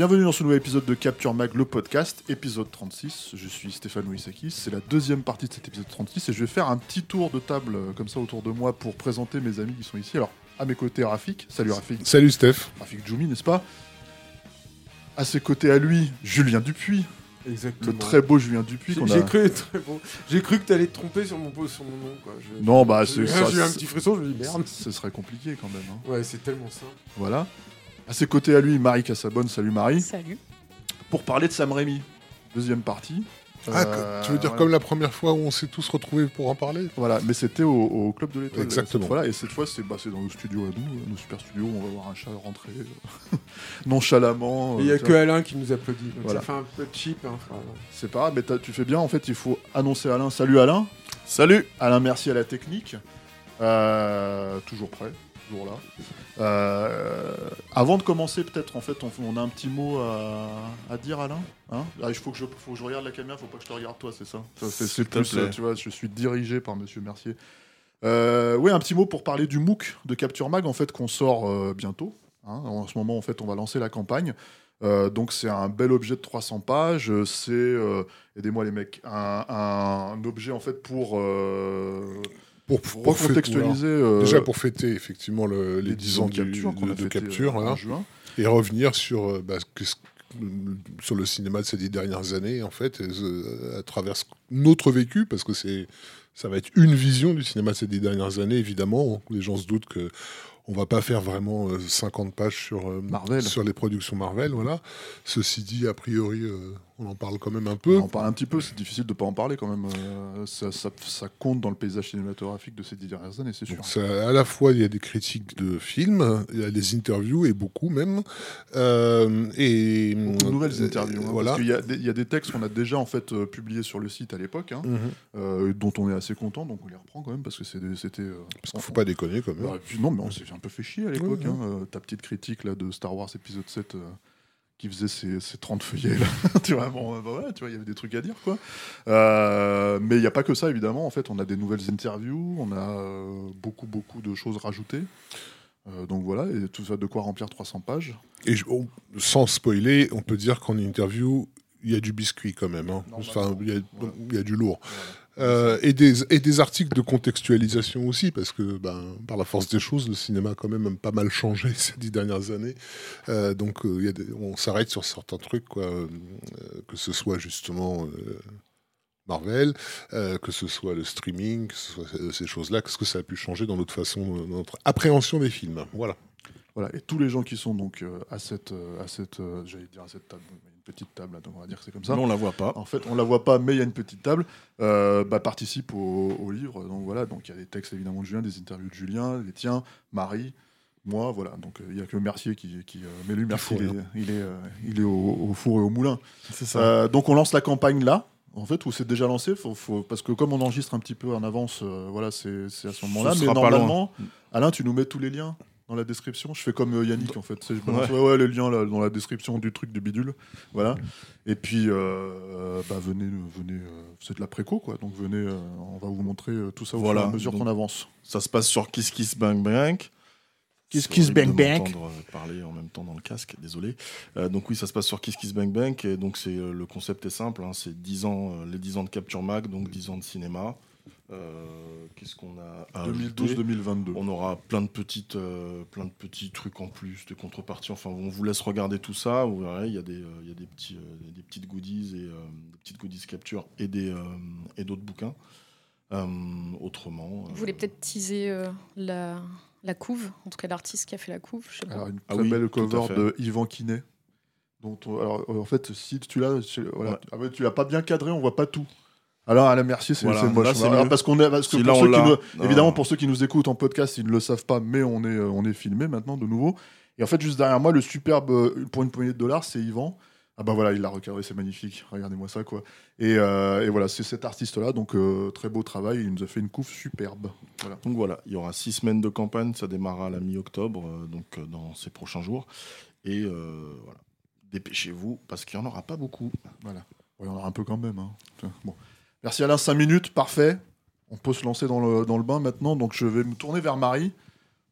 Bienvenue dans ce nouvel épisode de Capture Mag, le podcast, épisode 36. Je suis Stéphane Ouissakis. C'est la deuxième partie de cet épisode 36 et je vais faire un petit tour de table euh, comme ça autour de moi pour présenter mes amis qui sont ici. Alors, à mes côtés, Rafik. Salut Rafik. Salut Steph. Rafik Djoumi, n'est-ce pas? À ses côtés, à lui, Julien Dupuis. Exactement. Le très beau Julien Dupuis. J'ai qu'on j'ai a- cru, très bon. J'ai cru que t'allais te tromper sur mon, sur mon nom. Quoi. Je- Non, bah, c'est ça, J'ai eu un petit frisson, je me dis merde. Ce serait compliqué quand même. hein. Ouais, c'est tellement simple. Voilà. À ses côtés, à lui, Marie Cassabonne. Salut Marie. Salut. Pour parler de Sam Raimi. Deuxième partie. Ah, Euh, tu veux dire voilà. comme la première fois où on s'est tous retrouvés pour en parler Voilà, mais c'était au, au Club de l'Étoile. Exactement. cette fois-là, et cette fois, c'est bah, c'est dans nos studios à nous, nos super studios. On va voir un chat rentrer euh, nonchalamment. Il y a euh, que. Alain qui nous applaudit. Donc Voilà. ça fait un peu cheap. Hein. C'est pas grave, mais tu fais bien. En fait, il faut annoncer Alain. Salut Alain. Salut. Alain, merci à la technique. Euh, toujours prêt, toujours là. Euh, avant de commencer, peut-être, en fait, on, on a un petit mot à, à dire, Alain. Hein? Ah, il faut que, je, faut que je regarde la caméra, faut pas que je te regarde toi, c'est ça? Ça, c'est- plus, euh, tu vois, je suis dirigé par Monsieur Mercier. Euh, oui, un petit mot pour parler du MOOC de Capture Mag, en fait, qu'on sort bientôt. hein. En ce moment, en fait, on va lancer la campagne. Euh, donc c'est un bel objet de 300 pages. C'est, euh, aidez-moi les mecs, un, un objet en fait pour, euh, pour, pour recontextualiser. euh, Déjà pour fêter effectivement le- les 10 ans de du- capture qu'on de, a de euh, capture juin. et revenir sur, euh, bah, ce- sur le cinéma de ces dix dernières années en fait et, euh, à travers notre vécu parce que c'est ça va être une vision du cinéma de ces dix dernières années évidemment les gens se doutent que on va pas faire vraiment euh, 50 pages sur euh, Marvel. sur les productions Marvel voilà ceci dit a priori euh, on en parle quand même un peu On en parle un petit peu, c'est difficile de pas en parler quand même. euh, ça, ça- ça compte dans le paysage cinématographique de ces dix dernières années, c'est sûr. Ça- à la fois, il y a des critiques de films, il y a des interviews, et beaucoup même. Euh, et, Beaucoup de nouvelles euh, interviews. hein, voilà. Parce qu'il y, a des- il y a des textes qu'on a déjà en fait euh, publiés sur le site à l'époque, hein, Mhm. dont on est assez content, donc on les reprend quand même parce que c'était. Parce qu'il faut pas déconner quand même. Puis non, mais on s'est un peu fait chier à l'époque. Ouais, hein, ta petite critique là, de Star Wars épisode 7 euh, qui faisait ses, ses 30 feuillets. Là. tu vois, bon, euh, bah voilà, tu vois, il y avait des trucs à dire. quoi. Euh, mais il n'y a pas que ça, évidemment. En fait, on a des nouvelles interviews, on a euh, beaucoup, beaucoup de choses rajoutées. Euh, donc voilà, et tout ça de quoi remplir 300 pages. Et je- on- sans spoiler, on peut dire qu'en interview, il y a du biscuit quand même. hein. Enfin, il y, a- y du lourd. Euh, et, des, et des articles de contextualisation aussi, parce que ben, par la force des choses, le cinéma a quand même pas mal changé ces dix dernières années. Euh, donc euh, on s'arrête sur certains trucs, quoi, que ce soit justement Marvel, que ce soit le streaming, que ce soit ces choses-là, qu'est-ce que ça a pu changer dans notre façon, dans notre appréhension des films. Voilà. Voilà, et tous les gens qui sont donc à cette, à cette, j'allais dire à cette table, petite table, donc on va dire que c'est comme ça. Mais on la voit pas. En fait, on la voit pas, mais il y a une petite table. Euh, bah, participe au, au livre. Donc voilà, donc il y a des textes évidemment de Julien, des interviews de Julien, les tiens, Marie, moi, voilà. Donc euh, il y a que Mercier qui, qui euh, mais lui, Mercier, il est, il est, il est au, au four et au moulin. C'est ça. Donc on lance la campagne là. En fait, où c'est déjà lancé, faut, faut- parce que comme on enregistre un petit peu en avance, euh, voilà, c'est à ce moment-là. Mais normalement, Alain, tu nous mets tous les liens dans la description. Je fais comme euh, Yannick en fait. C'est- Je balance, ouais. ouais, les liens là, dans la description du truc du bidule. Voilà. Et puis, euh, bah, venez, venez. euh, c'est de la préco quoi. Donc venez, euh, on va vous montrer euh, tout ça au Voilà. fur et à mesure qu'on avance. Ça se passe sur Kiss Kiss Bang Bang. Kiss Kiss Bang Bang. euh, parler en même temps dans le casque, désolé. Euh, donc oui, ça se passe sur Kiss Kiss Bang Bang. Et donc c'est euh, le concept est simple, hein, c'est 10 ans, euh, les 10 ans de Capture Mag, donc 10 ans de cinéma. Euh, Qu'est-ce qu'on a à ajouter 2012-2022. On aura plein de petites, euh, plein de petits trucs en plus, des contreparties. Enfin, on vous laisse regarder tout ça. Vous verrez, il y a des, euh, il y a des petits, euh, des petites goodies et euh, des petites goodies capture et des, euh, et d'autres bouquins. Euh, autrement. Vous voulez peut-être teaser euh, la, la couve, en tout cas l'artiste qui a fait la couve, je sais pas. Alors, une Ah très oui, belle cover de Yvan Quinet. Dont on- alors, en fait, si tu l'as, tu- voilà, Ouais. ah ouais, tu l'as pas bien cadré, on voit pas tout. Alors, Alain Mercier, c'est Voilà, c'est moche. là, Alors, mieux. parce qu'on est, parce que Si pour là, ceux qui nous- évidemment, pour ceux qui nous écoutent en podcast, ils ne le savent pas, mais on est, euh, on est filmé maintenant de nouveau. Et en fait, juste derrière moi, le superbe euh, pour une poignée de dollars, c'est Yvan. Ah bah voilà, il l'a recadré, c'est magnifique. Regardez-moi ça, quoi. Et, euh, et voilà, c'est cet artiste-là, donc euh, très beau travail. Il nous a fait une couve superbe. Voilà. Donc voilà, il y aura six semaines de campagne, ça démarrera à la mi-octobre, euh, donc dans ces prochains jours. Et voilà, dépêchez-vous parce qu'il n'y en aura pas beaucoup. Voilà. Ouais, il y en aura un peu quand même. hein. Bon. Merci Alain, 5 minutes, parfait. On peut se lancer dans le, dans le bain maintenant. Donc je vais me tourner vers Marie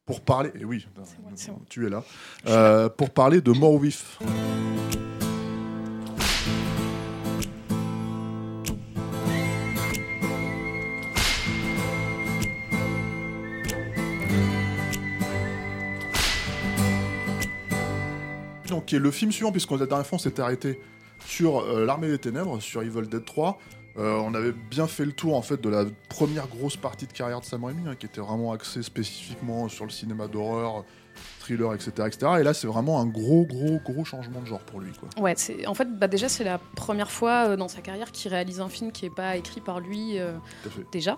pour parler. Et oui, bon, bon. tu es là. Euh, pour parler de mort vif. Donc, qui est le film suivant, puisqu'on la dernière fois on s'était arrêté sur euh, L'Armée des Ténèbres, sur Evil Dead 3. Euh, on avait bien fait le tour en fait de la première grosse partie de carrière de Sam Raimi, hein, qui était vraiment axée spécifiquement sur le cinéma d'horreur, thriller, etc., etc. Et là, c'est vraiment un gros, gros, gros changement de genre pour lui, quoi. Ouais, c'est en fait bah déjà c'est la première fois euh, dans sa carrière qu'il réalise un film qui est pas écrit par lui euh, déjà.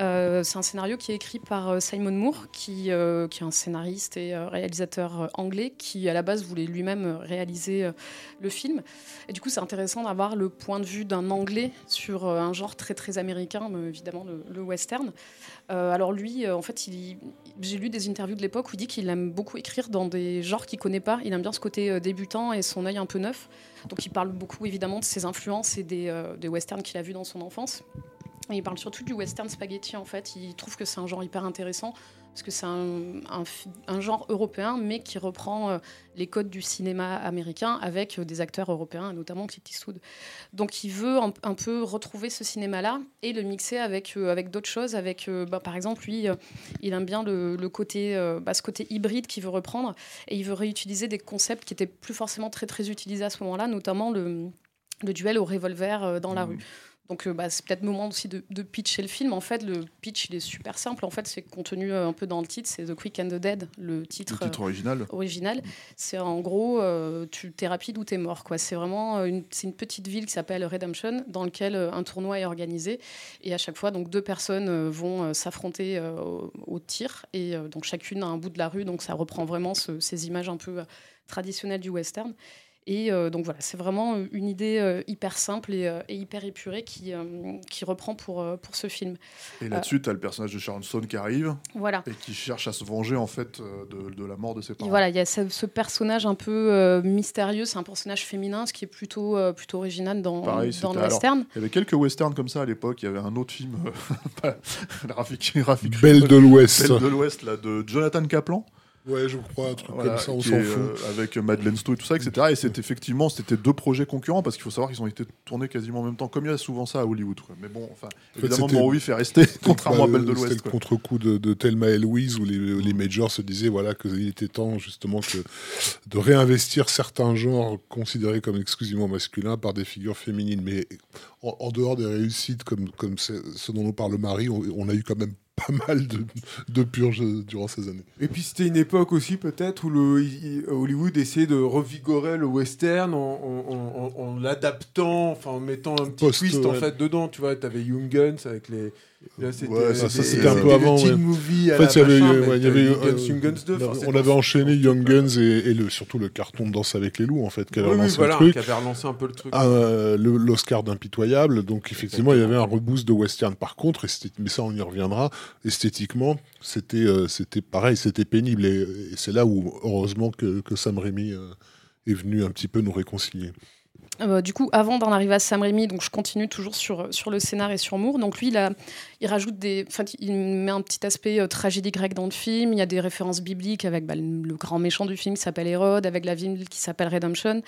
Euh, c'est un scénario qui est écrit par Simon Moore, qui, qui est un scénariste et réalisateur anglais, qui à la base voulait lui-même réaliser le film. Et du coup, c'est intéressant d'avoir le point de vue d'un anglais sur un genre très très américain, évidemment le, le western. Alors lui, en fait, il- j'ai lu des interviews de l'époque où il dit qu'il aime beaucoup écrire dans des genres qu'il connaît pas. Il aime bien ce côté euh, débutant et son œil un peu neuf. Donc il parle beaucoup évidemment de ses influences et des, euh, des westerns qu'il a vus dans son enfance. Et il parle surtout du western spaghetti en fait. Il trouve que c'est un genre hyper intéressant parce que c'est un, un fi- un genre européen mais qui reprend euh, les codes du cinéma américain avec euh, des acteurs européens, notamment Clint Eastwood. Donc il veut un, un peu retrouver ce cinéma-là et le mixer avec, euh, avec d'autres choses. Avec, bah, par exemple, lui, il aime bien le, le côté, bah, ce côté hybride qu'il veut reprendre et il veut réutiliser des concepts qui étaient plus forcément très très utilisés à ce moment-là, notamment le, le duel au revolver dans la Mhm. rue. Donc euh, bah, c'est peut-être le moment aussi de, de pitcher le film. En fait, le pitch il est super simple. En fait, c'est contenu euh, un peu dans le titre. C'est The Quick and the Dead, le titre, Le titre original. euh, original. C'est en gros, euh, tu t'es rapide ou t'es mort. Quoi. C'est vraiment une, c'est une petite ville qui s'appelle Redemption, dans laquelle un tournoi est organisé. Et à chaque fois, donc deux personnes vont s'affronter euh, au, au tir. Et donc chacune à un bout de la rue. Donc ça reprend vraiment ce- ces images un peu traditionnelles du western. Et euh, donc voilà, c'est vraiment euh, une idée euh, hyper simple et, euh, et hyper épurée qui, euh, qui reprend pour, euh, pour ce film. Et là-dessus, tu as le personnage de Sharon Stone qui arrive Voilà. et qui cherche à se venger en fait de, de la mort de ses Et parents. voilà, il y a ce, ce personnage un peu euh, mystérieux, c'est un personnage féminin, ce qui est plutôt, euh, plutôt original dans, Pareil, dans le alors, western. Il y avait quelques westerns comme ça à l'époque. Il y avait un autre film, euh, Rafik Belle de l'Ouest. Belle de l'Ouest, là, de Jonathan Kaplan. Ouais, je crois, un truc Voilà, comme ça, on s'en fout. euh, avec Madeleine Stowe et tout ça, etc. Et c'est effectivement, c'était deux projets concurrents parce qu'il faut savoir qu'ils ont été tournés quasiment en même temps, comme il y a souvent ça à Hollywood. quoi. Mais bon, enfin, fait, évidemment, c'était- Morowif est resté, contrairement à Belle de C'était l'Ouest. le quoi. contre-coup de, de Thelma et Louise où les, les majors se disaient voilà, qu'il était temps justement que, de réinvestir certains genres considérés comme exclusivement masculins par des figures féminines. Mais en, en dehors des réussites comme, comme ce dont nous parle Marie, on, on a eu quand même pas mal de, de purges durant ces années. Et puis c'était une époque aussi peut-être où le, Hollywood essayait de revigorer le western en, en- en- en- en l'adaptant, enfin en mettant un petit Post, twist en fait dedans. Tu vois, t'avais Young Guns avec les. Là, c'était Ouais, ça, c'était un peu avant, teen ouais. movie à En fait, il y avait, ouais, y Guns, Young Guns 2. on avait enchaîné Young Guns et, et le, surtout le carton de Danse avec les loups, en fait, qui avait oui, relancé voilà, le truc. qui avait relancé un peu le truc. Ah, euh, le- l'Oscar d'impitoyable. Donc effectivement, il y avait un reboost de western. Par contre, mais ça on y reviendra. Esthétiquement, c'était euh, c'était pareil, c'était pénible. Et, et c'est là où heureusement que, que Sam Raimi euh, est venu un petit peu nous réconcilier. Euh, du coup, avant d'en arriver à Sam Raimi, donc je continue toujours sur, le scénar et sur Moore. Donc il rajoute des, enfin, il met un petit aspect euh, tragédie grecque dans le film. Il y a des références bibliques avec bah, le, grand méchant du film qui s'appelle Hérode, avec la ville qui s'appelle Redemption.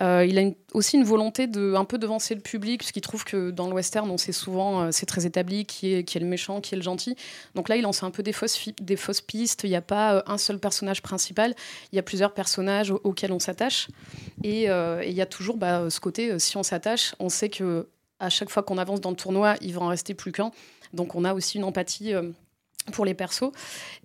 Euh, il a aussi une volonté de un peu devancer le public, puisqu'il trouve que dans le western, on sait souvent, c'est très établi qui est, qui est le méchant, qui est le gentil. Donc là, il lance un peu des fausses, des fausses pistes. Il n'y a pas un seul personnage principal. Il y a plusieurs personnages auxquels on s'attache. Et, il y a toujours bah, euh, ce côté, euh, si on s'attache, on sait que à chaque fois qu'on avance dans le tournoi, il va en rester plus qu'un. Donc on a aussi une empathie euh, pour les persos.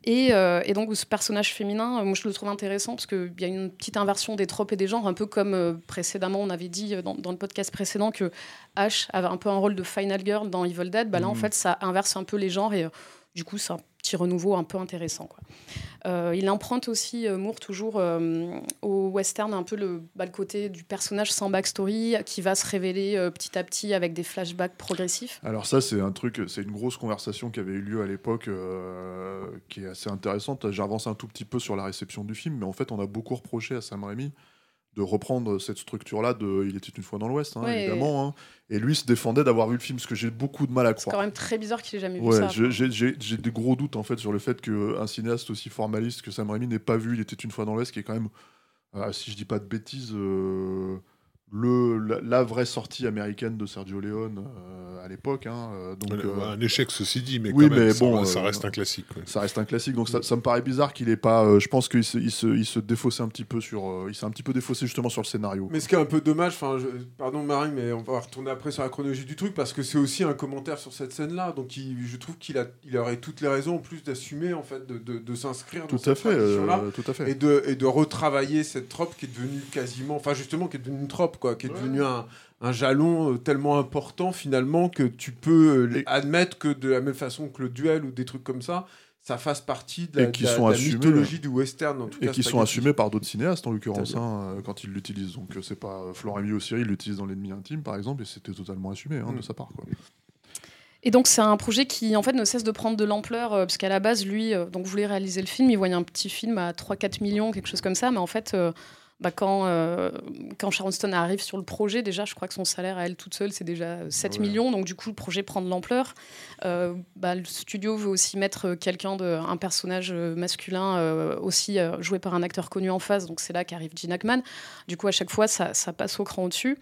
Et, donc ce personnage féminin, moi je le trouve intéressant parce qu'il y a une petite inversion des tropes et des genres, un peu comme précédemment on avait dit dans, le podcast précédent que Ash avait un peu un rôle de Final Girl dans Evil Dead. Bah là en mmh. fait ça inverse un peu les genres et du coup un petit renouveau un peu intéressant. Quoi. Euh, il emprunte aussi, euh, Moore, toujours euh, au western, un peu le, bah, le, côté du personnage sans backstory qui va se révéler petit à petit avec des flashbacks progressifs. Alors, ça, c'est un truc, c'est une grosse conversation qui avait eu lieu à l'époque qui est assez intéressante. J'avance un tout petit peu sur la réception du film, mais en fait, on a beaucoup reproché à Sam Raimi de reprendre cette structure-là de Il était une fois dans l'Ouest, hein, évidemment. Hein. Et lui se défendait d'avoir vu le film, ce que j'ai beaucoup de mal à croire. C'est quand même très bizarre qu'il ait jamais vu ça. J'ai des gros doutes en fait sur le fait qu'un cinéaste aussi formaliste que Sam Raimi n'ait pas vu Il était une fois dans l'Ouest, qui est quand même, euh, si je dis pas de bêtises, euh, le, la, vraie sortie américaine de Sergio Leone euh, à l'époque. Hein, euh, donc, euh, un échec, ceci dit, mais, oui, mais bon, ça, reste un classique. Ça reste un classique, donc ça, me paraît bizarre qu'il ait pas. je pense qu'il se, il se, il se défaussait un petit peu sur. il s'est un petit peu défaussé justement sur le scénario. Mais ce qui est un peu dommage, enfin, pardon Marie, mais on va retourner après sur la chronologie du truc parce que c'est aussi un commentaire sur cette scène-là. Donc je trouve qu'il a, il aurait toutes les raisons en plus d'assumer en fait de, de, s'inscrire tout dans à cette fait, là tout à fait, et de, et de retravailler cette trope qui est devenue quasiment, enfin justement qui est devenue une trope quoi, qui est devenue un un, jalon euh, tellement important finalement que tu peux euh, admettre que de la même façon que le duel ou des trucs comme ça, ça fasse partie de la, mythologie du western en tout et qui sont assumés par d'autres cinéastes en l'occurrence hein, euh, quand ils l'utilisent donc c'est pas Florent Emilio Cyril l'utilise dans l'ennemi intime par exemple et c'était totalement assumé hein, de mm. sa part quoi. Et donc c'est un projet qui en fait ne cesse de prendre de l'ampleur parce qu'à la base lui donc voulait réaliser le film, il voyait un petit film à 3 4 millions quelque chose comme ça mais en fait bah, quand, euh, quand Sharon Stone arrive sur le projet, déjà, je crois que son salaire à elle toute seule, c'est déjà 7 millions. Donc, du coup, le projet prend de l'ampleur. Euh, bah, le studio veut aussi mettre quelqu'un, de, un personnage masculin, euh, aussi joué par un acteur connu en face. Donc, c'est là qu'arrive Gene Hackman. Du coup, à chaque fois, ça, ça passe au cran au-dessus.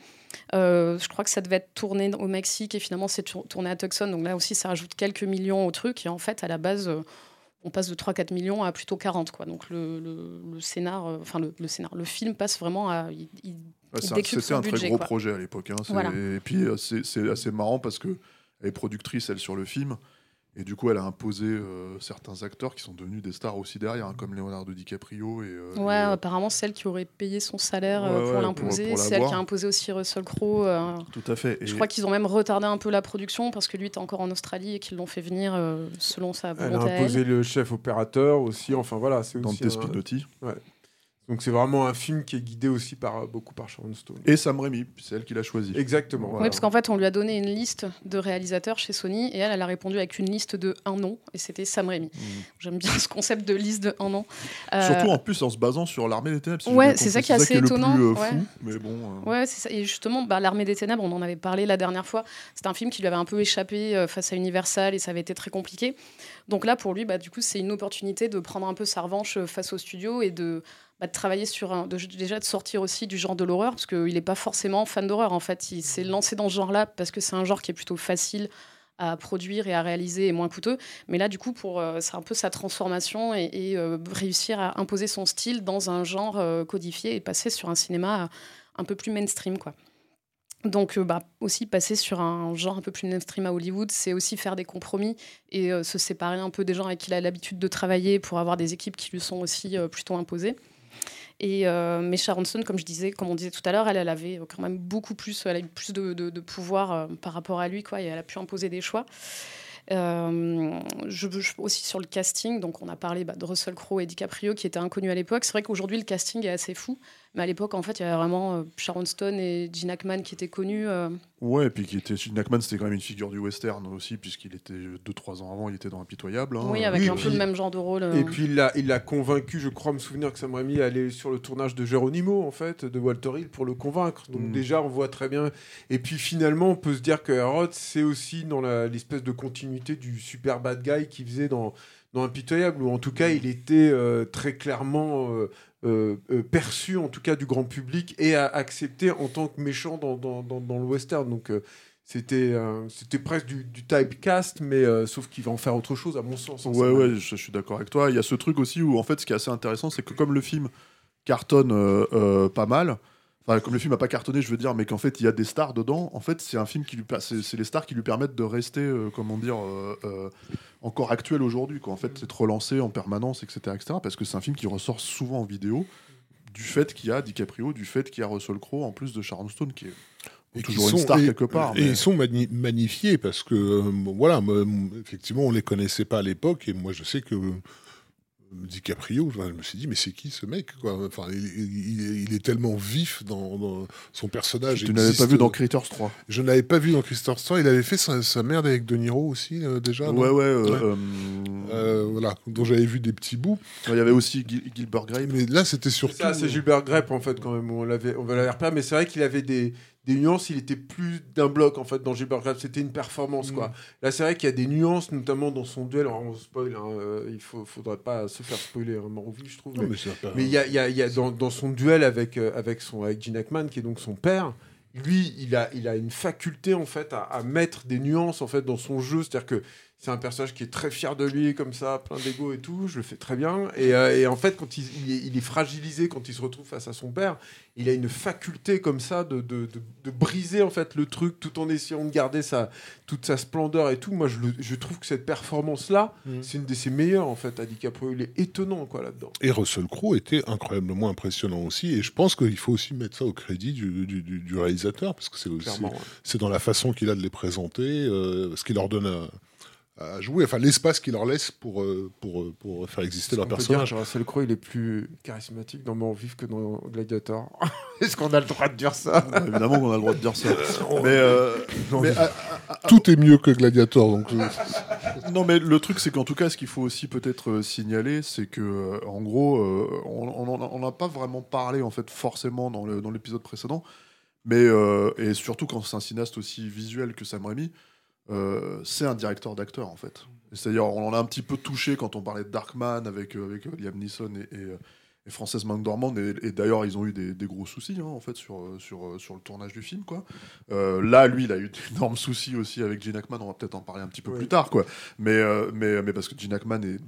je crois que ça devait être tourné au Mexique et finalement, c'est tourné à Tucson. Donc, là aussi, ça rajoute quelques millions au truc. Et en fait, à la base on passe de 3-4 millions à plutôt 40. Quoi. Donc le, le, scénar, euh, enfin le, le, scénar, le film passe vraiment à. C'était un très gros projet à l'époque. Hein. Et puis euh, c'est assez marrant parce que elle est productrice, elle, sur le film. Et du coup, elle a imposé euh, certains acteurs qui sont devenus des stars aussi derrière, hein, comme Leonardo DiCaprio. Et, euh, ouais, euh, apparemment, celle qui aurait payé son salaire pour l'imposer. C'est elle qui a imposé aussi Russell Crowe. Tout à fait. Je crois qu'ils ont même retardé un peu la production parce que lui était encore en Australie et qu'ils l'ont fait venir selon sa volonté. Elle a imposé le chef opérateur aussi. Enfin voilà, c'est aussi. Dante Spinotti. Ouais. Donc c'est vraiment un film qui est guidé aussi par beaucoup par Sharon Stone. Et Sam Raimi, c'est elle qui l'a choisi. Exactement. Oui, parce qu'en fait, on lui a donné une liste de réalisateurs chez Sony et elle, elle a répondu avec une liste de un nom et c'était Sam Raimi. Mm. J'aime bien ce concept de liste de un nom. Euh, Surtout en plus en se basant sur l'armée des ténèbres. ouais, c'est ça qui est assez étonnant. Euh, ouais. mais bon. Euh. Ouais, c'est ça. Et justement, bah, l'armée des ténèbres, on en avait parlé la dernière fois. C'est un film qui lui avait un peu échappé face à Universal et ça avait été très compliqué. Donc là, pour lui, bah, du coup, c'est une opportunité de prendre un peu sa revanche face au studio et de bah, de travailler sur un, déjà de sortir aussi du genre de l'horreur parce qu'il n'est pas forcément fan d'horreur en fait. Il s'est lancé dans ce genre là parce que c'est un genre qui est plutôt facile à produire et à réaliser et moins coûteux. Mais là du coup pour euh, c'est un peu sa transformation et, euh, réussir à imposer son style dans un genre euh, codifié et passer sur un cinéma un peu plus mainstream quoi. Donc, bah, aussi passer sur un genre un peu plus mainstream à Hollywood, c'est aussi faire des compromis et se séparer un peu des gens avec qui il a l'habitude de travailler pour avoir des équipes qui lui sont aussi plutôt imposées. Et, euh, mais Sharon Stone, comme je disais, comme on disait tout à l'heure, elle, avait quand même beaucoup plus, elle a eu plus de, pouvoir euh, par rapport à lui, quoi, et elle a pu imposer des choix. Euh, je veux aussi sur le casting, donc on a parlé bah, de Russell Crowe et DiCaprio qui étaient inconnus à l'époque. C'est vrai qu'aujourd'hui le casting est assez fou, Mais à l'époque, en fait, il y avait vraiment euh, Sharon Stone et Gene Hackman qui étaient connus. euh. Ouais, et puis qui était, Gene Hackman, c'était quand même une figure du western aussi, puisqu'il était 2-3 ans avant, il était dans Impitoyable. hein. oui, avec oui, un peu le même genre de rôle. euh. Et puis il l'a il l'a convaincu, je crois me souvenir que Sam Raimi allait sur le tournage de Geronimo, en fait, de Walter Hill, pour le convaincre. Donc Mm. déjà, on voit très bien. Et puis finalement, on peut se dire que Herod, c'est aussi dans l'espèce de continuité du super bad guy qu'il faisait dans, dans Impitoyable, ou en tout cas, il était euh, très clairement euh, euh, euh, perçu, en tout cas, du grand public, et a- accepté en tant que méchant dans, dans, dans, dans le western. Donc... euh, c'était c'était presque du, du typecast, mais sauf qu'il va en faire autre chose, à mon sens. hein, Ouais, ouais, je, je suis d'accord avec toi. Il y a ce truc aussi où, en fait, ce qui est assez intéressant, c'est que comme le film cartonne pas mal, enfin, comme le film a pas cartonné, je veux dire, mais qu'en fait, il y a des stars dedans, en fait, c'est un film qui lui c'est les stars qui lui permettent de rester, euh, comment dire, euh, euh, encore actuel aujourd'hui, quoi. En fait, c'est de relancer en permanence, etc., etc., parce que c'est un film qui ressort souvent en vidéo, du fait qu'il y a DiCaprio, du fait qu'il y a Russell Crowe, en plus de Sharon Stone, qui est Et toujours une star et- quelque part. Et mais- ils sont mani- magnifiés parce que, euh, voilà, moi, effectivement, on les connaissait pas à l'époque et moi, je sais que DiCaprio, je me suis dit, mais c'est qui ce mec quoi? Enfin, il, il- il est tellement vif dans, dans son personnage. Tu n'avais pas existe- vu dans Critters 3 Je ne l'avais pas vu dans Christopher Story. Il avait fait sa, sa merde avec De Niro aussi, euh, déjà. Ouais, ouais. euh, Ouais. euh, voilà, dont j'avais vu des petits bouts. Il y avait aussi Gil- Gilbert Grape. Mais là, c'était surtout. ça, c'est Gilbert Grepp en fait quand même. On l'avait, on va l'avait repéré, mais c'est vrai qu'il avait des, des nuances. Il était plus d'un bloc en fait dans Gilbert Grepp. C'était une performance quoi. Là, c'est vrai qu'il y a des nuances, notamment dans son duel. Alors, on spoil, hein, euh, il faut, faudrait pas se faire spoiler vie, je trouve. Non, mais il y a, y a- y a dans, dans son duel avec, euh, avec, son, avec Gene Hackman, qui est donc son père, lui, il a, il a une faculté en fait à, à mettre des nuances en fait dans son jeu. C'est-à-dire que c'est un personnage qui est très fier de lui, comme ça, plein d'ego et tout. Je le fais très bien. Et, euh, et en fait, quand il, il est, il est fragilisé, quand il se retrouve face à son père, il a une faculté comme ça de, de, de- de briser en fait le truc tout en essayant de garder sa, toute sa splendeur et tout. Moi, je, le- je trouve que cette performance-là, Mhm. c'est une de ses meilleures en fait à DiCaprio. Il est étonnant quoi là-dedans. Et Russell Crowe était incroyablement impressionnant aussi. Et je pense qu'il faut aussi mettre ça au crédit du, du- du- du réalisateur, parce que c'est aussi ouais. c'est dans la façon qu'il a de les présenter, euh, ce qu'il leur donne à, à jouer, enfin l'espace qu'il leur laisse pour, euh, pour, euh, pour faire exister leur personnage. Russell Crowe, il est plus charismatique dans Mort Vif que dans Gladiator. Est-ce qu'on a le droit de dire ça? Ouais, Évidemment qu'on a le droit de dire ça. mais euh, mais, Tout est mieux que Gladiator, donc non, mais le truc, c'est qu'en tout cas, ce qu'il faut aussi peut-être signaler, c'est que, en gros, on n'a pas vraiment parlé, en fait, forcément, dans l'épisode précédent. Mais, euh, et surtout quand c'est un cinéaste aussi visuel que Sam Raimi, euh, c'est un directeur d'acteur, en fait. C'est-à-dire, on en a un petit peu touché quand on parlait de Darkman avec, euh, avec euh, Liam Neeson et, et, et Frances McDormand. Et, et d'ailleurs, ils ont eu des, des gros soucis, hein, en fait, sur, sur, sur le tournage du film, quoi. Euh, là, lui, il a eu d'énormes soucis aussi avec Gene Hackman. On va peut-être en parler un petit peu Oui. plus tard, quoi. Mais, mais, mais parce que Gene Hackman est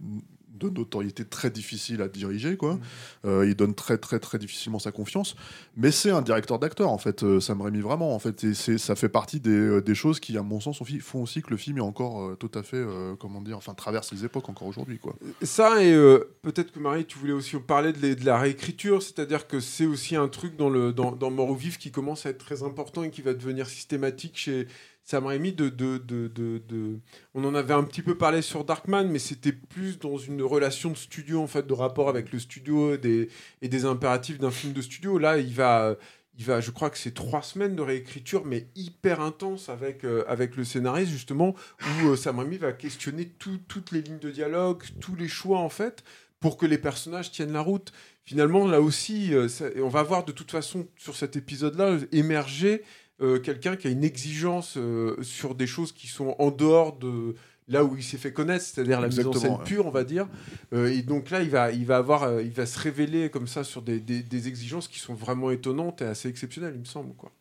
de notoriété très difficile à diriger, quoi. Euh, il donne très, très, très difficilement sa confiance. Mais c'est un directeur d'acteur, en fait, euh, Sam Raimi, vraiment, en fait. Et ça fait partie des, euh, des choses qui, à mon sens, font aussi que le film est encore euh, tout à fait, comment dire, enfin, traverse les époques encore aujourd'hui, quoi. Ça, et peut-être que Marie, tu voulais aussi parler de, les- de la réécriture, c'est-à-dire que c'est aussi un truc dans, le, dans, dans Mort ou Vif qui commence à être très important et qui va devenir systématique chez Sam Raimi. De, de, de, de, On en avait un petit peu parlé sur Darkman, mais c'était plus dans une relation de studio, en fait, de rapport avec le studio des, et des impératifs d'un film de studio. Là, il va... Il va, je crois que c'est trois semaines de réécriture, mais hyper intense avec, euh, avec le scénariste, justement, où euh, Sam Raimi va questionner tout- toutes les lignes de dialogue, tous les choix, en fait, pour que les personnages tiennent la route. Finalement, là aussi, euh, on va voir de toute façon sur cet épisode-là émerger euh, quelqu'un qui a une exigence euh, sur des choses qui sont en dehors de là où il s'est fait connaître, c'est-à-dire la mise en scène ouais. pure, on va dire. Euh, et donc là, il va, il va avoir, euh, il va se révéler comme ça sur des, des- des exigences qui sont vraiment étonnantes et assez exceptionnelles, il me semble. Quoi.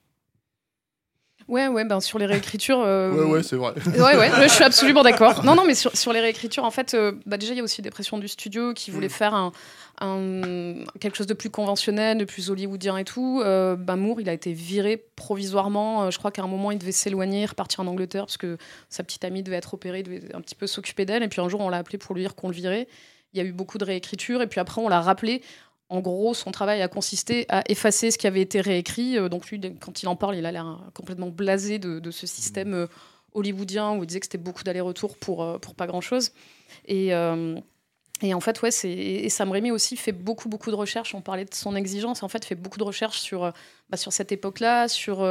Ouais, ouais, ben sur les réécritures. euh, Ouais, ouais, c'est vrai. Ouais, ouais, je suis absolument d'accord. Non, non, mais sur, sur les réécritures, en fait, euh, bah déjà, il y a aussi des pressions du studio qui voulaient faire un, un- quelque chose de plus conventionnel, de plus hollywoodien et tout. Euh, bah, Moore, il a été viré provisoirement. Euh, je crois qu'à un moment, il devait s'éloigner, repartir en Angleterre, parce que sa petite amie devait être opérée, devait un petit peu s'occuper d'elle. Et puis un jour, on l'a appelé pour lui dire qu'on le virait. Il y a eu beaucoup de réécritures. Et puis après, on l'a rappelé. En gros, son travail a consisté à effacer ce qui avait été réécrit. Euh, donc lui, quand il en parle, il a l'air complètement blasé de, de ce système euh, hollywoodien où il disait que c'était beaucoup d'allers-retours pour, pour pas grand-chose. Et, Et en fait, ouais, et Sam Raimi aussi fait beaucoup, beaucoup de recherches. On parlait de son exigence. En fait, fait beaucoup de recherches sur, euh, bah, sur cette époque-là. Sur,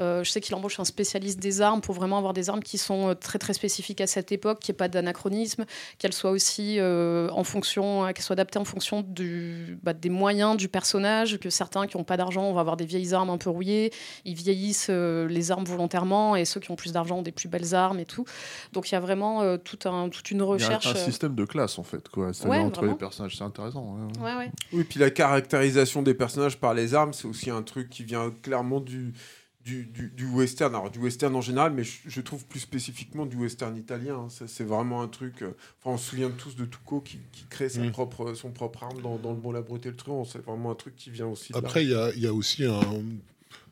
euh, euh, je sais qu'il embauche un spécialiste des armes pour vraiment avoir des armes qui sont très, très spécifiques à cette époque, qu'il n'y ait pas d'anachronisme, qu'elles soient aussi en fonction, qu'elles soient adaptées en fonction du, bah, des moyens du personnage. Que certains qui n'ont pas d'argent, on va avoir des vieilles armes un peu rouillées. Ils vieillissent les armes volontairement, et ceux qui ont plus d'argent ont des plus belles armes et tout. Donc il y a vraiment tout un, toute une recherche. Il y a un, système de classe en fait. Quoi. C'est-à-dire entre les personnages, c'est intéressant. Ouais, ouais. Oui, puis la caractérisation des personnages par les armes, c'est aussi un truc qui vient clairement du, du, du, western. Alors, du western en général, mais je, trouve plus spécifiquement du western italien. Hein. C'est vraiment un truc. Euh, enfin, on se souvient tous de Tuco qui, qui crée sa mm. propre, son propre arme dans, dans Le Bon, la Brute et le Truand. C'est vraiment un truc qui vient aussi. Après, il y a, y a, aussi un.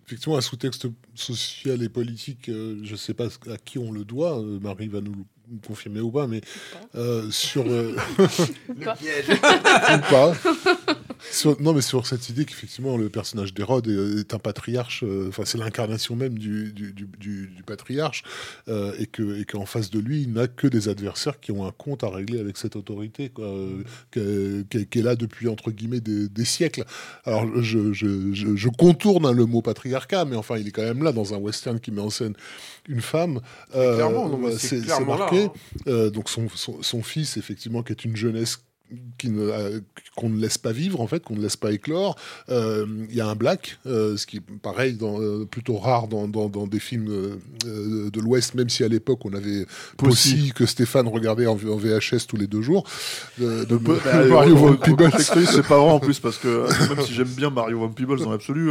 Effectivement, un sous-texte social et politique, euh, je ne sais pas à qui on le doit, euh, Marie va nous confirmer ou pas, mais euh, sur. Euh, ou pas. non, mais sur cette idée qu'effectivement le personnage d'Hérode est, un patriarche, euh, enfin c'est l'incarnation même du, du, du, patriarche, et que et qu'en face de lui, il n'a que des adversaires qui ont un compte à régler avec cette autorité, quoi, qui est là depuis entre guillemets des, siècles. Alors je, je, je, contourne hein, le mot patriarcat, mais enfin il est quand même là dans un western qui met en scène une femme. c'est marqué. Euh, donc son, son, fils, effectivement, qui est une jeunesse euh, qu'on ne laisse pas vivre en fait, qu'on ne laisse pas éclore. Euh, il y a un black, euh, ce qui est pareil, dans, plutôt rare dans, dans, des films de l'Ouest, même si à l'époque on avait Pussy que Stéphane regardait en, VHS tous les deux jours. De, de, bah, Mario Von Peebles. C'est pas vrai en plus parce que même si j'aime bien Mario Von Peebles dans l'absolu,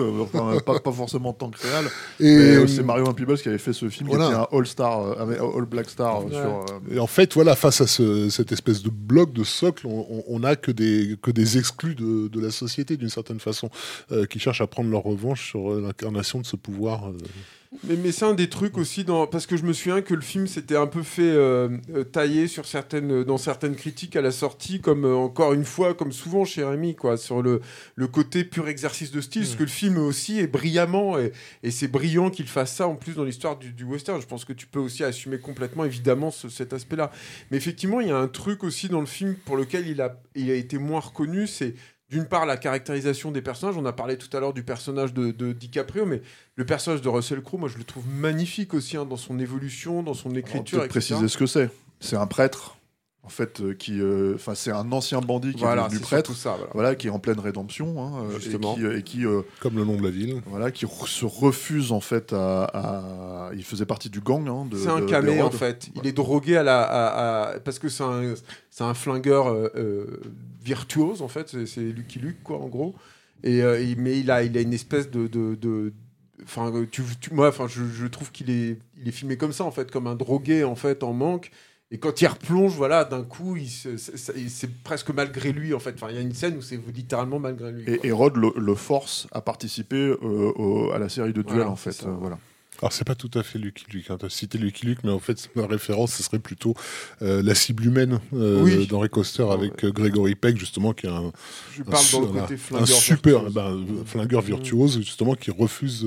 pas, pas, forcément tant que réel. Et c'est Mario Von Peebles qui avait fait ce film qui était un All Star, All Black Star. Sur, Et en fait, voilà, face à ce, cette espèce de bloc de socle, on, on, n'a que des, exclus de, la société, d'une certaine façon, euh, qui cherchent à prendre leur revanche sur euh, l'incarnation de ce pouvoir. Euh. Mais, mais c'est un des trucs aussi, dans... parce que je me souviens que le film s'était un peu fait euh, euh, tailler sur certaines, dans certaines critiques à la sortie, comme euh, encore une fois, comme souvent chez Rémi, quoi, sur le, le côté pur exercice de style, parce que le film aussi est brillamment, et, et c'est brillant qu'il fasse ça en plus dans l'histoire du, du, western. Je pense que tu peux aussi assumer complètement, évidemment, cet aspect-là. Mais effectivement, il y a un truc aussi dans le film pour lequel il a, il a été moins reconnu, c'est d'une part la caractérisation des personnages. On a parlé tout à l'heure du personnage de, DiCaprio, mais le personnage de Russell Crowe, moi je le trouve magnifique aussi hein, dans son évolution, dans son écriture. On préciser ce que c'est. C'est un prêtre en fait, euh, qui, euh, enfin, c'est un ancien bandit qui est devenu prêtre, ça, voilà. qui est en pleine rédemption, hein, euh, et qui, comme le nom de la ville, voilà, qui se refuse en fait à, il faisait partie du gang. Hein, c'est un camé en fait. Il est drogué à la, parce que c'est un, c'est un flingueur virtuose en fait. C'est Lucky Luke quoi, en gros. Et mais il a, il a une espèce de, de, enfin tu, moi enfin je, je trouve qu'il est il est filmé comme ça en fait comme un drogué en fait en manque et quand il replonge, voilà, d'un coup, c'est presque malgré lui, en fait. Enfin, il y a une scène où c'est littéralement malgré lui. Et, Rod le, force à participer euh, à la série de duels, en fait. Euh, voilà. Alors c'est pas tout à fait Lucky Luke, hein. tu as cité Lucky Luke, mais en fait ma référence ce serait plutôt euh, la cible humaine euh, d'Henri Coster avec Gregory Peck justement qui est un, un, super ben, flingueur virtuose justement qui refuse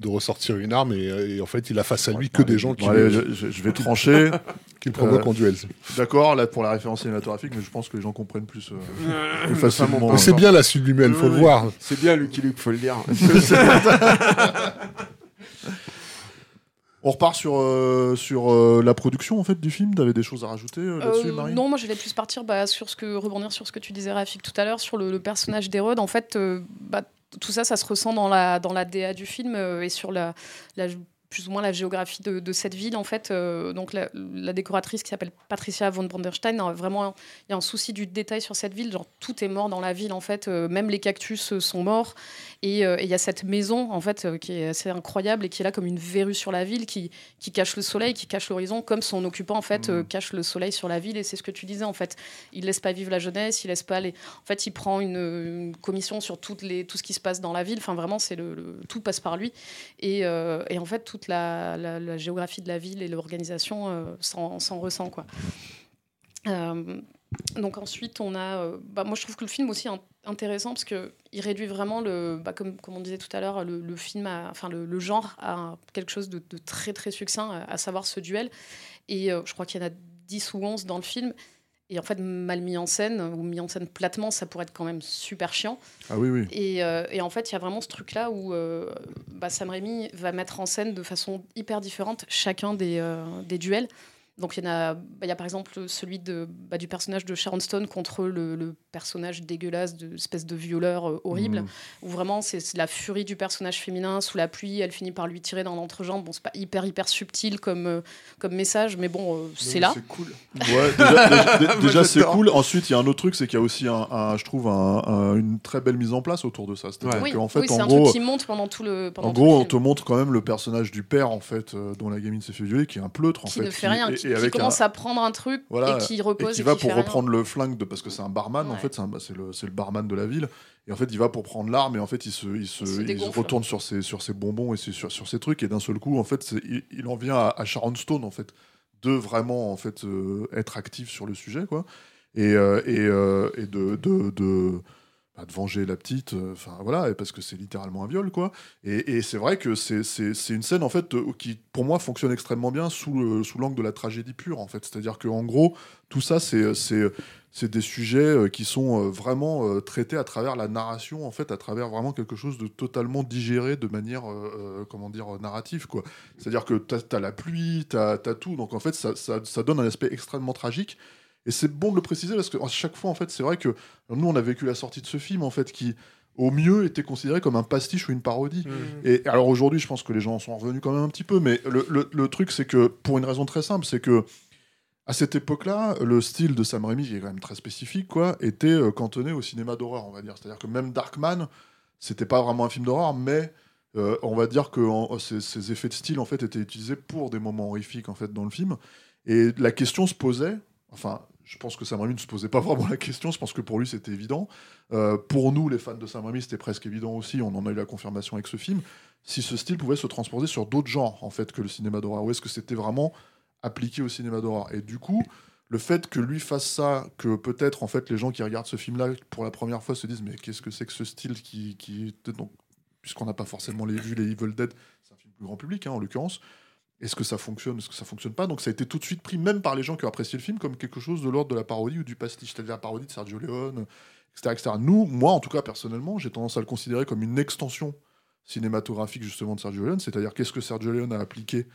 de ressortir une arme et, en fait il a face à lui que des gens qui je, vais trancher. qui provoquent en duel. d'accord là pour la référence cinématographique mais je pense que les gens comprennent plus, euh, facilement. C'est bien la sublime il faut le voir. C'est bien Lucky Luke faut le dire. On repart sur, euh, sur euh, la production en fait du film. T'avais des choses à rajouter là-dessus, Marie? Non, moi j'allais plus partir bah, sur ce que rebondir sur ce que tu disais Rafik tout à l'heure sur le, personnage d'Hérode. En fait, bah, tout ça, ça se ressent dans la, dans la DA du film euh, et sur la, plus ou moins la géographie de, cette ville en fait. Euh, donc la, décoratrice qui s'appelle Patricia von Branderstein, vraiment il y a un souci du détail sur cette ville. Genre tout est mort dans la ville en fait, euh, même les cactus sont morts. Et il y a cette maison en fait qui est assez incroyable et qui est là comme une verrue sur la ville, qui, qui cache le soleil, qui cache l'horizon, comme son occupant en fait mmh. cache le soleil sur la ville. Et c'est ce que tu disais en fait. Il laisse pas vivre la jeunesse, il laisse pas les. En fait, il prend une, commission sur toutes les, tout ce qui se passe dans la ville. Enfin vraiment, c'est le, tout passe par lui. Et, et en fait tout toute la, géographie de la ville et l'organisation euh, s'en ressent. Quoi. Euh, donc ensuite, on a... Euh, bah, moi, je trouve que le film aussi est intéressant parce qu'il réduit vraiment, le, bah, comme, comme on disait tout à l'heure, le, film, enfin le, genre à quelque chose de, très très succinct, à, savoir ce duel. Et je crois qu'il y en a 10 ou 11 dans le film. Et en fait, mal mis en scène ou mis en scène platement, ça pourrait être quand même super chiant. Ah oui, oui. Et, euh, et en fait, il y a vraiment ce truc-là où euh, bah, Sam Raimi va mettre en scène de façon hyper différente chacun des, euh, des duels. Donc il y en a, bah, il y a par exemple celui de, bah, du personnage de Sharon Stone contre le, le personnage dégueulasse de espèce de violeur euh, horrible, Mhm. où vraiment c'est c'est la furie du personnage féminin sous la pluie, elle finit par lui tirer dans l'entrejambe. Bon, c'est pas hyper hyper subtil comme, euh, comme message, mais bon, euh, c'est là. C'est cool. Ouais, déjà, déjà- Moi, déjà, c'est cool. Ensuite, il y a un autre truc, c'est qu'il y a aussi, un, un- je trouve, un- un- une très belle mise en place autour de ça. C'est-à-dire Oui, qu'en fait, oui, c'est en un gros, truc qui monte pendant tout le. Pendant en gros, le on te montre quand même le personnage du père, en fait, euh, dont la gamine s'est fait violer, qui est un pleutre, en qui fait. ne fait rien, et- qui, et qui commence un- à prendre un truc Voilà, et qui et repose qui et va qui pour rien. reprendre le flingue de parce que c'est un barman en fait c'est un- c'est le, c'est le barman de la ville et en fait il va pour prendre l'arme et en fait il se, il se, Il se il se dégonfle. retourne sur ses, sur ses bonbons et sur, sur ses trucs et d'un seul coup en fait il, il en vient à, à Sharon Stone en fait de vraiment en fait euh, être actif sur le sujet quoi et, euh, et, euh, et de, de, de, de venger la petite euh, enfin voilà parce que c'est littéralement un viol quoi. Et, c'est vrai que c'est- une scène en fait euh, qui pour moi fonctionne extrêmement bien sous le- sous l'angle de la tragédie pure en fait. C'est à dire que en gros tout ça c'est des sujets euh, qui sont vraiment traités à travers la narration en fait à travers vraiment quelque chose de totalement digéré de manière comment dire narrative quoi. C'est à dire que t'as as la pluie t'as as tout. Donc en fait ça donne un aspect extrêmement tragique et c'est bon de le préciser parce que à chaque fois en fait c'est vrai que nous on a vécu la sortie de ce film en fait qui au mieux était considéré comme un pastiche ou une parodie Mm. et alors aujourd'hui, je pense que les gens en sont revenus quand même un petit peu, mais le, le- le truc, c'est que pour une raison très simple, c'est que à cette époque-là, le style de Sam Raimi, qui est quand même très spécifique, quoi, était euh, cantonné au cinéma d'horreur, on va dire. C'est-à-dire que même Darkman, c'était pas vraiment un film d'horreur, mais euh, on va dire que en- ces, ces effets de style en fait étaient utilisés pour des moments horrifiques en fait dans le film. Et la question se posait, enfin. Je pense que Sam ne se posait pas vraiment la question, je pense que pour lui c'était évident. Euh, pour nous, les fans de Sam Raimi, c'était presque évident aussi, on en a eu la confirmation avec ce film. Si ce style pouvait se transposer sur d'autres genres en fait que le cinéma d'horreur. Ou est-ce que c'était vraiment appliqué au cinéma d'horreur? Et du coup le fait que lui fasse ça que peut-être en fait les gens qui regardent ce film là pour la première fois se disent mais qu'est-ce que c'est que ce style qui, qui donc puisqu'on n'a pas forcément les, vu les Evil Dead c'est un film plus grand public hein, en l'occurrence est-ce que ça fonctionne est-ce que ça fonctionne pas donc ça a été tout de suite pris même par les gens qui ont apprécié le film comme quelque chose de l'ordre de la parodie ou du pastiche c'est-à-dire la parodie de Sergio Leone etc., etc. nous moi en tout cas personnellement j'ai tendance à le considérer comme une extension cinématographique justement de Sergio Leone, c'est-à-dire qu'est-ce que Sergio Leone a appliqué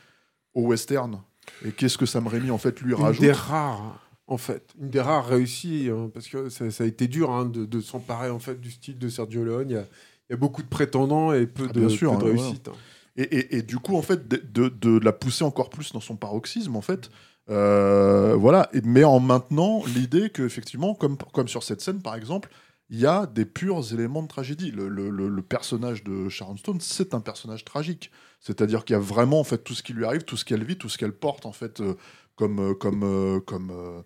au western et qu'est-ce que Sam Raimi en fait lui Une rajoute. des rares, en fait. Une des rares réussies, hein, parce que ça, ça a été dur hein, de, de s'emparer en fait, du style de Sergio Leone. Il y a, il y a beaucoup de prétendants et peu Ah, de, bien sûr, peu de hein, réussite. Et, et- et du coup en fait de, de- de la pousser encore plus dans son paroxysme en fait. euh, voilà, Et- mais en maintenant l'idée que effectivement, comme, comme sur cette scène par exemple, il y a des purs éléments de tragédie. Le, le- le- le personnage de Sharon Stone, c'est un personnage tragique. C'est-à-dire qu'il y a vraiment en fait tout ce qui lui arrive, tout ce qu'elle vit, tout ce qu'elle porte en fait euh, comme euh, comme euh, comme euh,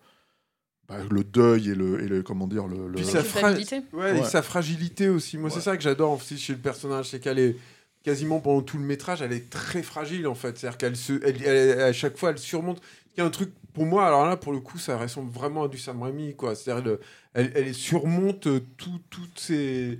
bah, le deuil et le, et le comment dire le, le- Puis La sa, fra- culpabilité. ouais, et Ouais. sa fragilité aussi. Moi, Ouais. c'est ça que j'adore aussi chez le personnage, c'est qu'elle est quasiment pendant tout le métrage, elle est très fragile en fait. C'est-à-dire qu'elle se, à chaque fois, elle surmonte. Il y a un truc pour moi, alors là, pour le coup, ça ressemble vraiment à du Sam Raimi, quoi. C'est-à-dire, le- elle, surmonte tout- toutes ces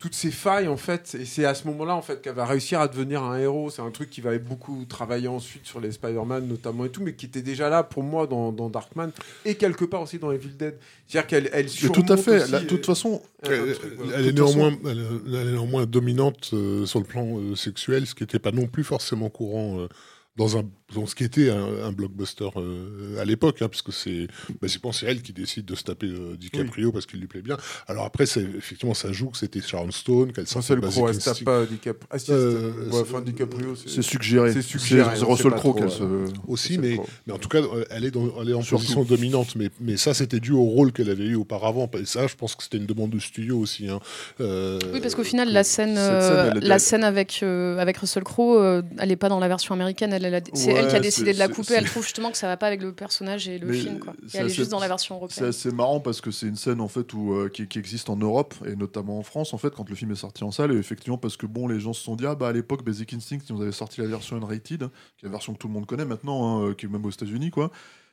toutes ces failles en fait et c'est à ce moment-là en fait qu'elle va réussir à devenir un héros. C'est un truc qui va beaucoup travailler ensuite sur les Spider-Man notamment et tout mais qui était déjà là pour moi dans, dans Darkman et quelque part aussi dans Evil Dead. C'est-à-dire qu'elle elle tout à fait. De toute façon, est néanmoins, elle est néanmoins dominante euh, sur le plan euh, sexuel, ce qui n'était pas non plus forcément courant euh, dans, un, dans ce qui était un, un blockbuster euh, à l'époque, hein, parce que c'est basiquement c'est elle qui décide de se taper euh, DiCaprio parce qu'il lui plaît bien. Alors après, c'est- effectivement, ça joue que c'était Sharon Stone, qu'elle Russell s'appelle Crowe, elle se tape pas DiCaprio. Ah, si, Euh, ouais, c'est- enfin, DiCaprio, c'est c'est suggéré. c'est suggéré, C'est Russell Crowe qu'elle se. aussi, mais, en tout cas, euh, elle est, dans, elle est en Surtout. position dominante. Mais, mais ça, c'était dû au rôle qu'elle avait eu auparavant. Et ça, je pense que c'était une demande de studio aussi. hein. Euh, Oui, parce qu'au final, la scène, euh, la scène avec, euh, avec Russell Crowe, euh, elle n'est pas dans la version américaine. Elle, elle a- c'est Ouais, elle qui a c'est- décidé de la c'est- couper. c'est- Elle trouve justement que ça va pas avec le personnage et le Mais film. Quoi. Et c'est elle est juste dans la version C'est européenne. assez marrant parce que c'est une scène en fait où, euh, qui, qui existe en Europe et notamment en France en fait quand le film est sorti en salle et effectivement parce que bon les gens se sont dit ah bah à l'époque Basic Instinct ils nous avaient sorti la version unrated qui est la version que tout le monde connaît maintenant hein, euh, qui est même aux États-Unis quoi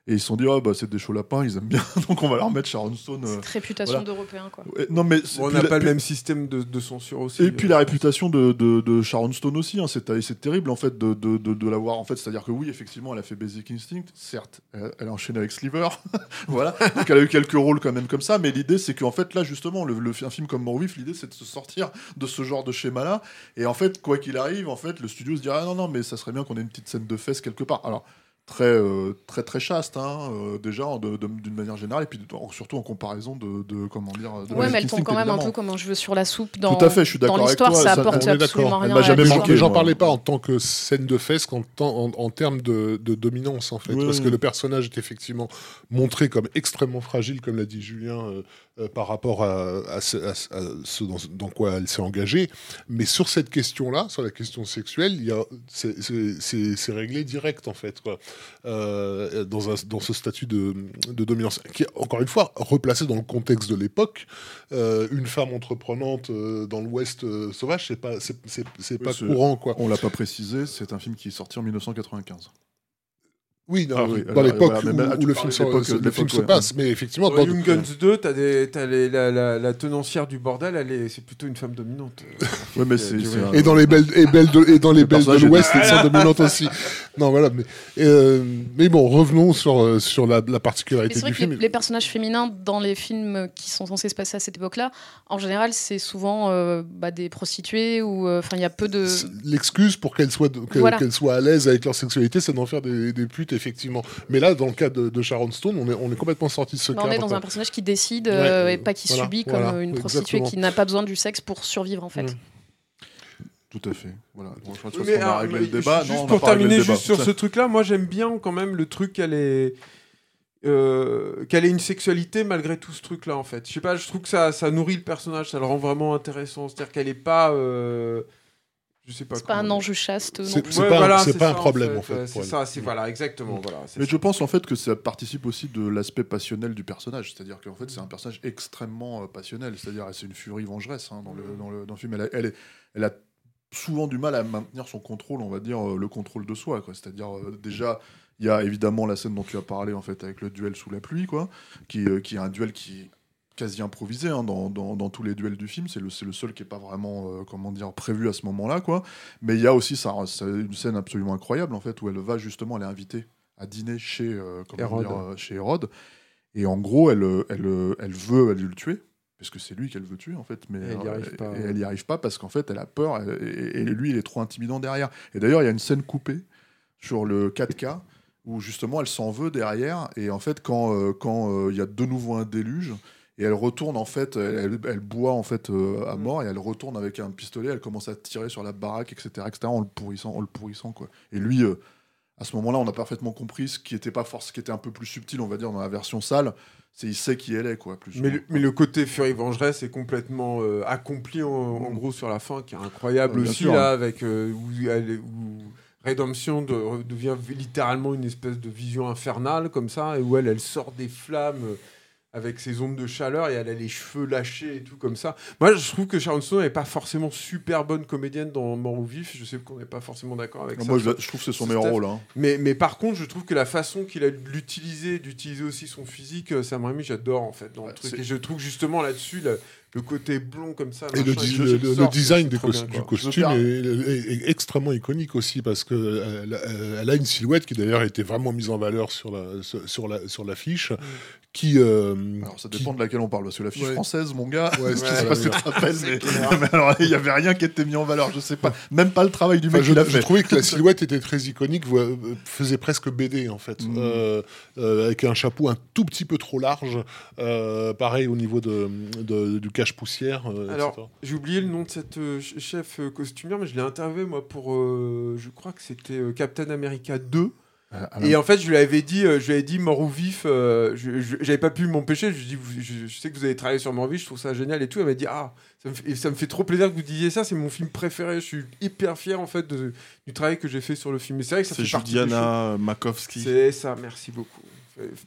Et ils se sont dit, ah bah c'est des chauds lapins, ils aiment bien, donc on va leur mettre Sharon Stone. euh, Cette réputation voilà. d'Européen, quoi. non, mais Bon, on n'a pas le même système de, de censure aussi. Et puis la réputation de, de, de Sharon Stone aussi, hein, c'est c'est terrible en fait de, de, de, de l'avoir en fait, c'est-à-dire que oui effectivement elle a fait Basic Instinct, certes elle, elle a enchaîné avec Sliver, voilà, donc elle a eu quelques rôles quand même comme ça, mais l'idée c'est qu'en fait là justement le, le- un film comme Mort Vif, l'idée c'est de se sortir de ce genre de schéma là, et en fait quoi qu'il arrive en fait le studio se dira ah non non mais ça serait bien qu'on ait une petite scène de fesses quelque part, alors très euh, très très chaste hein, euh, déjà d'une manière générale et puis de- surtout en comparaison de, de comment dire de Ouais, mais elle tombe Instinct, quand même un peu comme un cheveu sur la soupe dans, Tout à fait, je suis d'accord avec l'histoire. toi, Ça ça- apporte absolument rien. jamais manqué, j'en parlais pas en tant que scène de fesses, qu'en en, en termes de, de dominance, en fait. Oui, parce oui. que le personnage est effectivement montré comme extrêmement fragile, comme l'a dit Julien, euh, euh, par rapport à, à ce, à ce- à ce dans, dans quoi elle s'est engagée. Mais sur cette question-là, sur la question sexuelle, c'est- réglé direct, en fait. Quoi. Euh, dans, un- dans ce statut de, de dominance, qui est, encore une fois, replacé dans le contexte de l'époque. Euh, une femme entreprenante dans l'Ouest sauvage, c'est pas, c'est, Oui, pas courant, quoi. On l'a pas précisé, c'est un film qui est sorti en 1995. Oui, non, Ah oui, dans l'époque voilà, où, là, où tu le film, se- le film ouais. passe. Mais effectivement, Dans Young Guns 2, t'as des- t'as les- la, la, la tenancière du bordel, elle est, c'est plutôt une femme dominante. Ouais, mais c'est. c'est un- et dans les belles, et belles de, et dans les Le belles de l'Ouest, elles sont dominantes aussi. Non, voilà. Mais, euh, mais bon, revenons sur, euh, sur la, la particularité c'est vrai du que les, film. les personnages féminins dans les films qui sont censés se passer à cette époque-là, en général, c'est souvent euh, bah, des prostituées ou euh, enfin il y a peu de. L'excuse pour qu'elles soient, de- que- Voilà. qu'elles soient à l'aise avec leur sexualité, c'est d'en faire des, des putes, effectivement. Mais là, dans le cas de, de Sharon Stone, on est, on est complètement sorti de ce Bah, on est dans un personnage qui décide euh, et pas qui voilà, subit comme voilà, une prostituée exactement. qui n'a pas besoin du sexe pour survivre en fait. Mm. Tout à fait. Voilà. Bon, je crois que Mais on a alors, réglé le débat. Juste Non, on a pour terminer juste sur ce truc-là, moi j'aime bien quand même le truc qu'elle est. euh, qu'elle ait une sexualité malgré tout ce truc-là en fait. Je sais pas, je trouve que ça, ça nourrit le personnage, ça le rend vraiment intéressant. C'est-à-dire qu'elle est pas. euh, je sais pas. C'est pas un enjeu chaste non C'est- Ouais, pas voilà, c'est pas un problème, en fait, pour C'est ça, c'est voilà, exactement. Voilà, c'est Mais ça. je pense en fait que ça participe aussi de l'aspect passionnel du personnage. C'est-à-dire qu'en fait, c'est un personnage extrêmement euh, passionnel. C'est-à-dire, c'est une furie vengeresse hein, dans, le, dans, le, dans le film. Elle a, elle, est- elle a souvent du mal à maintenir son contrôle, on va dire, euh, le contrôle de soi. quoi. C'est-à-dire, euh, déjà, il y a évidemment la scène dont tu as parlé, en fait, avec le duel sous la pluie, quoi, qui, euh, qui est un duel qui est quasi improvisé hein, dans, dans, dans tous les duels du film. C'est le, le seul qui est pas vraiment, euh, comment dire, prévu à ce moment-là, quoi. Mais il y a aussi ça, une scène absolument incroyable, en fait, où elle va justement, elle est invitée à dîner chez, euh, Hérode. dire, euh, chez Hérode. Et en gros, elle, elle, elle veut aller le tuer, parce que c'est lui qu'elle veut tuer, en fait. Mais Et elle y euh, arrive pas. n'y arrive parce qu'en fait, elle a peur, et, et- et lui, il est trop intimidant derrière. Et d'ailleurs, il y a une scène coupée sur le 4K où justement elle s'en veut derrière. Et en fait, quand euh, quand il y a de nouveau un déluge, et elle retourne en fait, elle, elle boit en fait euh, à Mm. mort et elle retourne avec un pistolet, elle commence à tirer sur la baraque, etc., etc., en le pourrissant, en le pourrissant quoi. Et lui, euh, à ce moment-là, on a parfaitement compris ce qui était pas force, ce qui était un peu plus subtil, on va dire dans la version sale, c'est il sait qui elle est quoi. Plus Mais le, mais le côté Fury Vengeresse est complètement euh, accompli en, en gros sur la fin, qui est incroyable aussi sûr. là, avec euh, où, elle où Redemption de- devient littéralement une espèce de vision infernale comme ça, et où elle, elle sort des flammes avec ses ondes de chaleur et elle a les cheveux lâchés et tout comme ça. Moi, je trouve que Sharon Stone n'est pas forcément super bonne comédienne dans Mort ou Vif. Je sais qu'on n'est pas forcément d'accord avec ça. Moi, je, je trouve que c'est son Ce meilleur rôle. hein. Mais, mais par contre, je trouve que la façon qu'il a de l'utiliser, d'utiliser aussi son physique, euh, Sam Raimi, j'adore en fait dans le Ouais, truc. c'est- Et je trouve justement là-dessus, le, le côté blond comme ça. Et le, le- le- design c'est des trop cos- bien, du costume est, est- est extrêmement iconique aussi parce que euh, elle, a- elle a une silhouette qui d'ailleurs a été vraiment mise en valeur sur la sur sur la sur l'affiche qui euh, Alors ça qui- dépend de laquelle on parle, parce que la fiche Ouais. française, mon gars, Ouais, je c'est sais ça, pas si tu ouais. te rappelles, mais, mais alors il y avait rien qui était mis en valeur, je sais pas, même pas le travail du Enfin, mec je, l'a je trouvais que la silhouette était très iconique, euh, faisait presque BD en fait, Mm. Euh, euh, avec un chapeau un tout petit peu trop large, euh, pareil au niveau de, de- du cache-poussière. euh, Alors, etc. J'ai oublié le nom de cette euh, ch- chef costumière, mais je l'ai interviewé moi pour, euh, je crois que c'était euh, Captain America 2. Et en fait, je lui avais dit, euh, je lui avais dit mort ou vif. euh, J'avais pas pu m'empêcher. Je lui ai dit, je, je sais que vous avez travaillé sur mort ou vif, je trouve ça génial et tout. Elle m'a dit, ah, ça me, fait, et ça me fait trop plaisir que vous disiez ça. C'est mon film préféré. Je suis hyper fier en fait de- du travail que j'ai fait sur le film. C'est vrai que ça fait Makovsky. C'est ça. Merci beaucoup.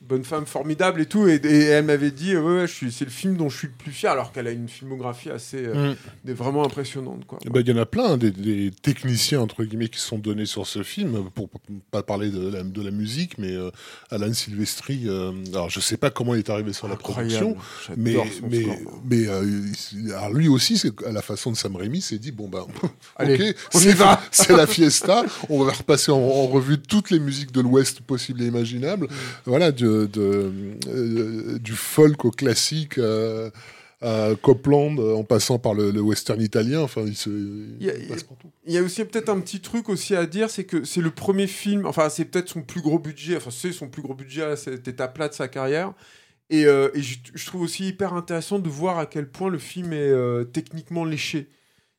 Bonne femme formidable et tout. Et, et elle m'avait dit, ouais, ouais, c'est le film dont je suis le plus fier, alors qu'elle a une filmographie assez euh, Mm. vraiment impressionnante. Quoi. Eh ben, Il y en a plein, des, des techniciens entre guillemets qui sont donnés sur ce film, pour pas parler de la, de la musique, mais euh, Alan Silvestri, euh, alors je sais pas comment il est arrivé sur la production, mais, mais, score, euh, alors lui aussi, à la façon de Sam Raimi, s'est dit bon ben, Allez, ok, on y c'est va. c'est la fiesta, on va repasser en, en revue toutes les musiques de l'Ouest possibles et imaginables, voilà, de, de, euh, du folk au classique. euh, à Copland, euh, en passant par le, le western italien, enfin, il se, Il y a- passe partout. Il y a aussi peut-être un petit truc aussi à dire, c'est que c'est le premier film, enfin c'est peut-être son plus gros budget, enfin c'est son plus gros budget à cette étape-là de sa carrière. Et, euh, et je, je trouve aussi hyper intéressant de voir à quel point le film est euh, techniquement léché.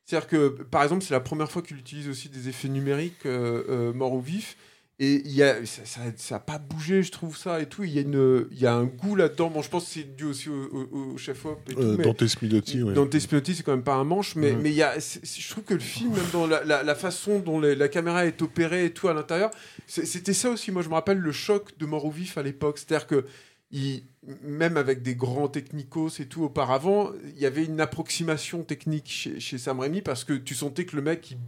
C'est-à-dire que, par exemple, c'est la première fois qu'il utilise aussi des effets numériques euh, morts ou vifs. Et il y a, ça n'a pas bougé, je trouve ça et tout. Il y, a une- il y a un goût là-dedans. Bon, je pense que c'est dû aussi au, au- au chef-op. Euh, Dante Smilotti, ouais. Dante Spinotti, c'est quand même pas un manche, mais mais il y a, je trouve que le film, même dans la, la- la façon dont les- la caméra est opérée et tout à l'intérieur, c'était ça aussi. Moi, je me rappelle le choc de Mort au vif à l'époque. C'est-à-dire que il- même avec des grands technicos et tout auparavant, il y avait une approximation technique chez, chez Sam Raimi parce que tu sentais que le mec il,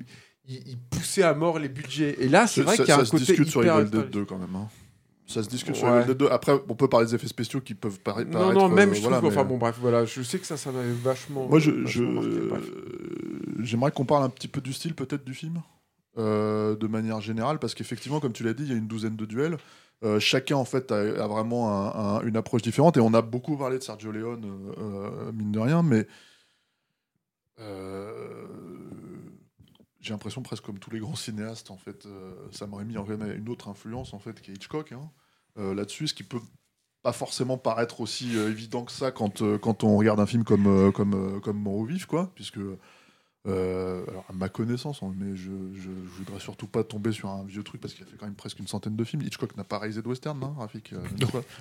il- il poussait à mort les budgets. Et là, c'est vrai Ça- qu'il y a ça un se côté discute sur Evil Dead nostalgique. 2 quand même. hein. Ça se discute sur. Evil Dead 2. Après, on peut parler des effets spéciaux qui peuvent paraître. Non, non, même euh, je voilà, trouve. Enfin mais- bon, bref, voilà. Je sais que ça, ça m'avait vachement. Moi, je, vachement je- j'aimerais qu'on parle un petit peu du style peut-être du film, euh, de manière générale, parce qu'effectivement, comme tu l'as dit, il y a une douzaine de duels. Euh, chacun en fait a, a vraiment un- un- une approche différente et on a beaucoup parlé de Sergio Leone euh, euh, mine de rien mais euh, j'ai l'impression presque comme tous les grands cinéastes en fait euh, Sam Raimi a quand même une autre influence en fait qui est Hitchcock hein, euh, là-dessus ce qui peut pas forcément paraître aussi euh, évident que ça quand, on regarde un film comme, comme, comme au vif, quoi, puisque, euh, alors, à ma connaissance, hein, mais je, je, je voudrais surtout pas tomber sur un vieux truc, parce qu'il a fait quand même presque une centaine de films. Hitchcock n'a pas réalisé de western, hein, Rafik euh,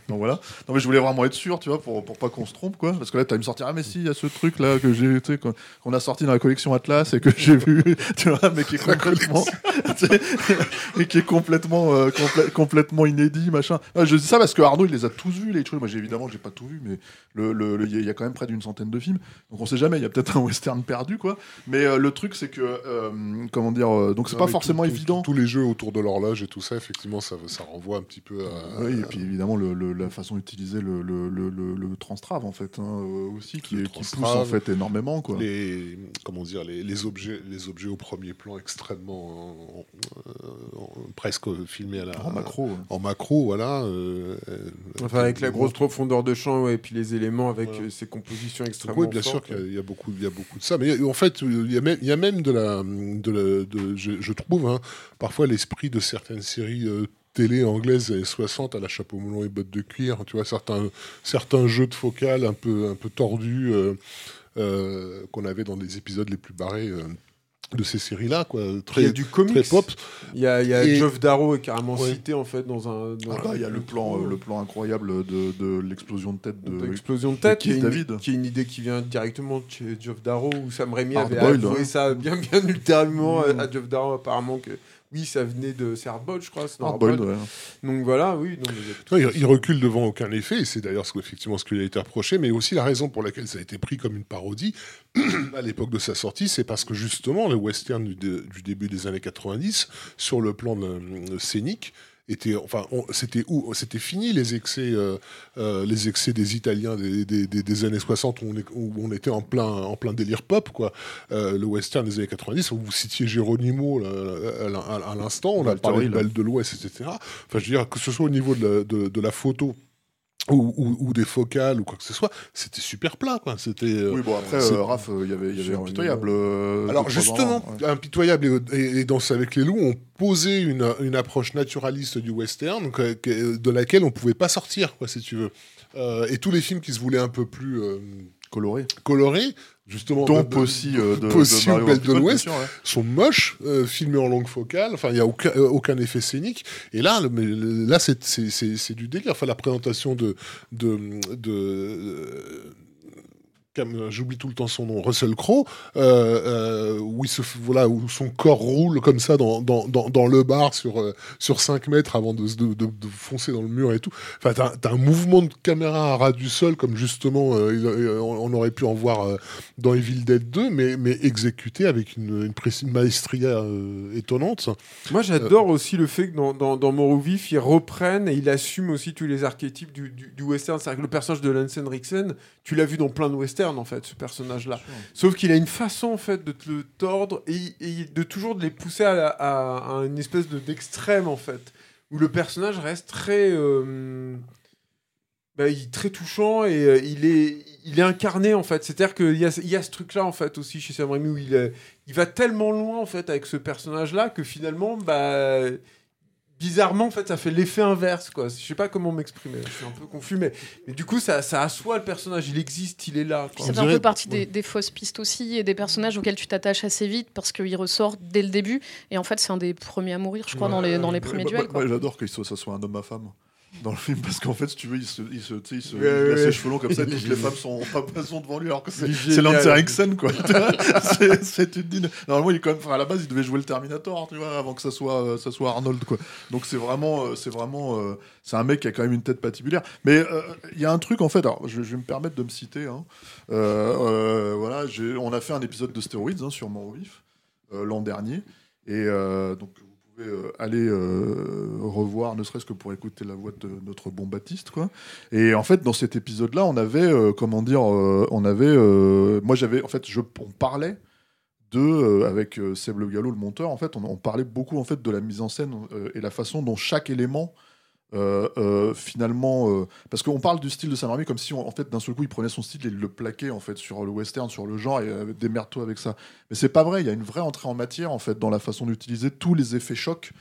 voilà. Non, mais je voulais vraiment être sûr, tu vois, pour, pour pas qu'on se trompe, quoi, parce que là, tu me sortir, ah, mais si, il y a ce truc-là que j'ai, tu sais, qu'on a sorti dans la collection Atlas et que j'ai vu, tu vois, mais qui est complètement, et qui est complètement, euh, complè- complètement inédit, machin. Je dis ça parce que Arnaud, il les a tous vus, les trucs. Moi, j'ai évidemment, j'ai pas tout vu, mais le, le- le- il y a- il y a quand même près d'une centaine de films. Donc, on sait jamais, il y a peut-être un western perdu, quoi. Mais euh, le truc, c'est que, euh, comment dire, euh, donc c'est pas mais forcément tout- tout- évident. Tous les jeux autour de l'horloge et tout ça, effectivement, ça, ça renvoie un petit peu à. Oui, et puis évidemment le- le- la façon d'utiliser le, le, le, le- le transtrave en fait hein, aussi qui, Le est- qui pousse en fait énormément quoi. les comment dire les, les objets les objets au premier plan extrêmement presque filmés à la En macro. ouais. en macro voilà euh, Enfin, avec la grosse profondeur de champ ouais, et puis les éléments avec Ouais. euh, ces compositions Donc extrêmement oui, bien sûr qu'il y y, a beaucoup, il y a beaucoup de ça. Mais en fait, y y a même de la, de je, trouve, hein, parfois l'esprit de certaines séries euh, télé anglaises des années 60 à la chapeau melon et bottes de cuir. Tu vois, certains, certains jeux de focale un peu, un peu tordus euh, euh, qu'on avait dans les épisodes les plus barrés de ces séries-là, quoi. Il y a Très, du comics. très pop. Il y a, il y a Et- Geoff Darrow est carrément Ouais. cité en fait dans un. Dans Ah bah, il y a le plan, euh, le plan incroyable de, de l'explosion de tête de de. Tête, de qui est, une, David. qui est une idée qui vient directement de chez Geoff Darrow, où Sam Raimi avait avoué ouais. ça bien, bien ultérieurement à, Mm. à Geoff Darrow, apparemment, que oui, ça venait de. C'est Hardboiled, je crois. Hardboiled. ouais. Donc voilà, oui. Non, il Non, recule devant aucun effet, et c'est d'ailleurs ce, effectivement ce qui lui a été reproché, mais aussi la raison pour laquelle ça a été pris comme une parodie à l'époque de sa sortie, c'est parce que justement le western du, dé- du début des années 90, sur le plan de- de scénique, était, enfin, c'était où C'était fini les excès, euh, euh, les excès des Italiens des, des- des- des années 60 où on, est- où on était en plein, en plein délire pop, quoi. Euh, le western des années 90, où vous citiez Geronimo là, à, à- à l'instant, on a parlé de. Belle de l'Ouest, etc. Enfin, je veux dire, que ce soit au niveau de la, de- de la photo ou, ou- ou des focales ou quoi que ce soit, c'était super plat, quoi. C'était. euh, Oui bon après euh, Raph, euh, il y avait, y avait impitoyable. euh, alors justement, ans, ouais. impitoyable et, et, et Danse avec les loups ont posé une, une approche naturaliste du western que- que- de laquelle on pouvait pas sortir, quoi, si tu veux. Et tous les films qui se voulaient un peu plus euh, coloré. colorés, justement, de- aussi euh, de, de Mario Belle ouais. sont moches, euh, filmés en longue focale. Enfin, il n'y a aucun, euh, aucun effet scénique. Et là, le- là, c'est du délire. Enfin, la présentation de de, de, j'oublie tout le temps son nom, Russell Crowe, euh, où, il se, voilà, où son corps roule comme ça dans, dans, dans, le bar sur, sur 5 mètres avant de, de, de, foncer dans le mur et tout. Enfin, t'as as un mouvement de caméra à ras du sol, comme justement on aurait pu en voir dans Evil Dead 2, mais, mais exécuté avec une, une, une maestria étonnante. Moi, j'adore aussi le fait que dans, dans, dans Mort Vif, il reprenne et il assume aussi tous les archétypes du, du, western. C'est-à-dire que le personnage de Lance Henriksen, tu l'as vu dans plein de westerns, en fait, ce personnage-là. Sauf qu'il a une façon, en fait, de te le tordre et, de toujours de les pousser à, une espèce d'extrême, en fait. Où le personnage reste très. Euh, bah, il très touchant et euh, il, est, il est incarné en fait. C'est-à-dire qu'il y a, il y a ce truc-là en fait aussi chez Sam Raimi où il, il va tellement loin en fait avec ce personnage-là que finalement, bah, bizarrement, en fait, ça fait l'effet inverse, quoi. Je sais pas comment m'exprimer, je suis un peu confus, mais, mais du coup, ça, ça assoit le personnage, il existe, il est là. Ça fait un peu partie des, fausses pistes aussi, et des personnages auxquels tu t'attaches assez vite parce qu'ils ressortent dès le début, et en fait, c'est un des premiers à mourir, je crois, dans les, dans les premiers duels. J'adore que ça soit un homme à femme dans le film parce qu'en fait si tu veux il se il se, il se il a ses cheveux longs comme ça et toutes les femmes sont sont devant lui alors que c'est c'est Lance Henriksen quoi. C'est une dîne. Normalement il est quand même enfin, à la base il devait jouer le Terminator tu vois avant que ça soit euh, ça soit Arnold quoi. Donc c'est vraiment euh, c'est vraiment euh, c'est un mec qui a quand même une tête patibulaire. Mais il y a un truc en fait alors je, vais me permettre de me citer hein. voilà on a fait un épisode de Stéroïdes hein, sur Mort vif l'an dernier. Et donc pouvez euh, aller euh, revoir, ne serait-ce que pour écouter la voix de notre bon Baptiste. Et en fait, dans cet épisode-là, on avait, euh, comment dire, on avait, moi j'avais, en fait, je, on parlait de, avec Seb Le Gallo, le monteur, en fait, on, on, parlait beaucoup en fait de la mise en scène et la façon dont chaque élément euh, euh, finalement, euh, parce qu'on parle du style de Sam Raimi comme si, en fait, d'un seul coup, il prenait son style et il le plaquait en fait sur le western, sur le genre et démerde-toi avec ça. Mais c'est pas vrai. Il y a une vraie entrée en matière en fait dans la façon d'utiliser tous les effets chocs.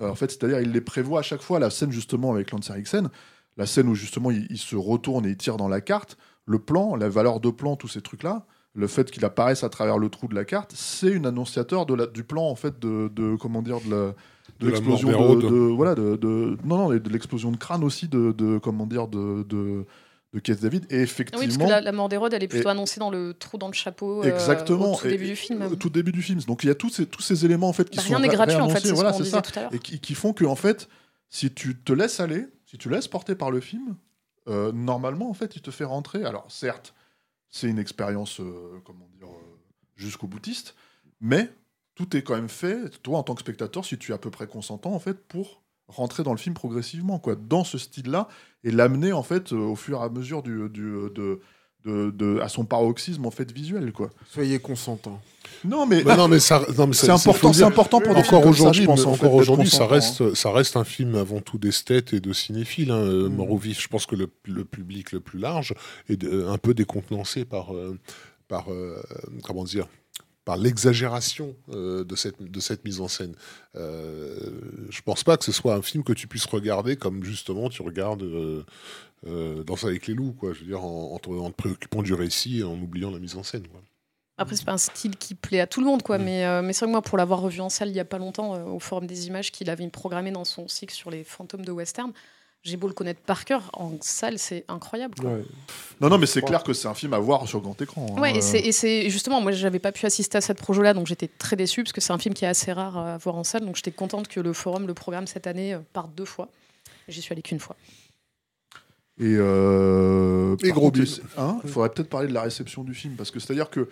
en fait, c'est-à-dire, il les prévoit à chaque fois. La scène justement avec Lance Henriksen, la scène où justement il, se retourne et il tire dans la carte, le plan, la valeur de plan, tous ces trucs-là le fait qu'il apparaisse à travers le trou de la carte, c'est une annonciateur de la, du plan en fait de, de comment dire de la, de, l'explosion de, voilà de, non non de l'explosion de crâne aussi de, comment dire de, de de Keith David. Et effectivement oui parce que la, mort d'Hérode elle est plutôt annoncée dans le trou dans le chapeau euh, exactement au tout début du film. tout début du film. Donc il y a tous ces tous ces éléments en fait qui bah, sont rien n'est gratuit en fait c'est voilà, ce ça. tout à et qui, qui, font que en fait si tu te laisses aller si tu laisses porter par le film euh, normalement en fait il te fait rentrer. Alors certes c'est une expérience euh, comment dire jusqu'au boutiste mais tout est quand même fait, toi en tant que spectateur, si tu es à peu près consentant, en fait, pour rentrer dans le film progressivement, quoi, dans ce style-là, et l'amener, en fait, euh, au fur et à mesure du, du de, de, à son paroxysme, en fait, visuel, quoi. Soyez consentant. Non, mais, non, mais ça, c'est important, c'est important pour encore aujourd'hui. Encore aujourd'hui, ça reste, hein. ça reste un film avant tout d'esthète et de cinéphile. Hein. Euh, mm. Mort vif, je pense que le, le, public le plus large est un peu décontenancé par, euh, par comment dire, par l'exagération euh, de, cette, de cette mise en scène. Euh, je pense pas que ce soit un film que tu puisses regarder comme justement tu regardes euh, euh Danse avec les loups, quoi. Je veux dire, en, en, te préoccupant du récit et en oubliant la mise en scène. Quoi. Après, c'est pas un style qui plaît à tout le monde, quoi. Mm. Mais, mais c'est vrai que moi, pour l'avoir revu en salle il y a pas longtemps, au Forum des Images, qu'il avait programmé dans son cycle sur les fantômes de western, j'ai beau le connaître par cœur, en salle, c'est incroyable. Non, non, mais c'est clair que c'est un film à voir sur grand écran. Hein. Ouais, et c'est justement, moi, j'avais pas pu assister à cette projet-là, donc j'étais très déçue parce que c'est un film qui est assez rare à voir en salle. Donc j'étais contente que le forum le programme cette année euh, par deux fois. J'y suis allée qu'une fois. Et, euh, gros hein, Il faudrait peut-être parler de la réception du film parce que c'est-à-dire que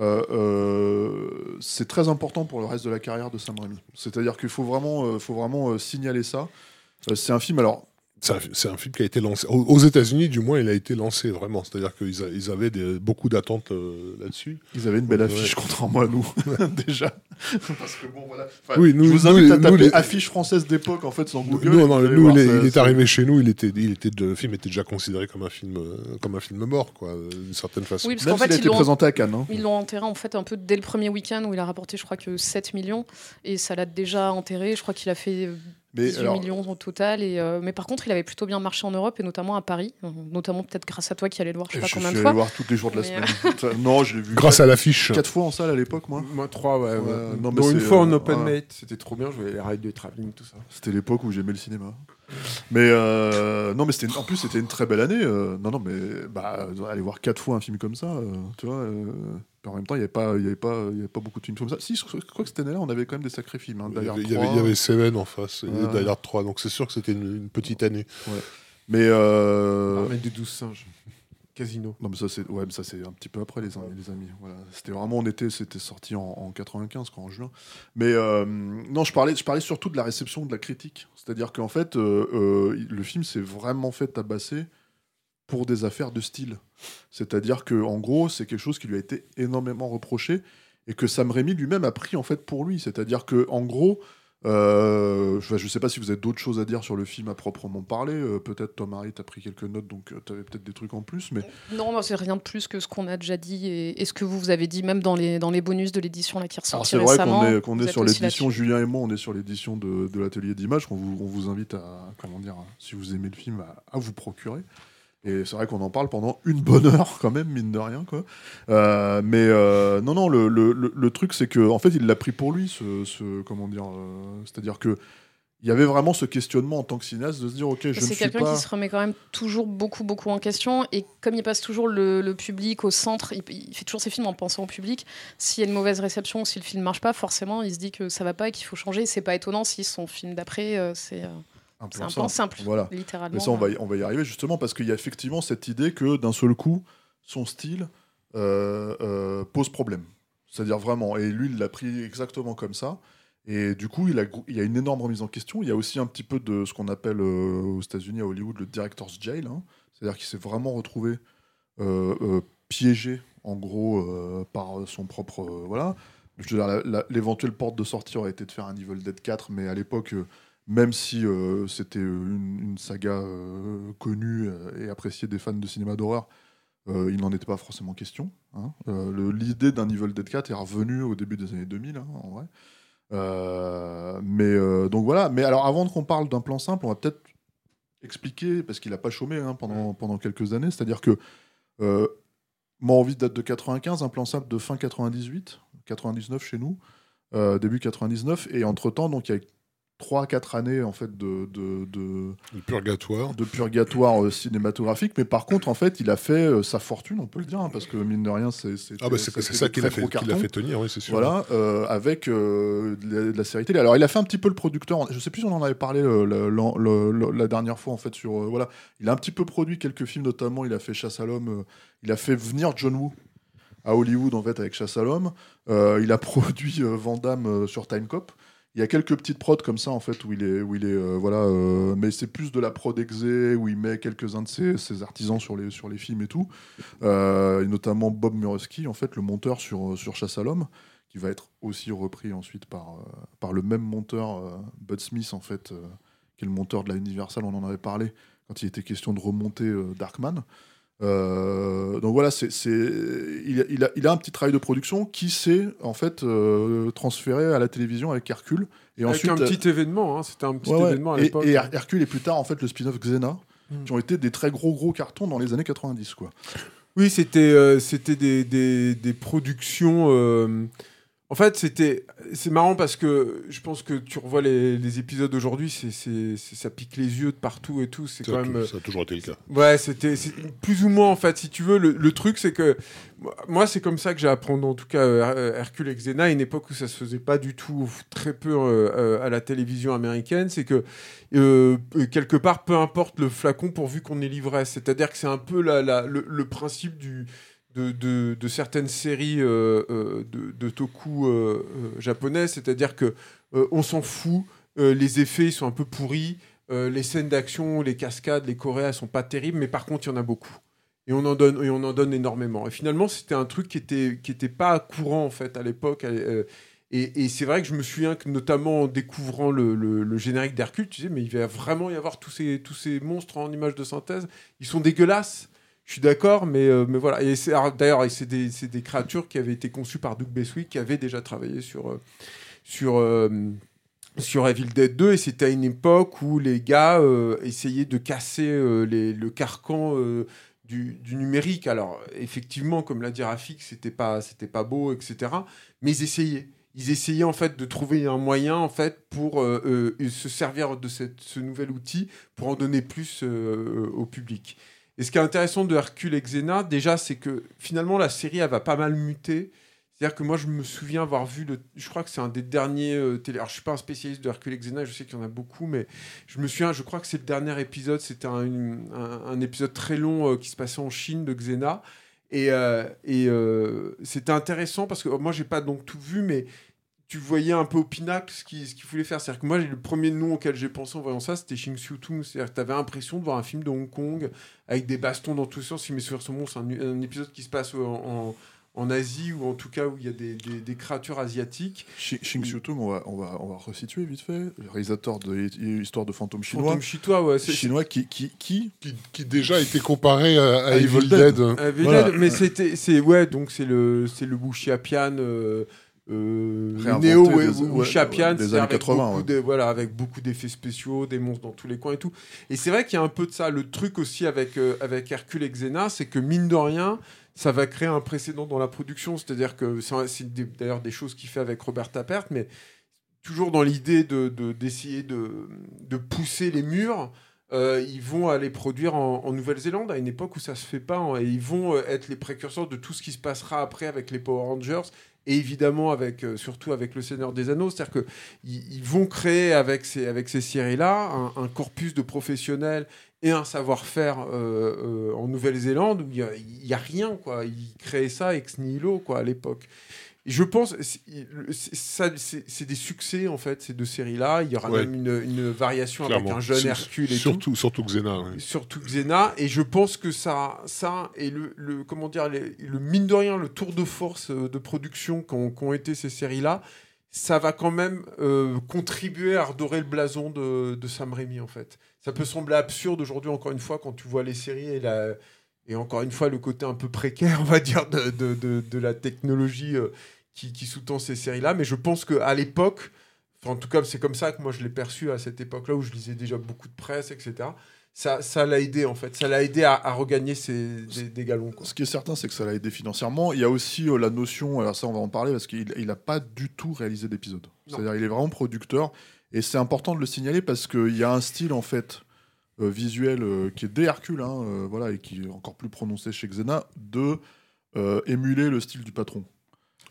euh, euh, c'est très important pour le reste de la carrière de Sam Raimi. C'est-à-dire qu'il faut vraiment, faut vraiment signaler ça. c'est un film, alors c'est un, film qui a été lancé. Aux, États-Unis, du moins, il a été lancé vraiment. C'est-à-dire qu'ils ils avaient beaucoup d'attentes euh, là-dessus. Ils avaient une belle affiche, contrairement à nous, déjà. Parce que bon, voilà. oui, nous, je vous invite à taper les... affiche française d'époque, en fait, sans Google. Non, non, nous, il, est, arrivé chez nous, il était, il était, le film était déjà considéré comme un film, euh, comme un film mort, quoi, d'une certaine façon. Oui, parce qu'en fait, il a été présenté à Cannes. Hein. Ils l'ont enterré, en fait, un peu dès le premier week-end où il a rapporté, je crois, que 7 millions. Et ça l'a déjà enterré. Je crois qu'il a fait mais 18 millions au total. Et, euh, mais par contre, il avait plutôt bien marché en Europe et notamment à Paris. Notamment peut-être grâce à toi qui allais le voir, je sais pas combien de fois. Je voir tous les jours de la semaine. Euh, non, je l'ai vu. Grâce à l'affiche. Quatre fois en salle à l'époque, moi. Moi, trois, ouais. Non, mais une fois en euh, open mate, c'était trop bien. Je voyais les rides de travelling, tout ça. C'était l'époque où j'aimais le cinéma. Mais euh, non, mais c'était en plus c'était une très belle année. euh, non, non, mais bah aller voir quatre fois un film comme ça, euh, tu vois. euh, en même temps, il n'y avait pas, il y avait pas, il y avait pas beaucoup de films comme ça. Si, je crois que cette année-là, on avait quand même des sacrés films. Hein, Il y avait- il y avait, il y avait Seven en face et Ouais. d'ailleurs 3, donc c'est sûr que c'était une, une petite année. Mais euh, L'armée des douze singes. Casino. non, mais ça c'est, ouais, mais ça c'est un petit peu après les, les amis. Voilà, c'était vraiment en été, c'était sorti en, en 95, quoi, en juin. Mais euh, non, je parlais, je parlais surtout de la réception de la critique. C'est-à-dire qu'en fait, euh, euh, le film s'est vraiment fait tabasser pour des affaires de style. C'est-à-dire que en gros, c'est quelque chose qui lui a été énormément reproché et que Sam Raimi lui-même a pris en fait pour lui. C'est-à-dire que en gros, euh, je ne sais pas si vous avez d'autres choses à dire sur le film à proprement parler. Euh, peut-être Tom Harry, t'as pris quelques notes, donc tu avais peut-être des trucs en plus. Mais Non, non, c'est rien de plus que ce qu'on a déjà dit et, et ce que vous, vous avez dit même dans les, dans les bonus de l'édition là, qui alors c'est vrai qu'on est, qu'on est sur l'édition. Julien et moi, on est sur l'édition de, de l'atelier d'images qu'on vous, on vous invite à comment dire, si vous aimez le film, à, à vous procurer. Et c'est vrai qu'on en parle pendant une bonne heure quand même, mine de rien quoi. Euh, mais euh, non non, le, le, le- le truc c'est que en fait il l'a pris pour lui, ce, ce- comment dire, euh, c'est-à-dire que il y avait vraiment ce questionnement en tant que cinéaste de se dire ok je ne C'est quelqu'un pas qui se remet quand même toujours beaucoup, beaucoup en question. Et comme il passe toujours le, le public au centre, il, il fait toujours ses films en pensant au public. S'il y a une mauvaise réception ou si le film marche pas, forcément, il se dit que ça va pas et qu'il faut changer. C'est pas étonnant si son film d'après, euh, c'est euh, un c'est un plan simple, Voilà. littéralement. Mais ça, on va, y, on va y arriver justement parce qu'il y a effectivement cette idée que d'un seul coup, son style euh, euh, pose problème. C'est-à-dire vraiment. Et lui, il l'a pris exactement comme ça. Et du coup, il, a, il y a une énorme remise en question. Il y a aussi un petit peu de ce qu'on appelle euh, aux États-Unis, à Hollywood, le director's jail. hein. C'est-à-dire qu'il s'est vraiment retrouvé euh, euh, piégé, en gros, euh, par son propre. euh, voilà. Je veux dire, la- la- l'éventuelle porte de sortie aurait été de faire un Evil Dead 4, mais à l'époque, euh, même si euh, c'était une, une saga euh, connue euh, et appréciée des fans de cinéma d'horreur, euh, il n'en était pas forcément question. hein. Euh, L'idée d'un Evil Dead 4 est revenue au début des années 2000, hein, en vrai. Euh, mais euh, donc voilà. Mais alors, avant qu'on parle d'un plan simple, on va peut-être expliquer, parce qu'il n'a pas chômé hein, pendant, pendant quelques années, c'est-à-dire que euh, Mort en vie date de 95, un plan simple de fin 98, 99 chez nous, euh, début 99, et entre-temps, donc il y a 3-4 années en fait de, de, purgatoire. de purgatoire euh, cinématographique, mais par contre, en fait, il a fait euh, sa fortune, on peut le dire, hein, parce que mine de rien, c'est c'est- Ah bah c'est ça qui l'a fait, tenir, oui, c'est sûr. Voilà, euh, avec de, la, de la série télé. Alors, il a fait un petit peu le producteur. Je sais plus si on en avait parlé le- le- le- le- la dernière fois, en fait, sur. voilà. Il a un petit peu produit quelques films, notamment, il a fait Chasse à l'homme. il a fait venir John Woo à Hollywood, en fait, avec Chasse à l'homme. Euh, il a produit euh, Van Damme euh, sur Time Cop. Il y a quelques petites prods comme ça, en fait, où il est. Où il est euh, voilà, euh, mais c'est plus de la prod exé, où il met quelques-uns de ses, ses artisans sur les, sur les films et tout. Euh, et notamment Bob Murawski, en fait, le monteur sur, sur Chasse à l'homme qui va être aussi repris ensuite par, par le même monteur, Bud Smith, en fait, qui est le monteur de la Universal, on en avait parlé quand il était question de remonter Darkman. Euh, donc voilà, c'est, c'est, il, a, il, a, il a un petit travail de production qui s'est en fait euh, transféré à la télévision avec Hercule. Et Avec ensuite, un petit événement, hein, c'était un petit Ouais, événement à Et- l'époque. Et, Her- Hercule et plus tard en fait le spin-off Xena, Mm. qui ont été des très gros gros cartons dans les années 90 quoi. Oui, c'était euh, c'était des, des, des productions. euh, En fait, c'était c'est marrant parce que je pense que tu revois les, les épisodes aujourd'hui, c'est c'est- c'est- ça pique les yeux de partout et tout. C'est Ça, quand même. euh, ça a toujours été le cas. Ouais, c'était c'est plus ou moins en fait, si tu veux. Le, le truc, c'est que moi- c'est comme ça que j'ai appris en tout cas euh, Her- Hercule et Xena, à une époque où ça se faisait pas du tout, très peu euh, euh, à la télévision américaine. C'est que euh, quelque part, peu importe le flacon pourvu qu'on ait l'ivresse. C'est-à-dire que c'est un peu la, la- le, le principe du. De, de- certaines séries euh, euh, de, de toku euh, japonaises, c'est-à-dire que on s'en fout, les effets sont un peu pourris, les scènes d'action, les cascades, les choréas sont pas terribles, mais par contre, il y en a beaucoup. Et on en donne, et on en donne énormément. Et finalement, c'était un truc qui était, qui était pas courant, en fait, à l'époque. et et c'est vrai que je me souviens que, notamment en découvrant le, le- le générique d'Hercule, tu disais, mais il va vraiment y avoir tous ces, tous ces monstres en images de synthèse. Ils sont dégueulasses. Je suis d'accord, mais, euh, mais voilà. Et d'ailleurs, c'est des, des créatures qui avaient été conçues par Doug Beswick, qui avait déjà travaillé sur, euh, sur, euh, sur Evil Dead 2. Et c'était à une époque où les gars essayaient de casser les- le carcan du, numérique. Alors, effectivement, comme l'a dit Rafik, c'était pas, c'était pas beau, etc. Mais ils essayaient. Ils essayaient en fait de trouver un moyen en fait pour se servir de cette, ce nouvel outil pour en donner plus au public. Et ce qui est intéressant de Hercule et Xena, déjà, c'est que finalement la série elle va pas mal muter. C'est-à-dire que moi, je me souviens avoir vu le. Je crois que c'est un des derniers euh, télé. Alors, je suis pas un spécialiste de Hercule et Xena, je sais qu'il y en a beaucoup, mais je me souviens, je crois que c'est le dernier épisode. C'était un, épisode très long euh, qui se passait en Chine de Xena. Et, euh, et c'était intéressant parce que euh, moi, j'ai pas donc tout vu, mais tu voyais un peu au pinacle ce qu'il ce qu'il voulait faire. C'est-à-dire que moi, le premier nom auquel j'ai pensé en voyant ça, c'était Xing Xiu Tung. C'est-à-dire que tu avais l'impression de voir un film de Hong Kong avec des bastons dans tous les sens. Si mes souvenirs sont bons, c'est un, un épisode qui se passe en, en- en Asie ou en tout cas où il y a des, des- des créatures asiatiques. Shi- Xing Xiu Tung, on va, on, va, on va resituer vite fait. Le réalisateur de l'histoire de fantômes chinois. Fantôme chinois, ouais. Chinois qui, qui, qui Qui, qui déjà a été comparé à, à À Evil Dead. Euh, Voilà. Mais c'était c'est ouais donc c'est le c'est le Wuxiapian euh, euh, néo des- ouais, des c'est années avec 80, beaucoup de- voilà avec beaucoup d'effets spéciaux des monstres dans tous les coins et tout. Et c'est vrai qu'il y a un peu de ça. Le truc aussi avec euh, avec Hercule et Xena c'est que mine de rien ça va créer un précédent dans la production. C'est-à-dire que c'est d'ailleurs des choses qu'il fait avec Robert Tappert mais toujours dans l'idée de de- d'essayer de, de pousser les murs euh, ils vont aller produire en, en Nouvelle-Zélande à une époque où ça se fait pas hein, et ils vont euh, être les précurseurs de tout ce qui se passera après avec les Power Rangers et évidemment avec euh, surtout avec le Seigneur des Anneaux c'est-à-dire que ils, ils vont créer avec ces avec ces séries là un, corpus de professionnels et un savoir-faire euh, euh, en Nouvelle-Zélande où il y a, rien quoi. Ils créaient ça ex nihilo quoi à l'époque je pense c'est- des succès en fait ces deux séries là il y aura Ouais. même une, une variation avec un jeune Hercule et tout surtout, surtout Xena. ouais. surtout Xena et je pense que ça ça et le, le comment dire le mine de rien le tour de force euh, de production qu'ont été ces séries là ça va quand même euh, contribuer à redorer le blason de, de Sam Raimi en fait ça peut sembler absurde aujourd'hui encore une fois quand tu vois les séries et la et encore une fois le côté un peu précaire on va dire de, de, de- de la technologie euh, qui, qui sous-tend ces séries là mais je pense que à l'époque en tout cas, c'est comme ça que moi je l'ai perçu à cette époque-là où je lisais déjà beaucoup de presse, etc. Ça, ça l'a aidé en fait. Ça l'a aidé à, à regagner ses, des, des galons. Quoi. Ce qui est certain, c'est que ça l'a aidé financièrement. Il y a aussi euh, la notion, alors ça on va en parler parce qu'il n'a pas du tout réalisé d'épisode. C'est-à-dire il est vraiment producteur et c'est important de le signaler parce qu'il y a un style en fait visuel euh, qui est dès Hercule, hein, euh, voilà, et qui est encore plus prononcé chez Xena, de euh, émuler le style du patron.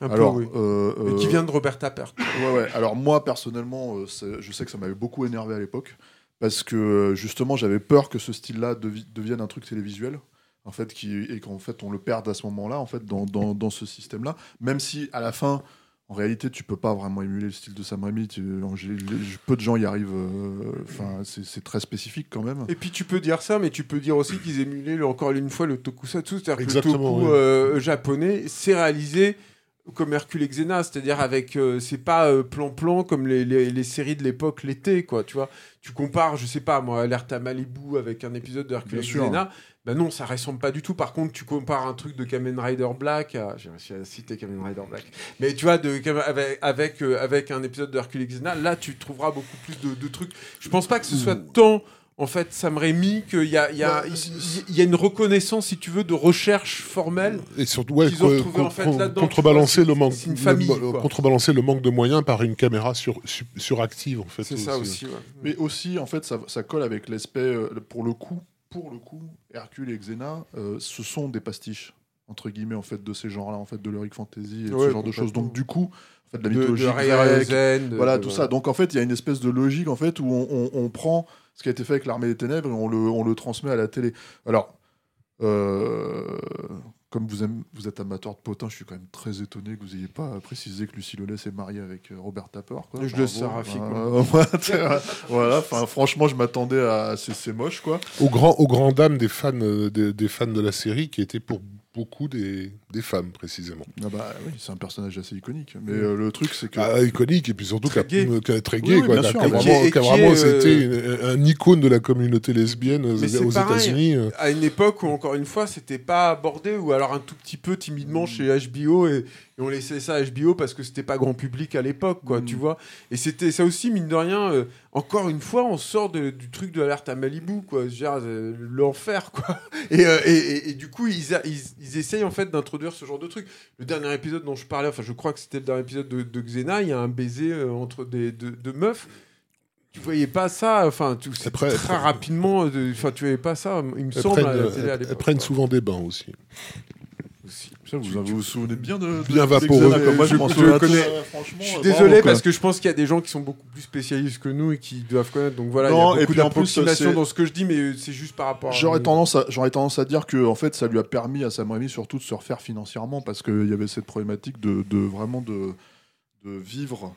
Un peu, Alors, oui. euh, Et qui euh, vient de Robert Tappert. Ouais, ouais. Alors moi, personnellement, euh, je sais que ça m'avait beaucoup énervé à l'époque, parce que euh, justement, j'avais peur que ce style-là devi- devienne un truc télévisuel, en fait, qui, et qu'en fait, on le perde à ce moment-là, en fait, dans, dans, dans ce système-là. Même si, à la fin, en réalité, tu peux pas vraiment émuler le style de Sam Raimi. peu de gens y arrivent. euh, Enfin, c'est c'est très spécifique quand même. Et puis tu peux dire ça, mais tu peux dire aussi qu'ils émulaient encore une fois le tokusatsu, c'est-à-dire que le toku euh, japonais, c'est réalisé comme Hercule et Xena, c'est-à-dire avec euh, c'est pas euh, plan-plan comme les, les- les séries de l'époque l'été, quoi. Tu vois, tu compares, je sais pas moi, Alerte à Malibu avec un épisode de Hercule Bien et sûr. Ben non, ça ressemble pas du tout. Par contre, tu compares un truc de Kamen Rider Black, à... j'ai réussi à citer Kamen Rider Black, mais tu vois, de, avec, avec, euh, avec un épisode de Hercule et Xena, là, tu trouveras beaucoup plus de, de trucs. Je pense pas que ce soit tant, en fait, Sam Raimi, qu'il y a, il y, a, Bah, y a une reconnaissance, si tu veux, de recherche formelle. Et surtout, ouais, qu'ils ont co- retrouvé, en con- fait, con- là-dedans, contrebalancer le manque, famille, le- contrebalancer le manque de moyens par une caméra sur, sur- suractive en fait. C'est ça aussi, ouais. Mais aussi, en fait, ça, ça colle avec l'aspect, euh, pour le coup, pour le coup, Hercule et Xena, euh, ce sont des pastiches entre guillemets en fait de ces genres-là, en fait de l'heroic fantasy et de Ouais, ce genre de choses. Donc du coup, en fait, de la De, de mythologie Ray grecque, de- voilà de- tout ça. Donc en fait, il y a une espèce de logique en fait où on, on- on prend ce qui a été fait avec l'armée des ténèbres et on le, on le transmet à la télé. Alors, euh, comme vous, aimez- vous êtes amateur de potins, je suis quand même très étonné que vous n'ayez pas précisé que Lucie Lollet s'est mariée avec euh, Robert Tapper. quoi. Je le Bravo. sais, Rafik, Euh, voilà, franchement, je m'attendais à. C'est c'est moche, quoi. Au grand, au grand dam des fans, euh, des, des fans de la série qui étaient pour beaucoup des, des femmes précisément. Ah bah oui, c'est un personnage assez iconique. Mais euh, le truc, c'est que. Ah, iconique et puis surtout Très gay. très gay, oui, quoi, vraiment, est, euh, été un, icône de la communauté lesbienne aux, Mais. États-Unis. euh. à une époque où encore une fois c'était pas abordé ou alors un tout petit peu timidement chez HBO et, et on laissait ça à HBO parce que c'était pas grand public à l'époque quoi Mm. tu vois et c'était ça aussi mine de rien euh, encore une fois, on sort de- du truc de l'alerte à Malibu, quoi. Euh, l'enfer, quoi. Et, euh, et, et- et du coup, ils, a- ils, ils essayent en fait d'introduire ce genre de truc. Le dernier épisode dont je parlais, enfin, je crois que c'était le dernier épisode de, de Xena, il y a un baiser euh, entre des deux deux meufs. Tu voyais pas ça, enfin, tu, Après- très rapidement, de- enfin, tu voyais pas ça, il me semble, prennent, à la télé à elles- prennent souvent des bains aussi. Aussi. Ça, vous, vous vous souvenez bien de, Bien vaporeux. Je, Je- connais. euh, Je suis euh, désolé parce que je pense qu'il y a des gens qui sont beaucoup plus spécialistes que nous et qui doivent connaître. Donc voilà, Non, il y a beaucoup puis en plus, d'approximation c'est- dans ce que je dis, mais c'est juste par rapport. J'aurais tendance, à, j'aurais tendance à dire que en fait, ça lui a permis à Sam Raimi surtout de se refaire financièrement parce qu'il y avait cette problématique de, de vraiment de, de vivre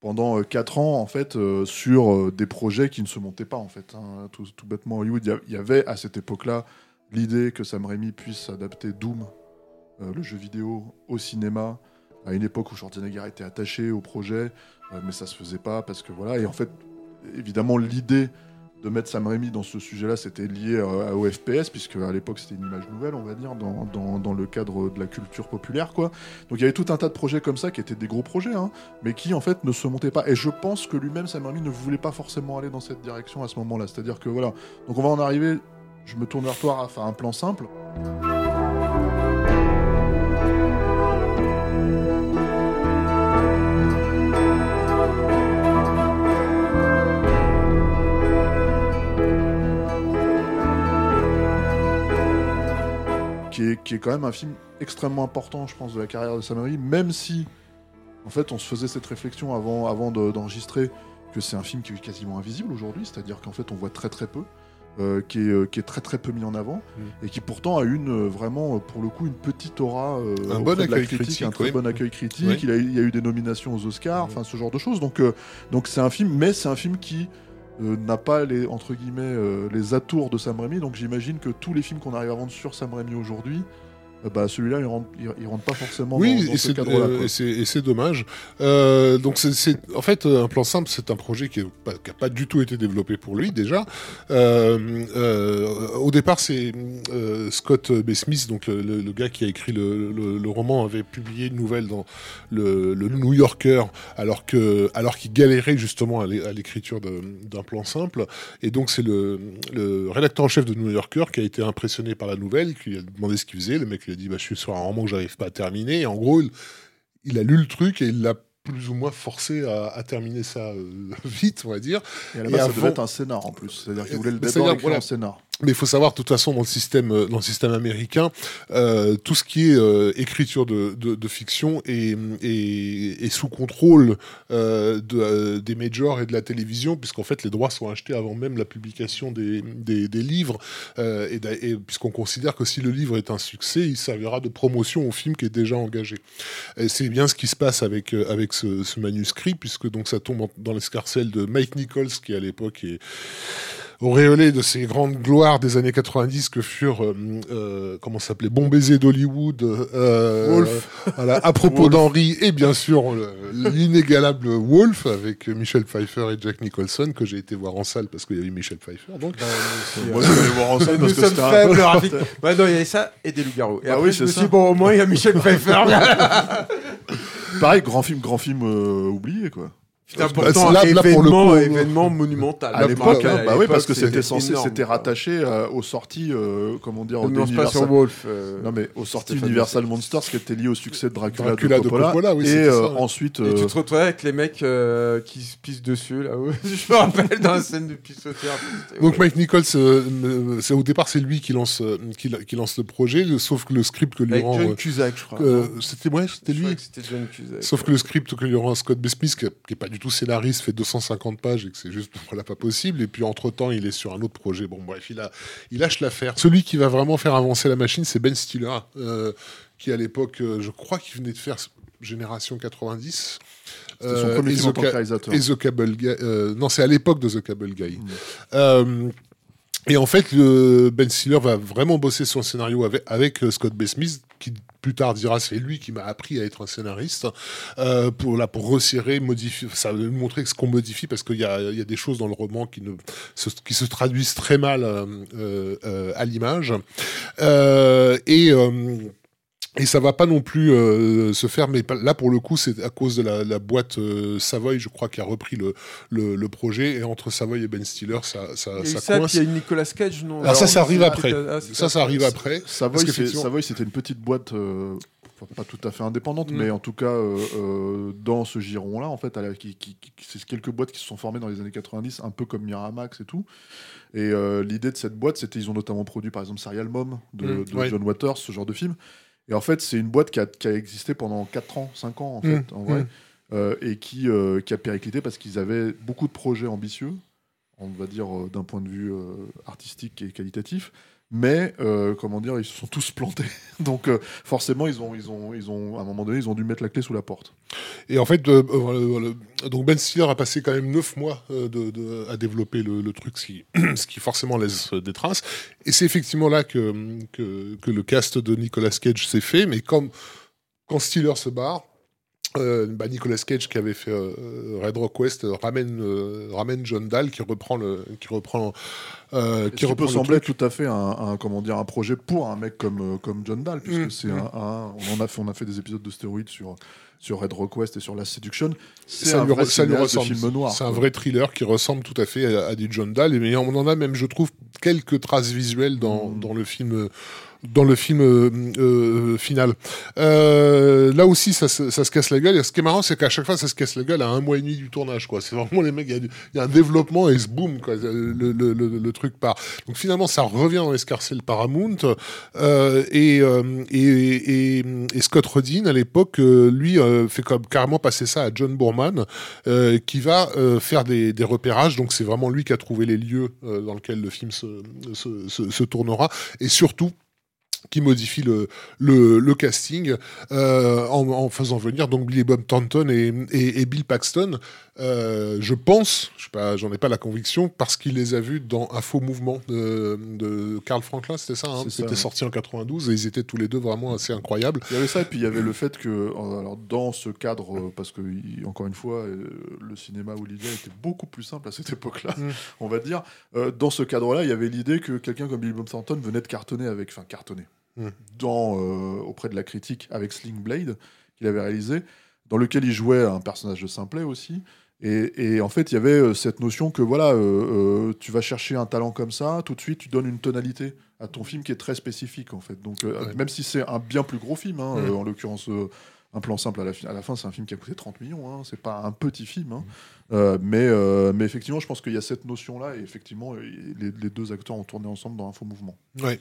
pendant 4 ans en fait euh, sur euh, des projets qui ne se montaient pas en fait. hein. Tout, tout bêtement, Hollywood, il y a- il y avait à cette époque-là l'idée que Sam Raimi puisse adapter Doom, euh, le jeu vidéo, au cinéma à une époque où Schwarzenegger était attaché au projet, euh, mais ça se faisait pas parce que voilà. Et en fait, évidemment, l'idée de mettre Sam Raimi dans ce sujet-là, c'était lié euh, au FPS, puisque à l'époque c'était une image nouvelle, on va dire, dans, dans, dans le cadre de la culture populaire, quoi. Donc il y avait tout un tas de projets comme ça qui étaient des gros projets, hein, mais qui en fait ne se montaient pas. Et je pense que lui-même, Sam Raimi, ne voulait pas forcément aller dans cette direction à ce moment-là. C'est-à-dire que voilà. Donc on va en arriver. Je me tourne vers toi, à un plan simple. Qui est, quand même un film extrêmement important, je pense, de la carrière de Sam Raimi, même si, en fait, on se faisait cette réflexion avant, avant de- d'enregistrer que c'est un film qui est quasiment invisible aujourd'hui, c'est-à-dire qu'en fait, on voit très très peu, euh, qui, est, euh, qui est très très peu mis en avant, Mm. et qui pourtant a une euh, vraiment, pour le coup, une petite aura, euh, Un bon de la accueil critique, critique, un très oui. bon accueil critique. Oui. Il, a, il y a eu des nominations aux Oscars, Mm. enfin ce genre de choses. Donc, euh, donc c'est un film, mais c'est un film qui euh, n'a pas les entre guillemets euh, les atours de Sam Raimi. Donc j'imagine que tous les films qu'on arrive à vendre sur Sam Raimi aujourd'hui, bah celui-là il rentre, il, rentre pas forcément Oui, dans, dans ce cadre-là. euh, et c'est- dommage. Euh, donc c'est- en fait euh, un plan simple, c'est un projet qui n'a pas, pas du tout été développé pour lui déjà. Euh, euh, au départ, c'est euh, Scott B. Smith, donc le, gars qui a écrit le, le- le roman, avait publié une nouvelle dans le, le New Yorker, alors que alors qu'il galérait justement à l'é- à l'écriture d'un plan simple. Et donc c'est le, le rédacteur en chef de New Yorker qui a été impressionné par la nouvelle, qui lui a demandé ce qu'il faisait. Le mec lui a dit bah, Je suis sur un roman que j'arrive pas à terminer. Et en gros, il, il a lu le truc et il l'a plus ou moins forcé à, à terminer ça euh, vite, on va dire. Et à la et base, ça avant- devait être un scénar en plus. C'est-à-dire qu'il voulait le voilà. en scénar. Mais il faut savoir, de toute façon, dans le système, euh, dans le système américain, euh, tout ce qui est euh, écriture de, de, de fiction est, est, est sous contrôle euh, de, euh, des majors et de la télévision, puisqu'en fait, les droits sont achetés avant même la publication des, des, des livres, euh, et, puisqu'on considère que si le livre est un succès, il servira de promotion au film qui est déjà engagé. C'est bien ce qui se passe avec, avec ce, ce manuscrit, puisque donc ça tombe dans l'escarcelle de Mike Nichols, qui à l'époque est auréolé de ces grandes gloires des années 90 que furent, euh, euh, comment s'appelait, Bon baiser d'Hollywood, euh, Wolf. voilà, à propos d'Henry, et bien sûr le- l'inégalable Wolf avec Michel Pfeiffer et Jack Nicholson, que j'ai été voir en salle parce qu'il y avait Michel Pfeiffer. Donc, Moi, je vais voir en salle Nous parce que sommes c'était un faibles, peu- Rafik. Ouais, non, il y avait ça et des loups-garous. Et Ah après, oui, je c'est me ça. suis dit, bon, au moins, il y a Michel Pfeiffer. Pareil, grand film, grand film euh, oublié quoi. Putain, pourtant, là- là, pour le événement, coup, événement monumental. À l'époque, hein, bah oui, parce que c'était censé, rattaché euh, aux sorties, euh, comment dire, d'Universal- sur Wolf. euh, Non mais aux sorties Universal Monsters qui était lié au succès de Dracula, Dracula de de Coppola, oui, et c'était euh, ça, ouais. ensuite Et tu te retrouvais avec les mecs euh, qui se pissent dessus, là. ouais. Je me rappelle dans la scène de pissotière. C'était- donc Mike Nichols, euh, euh, c'est au départ c'est lui qui lance, euh, qui, qui lance le projet, sauf que le script que lui Avec rend, John Cusack, je crois. c'était ouais, c'était lui. crois que C'était John Cusack. Sauf que le script que lui rend Scott B. Smith, qui n'est pas du tout scénariste, fait 250 pages et que c'est juste voilà, pas possible. Et puis entre-temps, il est sur un autre projet. Bon, bref, il, a, il lâche l'affaire. Celui qui va vraiment faire avancer la machine, c'est Ben Stiller, euh, qui à l'époque, euh, je crois qu'il venait de faire Génération 90. c'était son Euh, premier et film en The tant que Ca- réalisateur. et The Cable Guy. euh, non, c'est à l'époque de The Cable Guy. Euh, et en fait, Ben Stiller va vraiment bosser son scénario avec, euh, Scott B. Smith, qui plus tard dira c'est lui qui m'a appris à être un scénariste, euh, pour, là, pour resserrer, modifier, ça montrer ce qu'on modifie, parce qu'il y a, y a des choses dans le roman qui, ne, se, qui se traduisent très mal euh, euh, euh, à l'image. Euh, et. Et ça va pas non plus euh, se faire, mais là pour le coup c'est à cause de la, boîte euh, Savoy, je crois, qui a repris le, le, projet. Et entre Savoy et Ben Stiller, ça, ça, ça, ça Il y a une Nicolas Cage, non? Alors, ça, ça arrive après. ça, ça arrive après. Savoy, c'était une petite boîte. Euh, pas tout à fait indépendante, mm. mais en tout cas dans ce giron-là, en fait, qui, qui, c'est quelques boîtes qui se sont formées dans les années 90, un peu comme Miramax et tout. Et l'idée de cette boîte, c'était ils ont notamment produit par exemple Serial Mom de, mm. de John Waters, ce genre de film. Et en fait, c'est une boîte qui a, qui a, existé pendant 4 ans, 5 ans, en mmh. fait, en vrai, mmh. euh, et qui, euh, qui a périclité parce qu'ils avaient beaucoup de projets ambitieux, on va dire euh, d'un point de vue artistique et qualitatif, mais euh, comment dire, ils se sont tous plantés. Donc euh, forcément, ils ont, ils ont, ils ont, à un moment donné, ils ont dû mettre la clé sous la porte. Et en fait, euh, donc Ben Stiller a passé quand même neuf mois de, à développer le, truc, ce qui, ce qui, forcément laisse des traces. Et c'est effectivement là que, que, que, le cast de Nicolas Cage s'est fait, mais comme quand Stiller se barre, euh, bah, Nicolas Cage qui avait fait euh, Red Rock West euh, ramène, ramène John Dahl qui reprend le qui reprend qui reprend peut sembler tout à fait un, comment dire un projet pour un mec comme comme John Dahl puisque mm. c'est mm. un, on en a fait on a fait des épisodes de stéroïdes sur sur Red Rock West et sur La Seduction. C'est un, vrai ça. C'est un vrai thriller qui ressemble tout à fait à, du John Dahl. Et on en a même, je trouve, quelques traces visuelles dans, mm. dans le film dans le film euh, euh, final. Euh, là aussi, ça, ça, se casse la gueule. Et ce qui est marrant, c'est qu'à chaque fois, ça se casse la gueule à un mois et demi du tournage. quoi. C'est vraiment les mecs, il y, a un développement et ce boum, quoi, le, le, le, truc part. Donc finalement, ça revient dans l'escarcelle Paramount. Et, et, et, Scott Rodin, à l'époque, lui, fait comme carrément passer ça à John Boorman, qui va faire des, des repérages. Donc c'est vraiment lui qui a trouvé les lieux dans lesquels le film se, se, se tournera. Et surtout, qui modifie le, casting euh, en, faisant venir donc Billy Bob Thornton et Bill Paxton. Euh, je pense, je j'en ai pas la conviction, parce qu'il les a vus dans un faux mouvement de, de Carl Franklin, c'était ça, hein, c'était sorti en 92 et ils étaient tous les deux vraiment assez incroyables. Il y avait ça et puis il y avait le fait que alors, dans ce cadre, parce que encore une fois, euh, le cinéma hollywoodien était beaucoup plus simple à cette époque-là, mm. on va dire. Euh, dans ce cadre-là, il y avait l'idée que quelqu'un comme Billy Bob Thornton venait de cartonner avec, enfin cartonner, mm. dans auprès de la critique avec Sling Blade qu'il avait réalisé, dans lequel il jouait un personnage de Simplet aussi. Et, en fait, il y avait euh, cette notion que voilà, euh, euh, tu vas chercher un talent comme ça, tout de suite, tu donnes une tonalité à ton film qui est très spécifique en fait. Donc, même si c'est un bien plus gros film, hein, en l'occurrence, un plan simple à la, à la fin, c'est un film qui a coûté 30 millions. Hein, c'est pas un petit film. Hein. Euh, mais, euh, mais effectivement, je pense qu'il y a cette notion-là, et effectivement, les, deux acteurs ont tourné ensemble dans un faux mouvement. Ouais.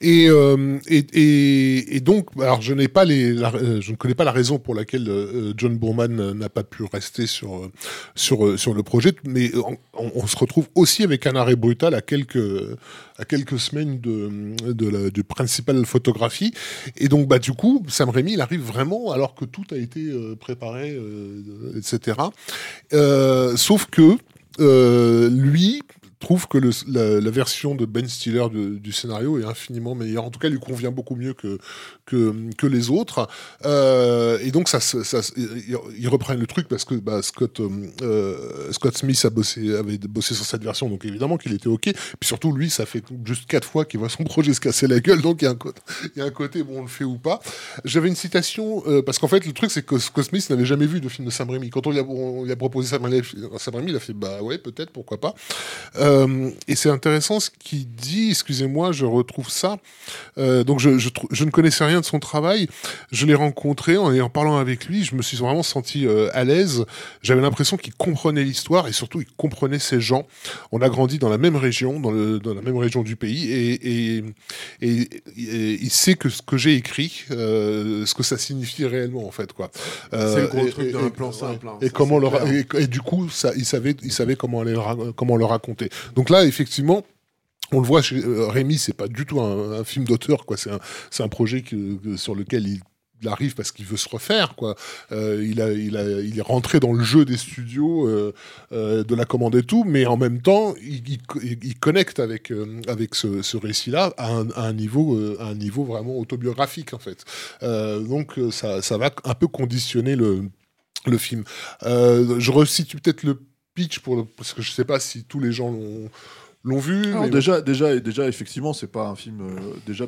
Et, euh, et, et, donc, alors je pas les, je ne connais pas la raison pour laquelle John Boorman n'a pas pu rester sur sur sur le projet, mais on, se retrouve aussi avec un arrêt brutal à quelques à quelques semaines de de la du principal photographie, et donc bah du coup, Sam Raimi, arrive vraiment alors que tout a été préparé, etc. sauf que euh, lui, trouve que la, version de Ben Stiller du scénario est infiniment meilleure. En tout cas, lui convient beaucoup mieux que, que, les autres. Euh, et donc, ça, ça, ils reprennent le truc parce que bah, Scott, euh, Scott Smith a bossé, avait bossé sur cette version, donc évidemment qu'il était OK. Puis surtout, lui, ça fait juste quatre fois qu'il voit son projet se casser la gueule, donc il y a un côté, y a un côté bon, on le fait ou pas. J'avais une citation, euh, parce qu'en fait, le truc, c'est que Scott Smith n'avait jamais vu de film de Sam Raimi. Quand on lui a, on lui a proposé Sam Raimi, il a fait bah ouais, peut-être, pourquoi pas. Euh, et c'est intéressant ce qu'il dit, excusez-moi, je retrouve ça. Euh, donc je, je, je, ne connaissais rien de son travail. Je l'ai rencontré en, en parlant avec lui, je me suis vraiment senti euh, à l'aise. J'avais l'impression qu'il comprenait l'histoire et surtout il comprenait ces gens. On a grandi dans la même région, dans, le, dans la même région du pays et, et, et, il sait que ce que j'ai écrit, ce que ça signifie réellement en fait quoi. c'est le gros truc d'un plan simple. Hein. et comment et, du coup ça, il savait, il savait comment aller comment le raconter. Donc là, effectivement, on le voit chez euh, Rémi, c'est pas du tout un, film d'auteur, quoi. C'est un, un, projet sur lequel il arrive parce qu'il veut se refaire quoi. Euh, il, a, il, a, il est rentré dans le jeu des studios euh, de la commande et tout, mais en même temps il, il, connecte avec avec ce, récit-là à un, niveau un niveau vraiment autobiographique en fait. donc ça, ça va un peu conditionner le le film. je resitue peut-être le pitch pour parce que je sais pas si tous les gens l'ont l'ont vu. déjà, déjà, déjà, effectivement, c'est pas un film. Euh, déjà,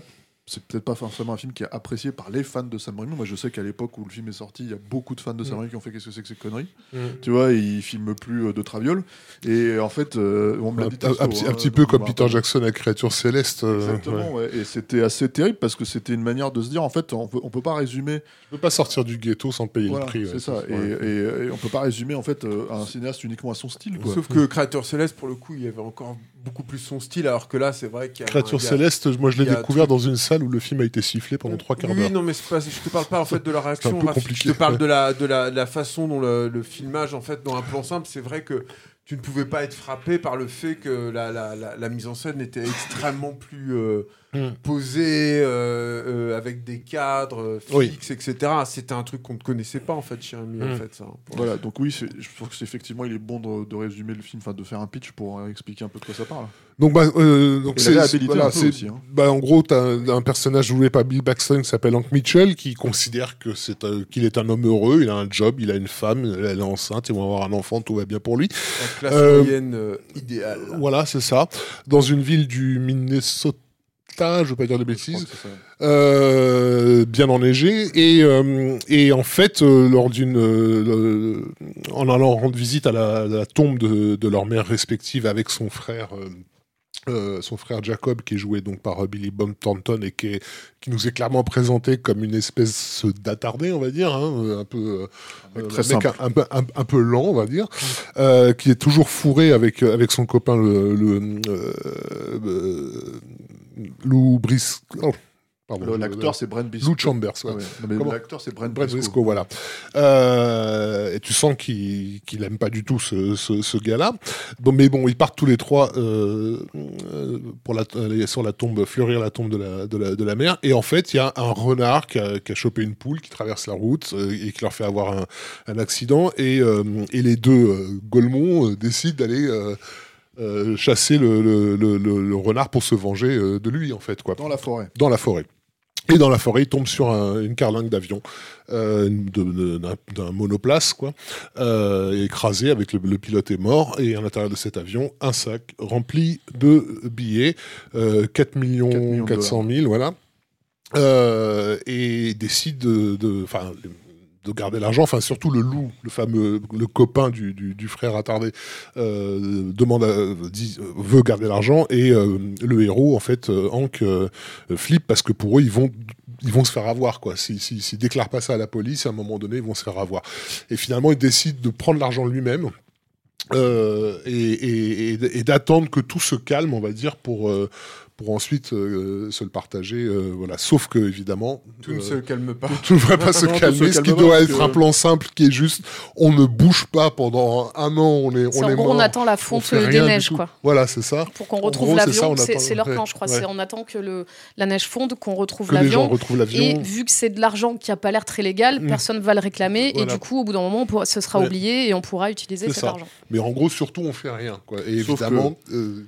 c'est peut-être pas forcément un film qui est apprécié par les fans de Sam Raimi. Moi, je sais qu'à l'époque où le film est sorti, il y a beaucoup de fans de Sam Mm. Raimi qui ont fait qu'est-ce que c'est que ces conneries. Mm. Tu vois, ils filment plus euh, de Traviole. Et en fait, euh, on me l'a Un, dit un- un petit, hein, un petit donc peu comme me Peter rappelle. Jackson à Créature Céleste. euh, Exactement, ouais. ouais. et c'était assez terrible parce que c'était une manière de se dire en fait, on peut, on peut pas résumer. Tu peux pas sortir du ghetto sans payer Voilà, le prix. c'est ouais, ça. Et, ouais. et- et on peut pas résumer en fait euh, un cinéaste uniquement à son style. Quoi. Sauf que Créateur Céleste, pour le coup, il y avait encore beaucoup plus son style, alors que là, c'est vrai qu'il y a. Créature Céleste, moi je l'ai découvert dans une salle où le film a été sifflé pendant trois quarts Oui, d'heure. non, mais pas, je te parle pas en fait de la réaction. Je te parle ouais. de la, de la, de la façon dont le, le filmage, en fait, dans un plan simple, c'est vrai que tu ne pouvais pas être frappé par le fait que la, la, la, la mise en scène était extrêmement plus euh, Mm. posée, euh, euh, avec des cadres euh, Oui. fixes, etc. C'était un truc qu'on ne connaissait pas, en fait, chez Rémi, en Mm. fait. Ça, pour- Voilà, donc oui, je pense qu'effectivement, il est bon de, de résumer le film, enfin de faire un pitch pour euh, expliquer un peu de quoi ça parle. Donc, bah, euh, donc c'est voilà, hein. bah, en gros, t'as un, un personnage joué par Bill Paxton qui s'appelle Hank Mitchell qui considère que c'est qu'il est un homme heureux, il a un job, il a une femme, elle est enceinte, ils vont avoir un enfant, tout va bien pour lui. La classe Euh, moyenne euh, idéale. Voilà, c'est ça. Dans une ville du Minnesota, je veux pas dire de bêtises, euh, bien enneigé et, euh, et en fait euh, lors d'une en allant rendre visite à la, la tombe de, de leur mère respective avec son frère euh, son frère Jacob qui est joué donc par Billy Bob Thornton et qui, est- qui nous est clairement présenté comme une espèce d'attardé on va dire hein, un peu euh, très mec simple. un, un peu, un, peu lent on va dire euh, qui est toujours fourré avec avec son copain le, le Lou Bris oh, L'acteur, c'est Brent Bisco. Lou Chambers, ouais. Ah ouais. L'acteur, c'est Brent, Briscoe. Briscoe, voilà. Euh, et tu sens qu'il aime pas du tout ce, ce, ce gars-là. Donc, mais bon, ils partent tous les trois euh, euh, pour la, sur la tombe, fleurir la tombe de la, de la, de la mère. Et en fait, il y a un renard qui a, qui a chopé une poule, qui traverse la route et qui leur fait avoir un, un accident. Et, euh, et les deux Golemont décident d'aller euh, chasser le, le, le, le- le renard pour se venger euh, de lui, en fait, quoi Dans la forêt. dans la forêt. Et dans la forêt, il tombe sur un- une carlingue d'avion, euh, d'un monoplace, quoi, écrasé avec le, pilote est mort. Et à l'intérieur de cet avion, un sac rempli de billets, euh, 4 millions 4 millions de 400 000, voilà. Et décide de, de, enfin, de garder l'argent. Enfin, surtout le loup, le fameux, le copain du, du, frère attardé, euh, demande, à- dit, veut garder l'argent et euh, le héros, en fait, euh, Hank, flippe parce que pour eux, ils vont ils vont se faire avoir quoi. S'ils si, déclarent pas ça à la police, à un moment donné, ils vont se faire avoir. Et finalement, il décide de prendre l'argent lui-même et, et- d'attendre que tout se calme, on va dire, pour pour ensuite euh, se le partager. euh, voilà. Sauf que évidemment, Tout ne euh, se calme pas. tout ne va pas se Non, tout se calmer. Ce qui doit être que- un plan simple, qui est juste, on ne bouge pas pendant un an, on est on en est gros, mort. on attend la on fonte des neiges, quoi. Voilà, c'est ça. Pour qu'on retrouve l'avion, on c'est leur plan, je crois. ouais. C'est on attend que le, la neige fonde, qu'on retrouve l'avion. Et vu que c'est de l'argent qui a pas l'air très légal, Mm. personne va le réclamer. Voilà. Et du coup, au bout d'un moment, pourra- ce sera Ouais. oublié et on pourra utiliser cet ça. argent. Mais en gros, surtout, on fait rien. Quoi. Et Sauf évidemment,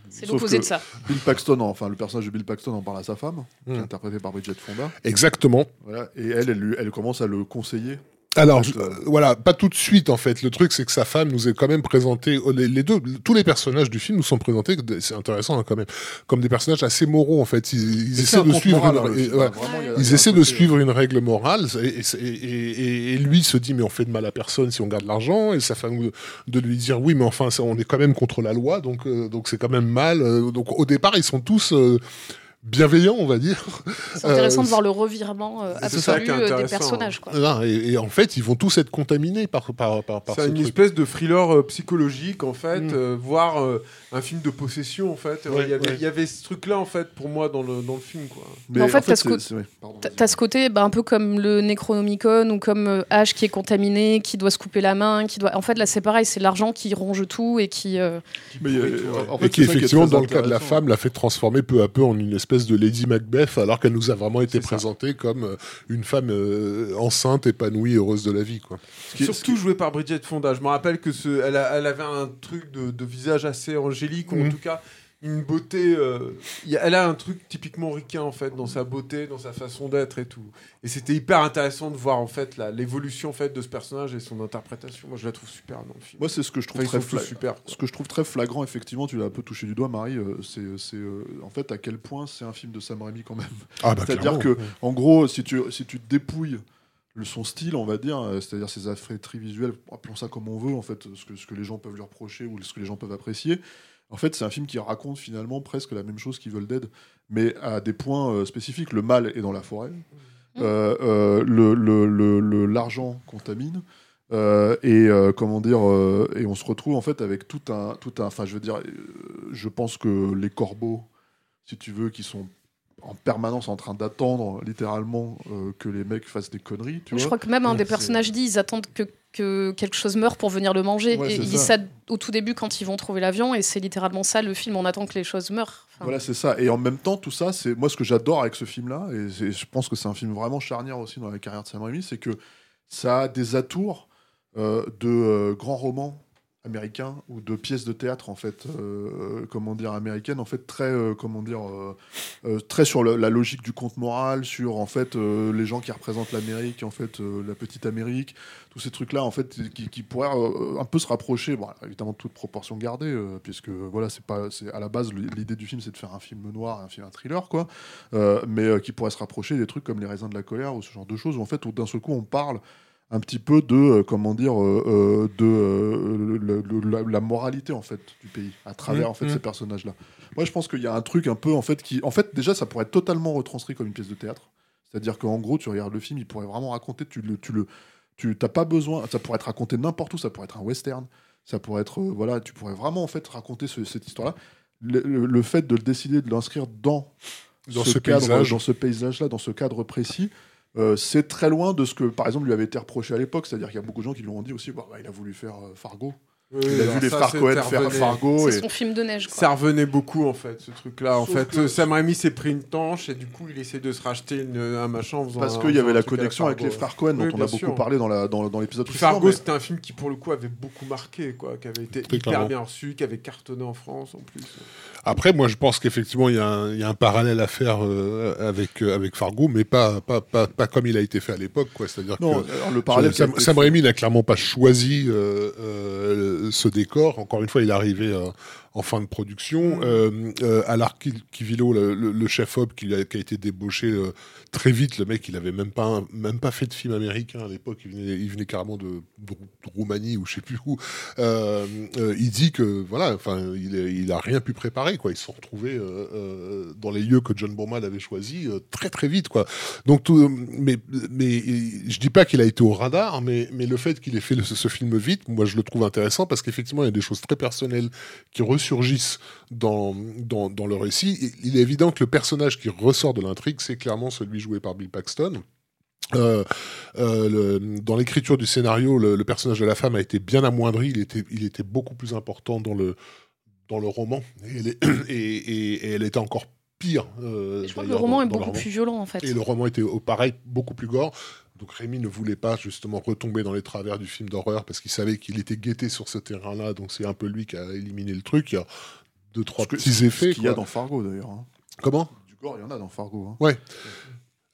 C'est l'opposé de ça. Bill Paxton, enfin le personnage de Bill Paxton en parle à sa femme, qui est Mm. interprétée par Bridget Fonda. exactement. Voilà, et elle, elle commence à le conseiller. Alors, je- euh, euh, voilà, pas tout de suite en fait. Le truc, c'est que sa femme nous est quand même présenté. Les, les deux, tous les personnages du film nous sont présentés. C'est intéressant hein, quand même, comme des personnages assez moraux en fait. Ils, essaient de suivre. moral, une- et- ouais. vraiment, a- Ils essaient de suivre une règle morale et, et- lui se dit mais on fait de mal à personne si on garde l'argent et sa femme de, de lui dire oui mais enfin ça, on est quand même contre la loi donc euh, donc c'est quand même mal Euh, donc au départ ils sont tous bienveillants on va dire C'est intéressant Euh, de voir le revirement euh, absolu euh, des personnages. Quoi. Voilà, et, et en fait ils vont tous être contaminés par par par, par C'est ce une truc. espèce de thriller euh, psychologique en fait, Mm. euh, voire euh, un film de possession en fait. Euh, Ouais, il, y avait, ouais. il y avait ce truc-là en fait pour moi dans le, dans le film quoi. Mais en fait, pardon, T'as- ce côté bah, un peu comme le Necronomicon ou comme euh, H qui est contaminé, qui doit se couper la main, qui doit. En fait, là, c'est pareil, c'est l'argent qui ronge tout et qui. euh, Mais, euh, en fait, et qui effectivement dans le cas de la femme l'a fait transformer peu à peu en une espèce de Lady Macbeth alors qu'elle nous a vraiment été ça. présentée comme euh, une femme euh, enceinte épanouie heureuse de la vie quoi. Surtout joué par Bridget Fonda. Je me rappelle que ce, elle, a- elle avait un truc de, de visage assez angélique, ou en Mhm. tout cas une beauté. euh, il y a- elle a un truc typiquement ricain en fait dans sa beauté, dans sa façon d'être et tout. Et c'était hyper intéressant de voir en fait l'évolution en fait de ce personnage et son interprétation. Moi, je la trouve super dans le film. Moi, c'est ce que je trouve Enfin, très sont tous fla- super. Ce que je trouve très flagrant, effectivement, tu l'as un peu touché du doigt, Marie, euh, c'est euh, en fait à quel point c'est un film de Sam Raimi quand même. Ah, bah, C'est-à-dire que, en gros, si tu, si tu dépouilles le, son style, on va dire, c'est-à-dire ses très visuels, appelons ça comme on veut, en fait, ce que, ce que les gens peuvent lui reprocher ou ce que les gens peuvent apprécier. En fait, c'est un film qui raconte finalement presque la même chose qu'Evil Dead, mais à des points euh, spécifiques. Le mal est dans la forêt, euh, euh, le- l'argent contamine. euh, et euh, comment dire euh, et on se retrouve en fait avec tout un tout un enfin je veux dire euh, je pense que les corbeaux si tu veux qui sont en permanence en train d'attendre littéralement euh, que les mecs fassent des conneries tu Je vois crois que même un des personnages dit ils attendent que, que quelque chose meure pour venir le manger. Ouais, et c'est il dit ça. au tout début quand ils vont trouver l'avion, et c'est littéralement ça le film. On attend que les choses meurent. Enfin, Voilà, c'est ça. Et en même temps, tout ça, c'est moi ce que j'adore avec ce film-là, et je pense que c'est un film vraiment charnière aussi dans la carrière de Sam Raimi, c'est que ça a des atours euh, de euh, grands romans américains ou de pièces de théâtre en fait, euh, comment dire américaines, en fait très euh, comment dire euh, euh, très sur la logique du conte moral, sur en fait euh, les gens qui représentent l'Amérique, en fait euh, la petite Amérique, tous ces trucs-là en fait qui, pourraient euh, un peu se rapprocher, bon, évidemment toute proportion gardée, euh, puisque voilà c'est pas c'est à la base l'idée du film c'est de faire un film noir, un film un thriller quoi, euh, mais euh, qui pourrait se rapprocher des trucs comme les raisins de la colère ou ce genre de choses où en fait où d'un seul coup on parle un petit peu de euh, comment dire euh, euh, de la, la moralité en fait du pays à travers Mmh, en fait mmh. ces personnages là. Moi je pense qu'il y a un truc un peu en fait qui en fait déjà ça pourrait être totalement retranscrit comme une pièce de théâtre. C'est-à-dire qu'en gros tu regardes le film, il pourrait vraiment raconter tu le tu le tu t'as pas besoin ça pourrait être raconté n'importe où, ça pourrait être un western, ça pourrait être euh, voilà, tu pourrais vraiment en fait raconter ce- cette histoire là. Le, le- le fait de le décider de l'inscrire dans Dans ce cadre, paysage. dans ce paysage-là, dans ce cadre précis, euh, c'est très loin de ce que, par exemple, lui avait été reproché à l'époque. C'est-à-dire qu'il y a beaucoup de gens qui lui ont dit aussi, bah, bah, il a voulu faire euh, Fargo. Oui, il a vu les frères Cohen faire. Fargo. c'est Et... son film de neige. Quoi. Ça revenait beaucoup en fait, ce truc-là. En fait, que- Sam Raimi s'est pris une tanche et du coup, il essaie de se racheter une- un machin en faisant. Parce qu'il y avait la connexion avec Fargo. les frères Cohen, dont Oui, on a beaucoup parlé dans la- dans dans l'épisode précédent. Fargo, mais- c'était un film qui, pour le coup, avait beaucoup marqué, quoi, qui avait été Très hyper clairement. bien reçu, qui avait cartonné en France en plus. Après, moi, je pense qu'effectivement, il y, a un- il y a un parallèle à faire euh, avec, euh, avec Fargo, mais pas, pas, pas, pas comme il a été fait à l'époque. quoi. C'est-à-dire que alors, le parallèle. Sam, Raimi n'a clairement pas choisi euh, euh, ce décor. Encore une fois, il est arrivé euh, en fin de production. Mm. Euh, euh, Alar Ki- Kivilo, le, le- le chef-op qui, a- qui a été débauché euh, très vite, le mec, il avait même pas, un- même pas fait de film américain à l'époque. Il venait, il venait carrément de, Roumanie ou je sais plus où. Euh, euh, il dit que voilà, enfin, il, est- il a rien pu préparer. Quoi. Ils se sont retrouvés dans les lieux que John Boorman avait choisis euh, très très vite. Quoi. Donc, tout, mais, mais je dis pas qu'il a été au radar, mais, mais le fait qu'il ait fait le- ce film vite, moi je le trouve intéressant parce qu'effectivement il y a des choses très personnelles qui ressurgissent dans, dans, dans le récit. Il est évident que le personnage qui ressort de l'intrigue, c'est clairement celui joué par Bill Paxton. Euh, euh, le- dans l'écriture du scénario, le, le personnage de la femme a été bien amoindri. Il était, il était beaucoup plus important dans le, dans le roman. Et elle, est- et, et- et elle était encore pire. euh, Je crois que le roman dans- est dans beaucoup plus violent en fait. Et le roman était au pareil, beaucoup plus gore. Donc Rémi ne voulait pas justement retomber dans les travers du film d'horreur parce qu'il savait qu'il était guetté sur ce terrain-là. Donc c'est un peu lui qui a éliminé le truc. Il y a deux, trois Ce que- petits ce effets. qu'il y a dans Fargo d'ailleurs. hein. Comment? Du gore, il y en a dans Fargo. hein. Ouais.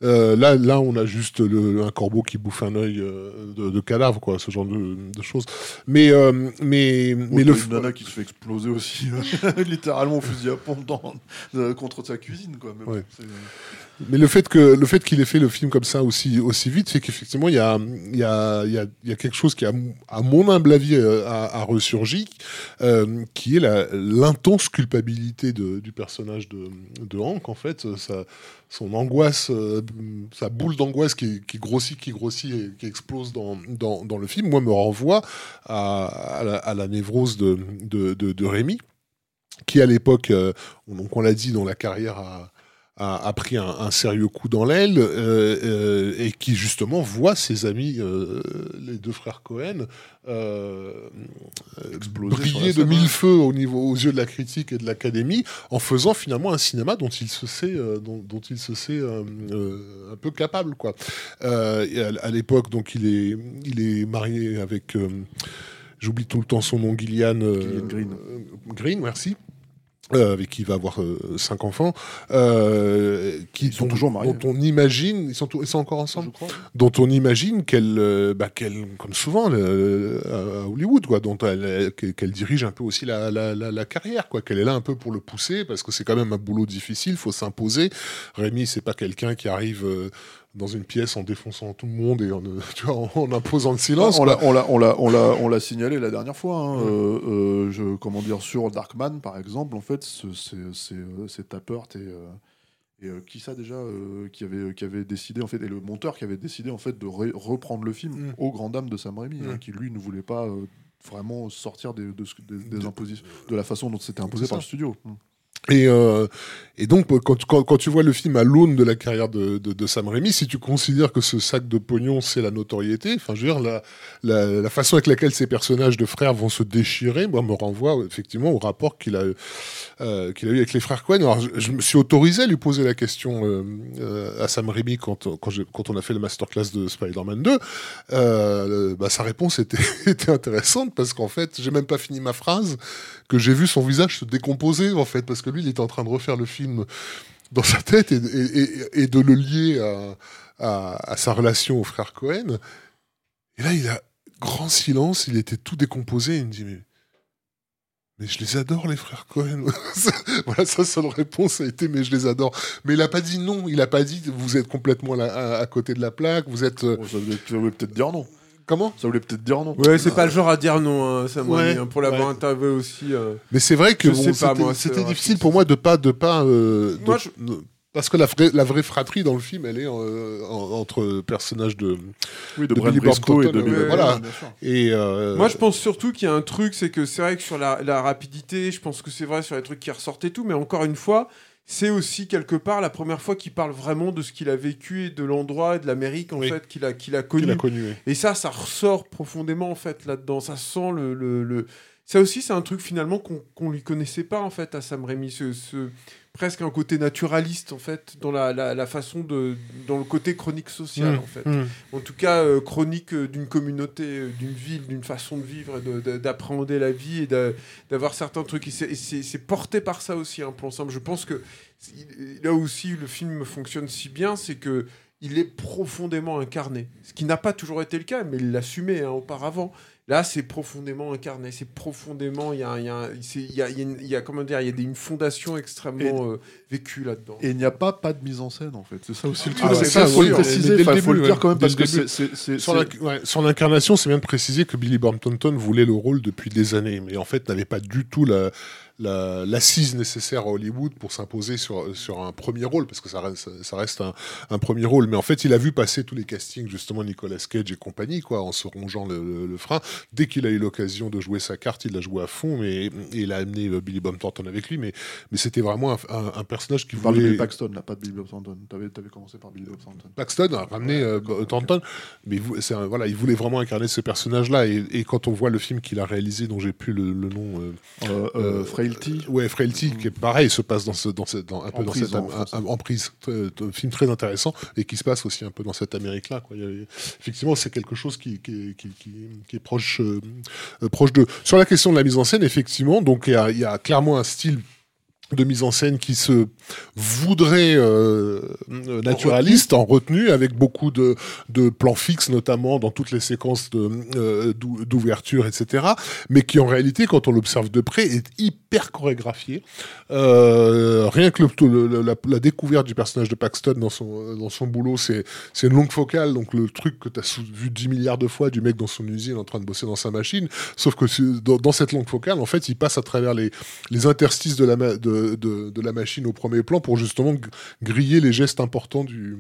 Euh, là, là, on a juste le- un corbeau qui bouffe un œil euh, de, de cadavre, quoi, ce genre de, de choses. Mais, euh, mais, mais le, une nana qui se fait exploser aussi, littéralement au fusil à pompe dans- contre sa cuisine. Quoi. Mais Ouais. Mais le fait que le fait qu'il ait fait le film comme ça aussi aussi vite, c'est qu'effectivement il y a il y a il y quelque chose qui à mon humble avis euh, a, a ressurgi, euh, qui est la l'intense culpabilité du personnage de, Hank en fait, sa son angoisse, euh, sa boule d'angoisse qui, grossit, qui grossit et qui explose dans, dans, le film, moi me renvoie à, à, la, à névrose de, de, de, Rémi, qui à l'époque, donc on l'a dit, dans la carrière a, a, a pris un, un sérieux coup dans l'aile euh, euh, et qui justement voit ses amis, euh, les deux frères Cohen, euh, briller de mille feux au niveau, aux yeux de la critique et de l'académie, en faisant finalement un cinéma dont il se sait, euh, dont, dont il se sait euh, euh, un peu capable, quoi. Euh, à, l'époque, donc il est, il est marié avec, euh, j'oublie tout le temps son nom, Gillian, euh, Gillian Green. Green, merci. Euh, avec qui il va avoir euh, cinq enfants, euh, qui Ils sont dont, toujours mariés. dont on imagine, ils sont, ils sont encore ensemble, crois. dont on imagine qu'elle, euh, bah, comme souvent à Hollywood, quoi, dont elle, elle- qu'elle dirige un peu aussi la, la, la, la carrière, quoi, qu'elle est là un peu pour le pousser, parce que c'est quand même un boulot difficile, faut s'imposer. Rémi, c'est pas quelqu'un qui arrive euh, dans une pièce en défonçant tout le monde et en, euh, tu vois, en, en imposant le silence. l'a, on l'a, on l'a, on l'a, on l'a signalé la dernière fois. hein, euh, euh, je, comment dire sur Darkman par exemple, en fait, ce- c'est, c'est, euh, Tappert et, euh, et euh, qui ça déjà euh, qui avait, qui avait décidé en fait et le monteur qui avait décidé en fait de reprendre le film Mm. aux grandes dames de Sam Raimi, hein, Mm. qui lui ne voulait pas euh, vraiment sortir des, de, ce- des, des De- impositions, de la façon dont c'était imposé par le studio. Et, euh, et donc, quand, quand, quand tu vois le film à l'aune de la carrière de, de, Sam Raimi, si tu considères que ce sac de pognon, c'est la notoriété, enfin, je veux dire, la, la, façon avec laquelle ces personnages de frères vont se déchirer, moi, me renvoie effectivement au rapport qu'il a, euh, qu'il a eu avec les frères Cohen. Alors, je, me suis autorisé à lui poser la question euh, à Sam Raimi quand, quand, on a fait le masterclass de Spider-Man 2. Euh, bah, sa réponse était, était intéressante parce qu'en fait, j'ai même pas fini ma phrase que j'ai vu son visage se décomposer en fait parce que lui il était en train de refaire le film dans sa tête et, de le lier à, sa relation au frère Cohen. Et là il a grand silence il était tout décomposé il me dit mais je les adore les frères Cohen. Voilà sa seule réponse a été mais je les adore. Mais il a pas dit non il a pas dit vous êtes complètement à, côté de la plaque vous êtes euh, Bon, ça voulait peut-être dire non. Comment Ça voulait peut-être dire non. Ouais, c'est pas le genre à dire non, hein, Ouais, Raimi, hein, pour l'avoir ouais. interviewé aussi. euh. Mais c'est vrai que Je bon, sais pas, c'était moi, c'est c'était vrai difficile pour moi de pas de pas euh, Moi, de- je- de- parce que la vraie la vraie fratrie dans le film elle est euh, en- entre personnages de Oui, de, Billy Briscoe et de Bob Thornton, Billy ouais, voilà. bien sûr. et euh, Moi, je pense surtout qu'il y a un truc, c'est que c'est vrai que sur la, la rapidité, je pense que c'est vrai sur les trucs qui ressortent et tout, mais encore une fois, c'est aussi quelque part la première fois qu'il parle vraiment de ce qu'il a vécu et de l'endroit et de l'Amérique en Oui. fait qu'il a, qu'il a connu. a connu oui. Et ça, ça ressort profondément en fait là-dedans. Ça sent le, le, le- Ça aussi, c'est un truc finalement qu'on qu'on lui connaissait pas en fait à Sam Raimi. Ce, ce- presque un côté naturaliste en fait dans la, la, la façon de dans le côté chronique social Mmh, en fait. mmh. En tout cas, euh, chronique euh, d'une communauté, euh, d'une ville, d'une façon de vivre, d'appréhender la vie et d'a- d'avoir certains trucs. Et c'est- porté par ça aussi, un plan simple. Je pense que là aussi, le film fonctionne si bien, c'est que il est profondément incarné. Ce qui n'a pas toujours été le cas, mais il l'assumait hein, auparavant. Là, c'est profondément incarné. C'est profondément. Il y a, il y a, il y a, il y a une- il y a, comment dire, il y a des- une fondation extrêmement euh, vécue là-dedans. Et il n'y a pas pas de mise en scène en fait. C'est ça aussi le Ah, truc. ouais, c'est ça, ça, faut le préciser. début, faut le dire ouais. quand même parce que c'est- c'est c'est- Sur c'est- la- ouais, sur l'incarnation, c'est bien de préciser que Billy Bob Thornton voulait le rôle depuis des années, mais en fait n'avait pas du tout la, la- l'assise nécessaire à Hollywood pour s'imposer sur, sur un premier rôle, parce que ça reste, ça reste un, un premier rôle. Mais en fait, il a vu passer tous les castings, justement, Nicolas Cage et compagnie, quoi, en se rongeant le, le- le frein. Dès qu'il a eu l'occasion de jouer sa carte, il l'a joué à fond, mais et il a amené euh, Billy Bob Thornton avec lui. Mais, mais c'était vraiment un, un- un personnage qui de voulait. Bill Paxton, là, pas de Billy Bob Thornton. T'avais avais commencé par Billy Bob Thornton. Paxton a ramené euh, Thornton, mais un- voilà, il voulait vraiment incarner ce personnage-là. Et, et quand on voit le film qu'il a réalisé, dont j'ai plus le, le nom, euh, Euh, euh, Frailty. ouais, Frailty, qui est pareil, se passe dans ce, dans ce, dans, un peu dans cette en am- un film très intéressant et qui se passe aussi un peu dans cette Amérique-là. effectivement, c'est quelque chose qui, qui, qui, qui- qui est proche, euh, euh, proche de. Sur la question de la mise en scène, effectivement, donc il y a, il y a clairement un style de mise en scène qui se voudrait euh, naturaliste en retenue avec beaucoup de, de plans fixes notamment dans toutes les séquences euh, d'ou- d'ouverture etc mais qui en réalité quand on l'observe de près est hyper chorégraphié euh, rien que la, découverte du personnage de Paxton dans son, dans son boulot c'est, une longue focale donc le truc que tu as vu 10 milliards de fois du mec dans son usine en train de bosser dans sa machine sauf que dans, cette longue focale en fait il passe à travers les, les interstices de la, de, de, de la machine au premier plan pour justement griller les gestes importants du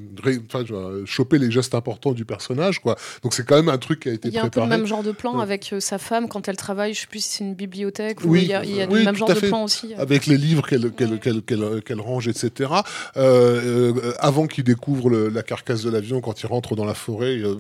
enfin choper les gestes importants du personnage quoi donc c'est quand même un truc qui a été Il y a un peu le même genre de plan Ouais. avec euh, sa femme quand elle travaille, je sais plus si c'est une bibliothèque ou Oui, il y a, il y a oui, le même genre de fait. plan aussi. euh. avec les livres qu'elle range, etc. Euh, euh, avant qu'il découvre le- la carcasse de l'avion, quand il rentre dans la forêt, euh,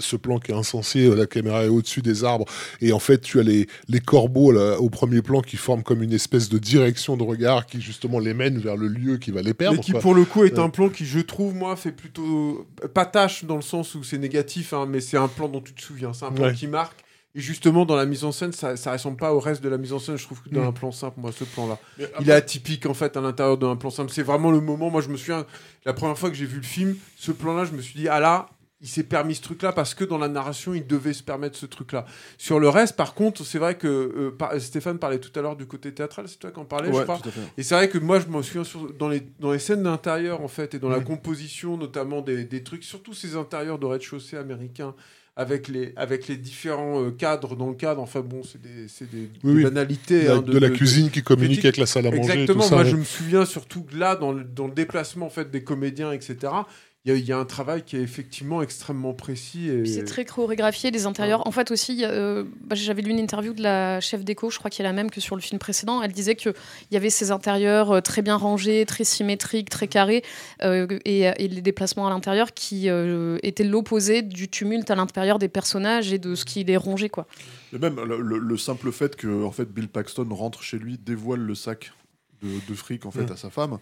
ce plan qui est insensé, euh, la caméra est au-dessus des arbres, et en fait tu as les, les corbeaux là, au premier plan qui forment comme une espèce de direction de regard qui justement les mène vers le lieu qui va les perdre. Mais qui, quoi. pour le coup, est Ouais. un plan qui, je trouve, moi, fait plutôt. Pas tâche dans le sens où c'est négatif, hein, mais c'est un plan dont tu te souviens. C'est un plan Ouais. qui marque. Et justement, dans la mise en scène, ça, ça ressemble pas au reste de la mise en scène. Je trouve que dans Mm. un plan simple, moi, ce plan-là, il est atypique en fait à l'intérieur d'un plan simple. C'est vraiment le moment. Moi, je me souviens, la première fois que j'ai vu le film, ce plan-là, je me suis dit, ah là, il s'est permis ce truc-là parce que dans la narration, il devait se permettre ce truc-là. Sur le reste, par contre, c'est vrai que euh, par- Stéphane parlait tout à l'heure du côté théâtral. C'est toi qui en parlais, je Ouais, crois. tout à fait. Et c'est vrai que moi, je me souviens sur- dans, les, dans les scènes d'intérieur, en fait, et dans la composition, notamment des, des trucs, surtout ces intérieurs de rez-de-chaussée américains, avec les, avec les différents euh, cadres dans le cadre. Enfin bon, c'est des, c'est des, Oui, des oui. banalités. Hein, de, la cuisine qui communique critique. avec la salle à manger. Exactement. tout ça, Moi, ouais. je me souviens surtout là, dans le, dans le déplacement en fait, des comédiens, etc., il y, a- il y a un travail qui est effectivement extrêmement précis. Et... C'est très chorégraphié, les intérieurs. En fait, aussi, euh, bah, j'avais lu une interview de la chef d'éco, je crois qu'il y a la même que sur le film précédent. Elle disait qu'il y avait ces intérieurs euh, très bien rangés, très symétriques, très carrés, euh, et, et les déplacements à l'intérieur qui euh, étaient l'opposé du tumulte à l'intérieur des personnages et de ce qui les rongeait. Quoi. Et même le, le- le simple fait que en fait, Bill Paxton rentre chez lui, dévoile le sac de, de fric en fait, à sa femme.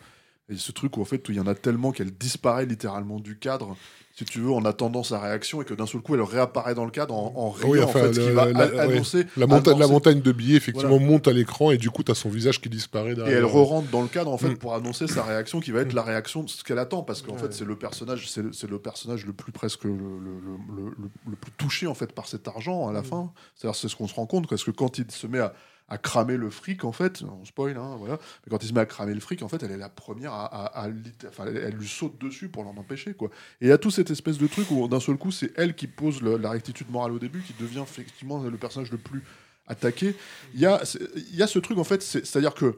Et ce truc où en fait, où il y en a tellement qu'elle disparaît littéralement du cadre, si tu veux, en attendant sa réaction, et que d'un seul coup, elle réapparaît dans le cadre en, en riant, Oui, en enfin, fait, ce qui va la- ouais. annoncer. La, monta- la annoncer- montagne de billets, effectivement, Voilà. monte à l'écran et du coup, tu as son visage qui disparaît Et derrière. elle re-rentre dans le cadre en fait Mm. pour annoncer sa réaction qui va être Mm. la réaction de ce qu'elle attend parce qu'en Ouais. fait c'est le personnage c'est le, c'est le personnage le plus presque le, le- le- le- le- le plus touché en fait par cet argent à la Mm. fin c'est-à-dire c'est ce qu'on se rend compte parce que quand il se met à, à cramer le fric en fait on spoil hein, voilà mais quand il se met à cramer le fric en fait elle est la première à, enfin, elle, lui saute dessus pour l'en empêcher quoi et il y a tout cette espèce de truc où d'un seul coup c'est elle qui pose la rectitude morale au début qui devient effectivement le personnage le plus attaqué il y a il y a ce truc en fait c'est- c'est-à-dire que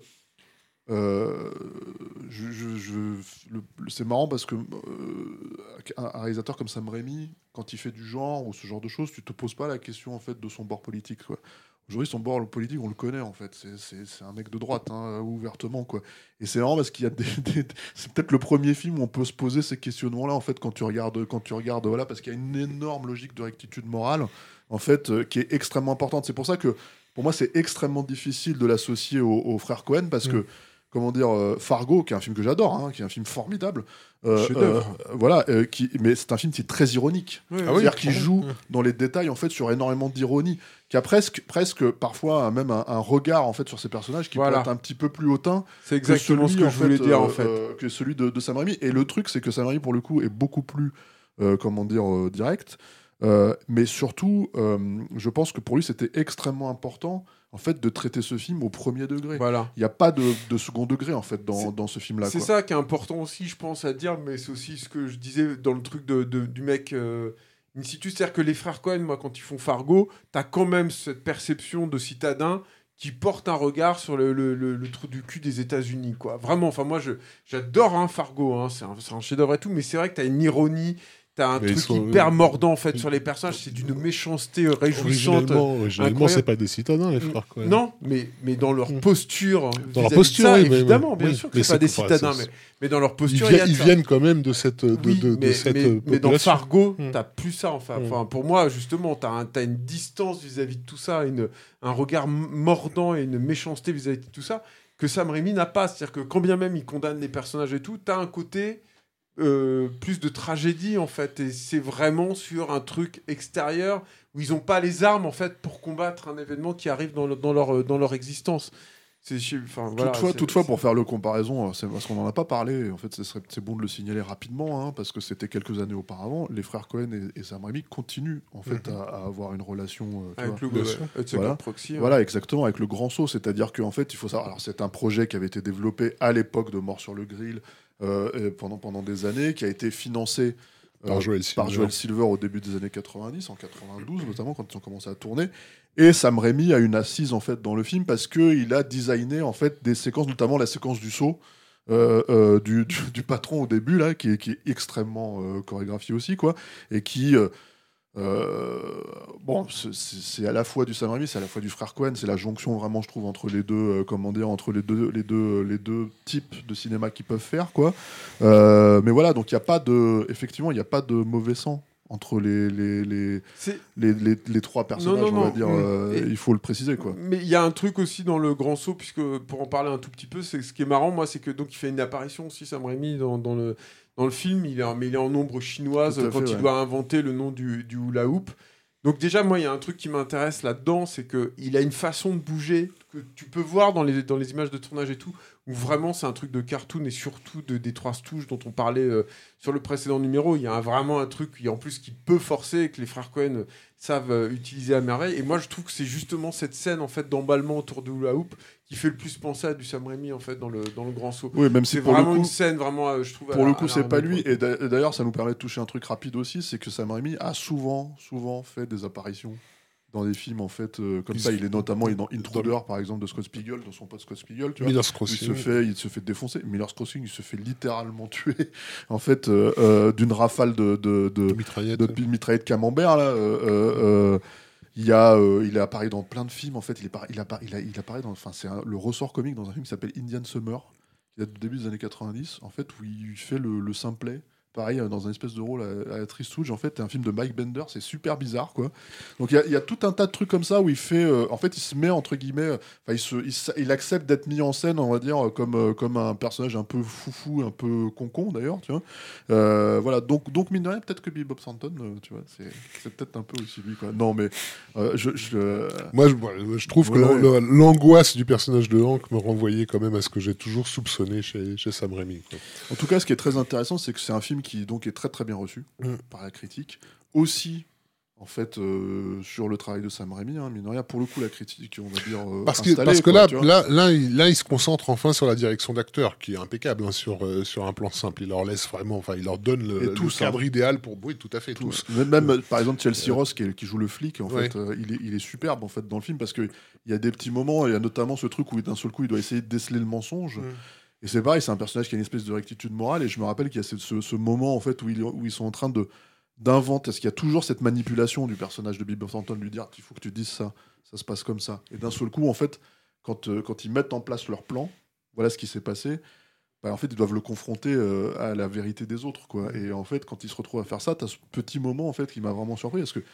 euh, c'est marrant parce que euh, un réalisateur comme Sam Raimi, quand il fait du genre ou ce genre de choses, tu te poses pas la question en fait de son bord politique. quoi. Aujourd'hui, son bord politique, on le connaît en fait. C'est- un mec de droite, hein, ouvertement quoi. Et c'est marrant parce qu'il y a des, des- c'est peut-être le premier film où on peut se poser ces questionnements-là en fait quand tu regardes, quand tu regardes, voilà, parce qu'il y a une énorme logique de rectitude morale en fait euh, qui est extrêmement importante. C'est pour ça que pour moi, c'est extrêmement difficile de l'associer au, au frère Cohen parce que comment dire, euh, Fargo, qui est un film que j'adore, hein, qui est un film formidable. euh, euh, voilà, euh, qui, mais c'est un film qui est très ironique. Ah oui, C'est-à-dire qu'il pardon. joue dans les détails en fait sur énormément d'ironie, qui a presque, presque parfois même un, un regard en fait sur ces personnages qui Voilà. peut être un petit peu plus hautain C'est que exactement celui, ce que je voulais fait, dire euh, en fait. euh, que celui de, de Sam Raimi. Et le truc, c'est que Sam Raimi pour le coup est beaucoup plus, euh, comment dire, euh, direct. Euh, mais surtout, euh, je pense que pour lui, c'était extrêmement important en fait de traiter ce film au premier degré. Voilà. Il n'y a pas de, de second degré en fait dans, dans ce film-là. C'est ça qui est important aussi, je pense, à dire, mais c'est aussi ce que je disais dans le truc de, de- du mec euh, in situ. C'est-à-dire que les frères Cohen, moi, quand ils font Fargo, t'as quand même cette perception de citadin qui porte un regard sur le, le- le- le trou du cul des États-Unis, quoi. Vraiment, enfin, moi, j'adore hein, Fargo, hein, c'est un, c'est un chef-d'œuvre et tout, mais c'est vrai que t'as une ironie. T'as un Mais truc sont- hyper mordant en fait sur les personnages, c'est d'une méchanceté euh, réjouissante. Originalement, incroyable. c'est pas des citadins, les frères Cohen. Non, mais, mais dans leur Mm. posture. Dans leur posture, ça, oui, mais- évidemment, bien oui. sûr que c'est pas des citadins, mais, mais dans leur Ils, posture, vi- il y a de ils viennent quand même de cette, de, Oui, de- de mais, cette euh, mais dans. Fargo, Mm. t'as plus ça. Enfin, Mm. enfin, pour moi, justement, t'as un, t'as une distance vis-à-vis de tout ça, une, un regard mordant et une méchanceté vis-à-vis de tout ça que Sam Raimi n'a pas. C'est-à-dire que quand bien même il condamne les personnages et tout, t'as un côté euh, plus de tragédie en fait. Et c'est vraiment sur un truc extérieur où ils n'ont pas les armes en fait pour combattre un événement qui arrive dans, le- dans, leur, euh, dans leur existence. C'est, enfin, voilà, toutefois, toutefois, pour faire le comparaison, euh, parce qu'on n'en a pas parlé. En fait, c'est bon de le signaler rapidement, hein, parce que c'était quelques années auparavant. Les frères Cohen et, et Sam Raimi continuent en fait Mhm. à, à avoir une relation. euh, Avec vois. le Voilà. Proxy. hein. Voilà, exactement, avec le grand saut. C'est-à-dire qu'en fait, il faut savoir. Alors, c'est un projet qui avait été développé à l'époque de Mort sur le Grill pendant, pendant des années, qui a été financé euh, Par Joel par Silver. Joel Silver au début des années 90, en 92 notamment, quand ils ont commencé à tourner. Et Sam Raimi a une assise en fait dans le film parce qu'il a designé en fait des séquences, notamment la séquence du saut. euh, euh, du, du- du patron au début là qui est, qui est extrêmement euh, chorégraphié aussi quoi et qui euh, bon c'est- à la fois du Sam Raimi c'est à la fois du frère Cohen c'est la jonction vraiment je trouve entre les deux euh, comment dire entre les deux les deux les deux types de cinéma qu'ils peuvent faire quoi Euh, mais voilà donc il y a pas de effectivement il n'y a pas de mauvais sang entre les les, les, les, trois personnages non, on va non. dire il faut le préciser quoi Mais il y a un truc aussi dans le grand saut, puisque pour en parler un tout petit peu, c'est ce qui est marrant, moi, c'est que donc il fait une apparition aussi, Sam Raimi, dans, dans le dans le film. Il est en, mais il est en ombre chinoise quand fait, il ouais. doit inventer le nom du, du hula hoop. Donc déjà, moi, il y a un truc qui m'intéresse là-dedans, c'est qu'il a une façon de bouger que tu peux voir dans les, dans les images de tournage et tout, où vraiment c'est un truc de cartoon et surtout de, des trois stouches dont on parlait euh, sur le précédent numéro. Il y a vraiment un truc, en plus, qui peut forcer et que les frères Cohen savent euh, utiliser à merveille. Et moi, je trouve que c'est justement cette scène en fait d'emballement autour de la hoop qui fait le plus penser à du Sam Raimi en fait dans le, dans le grand saut. Oui, même si C'est vraiment coup, une scène vraiment, je trouve. Pour le coup, c'est pas lui. quoi. Et d'a- d'ailleurs, ça nous permet de toucher un truc rapide aussi, c'est que Sam Raimi a souvent, souvent fait des apparitions dans des films en fait euh, comme Il ça. se- Il est notamment dans Intruder, par exemple, de Scott Spiegel, dans son pote Scott Spiegel. Tu vois. Miller's Il Crossing. se fait, il se fait défoncer. Miller's Crossing, il se fait littéralement tuer en fait euh, euh, d'une rafale de, de, de, de mitraillette. de mitraillette camembert là. Il a, euh, il apparaît dans plein de films en fait. Il, apparaît, il, apparaît, il, a- il apparaît dans, enfin c'est le ressort comique dans un film qui s'appelle Indian Summer, qui date du début des années 90 en fait où il fait le, le simplet. Pareil, euh, dans un espèce de rôle à, la Triste Souche, en fait, c'est un film de Mike Bender, c'est super bizarre, quoi. Donc il y a- il y, a tout un tas de trucs comme ça où il fait, euh, en fait, il se met entre guillemets, euh, enfin, il, se, il, s- il accepte d'être mis en scène, on va dire, comme, euh, comme un personnage un peu foufou, un peu concon d'ailleurs, tu vois. Euh, voilà, donc, donc mine de rien, peut-être que Billy Bob euh, tu vois, c'est peut-être un peu aussi lui, quoi. Non, mais je, je, Moi, je, trouve que l'angoisse du personnage de Hank me renvoyait quand même à ce que j'ai toujours soupçonné chez, chez Sam Raimi. quoi. En tout cas, ce qui est très intéressant, c'est que c'est un film qui donc est très très bien reçu Mm. par la critique. Aussi, en fait, euh, sur le travail de Sam Raimi, hein, mine de rien, pour le coup, la critique, on va dire. euh, Parce que, parce que quoi, là, là, là, il, là, il se concentre enfin sur la direction d'acteur, qui est impeccable hein, sur, euh, sur un plan simple. Il leur laisse vraiment, enfin, il leur donne le, le tous, cadre hein. idéal pour. Oui, tout à fait, Tous. tous. Même, même, par exemple, Chelsea Ross, qui, est- qui joue le flic, en Ouais. fait, il, est, il est superbe en fait dans le film parce qu'il y a des petits moments, il y a notamment ce truc où d'un seul coup, il doit essayer de déceler le mensonge. Mm. Et c'est pareil, c'est un personnage qui a une espèce de rectitude morale. Et je me rappelle qu'il y a ce, ce- moment en fait où, il- où ils sont en train de d'inventer, parce qu'il y a toujours cette manipulation du personnage de Bill Thornton, de lui dire il faut que tu dises ça, ça se passe comme ça. Et d'un seul coup, en fait, quand, euh, quand ils mettent en place leur plan, voilà ce qui s'est passé. bah, en fait, ils doivent le confronter euh, à la vérité des autres, quoi. Et en fait, quand ils se retrouvent à faire ça, t'as ce petit moment en fait qui m'a vraiment surpris, parce que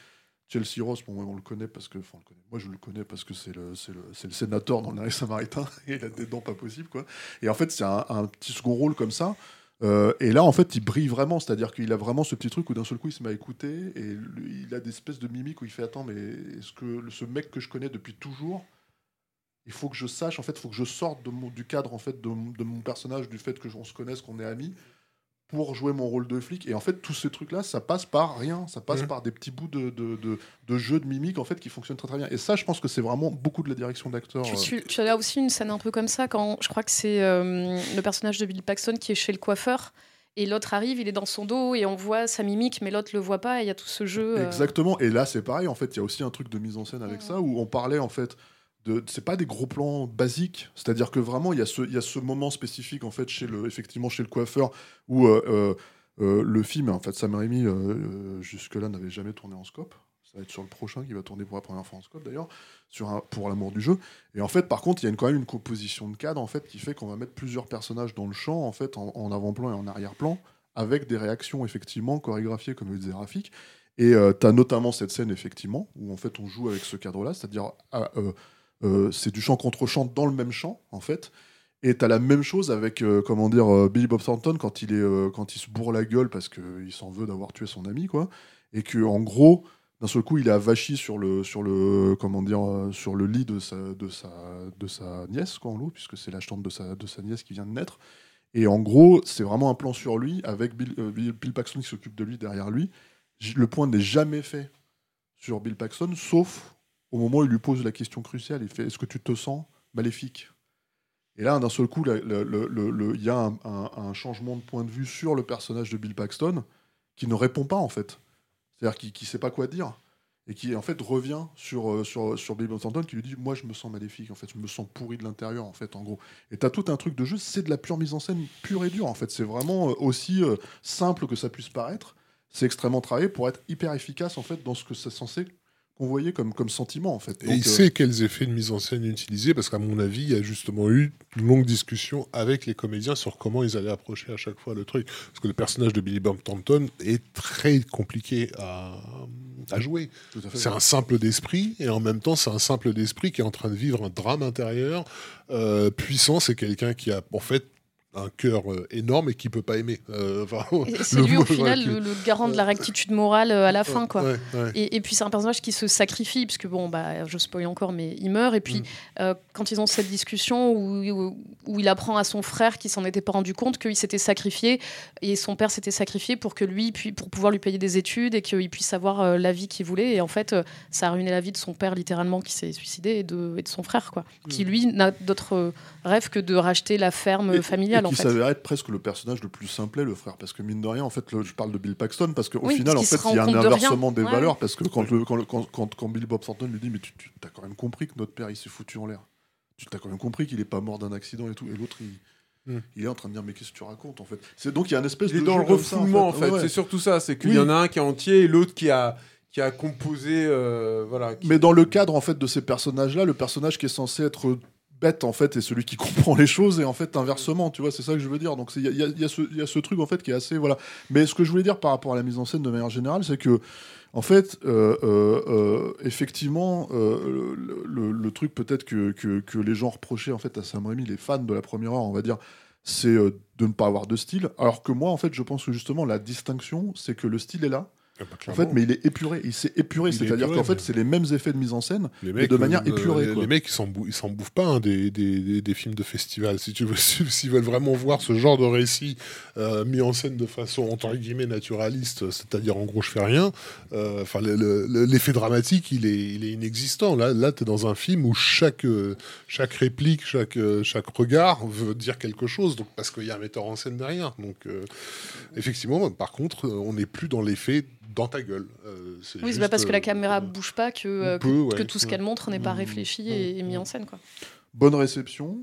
Chelsea Ross, bon, on le connaît parce que, le. Moi, je le connais parce que c'est le, c'est le, le sénateur dans l'arrêt samaritain et il a des dents pas possibles, quoi. Et en fait, c'est un, petit second rôle comme ça. Euh, et là, en fait, il brille vraiment, c'est-à-dire qu'il a vraiment ce petit truc où d'un seul coup, il se met à écouter et il a des espèces de mimiques où il fait Attends, mais est-ce que le- ce mec que je connais depuis toujours, il faut que je sache, en fait, il faut que je sorte du cadre en fait de, mon- de mon personnage, du fait que on se connaisse, qu'on est amis, pour jouer mon rôle de flic. Et en fait, tous ces trucs-là, ça passe par rien, ça passe Mhm. par des petits bouts de, de, de, de jeux de mimiques en fait qui fonctionnent très très bien. Et ça, je pense que c'est vraiment beaucoup de la direction d'acteur. Tu, euh, tu- tu as là aussi une scène un peu comme ça quand je crois que c'est euh, le personnage de Bill Paxton qui est chez le coiffeur et l'autre arrive, il est dans son dos et on voit sa mimique mais l'autre le voit pas et il y a tout ce jeu. euh, Exactement. Et là, c'est pareil. En fait, il y a aussi un truc de mise en scène avec ça où on parlait en fait de. C'est pas des gros plans basiques. C'est-à-dire que vraiment, il y a ce, il y a ce moment spécifique en fait chez le, effectivement chez le coiffeur où euh, euh, euh, le film, en fait, Sam Raimi euh, euh, jusque-là n'avait jamais tourné en scope. Ça va être sur le prochain qui va tourner pour la première fois en scope d'ailleurs, sur un, pour l'amour du jeu. Et en fait, par contre, il y a une- quand même une composition de cadre en fait qui fait qu'on va mettre plusieurs personnages dans le champ en fait en, avant-plan et en arrière-plan avec des réactions effectivement chorégraphiées comme le disait. Et tu as notamment cette scène, effectivement, où en fait on joue avec ce cadre-là, c'est-à-dire ah, euh, euh, c'est du chant contre chant dans le même chant, en fait. Et tu as la même chose avec, euh, comment dire, euh, Billy Bob Thornton quand il, est, euh, quand il se bourre la gueule parce qu'il s'en veut d'avoir tué son ami, quoi. Et que en gros, d'un seul coup, il est avachi sur le, sur le, comment dire, euh, sur le lit de sa, de sa, de sa nièce, quoi, en l'eau, puisque c'est la tante de sa, de sa nièce qui vient de naître. Et en gros, c'est vraiment un plan sur lui, avec Bill, euh, Bill- Paxton qui s'occupe de lui derrière lui. Le point n'est jamais fait sur Bill Paxton, sauf au moment où il lui pose la question cruciale. Il fait Est-ce que tu te sens maléfique? Et là, d'un seul coup, il y a un, changement de point de vue sur le personnage de Bill Paxton qui ne répond pas, en fait. C'est-à-dire qu'il ne sait pas quoi dire. Et qui, en fait, revient sur, euh, sur, sur Bill Thornton qui lui dit Moi, je me sens maléfique, en fait, je me sens pourri de l'intérieur, en fait, en gros. Et tu as tout un truc de jeu, c'est de la pure mise en scène pure et dure, en fait. C'est vraiment euh, aussi euh, simple que ça puisse paraître. C'est extrêmement travaillé pour être hyper efficace, en fait, dans ce que c'est censé convoyer comme, comme sentiment, en fait. Et il euh, sait quels effets de mise en scène utiliser, parce qu'à mon avis, il y a justement eu une longue discussion avec les comédiens sur comment ils allaient approcher à chaque fois le truc. Parce que le personnage de Billy Bob Thornton est très compliqué à, à jouer. à. C'est un simple d'esprit, et en même temps, c'est un simple d'esprit qui est en train de vivre un drame intérieur euh, puissant. C'est quelqu'un qui a, en fait, un cœur euh, énorme et qui peut pas aimer. Euh, enfin, c'est lui au final le, le garant de la rectitude morale euh, à la fin, quoi. Ouais, ouais. Et, et puis c'est un personnage qui se sacrifie, puisque bon, bah, je spoil encore, mais il meurt. Et puis Mm. euh, quand ils ont cette discussion où, où, où il apprend à son frère qui s'en était pas rendu compte qu'il s'était sacrifié et son père s'était sacrifié pour que lui, puis pour pouvoir lui payer des études et qu'il puisse avoir la vie qu'il voulait. Et en fait, ça a ruiné la vie de son père littéralement qui s'est suicidé et de, et de son frère, quoi, qui lui n'a d'autre rêve que de racheter la ferme Et- familiale, et en qui fait. s'avère être presque le personnage le plus simplet, le frère, parce que mine de rien, en fait, le- je parle de Bill Paxton, parce qu'au Oui, final, en fait, il y a un de inversement des Ouais, valeurs, parce que quand, le, quand, le- quand, quand, quand Bill Bob Thornton lui dit, mais tu, tu as quand même compris que notre père, il s'est foutu en l'air. Tu t'as quand même compris qu'il est pas mort d'un accident et tout, et l'autre, il, Mm. il est en train de dire, mais qu'est-ce que tu racontes, en fait? C'est donc il y a une espèce Il est de dans le refoulement, en fait. Ouais. C'est surtout ça. C'est qu'il Oui. y en a un qui est entier et l'autre qui a, qui a composé. euh, voilà. qui- Mais dans le cadre en fait de ces personnages-là, le personnage qui est censé être bête en fait est celui qui comprend les choses et en fait inversement, tu vois, c'est ça que je veux dire. Donc il y y y a ce- truc en fait qui est assez voilà. Mais ce que je voulais dire par rapport à la mise en scène de manière générale, c'est que en fait, euh, euh, euh, effectivement, le, truc peut-être que, que, les gens reprochaient en fait à Sam Raimi, les fans de la première heure, on va dire, c'est de ne pas avoir de style. Alors que moi, en fait, je pense que justement la distinction, c'est que le style est là. Ah bah, En fait, mais il est épuré. Il s'est épuré, c'est-à-dire qu'en fait, c'est les mêmes effets de mise en scène. les mais de manière euh, épurée, Les, quoi. les mecs, ils s'en bou- bouffent pas hein, des, des, des- des films de festival. Si tu veux, s'ils veulent vraiment voir ce genre de récit euh, mis en scène de façon entre guillemets naturaliste, c'est-à-dire en gros je fais rien. euh, Enfin, le- le- l'effet dramatique, il est, il est inexistant. Là, là, t'es dans un film où chaque chaque réplique, chaque chaque regard veut dire quelque chose. Donc parce qu'il y a un metteur en scène derrière. Donc effectivement, par contre, on n'est plus dans l'effet dans ta gueule. Euh, Oui, c'est pas parce que la euh, caméra bouge pas que, euh, que, peut, que ouais, tout ce qu'elle montre n'est pas Mmh. réfléchi et, et mis en scène, quoi. Bonne réception.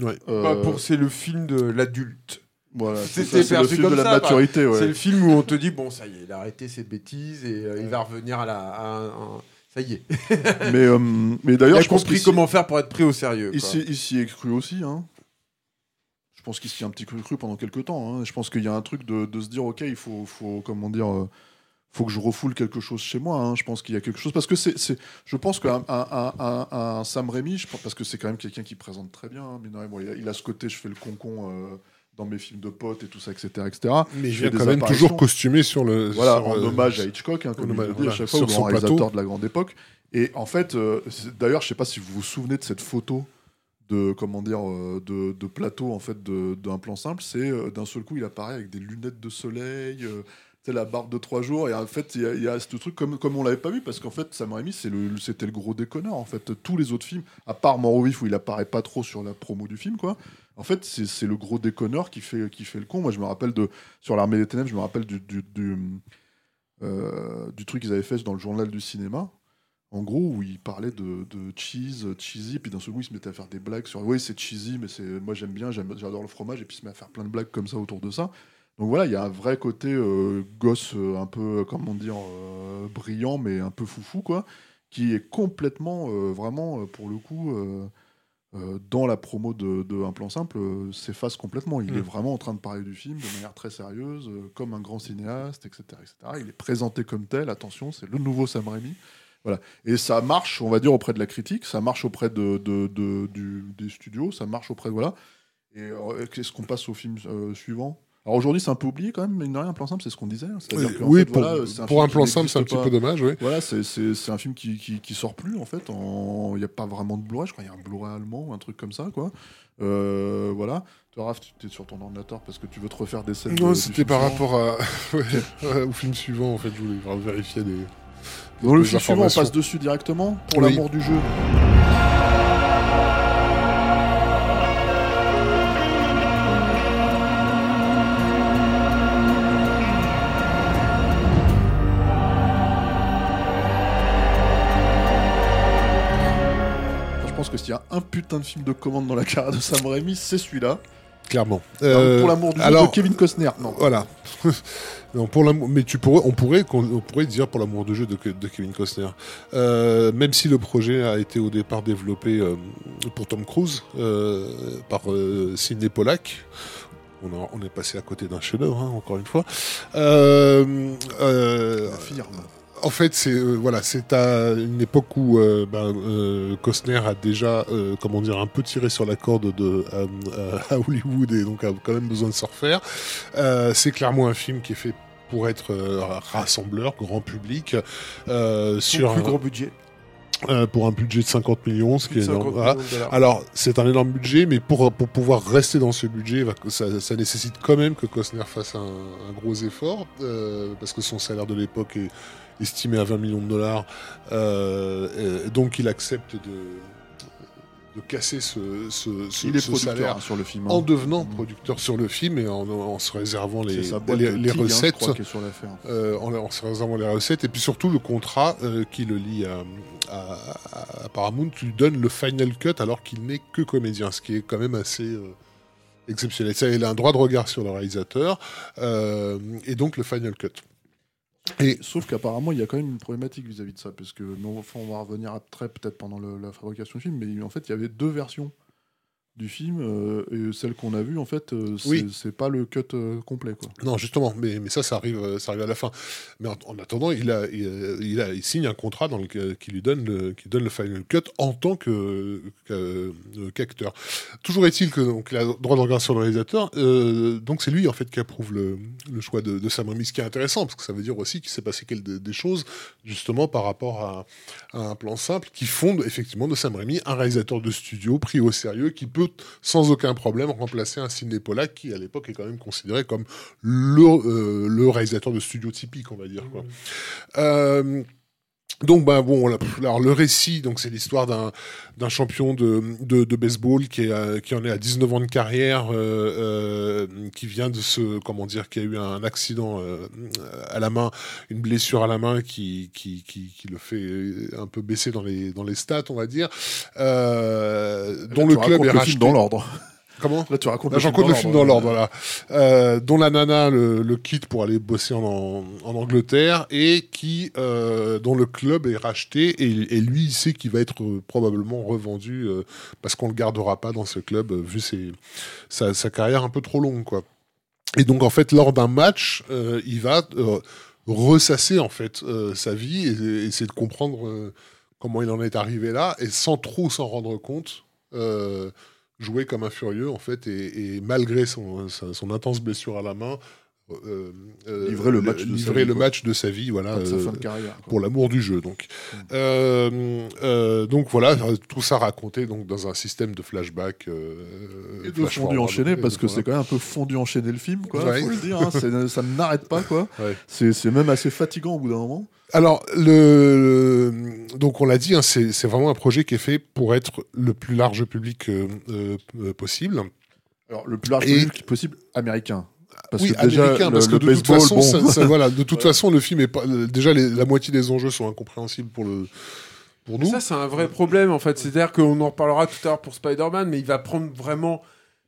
Ouais. Euh, Bah, pour c'est le film de l'adulte. voilà, c'est le film de la ça, maturité. ouais. C'est le film où on te dit bon ça y est, il a arrêté ses bêtises et euh, il va revenir à la. à un- un- Ça y est. Mais, euh, mais Il d'ailleurs, a je pense compris comment faire pour être pris au sérieux. quoi. Ici, ici est cru aussi. Hein. Je pense qu'il s'y est un petit peu cru pendant quelques temps. hein. Je pense qu'il y a un truc de, de se dire, ok, il faut, faut comment dire, euh, faut que je refoule quelque chose chez moi. hein. Je pense qu'il y a quelque chose parce que c'est, je pense qu'un un, un- un- un Sam Raimi, je pense, parce que c'est quand même quelqu'un qui présente très bien. hein, rien. Bon, il, a, il a ce côté, je fais le concon euh, dans mes films de potes et tout ça, etc., etc. Mais vient des quand même toujours costumé sur le. Voilà, sur, en euh, hommage à Hitchcock, hein, comme hommage, dit à chaque fois, sur au son grand réalisateur de la grande époque. Et en fait, euh, d'ailleurs, je sais pas si vous vous souvenez de cette photo de comment dire euh, de, de plateau en fait d'un plan simple. C'est d'un seul coup, il apparaît avec des lunettes de soleil. La barbe de trois jours et en fait il y, a- il ce truc comme, comme on l'avait pas vu parce qu'en fait Sam Raimi c'est le, c'était le gros déconneur en fait tous les autres films à part vif où il apparaît pas trop sur la promo du film quoi en fait c'est, le gros déconneur qui fait, qui fait le con moi je me rappelle de sur l'armée des ténèbres je me rappelle du, du, du, euh, truc qu'ils avaient fait dans le journal du cinéma. En gros, où ils parlaient de, cheese, cheesy, puis d'un seul coup, ils se mettaient à faire des blagues sur oui, c'est cheesy, mais c'est moi j'aime bien, j'adore le fromage, et puis ils se mettent à faire plein de blagues comme ça autour de ça. Donc voilà, il y a un vrai côté euh, gosse, euh, un peu, euh, comment dire, euh, brillant, mais un peu foufou, quoi, qui est complètement, euh, vraiment, pour le coup, dans la promo de, de Un plan simple, s'efface complètement. Il Mm. est vraiment en train de parler du film de manière très sérieuse, comme un grand cinéaste, etc., etc. Il est présenté comme tel, attention, c'est le nouveau Sam Raimi. Voilà. Et ça marche, on va dire, auprès de la critique, ça marche auprès de, de- de- du- des studios, ça marche auprès de. Voilà. Et qu'est-ce qu'on passe au film suivant? Alors aujourd'hui, c'est un peu oublié quand même, mais il n'y a rien, un plan simple, c'est ce qu'on disait. hein. Oui, qu'en oui, fait, pour, voilà, c'est pour un plan simple, c'est un petit peu dommage, oui. Voilà, c'est- un film qui, qui, qui sort plus en fait. en- Il n'y a pas vraiment de Blu-ray, je crois. Il y a un Blu-ray allemand ou un truc comme ça, quoi. Euh, voilà. Toi, Raph, tu es sur ton ordinateur parce que tu veux te refaire des scènes. Non, c'était par rapport à... ouais, au film suivant, en fait, je voulais vérifier des... Dans le film suivant, on passe dessus directement pour Oui. l'amour du jeu. Putain de film de commande dans la carrière de Sam Raimi, c'est celui-là. Clairement. Euh, pour l'amour du jeu alors- de Kevin Costner. Non. Voilà. non, pour l'amour, mais tu pourrais, on pourrait, on pourrait dire pour l'amour de jeu de, de Kevin Costner. Euh, même si le projet a été au départ développé euh, pour Tom Cruise euh, par euh, Sidney Pollack. On, a- on est passé à côté d'un chef-d'œuvre, hein, encore une fois. Euh, euh, La firme. En fait, c'est euh, voilà, c'est à une époque où euh, ben, euh, Costner a déjà, euh, comment dire, un peu tiré sur la corde de à, Hollywood et donc a quand même besoin de se refaire. C'est clairement un film qui est fait pour être rassembleur, grand public, Sur plus un- gros budget. euh, pour un budget de 50 millions, ce qui est de 50 énorme. Voilà. Alors, c'est un énorme budget, mais pour, pour pouvoir rester dans ce budget, ça, ça nécessite quand même que Costner fasse un, un gros effort, euh, parce que son salaire de l'époque est estimé à 20 millions de dollars. Euh, donc, il accepte de, de casser ce, ce, ce- Il est ce salaire hein, sur le film. en hein. devenant Mhm. producteur sur le film et en, en se réservant les, les, hein, recettes. est sur. Euh, en, en se réservant les recettes et puis surtout le contrat euh, qui le lie à, à- à Paramount lui donne le final cut alors qu'il n'est que comédien, ce qui est quand même assez euh, exceptionnel. Ça, il a un droit de regard sur le réalisateur et donc le final cut. Et Sauf qu'apparemment, il y a quand même une problématique vis-à-vis de ça, parce que, on va revenir après, peut-être pendant la fabrication du film, mais en fait, il y avait deux versions du film, euh, et celle qu'on a vue, en fait, euh, c'est Oui. c'est pas le cut euh, complet, quoi. non, justement, mais, mais ça, ça arrive, euh, ça arrive à la fin. Mais en, en attendant, il, a, il, a- il, a- il signe un contrat dans le, qui lui donne le, qui donne le final cut en tant que qu'acteur. Toujours est-il que donc il a le droit de regard sur le réalisateur. donc c'est lui en fait qui approuve le, le choix de, de Sam Raimi, ce qui est intéressant parce que ça veut dire aussi qu'il s'est passé quelque, des choses justement par rapport à, à un plan simple qui fonde effectivement de Sam Raimi un réalisateur de studio pris au sérieux qui peut sans aucun problème remplacer un Sidney Pollack qui à l'époque est quand même considéré comme le, euh, le réalisateur de studio typique on va dire quoi. Euh, donc ben bon, alors le récit, donc c'est l'histoire d'un d'un champion de, de, de baseball qui est à- qui en est à 19 ans de carrière, euh, euh, qui vient de se comment dire, qui a eu un accident euh, à la main, une blessure à la main qui qui, qui qui le fait un peu baisser dans les dans les stats, on va dire, euh, dont le club est racheté. dans l'ordre. Comment Là, tu racontes Là, j'en compte le film dans l'ordre, voilà. Euh, dont la nana le, le quitte pour aller bosser en, en, en Angleterre et qui, euh, dont le club est racheté et, et lui, il sait qu'il va être euh, probablement revendu euh, parce qu'on le gardera pas dans ce club vu ses, sa, sa carrière un peu trop longue, quoi. Et donc, en fait, lors d'un match, il va ressasser en fait sa vie et, et essayer de comprendre comment il en est arrivé là et sans trop s'en rendre compte. Jouer comme un furieux en fait et, malgré son intense blessure à la main euh, euh, Livrer le match de sa vie, le quoi. match de sa vie voilà de sa euh, fin de carrière. quoi. pour l'amour du jeu donc Mm. Euh, euh, donc voilà tout ça raconté donc dans un système de flashback euh, Et de flash fondu enchaîné, parce que voilà. c'est quand même un peu fondu enchaîné le film, quoi. Ouais. Faut le dire, hein, ça n'arrête pas, quoi. Ouais. C'est c'est même assez fatigant au bout d'un moment. Alors, le, donc on l'a dit, hein, c'est c'est vraiment un projet qui est fait pour être le plus large public euh, euh, euh, possible. Alors, le plus large Et- public possible américain. Parce oui, que déjà, américain, le, parce que le de toute façon, bon. ça- ça- voilà, de toute Ouais. façon, le film est pas. déjà, les- la moitié des enjeux sont incompréhensibles pour le pour nous. Ça, c'est un vrai problème, en fait. C'est-à-dire qu'on en reparlera tout à l'heure pour Spider-Man, mais il va prendre vraiment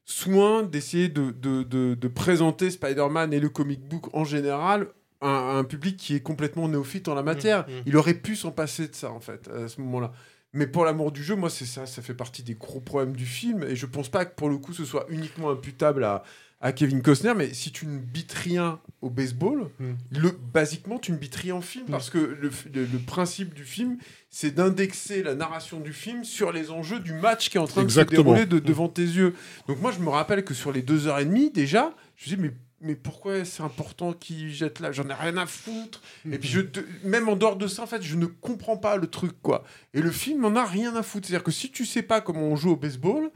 soin d'essayer de, de, de- de présenter Spider-Man et le comic book en général à, à un public qui est complètement néophyte en la matière. Mhm. Il aurait pu s'en passer de ça, en fait, à ce moment-là. Mais pour l'amour du jeu, moi, c'est ça, ça fait partie des gros problèmes du film. Et je pense pas que pour le coup, ce soit uniquement imputable à, à Kevin Costner. Mais si tu ne bites rien au baseball, Mm. le, basiquement, tu ne bites rien en film. Parce que le, f- le- le principe du film, c'est d'indexer la narration du film sur les enjeux du match qui est en train de Exactement. se dérouler de- devant tes yeux. Donc moi, je me rappelle que sur les deux heures et demie, déjà, je me disais, mais, mais pourquoi c'est important qu'il jette là? J'en ai rien à foutre. Et puis, je, même en dehors de ça, en fait, je ne comprends pas le truc, quoi. Et le film n'en a rien à foutre. C'est-à-dire que si tu sais pas comment on joue au baseball,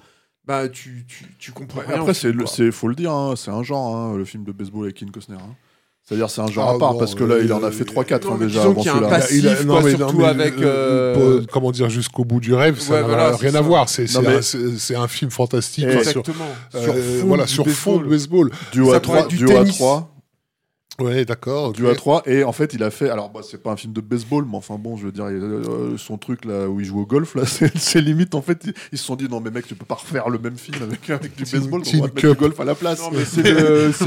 bah, tu, tu, tu comprends rien. Après, c'est c'est faut le dire, hein, c'est un genre, hein, le film de baseball avec Kevin Costner. hein. C'est-à-dire, c'est un genre Ah, à part, bon, parce que là, il en a fait 3-4 non, hein, mais déjà avant qu'il y a un celui-là. passif, quoi, surtout avec, euh, comment dire, jusqu'au bout du rêve, ça Ouais, n'a voilà, rien à ça. voir. C'est c'est Non, mais- un, c'est- c'est un film fantastique Et- sur, Exactement. euh, sur fond voilà, du sur fond de baseball. Ça à pourrait 3, être du duo à tennis. 3, Ouais, d'accord. ok. duo à 3, et en fait, il a fait. Alors, bah, c'est pas un film de baseball, mais enfin bon, je veux dire, euh, son truc là où il joue au golf, là, c'est limite. En fait, ils- ils se sont dit, non, mais mec, tu peux pas refaire le même film avec, avec du baseball, on va te mettre du golf à la place. Non, mais c'est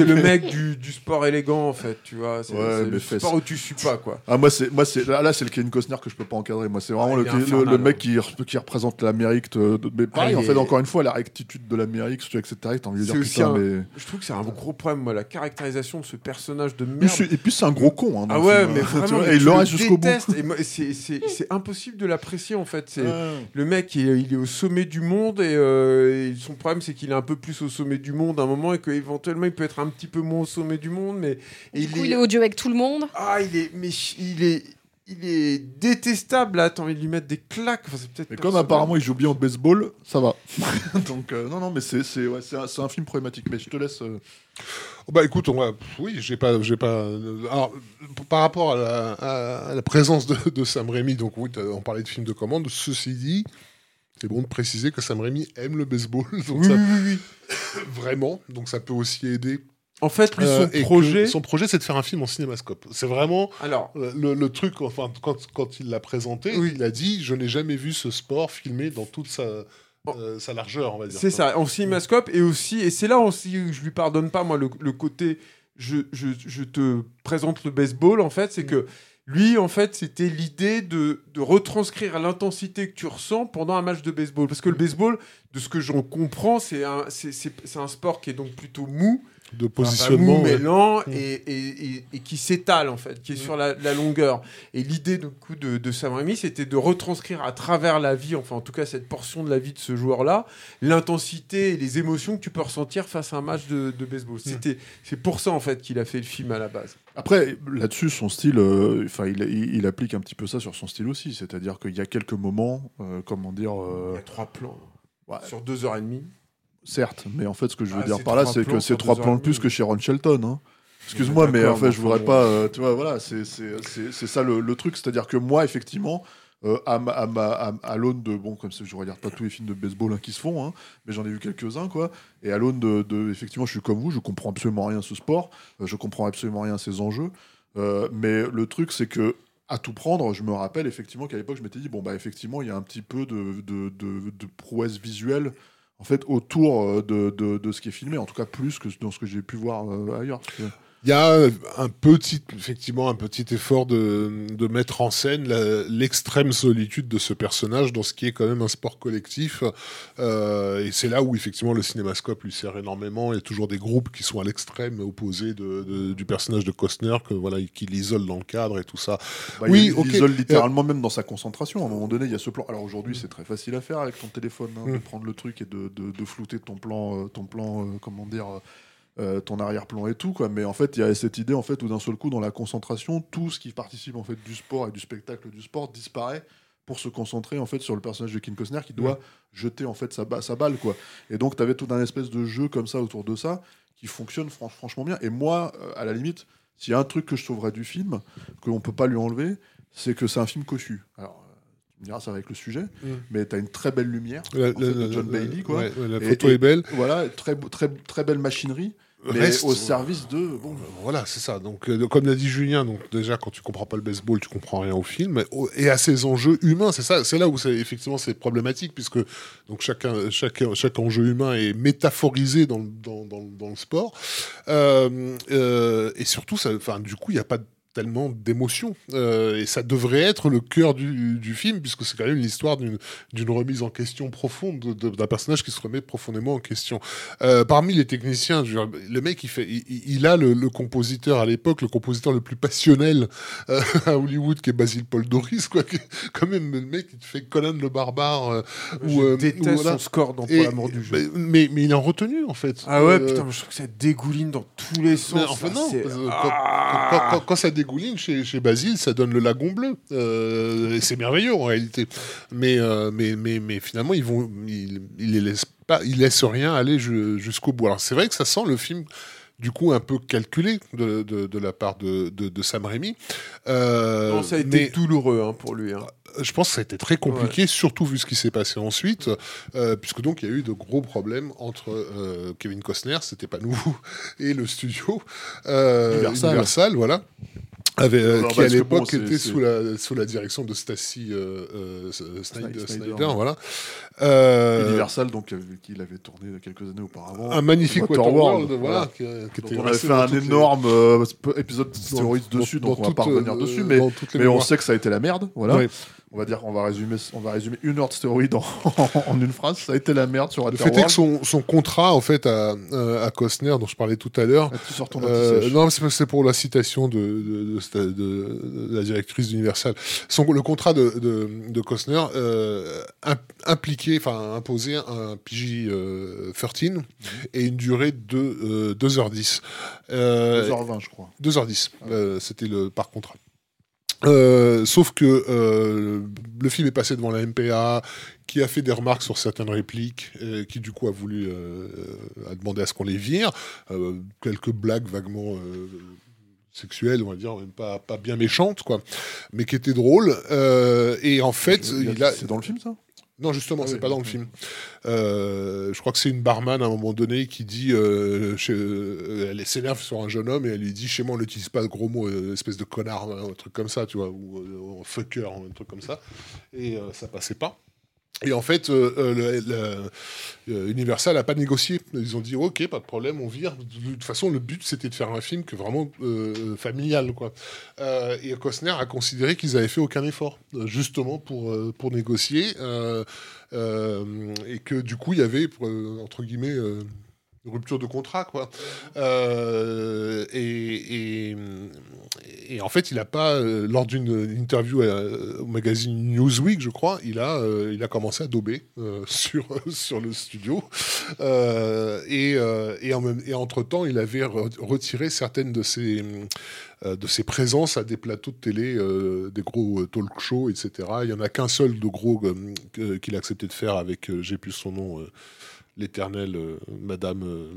le, mec du, du sport élégant, en fait, tu vois. C'est Ouais, le sport où tu suis pas, quoi. Ah moi c'est moi c'est là, là, c'est le Kevin Costner que je peux pas encadrer moi c'est vraiment Ouais, le, infernal, mec qui, re- qui représente l'Amérique de- de- mais pareil Ah, en il fait encore une fois la rectitude de l'Amérique etc t'as envie de dire putain un- mais Je trouve que c'est un gros problème, moi, la caractérisation de ce personnage personnage de Et merde. c'est- Et puis c'est un gros con. hein, Ah ouais, film, mais vraiment, vois, mais et il le jusqu'au bout. détestes. Et moi, c'est- C'est c'est impossible de l'apprécier en fait. C'est Ouais. le mec, il, il est au sommet du monde et, euh, et son problème c'est qu'il est un peu plus au sommet du monde à un moment et qu'éventuellement il peut être un petit peu moins au sommet du monde, mais et Du coup, il est odieux avec tout le monde. ah il est mais il est il est détestable là. T'as envie de lui mettre des claques. Enfin, c'est peut-être Mais comme apparemment il joue bien au baseball, ça va. Donc euh, non, non, mais c'est c'est ouais, c'est un, c'est un film problématique. Mais je te laisse. euh, Bah écoute, on va... oui, j'ai pas, j'ai pas. euh, Alors, par rapport à la, à- à la présence de, de Sam Raimi, donc oui, on parlait de film de commande. Ceci dit, c'est bon de préciser que Sam Raimi aime le baseball, donc Oui, ça- oui, oui, vraiment, donc ça peut aussi aider. En fait, lui, Euh, son projet. son projet, c'est de faire un film en cinémascope. C'est vraiment Alors, euh, le, le truc. Enfin, quand, quand il l'a présenté, Oui. il a dit je n'ai jamais vu ce sport filmé dans toute sa, euh, sa largeur, on va dire. C'est ça, en cinémascope et aussi, et c'est là aussi où je lui pardonne pas, moi, le, le côté je, je, je te présente le baseball, en fait, c'est que lui, en fait, c'était l'idée de, de retranscrire l'intensité que tu ressens pendant un match de baseball. Parce que le baseball, de ce que j'en comprends, c'est un, c'est un sport qui est donc plutôt mou, De Enfin, positionnement. mou, mais lent Mm. et, et- et- et qui s'étale en fait, qui est sur la, la longueur. Et l'idée du coup de, de Sam Raimi, c'était de retranscrire à travers la vie, enfin en tout cas cette portion de la vie de ce joueur-là, l'intensité et les émotions que tu peux ressentir face à un match de, de baseball. C'était, c'est pour ça en fait qu'il a fait le film à la base. Après, là-dessus, son style, euh, enfin, il, il- il applique un petit peu ça sur son style aussi. C'est-à-dire qu'il y a quelques moments, euh, comment dire, euh, Il y a trois plans ouais, sur deux heures et demie. Certes, mais en fait, ce que je veux Ah, dire par là, c'est que c'est trois plans de plus que chez Ron Shelton. hein. Excuse-moi, mais en fait, je voudrais pas. euh, tu vois, voilà, c'est ça le, le truc. C'est-à-dire que moi, effectivement, euh, à, ma- à, ma- à, à l'aune de. Bon, comme ça, je regarde pas tous les films de baseball hein, qui se font, hein, mais j'en ai vu quelques-uns, quoi. Et à l'aune de, de- Effectivement, je suis comme vous, je comprends absolument rien à ce sport, euh, je comprends absolument rien à ces enjeux. Euh, mais le truc, c'est que. À tout prendre, je me rappelle effectivement qu'à l'époque, je m'étais dit, bon, bah, effectivement, il y a un petit peu de, de, de- de prouesse visuelle en fait, autour euh, de, de, ce qui est filmé, en tout cas plus que dans ce que j'ai pu voir euh, ailleurs. Il y a un petit, effectivement, un petit effort de, de mettre en scène l'extrême solitude de ce personnage dans ce qui est quand même un sport collectif. Euh, et c'est là où, effectivement, le cinémascope lui sert énormément. Il y a toujours des groupes qui sont à l'extrême opposé de, de- du personnage de Costner, que, voilà, qui l'isole dans le cadre et tout ça. Bah, Oui, il, ok. il isole littéralement même dans sa concentration. À un moment donné, il y a ce plan. Alors aujourd'hui, c'est très facile à faire avec ton téléphone, hein, de Mm. prendre le truc et de, de, de flouter ton plan, euh, ton plan, euh, comment dire, euh, ton arrière-plan et tout. Quoi. Mais en fait, il y a cette idée en fait où d'un seul coup, dans la concentration, tout ce qui participe en fait du sport et du spectacle du sport disparaît pour se concentrer en fait sur le personnage de Kim Costner qui doit jeter en fait sa, ba- sa balle quoi. Et donc tu avais tout un espèce de jeu comme ça autour de ça qui fonctionne fran- franchement bien. Et moi, euh, à la limite, s'il y a un truc que je sauverais du film, que on peut pas lui enlever, c'est que c'est un film. Alors, euh, ça va avec le sujet, Mm. mais tu as une très belle lumière. La, fait, de John Bailey, quoi. ouais, la photo et- est belle. Voilà, très, très, très belle machinerie, mais Reste- au service de. Bon, Voilà, c'est ça. Donc, euh, comme l'a dit Julien, donc déjà quand tu comprends pas le baseball, tu comprends rien au film et à ses enjeux humains. C'est ça, c'est là où c'est effectivement c'est problématique puisque donc chacun, chaque, chaque enjeu humain est métaphorisé dans, le- dans, dans, dans le sport Euh, euh, et surtout, ça, enfin, du coup, il n'y a pas tellement d'émotion Euh, et ça devrait être le cœur du, du film puisque c'est quand même l'histoire d'une remise en question profonde de- de- d'un personnage qui se remet profondément en question. Euh, parmi les techniciens, dire, le mec, il, fait, il, il a le, le compositeur à l'époque, le compositeur le plus passionnel euh, à Hollywood, qui est Basil Paul Doris, quoi. qui quand même le mec qui te fait Conan le barbare. ou, déteste voilà. son score dans Pour l'amour du jeu. mais, mais, il est en retenue, en fait. Ah ouais, putain, je trouve que ça dégouline dans tous les sens. mais enfin, non, quand, Ah quand- quand- quand ça dégouline chez, chez Basile, ça donne le lagon bleu. Euh, et c'est merveilleux en réalité. Mais, euh, mais, mais, mais finalement, ils vont, ils, ils les laissent pas, ils laissent rien aller ju- jusqu'au bout. Alors c'est vrai que ça sent le film. Du coup, un peu calculé de, de, de la part de, de, Sam Raimi. Euh, Non, ça a été mais douloureux hein, pour lui. hein. je pense que ça a été très compliqué, surtout vu ce qui s'est passé ensuite, euh, puisque donc il y a eu de gros problèmes entre euh, Kevin Costner, c'était pas nous, et le studio euh, Universal. Universal, voilà. Avait, euh, Alors, qui à que l'époque bon, était sous la, sous la direction de Stacy euh, euh, Snyder, Snyder, Snyder, ouais. voilà. Euh, Universal, donc, avec qui il avait tourné quelques années auparavant. un magnifique Waterworld, Waterworld, voilà, voilà. qui, qui Donc, était on avait fait un énorme euh, épisode stéroïde dessus, dans donc on va pas revenir euh, dessus, mais, on sait que ça a été la merde. Voilà. On va dire, on va résumer, on va résumer une heure de dans, en une phrase. Ça a été la merde sur Le fait est que son, son contrat, en fait, à, à Costner, dont je parlais tout à l'heure. Ah, tu sors ton euh, non, c'est pour la citation de, de, de, de la directrice d'Universal. Son Le contrat de, de, Costner euh, impliquait, enfin, imposait un PG euh, 13 Mhm. et une durée de euh, 2h10. 2h20, je crois. 2h10, euh, c'était le par contrat. Euh, sauf que euh, le film est passé devant la MPA, qui a fait des remarques sur certaines répliques, euh, qui du coup a voulu euh, a demandé à ce qu'on les vire. Euh, quelques blagues vaguement euh, sexuelles, on va dire, même pas, pas bien méchantes, quoi, mais qui étaient drôles. Euh, et en fait, il a, C'est dans le film, ça? Non, justement, Ah c'est oui, pas dans le film. Euh, je crois que c'est une barman à un moment donné qui dit, euh, chez- euh, elle s'énerve sur un jeune homme et elle lui dit, chez moi on n'utilise pas de gros mots, espèce de connard, hein, un truc comme ça, tu vois, ou fucker, un truc comme ça. Et ça passait pas. Et en fait, euh, euh, euh, Universal n'a pas négocié. Ils ont dit ok, pas de problème, on vire. De toute façon, le but c'était de faire un film que vraiment familial, quoi. Et Costner a considéré qu'ils avaient fait aucun effort, justement pour pour négocier, et que du coup il y avait entre guillemets rupture de contrat, quoi. Euh, et, et, et en fait, il a pas, euh, lors d'une interview à- au magazine Newsweek, je crois, il a, euh, il a commencé à dober euh, sur, sur le studio. Euh, et, euh, et, en même, et entre-temps, il avait re- retiré certaines de ses, euh, de ses présences à des plateaux de télé, euh, des gros euh, talk shows, etc. Il n'y en a qu'un seul de gros euh, qu'il a accepté de faire avec, euh, j'ai plus son nom, euh, l'éternelle euh, Madame... euh,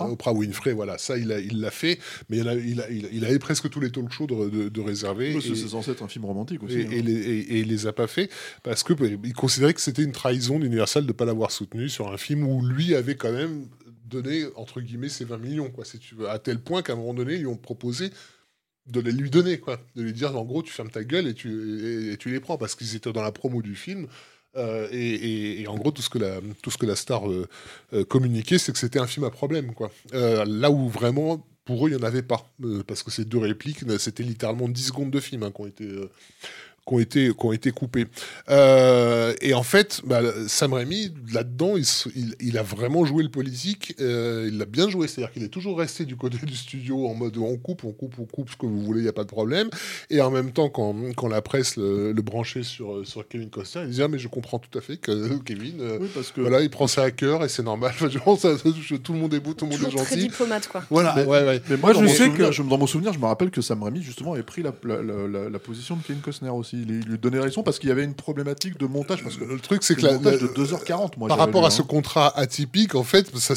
Oprah Winfrey, voilà, ça il l'a il fait, mais il, a, il, a- il, a- il avait presque tous les talk shows de, de, de et- c'est censé être un film romantique aussi. et, hein. et les, et- et il les a pas fait parce que bah, il considérait que c'était une trahison d'Universal de ne pas l'avoir soutenu sur un film où lui avait quand même donné entre guillemets ses 20 millions quoi si tu veux à tel point qu'à un moment donné ils lui ont proposé de les lui donner quoi de lui dire en gros tu fermes ta gueule et tu, et tu les prends parce qu'ils étaient dans la promo du film euh, et, en gros tout ce que la, tout ce que la star euh, euh, communiquait c'est que c'était un film à problème quoi là où vraiment pour eux, il n'y en avait pas. parce que ces deux répliques, c'était littéralement 10 secondes de film hein, qui ont été, qui ont été, qui ont été coupées. Euh, et en fait, bah, Sam Raimi, là-dedans, il, il- il a vraiment joué le politique. euh, il l'a bien joué. C'est-à-dire qu'il est toujours resté du côté du studio en mode on coupe, on coupe, on coupe ce que vous voulez, il n'y a pas de problème. Et en même temps, quand, quand la presse le, le branchait sur, sur Kevin Costner, il disait ah, mais je comprends tout à fait que Kevin. euh, Oui, parce que Voilà, il prend ça à cœur et c'est normal. Enfin, je pense, ça- tout le monde est beau, tout le monde est Toujours très gentil. diplomate, quoi. Voilà, Mais- ouais, ouais. Mais moi, dans, je sais souvenir, que- je- dans mon souvenir, je me rappelle que Sam Raimi, justement, avait pris la, la, la- la- la position de Kevin Costner aussi. Il, il lui donnait raison parce qu'il y avait une problématique de montage. Parce que Le truc, c'est que la, un montage la- de 2h40, moi. par rapport lu, à ce hein. contrat atypique, en fait, ça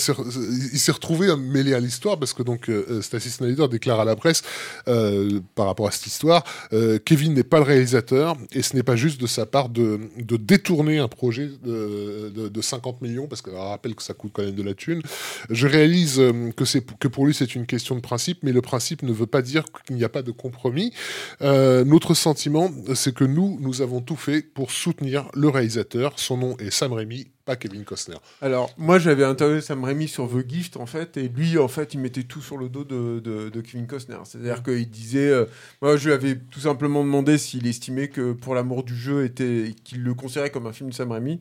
il s'est retrouvé mêlé à l'histoire parce que donc euh, Stacy Snyder déclare à la presse euh, par rapport à cette histoire, euh, Kevin n'est pas le réalisateur et ce n'est pas juste de sa part de, de détourner un projet de, de, de 50 millions parce que alors, rappelle que ça coûte quand même de la thune. Je réalise euh, que c'est que pour lui c'est une question de principe, mais le principe ne veut pas dire qu'il n'y a pas de compromis. Euh, notre sentiment, c'est que nous, nous avons tout fait pour soutenir le réalisateur. Son nom est Sam Raimi, pas Kevin Costner. Alors, moi, j'avais interviewé Sam Raimi sur The Gift, en fait, et lui, en fait, il mettait tout sur le dos de, de- de Kevin Costner. C'est-à-dire qu'il disait... euh, moi, je lui avais tout simplement demandé s'il estimait que Pour l'amour du jeu était... qu'il le considérait comme un film de Sam Raimi.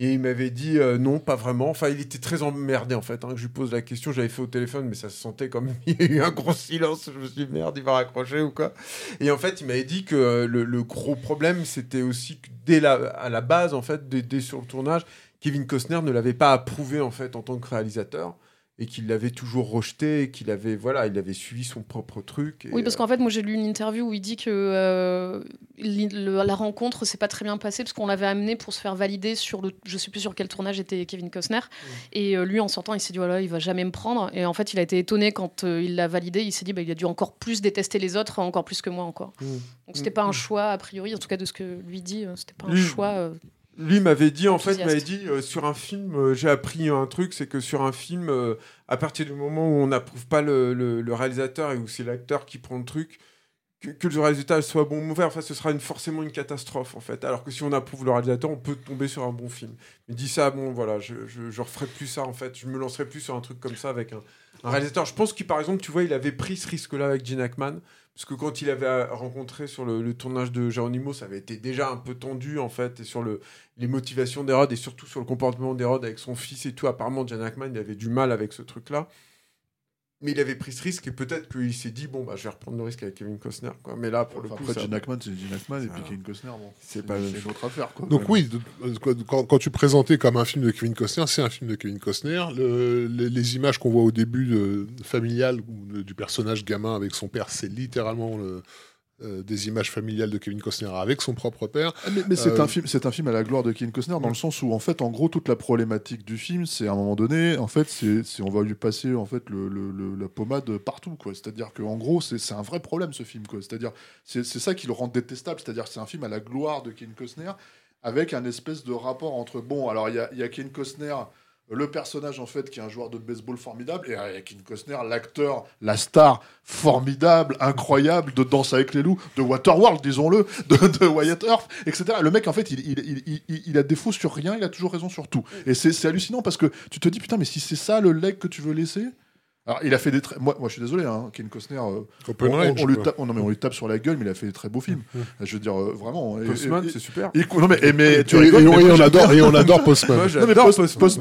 Et il m'avait dit euh, non, pas vraiment. Enfin, il était très emmerdé, en fait, hein, que je lui pose la question. J'avais fait au téléphone, mais ça se sentait comme... il y a eu un gros silence. Je me suis dit, merde, il va raccrocher ou quoi? Et en fait, il m'avait dit que euh, le, le gros problème, c'était aussi que dès la, à la base, en fait, dès, dès sur le tournage, Kevin Costner ne l'avait pas approuvé en fait en tant que réalisateur et qu'il l'avait toujours rejeté et qu'il avait voilà il avait suivi son propre truc et, Oui, parce euh, qu'en fait, moi j'ai lu une interview où il dit que euh, le- la rencontre s'est pas très bien passée parce qu'on l'avait amené pour se faire valider sur le, je sais plus sur quel tournage était Kevin Costner. Et euh, lui, en sortant, il s'est dit voilà, il va jamais me prendre. Et en fait, il a été étonné quand euh, il l'a validé. Il s'est dit bah, il a dû encore plus détester les autres, encore plus que moi encore. Mm. Donc c'était pas un choix a priori, en tout cas de ce que lui dit, c'était pas un choix. Lui m'avait dit en fait m'avait dit euh, sur un film euh, j'ai appris un truc c'est que sur un film euh, à partir du moment où on n'approuve pas le, le- le réalisateur et où c'est l'acteur qui prend le truc que, que le résultat soit bon ou mauvais, enfin, ce sera une, forcément une catastrophe en fait. Alors que si on approuve le réalisateur, on peut tomber sur un bon film. Il dit ça, bon voilà, je, je, je referai plus ça en fait. Je me lancerai plus sur un truc comme ça avec un, un réalisateur. Je pense qu'il par exemple, tu vois, il avait pris ce risque-là avec Gene Hackman Parce que quand il avait rencontré sur le, tournage de Geronimo, ça avait été déjà un peu tendu, en fait, sur le, les motivations d'Hérode, et surtout sur le comportement d'Hérode avec son fils et tout. Apparemment, Jan Ackman, il avait du mal avec ce truc-là. Mais il avait pris ce risque et peut-être qu'il s'est dit bon bah je vais reprendre le risque avec Kevin Costner quoi. Mais là pour le coup après Gene Hackman c'est Gene Hackman et puis Kevin Costner bon c'est pas une autre affaire quoi. Donc oui quand, quand, tu présentais comme un film de Kevin Costner c'est un film de Kevin Costner le, les, images qu'on voit au début de, familial du personnage gamin avec son père c'est littéralement le, euh, des images familiales de Kevin Costner avec son propre père. Ah, mais, c'est euh, un film, c'est un film à la gloire de Kevin Costner dans le sens où en fait, en gros, toute la problématique du film, c'est à un moment donné, en fait, c'est, on va lui passer en fait le, la pommade partout, quoi. C'est-à-dire que en gros, c'est, un vrai problème ce film, quoi. C'est-à-dire, c'est, ça qui le rend détestable. C'est-à-dire, c'est un film à la gloire de Kevin Costner avec un espèce de rapport entre bon, alors il y a, y a Kevin Costner le personnage en fait qui est un joueur de baseball formidable et avec Kevin Costner l'acteur la star formidable incroyable de Danse avec les loups de Waterworld disons-le de, Wyatt Earp etc le mec en fait il, il, il, il, a défaut sur rien il a toujours raison sur tout. Et c'est hallucinant parce que tu te dis putain mais si c'est ça le leg que tu veux laisser alors, il a fait des très. Moi, moi, je suis désolé, hein, Ken Costner. Euh, on, lui tape, non, mais on lui tape sur la gueule, mais il a fait des très beaux films. Mm, mm. Je veux dire, euh, vraiment. Postman, c'est super. non, mais, mais tu rigoles, et, on adore, et on adore Postman. non, mais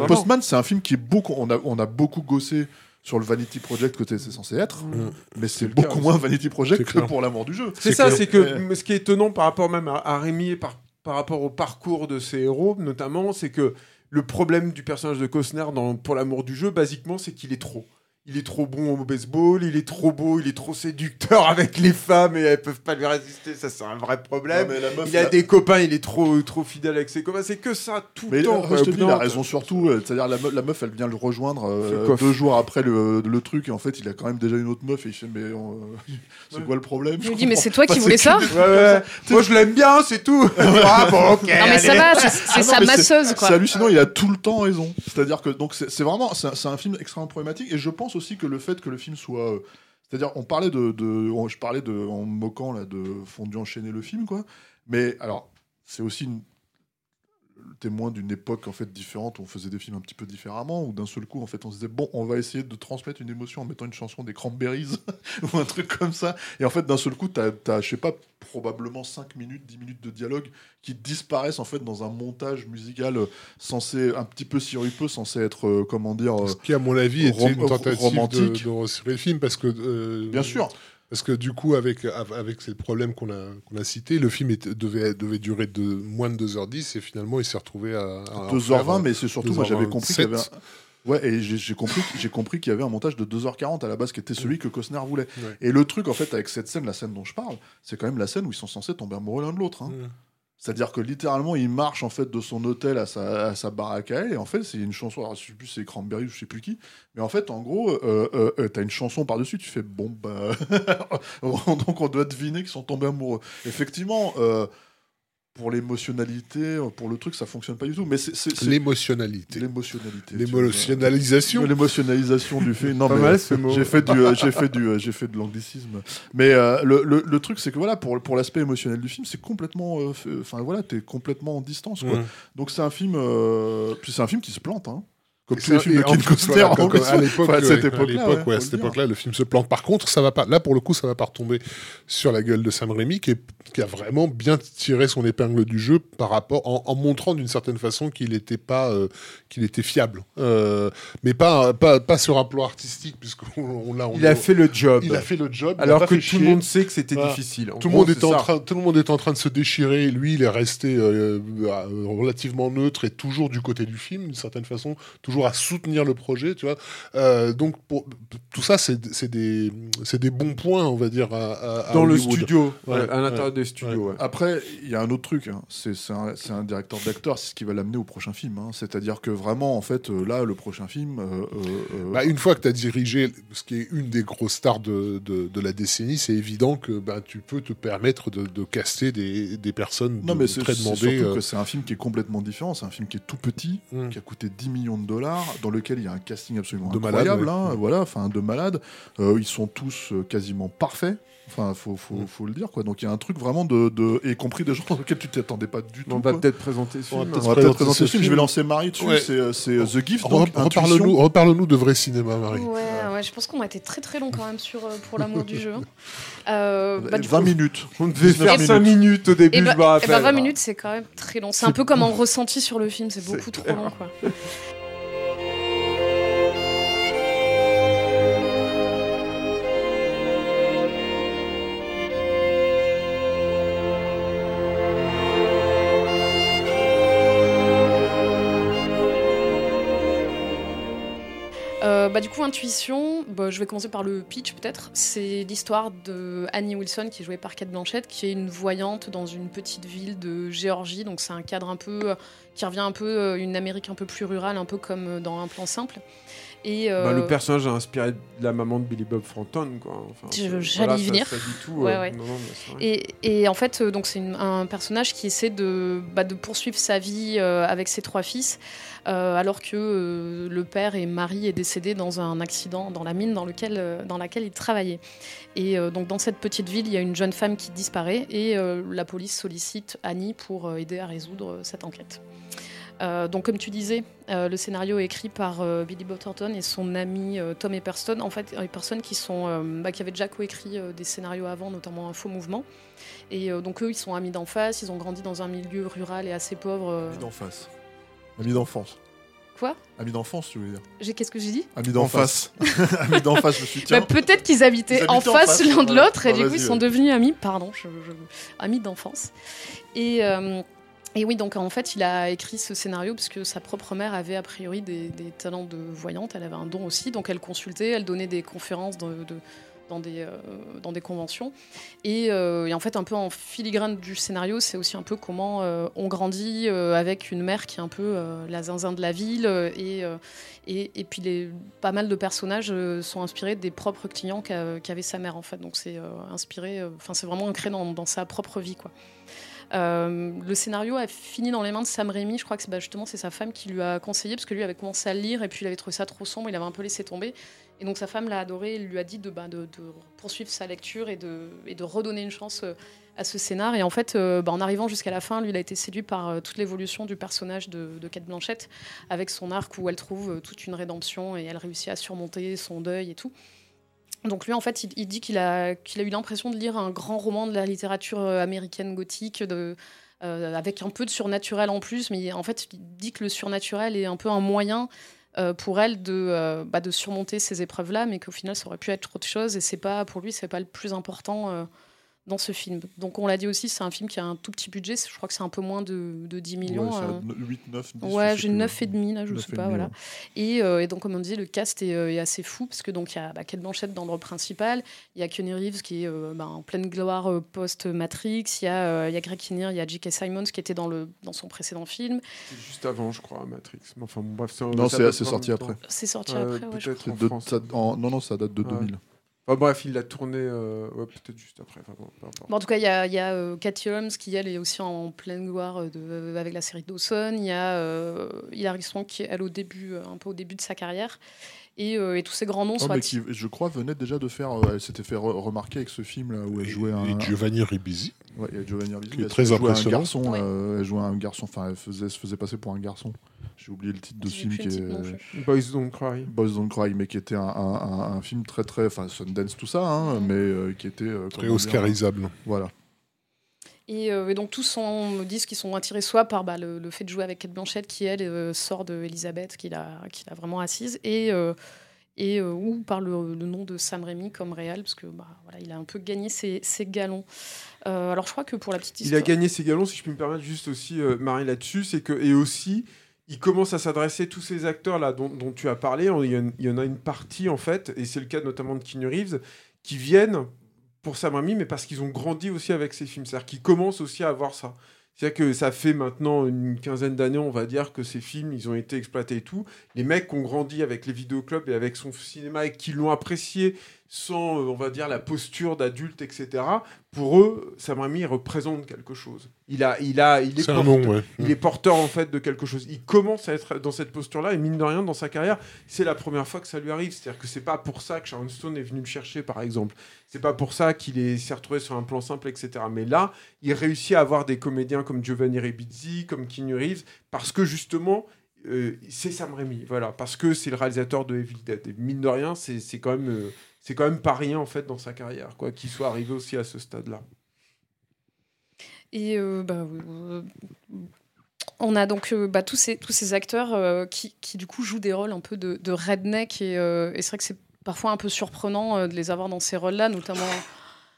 Postman, c'est un film qui est beaucoup. On a, on a beaucoup gossé sur le Vanity Project que c'est censé être, mm. mais c'est beaucoup moins Vanity Project que pour l'amour du jeu. C'est ça, c'est que ce qui est étonnant par rapport même à, Rémi et par, par rapport au parcours de ses héros, notamment, c'est que le problème du personnage de Costner dans, pour l'amour du jeu, basiquement, c'est qu'il est trop il est trop bon au baseball, il est trop beau, il est trop séducteur avec les femmes et elles peuvent pas lui résister, ça c'est un vrai problème. il a des copains, il est trop trop fidèle avec ses copains, c'est que ça tout le temps. je te dis, il a raison surtout, euh, c'est-à-dire la, la, meuf elle vient le rejoindre euh, deux jours après le, le, truc et en fait il a quand même déjà une autre meuf et il fait mais euh, c'est quoi le problème? Je lui dis mais c'est toi qui voulais ça? Moi je l'aime bien, c'est tout. ah bon ok. Non mais ça va, c'est sa masseuse quoi. C'est hallucinant, il a tout le temps raison. C'est-à-dire que donc c'est vraiment c'est un film extrêmement problématique et je pense aussi que le fait que le film soit. Euh, c'est-à-dire, on parlait de, Je parlais de. En me moquant, là, de Fondu enchaîner le film, quoi. Mais alors, c'est aussi une, témoin d'une époque en fait différente où on faisait des films un petit peu différemment où d'un seul coup en fait on se disait bon on va essayer de transmettre une émotion en mettant une chanson des Cranberries ou un truc comme ça et en fait d'un seul coup t'as as, je sais pas probablement 5 minutes 10 minutes de dialogue qui disparaissent en fait dans un montage musical euh, censé un petit peu sirupeux censé être euh, comment dire ce qui à mon avis était une tentative romantique. de, de le film parce que euh, bien sûr parce que du coup, avec, avec ces problèmes qu'on a, qu'on a cités, le film devait, devait durer de moins de 2h10 et finalement il s'est retrouvé à, 2h20, mais c'est surtout, moi j'avais compris qu'il y avait Ouais, et j'ai compris, j'ai compris qu'il y avait un montage de 2h40 à la base qui était celui que Costner voulait. Et le truc, en fait, avec cette scène, la scène dont je parle, c'est quand même la scène où ils sont censés tomber amoureux l'un de l'autre. Hein. C'est-à-dire que littéralement, il marche en fait de son hôtel à sa, à baraque et en fait, c'est une chanson. Alors, je sais plus, c'est Cranberry ou je sais plus qui, mais en fait, en gros, euh, euh, euh t'as une chanson par-dessus, tu fais bon, bah. Donc, on doit deviner qu'ils sont tombés amoureux. Effectivement, pour l'émotionnalité, pour le truc, ça fonctionne pas du tout. Mais c'est l'émotionnalité. L'émotionnalité. L'émotionnalisation. L'émotionnalisation du fait. Non, mais j'ai fait du, euh, j'ai fait du, euh, j'ai fait de l'anglicisme. Mais euh, le, le, le, truc, c'est que voilà, pour, pour l'aspect émotionnel du film, c'est complètement, enfin voilà, t'es complètement en distance. Quoi. Donc c'est un film, puis c'est un film qui se plante. Hein. Comme tous les films de Ken Costner, à l'époque, à cette époque-là, ouais, cette époque-là, le film se plante. Par contre, ça va pas. Là, pour le coup, ça va pas retomber sur la gueule de Sam Raimi, qui, est, qui a vraiment bien tiré son épingle du jeu par rapport, en, en montrant d'une certaine façon qu'il était pas, euh, qu'il était fiable, euh, mais pas, pas, pas sur un plan artistique, puisqu'on on, on, Il a fait le job. Il a fait le job. Alors que tout le monde sait que c'était difficile. tout le monde était en train, tout le monde est en train de se déchirer. Lui, il est resté euh, relativement neutre et toujours du côté du film, d'une certaine façon, toujours à soutenir le projet, tu vois. Euh, donc, pour, tout ça, c'est des, des bons points, on va dire, à, dans le studio, à l'intérieur des studios. Après, il y a un autre truc, hein. c'est un, un, directeur d'acteur, c'est ce qui va l'amener au prochain film. Hein. C'est-à-dire que vraiment, en fait, euh, là, le prochain film. Euh, bah, une fois que tu as dirigé ce qui est une des grosses stars de, de, la décennie, c'est évident que bah, tu peux te permettre de, de caster des, des personnes non, mais très demandées. Surtout que c'est un film qui est complètement différent. C'est un film qui est tout petit, mm. qui a coûté 10 millions de dollars dans lequel il y a un casting absolument De malade, incroyable, ouais. hein, voilà, enfin de malades. Euh, ils sont tous euh, quasiment parfaits. Enfin, faut, faut, Mm. faut le dire quoi. Donc il y a un truc vraiment de, de y compris des gens dans lesquels tu t'attendais pas du tout. On va peut-être présenter ce On va film. peut-être On va présenter peut-être présenter ce ce film. Je vais lancer Marie dessus. Ouais. C'est euh, c'est, The Gift. Reparle-nous reparle-nous de vrai cinéma, Marie. Ouais, ouais, je pense qu'on a été très très long quand même sur euh, pour l'amour du jeu. hein. Euh, bah, du 20 coup- minutes. On devait 19 faire 5 minutes au début, Et je bah, me eh bah, 20 minutes, c'est quand même très long. C'est un peu comme un ressenti sur le film, c'est C'est beaucoup trop long. Quoi. bah, du coup, Intuition, bah, je vais commencer par le pitch peut-être. C'est l'histoire de Annie Wilson, qui est jouée par Kate Blanchett, qui est une voyante dans une petite ville de Géorgie. Donc c'est un cadre un peu euh, qui revient un peu euh, une Amérique un peu plus rurale, un peu comme euh, dans un plan simple. Et Bah, euh, le personnage a inspiré la maman de Billy Bob Thornton, quoi. Enfin, j'allais y venir. ça dit tout, Ouais, euh, ouais. non, non. Et, et en fait, euh, donc c'est un personnage qui essaie de, bah, de poursuivre sa vie euh, avec ses trois fils, euh, alors que euh, le père et Marie est décédé dans un accident dans la mine dans, lequel, euh, dans laquelle il travaillait. Et euh, donc dans cette petite ville, il y a une jeune femme qui disparaît et euh, la police sollicite Annie pour euh, aider à résoudre euh, cette enquête. Euh, donc comme tu disais, euh, le scénario est écrit par euh, Billy Bob Thornton et son ami euh, Tom Epperson, en fait Epperson qui, sont, euh, bah, qui avaient déjà coécrit euh, des scénarios avant, notamment un faux mouvement. Et euh, donc eux, ils sont amis d'en face, ils ont grandi dans un milieu rural et assez pauvre. euh. Ami d'en face. Ami d'enfance. Quoi? Ami d'enfance, tu veux dire? J'ai qu'est-ce que j'ai dit? Ami d'en face. Ami d'en face, je suis Bah. Peut-être qu'ils habitaient en habitaient en face l'un de l'autre et Ah, du coup ils sont devenus amis, pardon, je- je- amis d'enfance. Et, euh, et oui, donc en fait, il a écrit ce scénario parce que sa propre mère avait a priori des, talents de voyante, elle avait un don aussi, donc elle consultait, elle donnait des conférences euh, dans des conventions. Et, euh, et en fait, un peu en filigrane du scénario, c'est aussi un peu comment euh, on grandit avec une mère qui est un peu la zinzin de la ville et, puis pas mal de personnages sont inspirés des propres clients qu'a- qu'avait sa mère en fait. Donc c'est inspiré, enfin c'est vraiment ancré dans, dans sa propre vie quoi. Euh, le scénario a fini dans les mains de Sam Raimi. Je crois que c'est bah, justement c'est sa femme qui lui a conseillé parce que lui avait commencé à lire et puis il avait trouvé ça trop sombre. Il avait un peu laissé tomber. Et donc sa femme l'a adoré. Elle lui a dit de, bah, de, poursuivre sa lecture et de, et redonner une chance euh, à ce scénar. Et en fait, euh, bah, en arrivant jusqu'à la fin, lui, il a été séduit par toute l'évolution du personnage de, de Kate avec son arc où elle trouve toute une rédemption et elle réussit à surmonter son deuil et tout. Donc lui, en fait, il, dit qu'il a, a eu l'impression de lire un grand roman de la littérature euh, américaine gothique, de, euh, avec un peu de surnaturel en plus, mais en fait, il dit que le surnaturel est un peu un moyen euh, pour elle de, bah, de surmonter ces épreuves-là, mais qu'au final, ça aurait pu être autre chose, et c'est pas, pour lui, c'est pas le plus important dans ce film. Donc on l'a dit aussi, c'est un film qui a un tout petit budget, je crois que c'est un peu moins de, de 10 millions. Ouais, c'est à euh. 8, 9, 10. Ouais, j'ai plus. 9,5 là, je ne 9,5, sais pas, voilà. ouais. Et, euh, et donc, comme on disait, le cast est, euh, est assez fou, parce que donc il y a bah, Kate Blanchett dans le rôle principal, il y a Keanu Reeves qui est euh, bah, en pleine gloire euh, post-Matrix, il y, a, euh, il y a Greg Kinnear, il y a J.K. Simons qui était dans, le, dans son précédent film. C'est juste avant, je crois, Matrix. Enfin, bref, Non, c'est sorti après. C'est sorti Euh, après, ouais, je crois. En de- France. ça- en- non, non, ça date de Ouais. 2000. Enfin, bref, il l'a tourné, euh, ouais, peut-être juste après. Enfin, en tout cas, il y a, y a euh, Cathy Holmes qui, elle, est aussi en pleine gloire euh, de, avec la série Dawson. Il y a Hilary qui est, elle, au début, un peu au début de sa carrière. Et, euh, et tous ces grands noms Non, sont mais qui, je crois, venait déjà de faire. euh, elle s'était fait re- remarquer avec ce film là où elle jouait un. Et Giovanni Ribisi. Ouais, Giovanni Ribisi, Qui est elle très jouait un impressionnant. garçon. Ouais. euh, elle jouait un garçon. Enfin, elle faisait, se faisait passer pour un garçon. J'ai oublié le titre de ce film qui est. non. Boys Don't Cry. Boys Don't Cry, mais qui était un, un- un- un film très très, enfin Sundance tout ça, hein, mais euh, qui était euh, Très dire, oscarisable. Voilà. Et, euh, et donc tous sont, me disent qu'ils sont attirés soit par bah, le, le fait de jouer avec Kate Blanchett qui elle euh, sort de Elisabeth qui l'a qui l'a vraiment assise et euh, et ou par le, le nom de Sam Raimi comme réel parce que bah, voilà il a un peu gagné ses, ses galons. Alors je crois que pour la petite Il histoire. a gagné ses galons, si je puis me permettre juste aussi, Marie, là-dessus, c'est que, et aussi, il commence à s'adresser tous ces acteurs-là dont, dont tu as parlé, il y, en, il y en a une partie, en fait, et c'est le cas notamment de Keanu Reeves, qui viennent pour Sam Raimi, mais parce qu'ils ont grandi aussi avec ces films, c'est-à-dire qu'ils commencent aussi à avoir ça. C'est-à-dire que ça fait maintenant une quinzaine d'années, on va dire, que ces films, ils ont été exploités et tout. Les mecs ont grandi avec les vidéoclubs et avec son cinéma et qui l'ont apprécié sans, euh, on va dire, la posture d'adulte, etc. Pour eux, Sam Raimi représente quelque chose. Il, a, il, a, il, est, porteur, nom, ouais. il est porteur, en fait, de quelque chose. Il commence à être dans cette posture-là, et mine de rien, dans sa carrière, c'est la première fois que ça lui arrive. C'est-à-dire que c'est pas pour ça que Sharon Stone est venu le chercher, par exemple. C'est pas pour ça qu'il est- s'est retrouvé sur un plan simple, etc. Mais là, il réussit à avoir des comédiens comme Giovanni Ribisi, comme Keanu Reeves, parce que justement, euh, c'est Sam Raimi, voilà, parce que c'est le réalisateur de Evil Dead. Et mine de rien, c'est c'est quand même, euh, c'est quand même pas rien en fait dans sa carrière, quoi, qu'il soit arrivé aussi à ce stade-là. Et euh, bah, euh, on a donc euh, bah, tous, ces, tous ces acteurs qui, qui, du coup, jouent des rôles un peu de, de redneck. Et, et c'est vrai que c'est parfois un peu surprenant de les avoir dans ces rôles-là, notamment,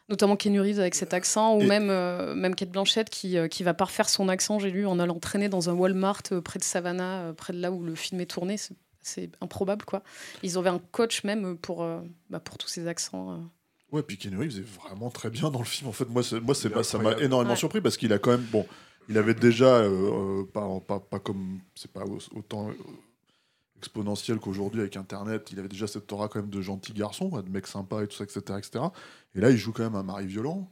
notamment Reeves avec cet accent, ou Et- même, euh, même Kate Blanchett qui, euh, qui va parfaire son accent, j'ai lu, en allant traîner dans un Walmart euh, près de Savannah, près de là où le film est tourné. C'est- C'est improbable, quoi. Ils avaient un coach même pour, euh, bah, pour tous ces accents. euh. Ouais, puis Keanu Reeves est vraiment très bien dans le film. En fait, moi, moi c'est pas, ça m'a énormément Ouais. surpris parce qu'il a quand même, bon, il avait déjà, euh, euh, pas, pas, pas comme, c'est pas au- autant exponentiel qu'aujourd'hui avec Internet, il avait déjà cette aura quand même de gentil garçon, de mec sympa et tout ça, etc., etc. Et là, il joue quand même un mari violent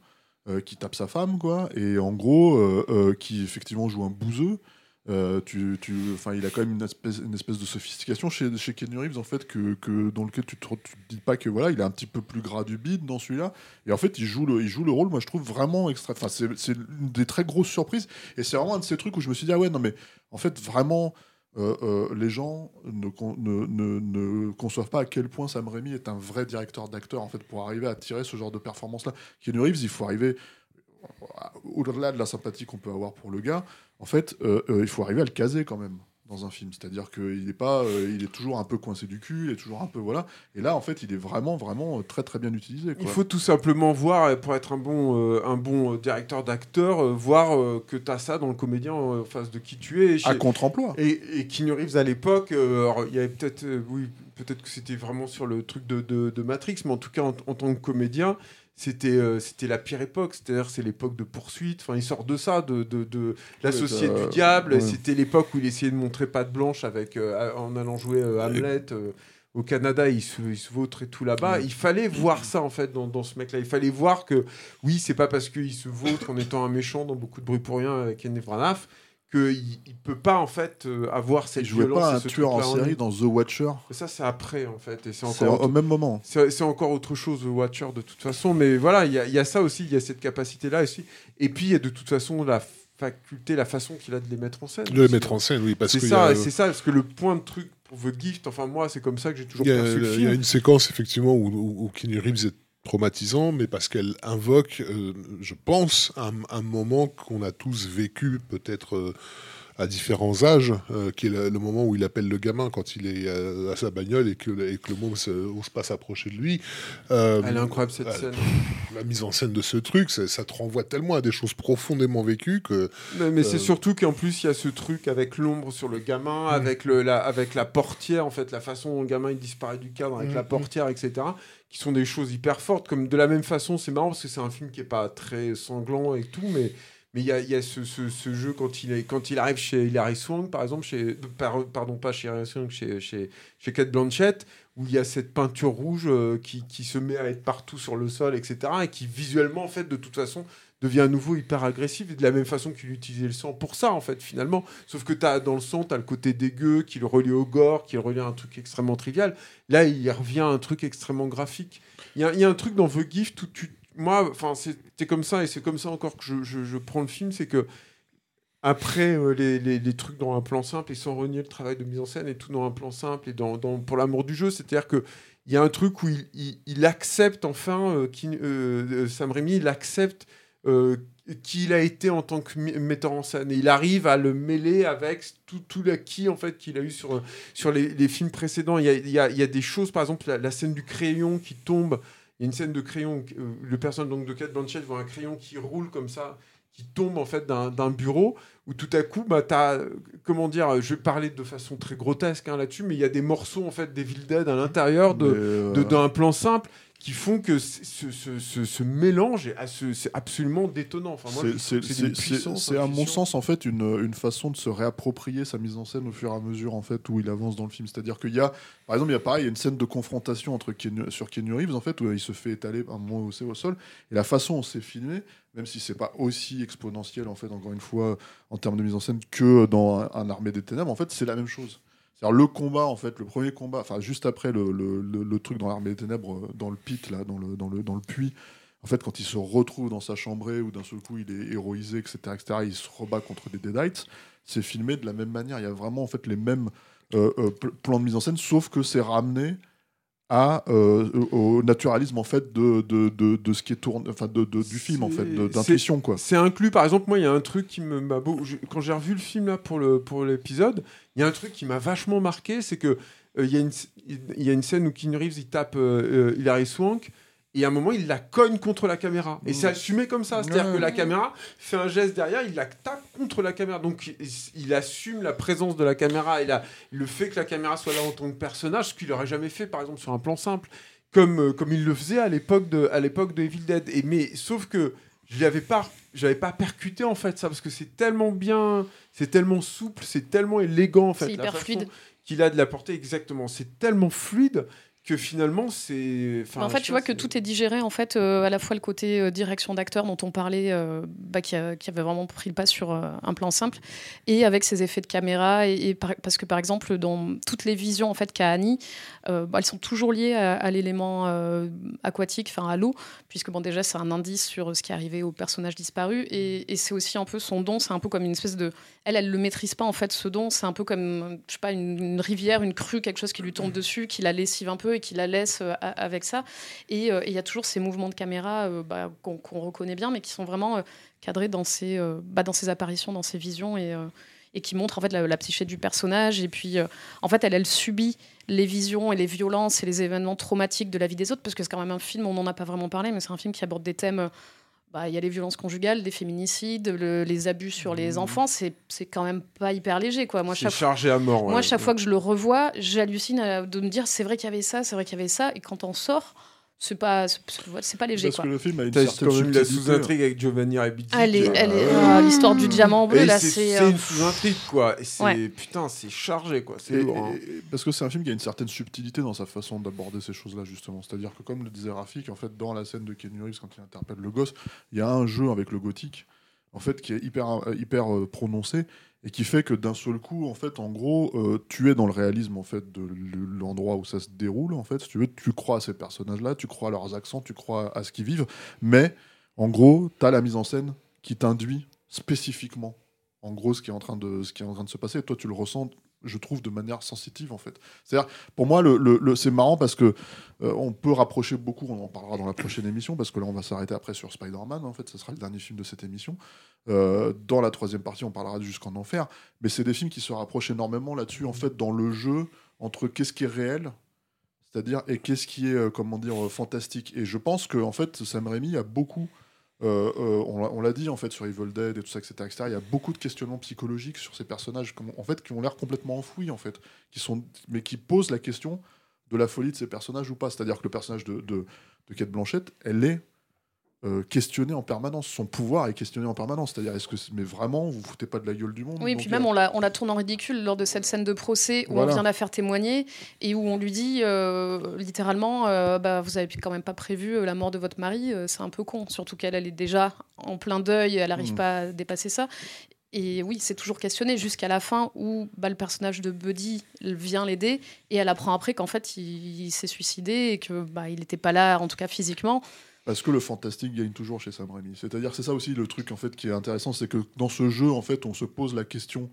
euh, qui tape sa femme, quoi, et en gros, euh, euh, qui effectivement joue un bouseux. Euh, il a quand même une espèce, de sophistication chez, chez Keanu Reeves en fait que, dans lequel tu tu te dis pas que voilà, il est un petit peu plus gras du bide dans celui-là. Et en fait, il joue le, rôle, moi je trouve vraiment extra. C'est une des très grosses surprises. Et c'est vraiment un de ces trucs où je me suis dit ah ouais non mais en fait vraiment. euh, euh, les gens ne, ne, ne, ne conçoivent pas à quel point Sam Raimi est un vrai directeur d'acteur en fait pour arriver à tirer ce genre de performance là. Keanu Reeves, il faut arriver au-delà de la sympathie qu'on peut avoir pour le gars, en fait, euh, euh, il faut arriver à le caser quand même dans un film. C'est-à-dire qu'il est pas, euh, il est toujours un peu coincé du cul, il est toujours un peu voilà. Et là, en fait, il est vraiment, vraiment très, très bien utilisé. quoi. Il faut tout simplement voir, pour être un bon, euh, un bon directeur d'acteur, euh, voir que tu as ça dans le comédien en face de qui tu es. Et à chez- contre-emploi. Et, et Keanu Reeves à l'époque, il y avait peut-être, oui, peut-être que c'était vraiment sur le truc de, de- de Matrix, mais en tout cas en, en tant que comédien, c'était euh, c'était la pire époque. C'est-à-dire c'est l'époque de poursuite. Enfin, il sort de ça, de, de, de l'associé Ouais, du diable. ouais. C'était l'époque où il essayait de montrer patte blanche avec euh, en allant jouer euh, Hamlet. au Canada, il se, il se vautre et tout là-bas. Il fallait voir ça, en fait, dans, dans ce mec-là. Il fallait voir que, oui, c'est pas parce qu'il se vautre en étant un méchant dans beaucoup de bruit pour rien avec Kenneth Branagh qu'il il peut pas, en fait, euh, avoir cette Il jouait violence pas un ce tueur en série dans The Watcher. Et ça, c'est après, en fait. Et c'est C'est encore, au autre... même moment. c'est- c'est encore autre chose, The Watcher, de toute façon. Mais voilà, il y, a- il y a ça aussi, il y a cette capacité-là aussi. Et puis, il y a de toute façon la faculté, la façon qu'il a de les mettre en scène. De les mettre en scène, oui, parce C'est que ça, y a- c'est ça, parce que le point de truc pour The Gift, enfin, moi, c'est comme ça que j'ai toujours perçu le il y a une séquence effectivement où, où, où Keanu Reeves est traumatisant, mais parce qu'elle invoque, euh, je pense, un, moment qu'on a tous vécu peut-être euh, à différents âges, euh, qui est le, le moment où il appelle le gamin quand il est euh, à sa bagnole et que, et que le monde n'ose pas s'approcher de lui. Euh, Elle est incroyable, cette scène. La mise en scène de ce truc, ça, ça te renvoie tellement à des choses profondément vécues que Mais, mais c'est surtout qu'en plus, il y a ce truc avec l'ombre sur le gamin, avec, le, la, avec la portière, en fait, la façon dont le gamin il disparaît du cadre, avec Mhm. la portière, etc., qui sont des choses hyper fortes. Comme de la même façon, c'est marrant parce que c'est un film qui est pas très sanglant et tout, mais mais il y a, ce, jeu quand il, est, quand il arrive chez Hilary Swank, par exemple, chez, par- pardon, pas chez Hilary Swank, chez, chez, chez Kate Blanchett, où il y a cette peinture rouge euh, qui, se met à être partout sur le sol, etc., et qui visuellement, en fait, de toute façon, devient à nouveau hyper agressif, de la même façon qu'il utilisait le sang pour ça, en fait, finalement. Sauf que as, dans le sang, tu as le côté dégueu, qui le relie au gore, qui le relie à un truc extrêmement trivial. Là, il revient à un truc extrêmement graphique. Il y a, y a un truc dans The Gift où tu... Moi, enfin, c'était comme ça, et c'est comme ça encore que je, je- prends le film, c'est que après euh, les, les- trucs dans un plan simple, et sans renier le travail de mise en scène, et tout dans un plan simple, et dans, pour l'amour du jeu, c'est-à-dire que il y a un truc où il, accepte enfin, qui- euh, euh, Sam Raimi, il accepte qui il a été en tant que metteur en scène. Et il arrive à le mêler avec tout, tout l'acquis en fait, qu'il a eu sur, sur les, films précédents. Il y a, il y a- il y a des choses, par exemple, la scène du crayon qui tombe. Il y a une scène de crayon, euh, le personnage donc, de Kate Blanchett voit un crayon qui roule comme ça, qui tombe en fait d'un d'un bureau, où tout à coup, bah, t'as, euh, comment dire, je vais parler de façon très grotesque hein, là-dessus, mais il y a des morceaux en fait des Dead à l'intérieur de, euh, de- d'un plan simple qui font que ce, ce, ce, ce mélange c'est absolument détonnant. Enfin, C'est- à mon sens en fait une, une façon de se réapproprier sa mise en scène au fur et à mesure en fait où il avance dans le film. C'est-à-dire qu'il y a, par exemple, il y a pareil, il y a une scène de confrontation entre Keanu- sur Keanu Reeves en fait où il se fait étaler un moment au sol et la façon dont c'est filmé, même si c'est pas aussi exponentiel en fait encore une fois en termes de mise en scène que dans un, un Armée des Ténèbres, en fait c'est la même chose. Le combat, en fait, le premier combat, enfin juste après le, le- le- truc dans l'armée des ténèbres, euh, dans le pit, là, dans le, dans le, dans le puits, en fait, quand il se retrouve dans sa chambrée où d'un seul coup il est héroïsé, etc., etc., il se rebat contre des Deadites, c'est filmé de la même manière. Il y a vraiment en fait les mêmes euh, euh, pl- plans de mise en scène, sauf que c'est ramené à, euh, au naturalisme en fait de, de, de, de ce qui est tourné, enfin de, de- du film en fait, d'intuition quoi. C'est inclus, par exemple, moi, il y a un truc qui me m'a beau. je- Quand j'ai revu le film là pour le pour l'épisode, il y a un truc qui m'a vachement marqué, c'est que euh, il y a une il y a une scène où Keanu Reeves il tape euh, euh, Hilary Swank. Et à un moment, il la cogne contre la caméra. Et Mm. c'est assumé comme ça. C'est-à-dire que la caméra fait un geste derrière, il la tape contre la caméra. Donc, il, assume la présence de la caméra et la- le fait que la caméra soit là en tant que personnage, ce qu'il n'aurait jamais fait, par exemple, sur un plan simple comme, euh, comme il le faisait à l'époque de, à l'époque de Evil Dead. Et, mais sauf que je l'avais pas, j'avais pas percuté en fait ça parce que c'est tellement bien, c'est tellement souple, c'est tellement élégant en fait. C'est hyper fluide. Qu'il a de la portée exactement. C'est tellement fluide que finalement c'est. enfin, en fait, tu vois que tout est digéré, en fait, euh, à la fois le côté euh, direction d'acteur dont on parlait, euh, bah, qui, a- qui avait vraiment pris le pas sur un plan simple, et avec ses effets de caméra, et, et par- parce que par exemple, dans toutes les visions en fait qu'a Annie, bah, elles sont toujours liées à, à l'élément aquatique, enfin à l'eau, puisque bon déjà c'est un indice sur ce qui est arrivé au personnage disparu, et, et c'est aussi un peu son don, c'est un peu comme une espèce de, elle, elle le maîtrise pas en fait ce don, c'est un peu comme, je sais pas, une, une rivière, une crue, quelque chose qui lui tombe dessus, qui la lessive un peu et qui la laisse euh, avec ça. Et euh, et il y a toujours ces mouvements de caméra euh, bah, qu'on reconnaît bien, mais qui sont vraiment cadrés dans euh, bah, dans apparitions, dans ces visions et, et qui montrent en fait la, la psyché du personnage. Et puis, en fait, elle, elle subit les visions et les violences et les événements traumatiques de la vie des autres, parce que c'est quand même un film, on n'en a pas vraiment parlé, mais c'est un film qui aborde des thèmes. Euh, bah, Il y a les violences conjugales, des féminicides, le- les abus sur les enfants. C'est c'est quand même pas hyper léger. Quoi. Moi, c'est chaque chargé à mort. moi, ouais. chaque fois que je le revois, j'hallucine à- de me dire c'est vrai qu'il y avait ça, c'est vrai qu'il y avait ça. Et quand on sort, c'est pas, c'est pas léger. Parce Quoi. que le film a une certaine quand même la sous-intrigue avec Giovanni Ribisi. Elle est- qui- elle est- euh, ah, l'histoire du diamant bleu, et là, c'est c'est. euh, une sous-intrigue quoi. Et c'est Ouais. putain, c'est chargé quoi. C'est lourd. hein. et- parce que c'est un film qui a une certaine subtilité dans sa façon d'aborder ces choses-là, justement. C'est-à-dire que, comme le disait Rafik, en fait, dans la scène de Keanu Reeves, quand il interpelle le gosse, il y a un jeu avec le gothique, en fait, qui est hyper, euh, hyper euh, prononcé et qui fait que d'un seul coup, en fait, en gros, euh, tu es dans le réalisme, en fait, de l'endroit où ça se déroule, en fait. Si tu veux, tu crois à ces personnages-là, tu crois à leurs accents, tu crois à ce qu'ils vivent, mais, en gros, tu as la mise en scène qui t'induit spécifiquement en gros ce qui est en train de ce qui est en train de se passer. Et toi tu le ressens je trouve de manière sensitive en fait. C'est à dire pour moi le- c'est marrant parce que euh, on peut rapprocher beaucoup on en parlera dans la prochaine émission parce que là on va s'arrêter après sur Spider-Man en fait ce sera le dernier film de cette émission Euh, dans la troisième partie on parlera jusqu'en enfer mais c'est des films qui se rapprochent énormément là-dessus en fait dans le jeu entre qu'est-ce qui est réel c'est-à-dire et qu'est-ce qui est euh, comment dire euh, fantastique et je pense que en fait Sam Raimi a beaucoup on l'a- dit en fait sur Evil Dead et tout ça, etc.. Il y a beaucoup de questionnements psychologiques sur ces personnages, en fait, qui ont l'air complètement enfouis, en fait, qui sont, mais qui posent la question de la folie de ces personnages ou pas. C'est-à-dire que le personnage de, de, de Kate elle est euh, questionnée en permanence. Son pouvoir est questionné en permanence. C'est-à-dire, est-ce que, c'est- mais vraiment, vous vous foutez pas de la gueule du monde Oui, et puis même euh, on la, on la tourne en ridicule lors de cette scène de procès où Voilà. on vient la faire témoigner et où on lui dit euh, littéralement euh, bah, Vous avez quand même pas prévu la mort de votre mari, c'est un peu con. Surtout qu'elle elle est déjà en plein deuil, elle n'arrive Mhm. pas à dépasser ça. Et oui, c'est toujours questionné jusqu'à la fin où bah, le personnage de Buddy vient l'aider et elle apprend après qu'en fait il, il s'est suicidé et que bah, il n'était pas là, en tout cas physiquement. Parce que le fantastique gagne toujours chez Sam Raimi. C'est-à-dire, c'est ça aussi le truc en fait qui est intéressant, c'est que dans ce jeu, en fait, on se pose la question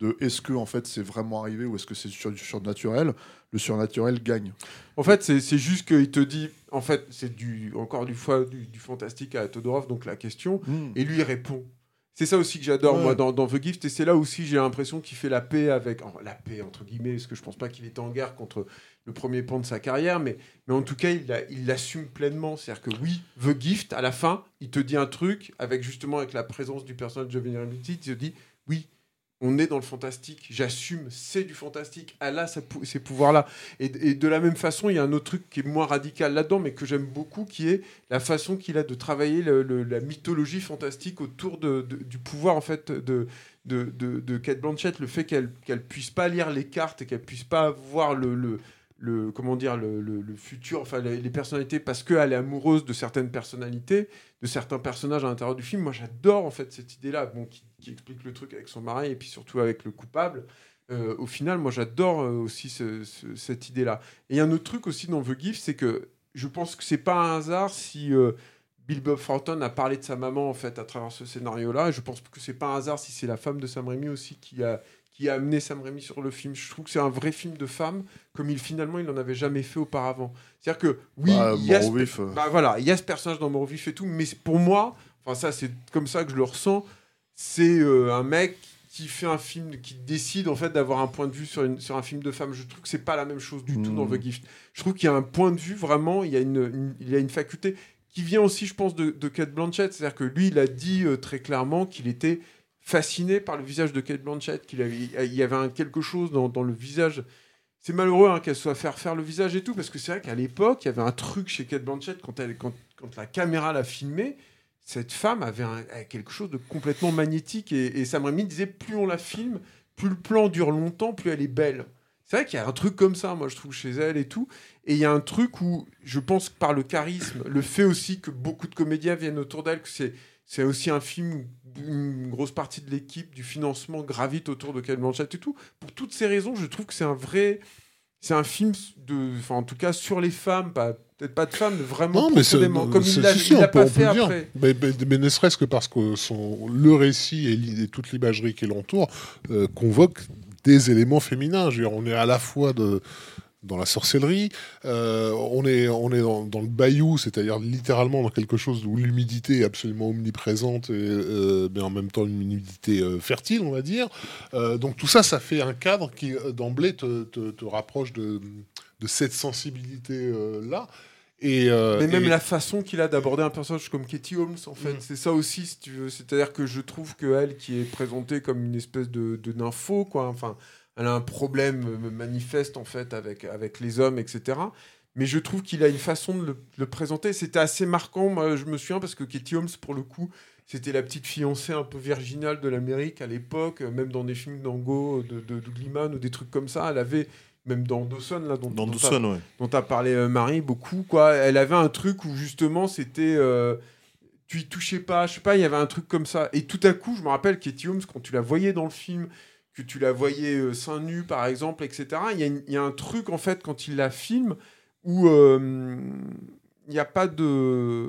de est-ce que en fait c'est vraiment arrivé ou est-ce que c'est sur du surnaturel. Le surnaturel gagne. En fait, c'est juste qu'il te dit, en fait, c'est du encore du fois du, du fantastique à Todorov, donc la question, et lui il répond. C'est ça aussi que j'adore Ouais. moi dans, dans The Gift et c'est là aussi j'ai l'impression qu'il fait la paix avec la paix entre guillemets parce que je pense pas qu'il était en guerre contre le premier pan de sa carrière mais mais en tout cas il l'a- il l'assume pleinement c'est-à-dire que oui The Gift à la fin il te dit un truc avec justement avec la présence du personnage de Giovanni Ribisi, il te dit oui on est dans le fantastique, j'assume, c'est du fantastique, elle a ces pouvoirs-là. Et, de la même façon, il y a un autre truc qui est moins radical là-dedans, mais que j'aime beaucoup, qui est la façon qu'il a de travailler la mythologie fantastique autour de, du pouvoir en fait de, de, de, Kate Blanchett, le fait qu'elle qu'elle puisse pas lire les cartes et qu'elle puisse pas voir le le comment dire le, le, futur enfin les, personnalités parce qu'elle est amoureuse de certaines personnalités de certains personnages à l'intérieur du film. Moi j'adore en fait cette idée là bon qui, explique le truc avec son mari et puis surtout avec le coupable. Euh, au final moi j'adore euh, aussi cette idée là et un autre truc aussi dans The Gift c'est que je pense que c'est pas un hasard si euh, Bill Bob Thornton a parlé de sa maman en fait à travers ce scénario là et je pense que c'est pas un hasard si c'est la femme de Sam Raimi aussi qui a qui a amené Sam Raimi sur le film. Je trouve que c'est un vrai film de femme, comme il finalement il n'en avait jamais fait auparavant. C'est-à-dire que oui, bah, il, y a ce, euh. bah, voilà, il y a ce personnage dans Mort et tout, mais pour moi, enfin ça c'est comme ça que je le ressens, c'est euh, un mec qui fait un film, qui décide en fait d'avoir un point de vue sur, une, sur un film de femme. Je trouve que c'est pas la même chose du tout dans The hmm. Gift. Je trouve qu'il y a un point de vue vraiment, il y a une, il y a une faculté qui vient aussi, je pense, de, de Kate Blanchett. C'est-à-dire que lui, il a dit euh, très clairement qu'il était fasciné par le visage de Kate Blanchett, qu'il il y avait un, quelque chose dans, dans le visage. C'est malheureux hein, qu'elle soit faire faire le visage et tout, parce que c'est vrai qu'à l'époque, il y avait un truc chez Kate Blanchett, quand, elle, quand, quand la caméra l'a filmé, cette femme avait, quelque chose de complètement magnétique. Et, et Sam Raimi disait, plus on la filme, plus le plan dure longtemps, plus elle est belle. C'est vrai qu'il y a un truc comme ça, moi, je trouve, chez elle et tout. Et il y a un truc où, je pense par le charisme, le fait aussi que beaucoup de comédiens viennent autour d'elle, que c'est c'est aussi un film une grosse partie de l'équipe, du financement gravite autour de Kate Blanchett et tout. Pour toutes ces raisons, je trouve que c'est un vrai. C'est un film, de, enfin, en tout cas, sur les femmes, pas, peut-être pas de femmes, mais vraiment non, mais comme il l'a pas fait après. Mais, mais, ne serait-ce que parce que son, le récit et, toute l'imagerie qui l'entoure euh, convoquent des éléments féminins. Je veux dire, on est à la fois de, dans la sorcellerie. Euh, on est, on est dans, le bayou, c'est-à-dire littéralement dans quelque chose où l'humidité est absolument omniprésente, et, euh, mais en même temps une humidité euh, fertile, on va dire. donc tout ça, ça fait un cadre qui d'emblée te, te, rapproche de, de cette sensibilité-là. Et mais même la façon qu'il a d'aborder un personnage comme Katie Holmes, en fait, mm. c'est ça aussi, si tu veux. C'est-à-dire que je trouve que elle, qui est présentée comme une espèce de, de nympho, quoi, enfin, elle a un problème euh, manifeste en fait avec, avec les hommes, etc. Mais je trouve qu'il a une façon de le, présenter. C'était assez marquant, moi, je me souviens, parce que Katie Holmes, pour le coup, c'était la petite fiancée un peu virginale de l'Amérique à l'époque, même dans des films d'Ango, de, de, ou des trucs comme ça. Elle avait, même dans Dawson, là, dont, dans Dawson, dont a parlé euh, Marie beaucoup, quoi. Elle avait un truc où justement c'était. Euh, tu y touchais pas, je sais pas, il y avait un truc comme ça. Et tout à coup, je me rappelle Katie Holmes, quand tu la voyais dans le film, que tu la voyais euh, seins nus, par exemple, etc. Il y, a il y, a un truc, en fait, quand il la filme, où euh, il n'y a pas de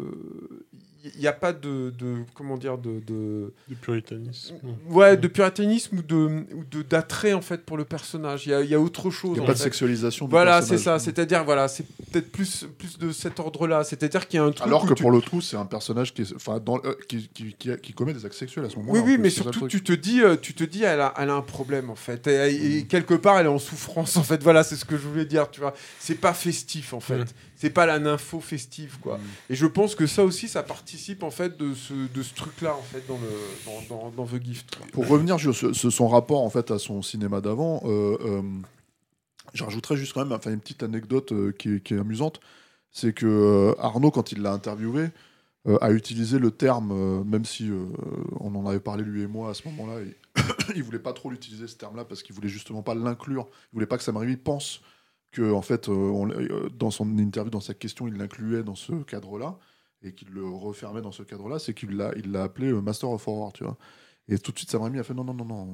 il n'y a pas de, de, comment dire de, de, de puritanisme. Ouais de puritanisme ou de ou d'attrait en fait pour le personnage. Il y a, y a autre chose il n'y a pas de sexualisation voilà c'est ça. c'est-à-dire voilà c'est peut-être plus plus de cet ordre là c'est-à-dire qu'il y a un truc alors que pour le tout c'est un personnage qui enfin dans euh, qui, qui, qui, commet des actes sexuels à ce moment-là oui oui mais surtout tu te dis euh, tu te dis elle a, elle a un problème en fait. Et, mm. quelque part elle est en souffrance en fait. Voilà c'est ce que je voulais dire tu vois. C'est pas festif en fait. Mm. C'est pas la nympho festive quoi. Mm. Et je pense que ça aussi ça participe en fait de ce, de ce truc là en fait dans le dans, dans, The Gift. Pour revenir sur son rapport en fait à son cinéma d'avant, euh, euh, je rajouterais juste quand même une petite anecdote euh, qui, est amusante, c'est que Arnaud quand il l'a interviewé a utilisé le terme même si on en avait parlé lui et moi à ce moment-là, il, il voulait pas trop l'utiliser ce terme là parce qu'il voulait justement pas l'inclure, il voulait pas que Sam Raimi pense que en fait, euh, euh, dans son interview, dans sa question, il l'incluait dans ce cadre-là et qu'il le refermait dans ce cadre-là, c'est qu'il l'a, il l'a appelé euh, Master of Horror, tu vois. Et tout de suite, Sam Raimi a fait non, non, non, non.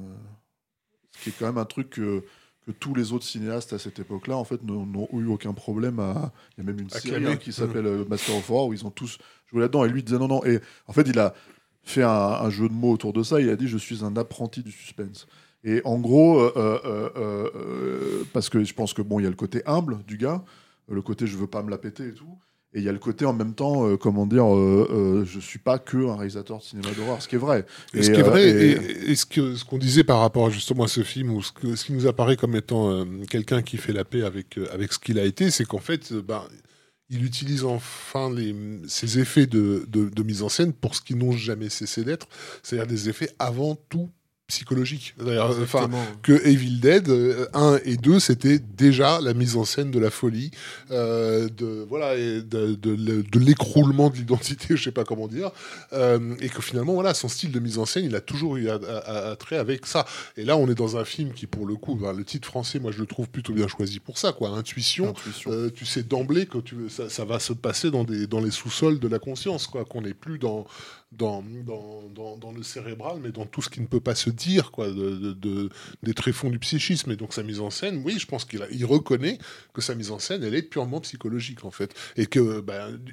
Ce qui est quand même un truc que, que tous les autres cinéastes à cette époque-là, en fait, n'ont eu aucun problème à. Il y a même une série hein, qui s'appelle Master of Horror où ils ont tous joué là-dedans. Et lui disait non, non. Et en fait, il a fait un, un, jeu de mots autour de ça. Il a dit Je suis un apprenti du suspense. Et en gros, euh, euh, euh, parce que je pense que bon, il y a le côté humble du gars, le côté je veux pas me la péter et tout. Et il y a le côté en même temps, comment dire, je suis pas que un réalisateur de cinéma d'horreur, ce qui est vrai. Et, ce qui est vrai, et, ce qu'on ce qu'on disait par rapport justement à ce film, ou ce, que, ce qui nous apparaît comme étant quelqu'un qui fait la paix avec, avec ce qu'il a été, c'est qu'en fait, ben, il utilise enfin les, ces effets de, de, de mise en scène pour ce qui n'ont jamais cessé d'être, c'est-à-dire des effets avant tout psychologique. Enfin, que Evil Dead 1 euh, et 2, c'était déjà la mise en scène de la folie, euh, de voilà, de, de, l'écroulement de l'identité, je sais pas comment dire, euh, et que finalement, voilà, son style de mise en scène, il a toujours eu à, trait avec ça. Et là, on est dans un film qui, pour le coup, le titre français, moi, je le trouve plutôt bien choisi pour ça, quoi. Intuition. tu sais d'emblée que tu, ça, ça, va se passer dans des dans les sous-sols de la conscience, quoi, qu'on n'est plus dans dans, dans, dans, le cérébral, mais dans tout ce qui ne peut pas se dire, quoi, de, de, des tréfonds du psychisme. Et donc sa mise en scène, oui, je pense qu'il il reconnaît que sa mise en scène, elle est purement psychologique, en fait. Et que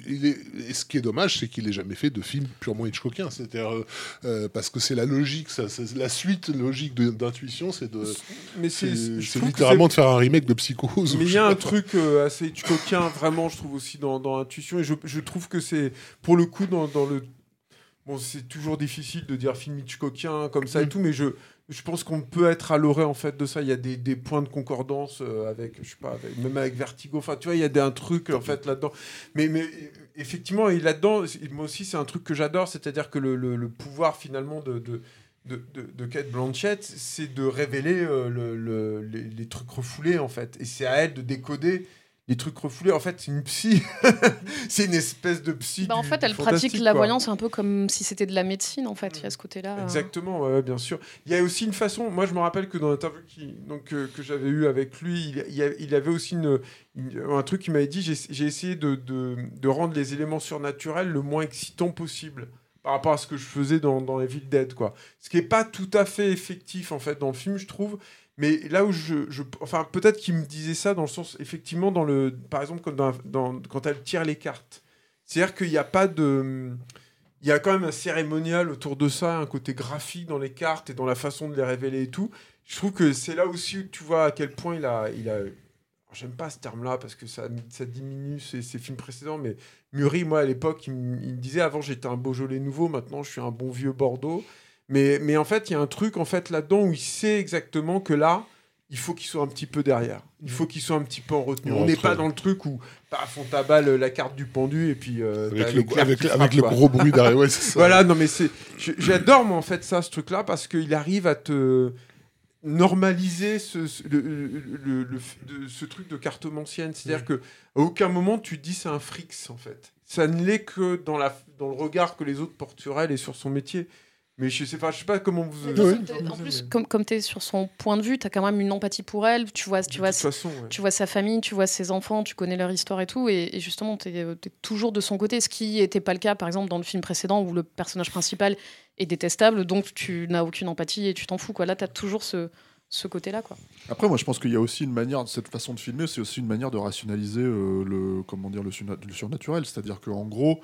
il est, et ce qui est dommage, c'est qu'il n'ait jamais fait de film purement Hitchcockien. C'est-à-dire, euh, euh, parce que c'est la logique, ça, la suite logique d'intuition, c'est de. Mais c'est littéralement de faire un remake de Psychose. Mais il y a un truc euh, assez Hitchcockien, vraiment, je trouve aussi dans, dans Intuition. Et je, je trouve que c'est, pour le coup, dans, dans le Bon, c'est toujours difficile de dire film Hitchcockien comme ça et mm. tout, mais je, je pense qu'on peut être à l'orée en fait de ça. Il y a des, des points de concordance euh, avec, je sais pas, même avec Vertigo. Enfin, tu vois, il y a des, un truc en fait là-dedans. Mais, mais effectivement, là-dedans, moi aussi, c'est un truc que j'adore, c'est-à-dire que le, le, pouvoir finalement de, de de, de, Kate Blanchett, c'est de révéler euh, le, les, les, trucs refoulés, en fait. Et c'est à elle de décoder les trucs refoulés. En fait, c'est une psy. c'est une espèce de psy. Bah, en fait, elle pratique la voyance un peu comme si c'était de la médecine, en fait. Il y a ce côté-là. Hein. Exactement, bien sûr. Il y a aussi une façon. Moi, je me rappelle que dans l'interview qui... Donc, euh, que j'avais eu avec lui, il, il, avait aussi une, un truc qui m'avait dit j'ai essayé de, de, de, rendre les éléments surnaturels le moins excitants possible par rapport à ce que je faisais dans, dans Evil Dead, quoi. Ce qui n'est pas tout à fait effectif, en fait, dans le film, je trouve. Mais là où je, enfin peut-être qu'il me disait ça dans le sens effectivement dans le, par exemple quand, elle tire les cartes, c'est-à-dire qu'il n'y a pas de, il y a quand même un cérémonial autour de ça, un côté graphique dans les cartes et dans la façon de les révéler et tout. Je trouve que c'est là aussi où tu vois à quel point il a, il a, j'aime pas ce terme-là parce que ça, ça diminue ses, films précédents, mais Muri, moi à l'époque, il, me disait avant j'étais un Beaujolais nouveau, maintenant je suis un bon vieux Bordeaux. Mais, mais en fait, il y a un truc en fait là-dedans où il sait exactement que là, il faut qu'il soit un petit peu derrière. Il faut qu'il soit un petit peu en retenue. on n'est pas dans le truc où, paf, on taballe la carte du pendu et puis. Euh, avec, le, avec, le, gros bruit derrière. Ouais, ça. Voilà, non, mais c'est. J'adore, moi, en fait, ça, ce truc-là, parce qu'il arrive à te normaliser ce, le, ce truc de cartomancienne. C'est-à-dire que à aucun moment tu te dis c'est un frix, en fait. Ça ne l'est que dans, la, dans le regard que les autres portent sur elle et sur son métier. Mais je sais pas, je sais pas comment vous. En plus, comme, comme tu es sur son point de vue, tu as quand même une empathie pour elle. Tu vois, tu vois, tu vois sa famille, tu vois ses enfants, tu connais leur histoire et tout. Et, justement, tu es, toujours de son côté. Ce qui n'était pas le cas, par exemple, dans le film précédent où le personnage principal est détestable, donc tu n'as aucune empathie et tu t'en fous. Quoi. Là, tu as toujours ce, ce côté-là. Quoi. Après, moi, je pense qu'il y a aussi une manière, cette façon de filmer, c'est aussi une manière de rationaliser euh, le, comment dire, le, surnaturel. C'est-à-dire qu'en gros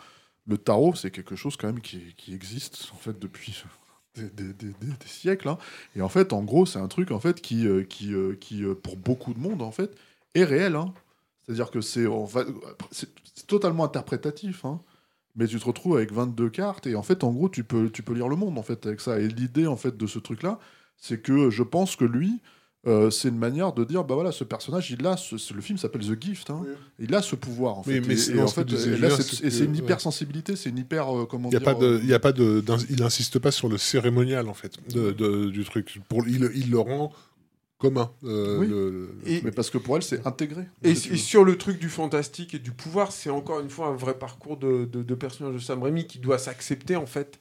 le tarot, c'est quelque chose quand même qui, existe en fait depuis des, siècles. Hein. Et en fait, en gros, c'est un truc en fait qui, euh, qui, euh, qui euh, pour beaucoup de monde en fait, est réel. Hein. C'est-à-dire que c'est totalement interprétatif. Hein. Mais tu te retrouves avec 22 cartes et en fait, en gros, tu peux, tu peux lire le monde en fait avec ça. Et l'idée en fait de ce truc-là, c'est que je pense que lui, euh, c'est une manière de dire bah voilà ce personnage il a ce, le film s'appelle The Gift hein. il a ce pouvoir en fait mais, en fait c'est une hypersensibilité c'est une hyper euh, comment il y a pas de euh, il y a pas de il insiste pas sur le cérémonial en fait de, du truc pour il, il le rend commun. mais parce que pour elle, c'est intégré. Et, sur le truc du fantastique et du pouvoir, c'est encore une fois un vrai parcours de, de, de personnage de Sam Raimi qui doit s'accepter en fait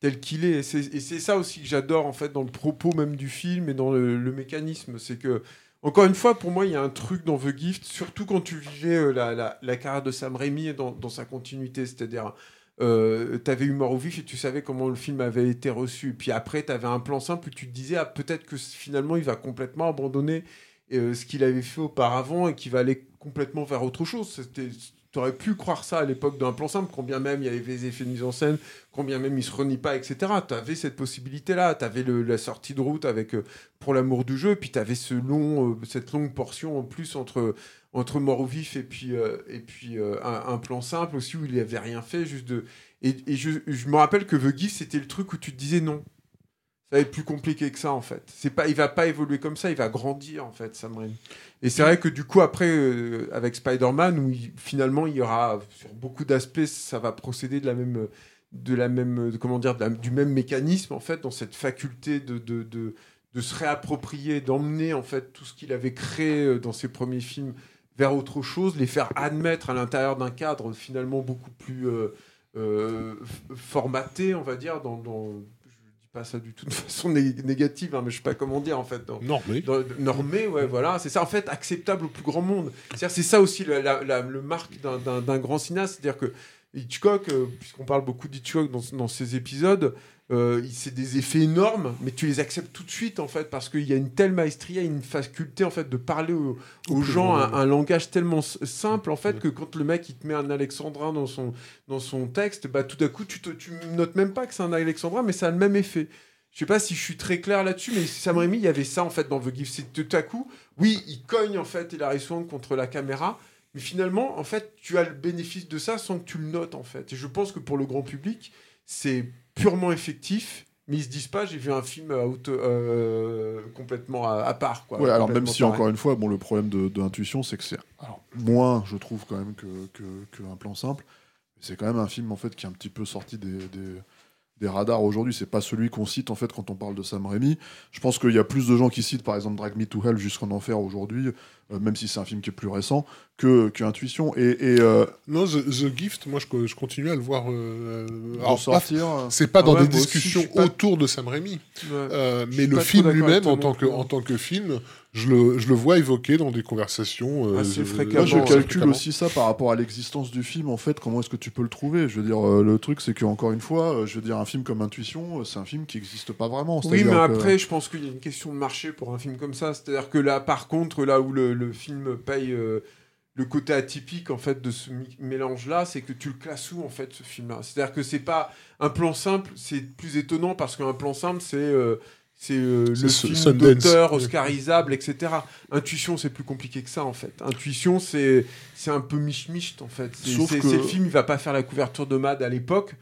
tel qu'il est. Et c'est ça aussi que j'adore en fait dans le propos même du film et dans le, mécanisme. C'est que, encore une fois, pour moi, il y a un truc dans The Gift, surtout quand tu vivais euh, la, la, carrière de Sam Raimi dans, dans sa continuité. C'est-à-dire, euh, tu avais eu Mort au vif et tu savais comment le film avait été reçu. Puis après, tu avais un plan simple où tu te disais, ah, peut-être que finalement, il va complètement abandonner euh, ce qu'il avait fait auparavant et qu'il va aller complètement vers autre chose. C'était tu aurais pu croire ça à l'époque d'un plan simple, combien même il y avait des effets de mise en scène, combien même il se renie pas, etc. Tu avais cette possibilité-là. Tu avais la sortie de route avec euh, Pour l'amour du jeu, puis tu avais ce long, euh, cette longue portion en plus entre, entre Mort au vif et puis, euh, et puis un, plan simple aussi où il n'y avait rien fait. Juste. Et, je, je, me rappelle que The Gift, c'était le truc où tu te disais non, ça va être plus compliqué que ça en fait. C'est pas, il va pas évoluer comme ça, il va grandir en fait, Sam Raimi. Et c'est vrai que du coup après euh, avec Spider-Man où finalement il y aura sur beaucoup d'aspects ça va procéder de la même de la même, comment dire, du même mécanisme en fait, dans cette faculté de, de, de, de se réapproprier, d'emmener en fait tout ce qu'il avait créé euh, dans ses premiers films vers autre chose, les faire admettre à l'intérieur d'un cadre finalement beaucoup plus euh, formaté, on va dire, dans pas ça du tout de façon négative, hein, mais je sais pas comment dire en fait. normé. normé, ouais, voilà. C'est ça en fait, acceptable au plus grand monde. C'est ça aussi le marque d'un grand cinéaste. C'est-à-dire que Hitchcock, euh, puisqu'on parle beaucoup d'Hitchcock dans, dans ces épisodes, euh, c'est des effets énormes, mais tu les acceptes tout de suite en fait parce qu'il y a une telle maestria, une faculté en fait de parler aux, gens un, langage tellement simple en fait que quand le mec il te met un alexandrin dans son dans son texte, bah tout à coup tu te, tu notes même pas que c'est un alexandrin, mais ça a le même effet. Je sais pas si je suis très clair là-dessus, mais Sam Raimi, il y avait ça en fait dans The Gift. C'est tout à coup, oui, il cogne en fait Hilary Swank contre la caméra, mais finalement, en fait, tu as le bénéfice de ça sans que tu le notes en fait. Et je pense que pour le grand public, c'est purement effectif, mais ils se disent pas j'ai vu un film euh, complètement à, part quoi. Ouais, alors même si encore une fois bon le problème de, l'intuition c'est que c'est moins je trouve quand même que, que, plan simple c'est quand même un film en fait qui est un petit peu sorti des, des, radars aujourd'hui c'est pas celui qu'on cite en fait quand on parle de Sam Raimi je pense qu'il y a plus de gens qui citent par exemple Drag Me to Hell jusqu'en enfer aujourd'hui euh, même si c'est un film qui est plus récent, que, que Intuition. Et, et euh, non, The, Gift, moi je, je, continue à le voir. Euh, sortir. C'est pas dans des discussions autour de Sam Raimi, mais le film lui-même en tant que en tant que film, je le, je le, vois évoqué dans des conversations. Assez fréquemment. Moi, je calcule aussi ça par rapport à l'existence du film. En fait, comment est-ce que tu peux le trouver? Je veux dire, le truc, c'est qu'encore une fois, je veux dire, un film comme Intuition, c'est un film qui n'existe pas vraiment. Oui, mais après, je pense qu'il y a une question de marché pour un film comme ça. C'est-à-dire que là, par contre, là où le, le film paye euh, le côté atypique en fait de ce mélange là c'est que tu le classes où en fait ce film là c'est à dire que c'est pas un plan simple c'est plus étonnant parce qu'un plan simple c'est euh, c'est euh, le film d'auteur oscarisable etc intuition c'est plus compliqué que ça en fait. Intuition c'est c'est un peu mich mich en fait. C'est que... le film il va pas faire la couverture de Mad à l'époque.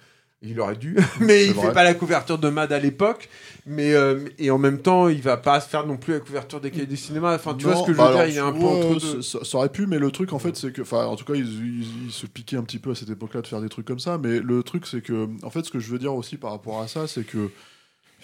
Il aurait dû, mais il fait pas la couverture de Mad à l'époque. Mais euh, et en même temps, il va pas faire non plus la couverture des cahiers du cinéma. Enfin, tu vois ce que je veux dire Il est un peu entre Ça, aurait pu, mais le truc en fait, c'est que, enfin, en tout cas, il, se piquait un petit peu à cette époque-là de faire des trucs comme ça. Mais le truc, c'est que, en fait, ce que je veux dire aussi par rapport à ça, c'est que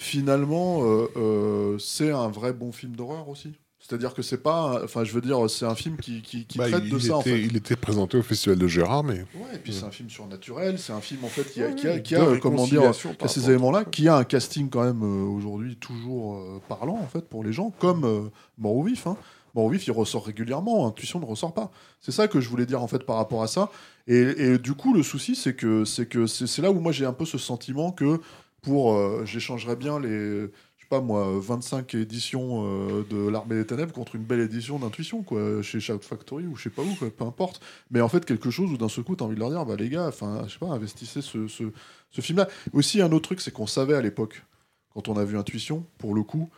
finalement, euh, euh, c'est un vrai bon film d'horreur aussi. C'est-à-dire que c'est pas. Enfin, je veux dire, c'est un film qui, qui, qui bah, traite de ça. en fait. Il était présenté au Festival de Gérard, mais. Ouais, et puis c'est un film surnaturel, c'est un film en fait qui a, qui a, qui a comment dire, a ces éléments-là, qui a un casting quand même euh, aujourd'hui toujours euh, parlant en fait pour les gens, comme euh, Mort au vif. Hein. Mort au vif, il ressort régulièrement, Intuition ne ressort pas. C'est ça que je voulais dire en fait par rapport à ça. Et, et du coup, le souci, c'est que c'est que c'est là où moi j'ai un peu ce sentiment que pour, j'échangerais bien les pas moi, 25 éditions euh, de l'Armée des Ténèbres contre une belle édition d'Intuition, quoi, chez Shout Factory ou je sais pas où, peu importe. Mais en fait, quelque chose où d'un seul coup, t'as envie de leur dire, bah les gars, enfin, je sais pas, investissez ce, ce, film-là. Aussi, un autre truc, c'est qu'on savait à l'époque, quand on a vu Intuition, pour le coup,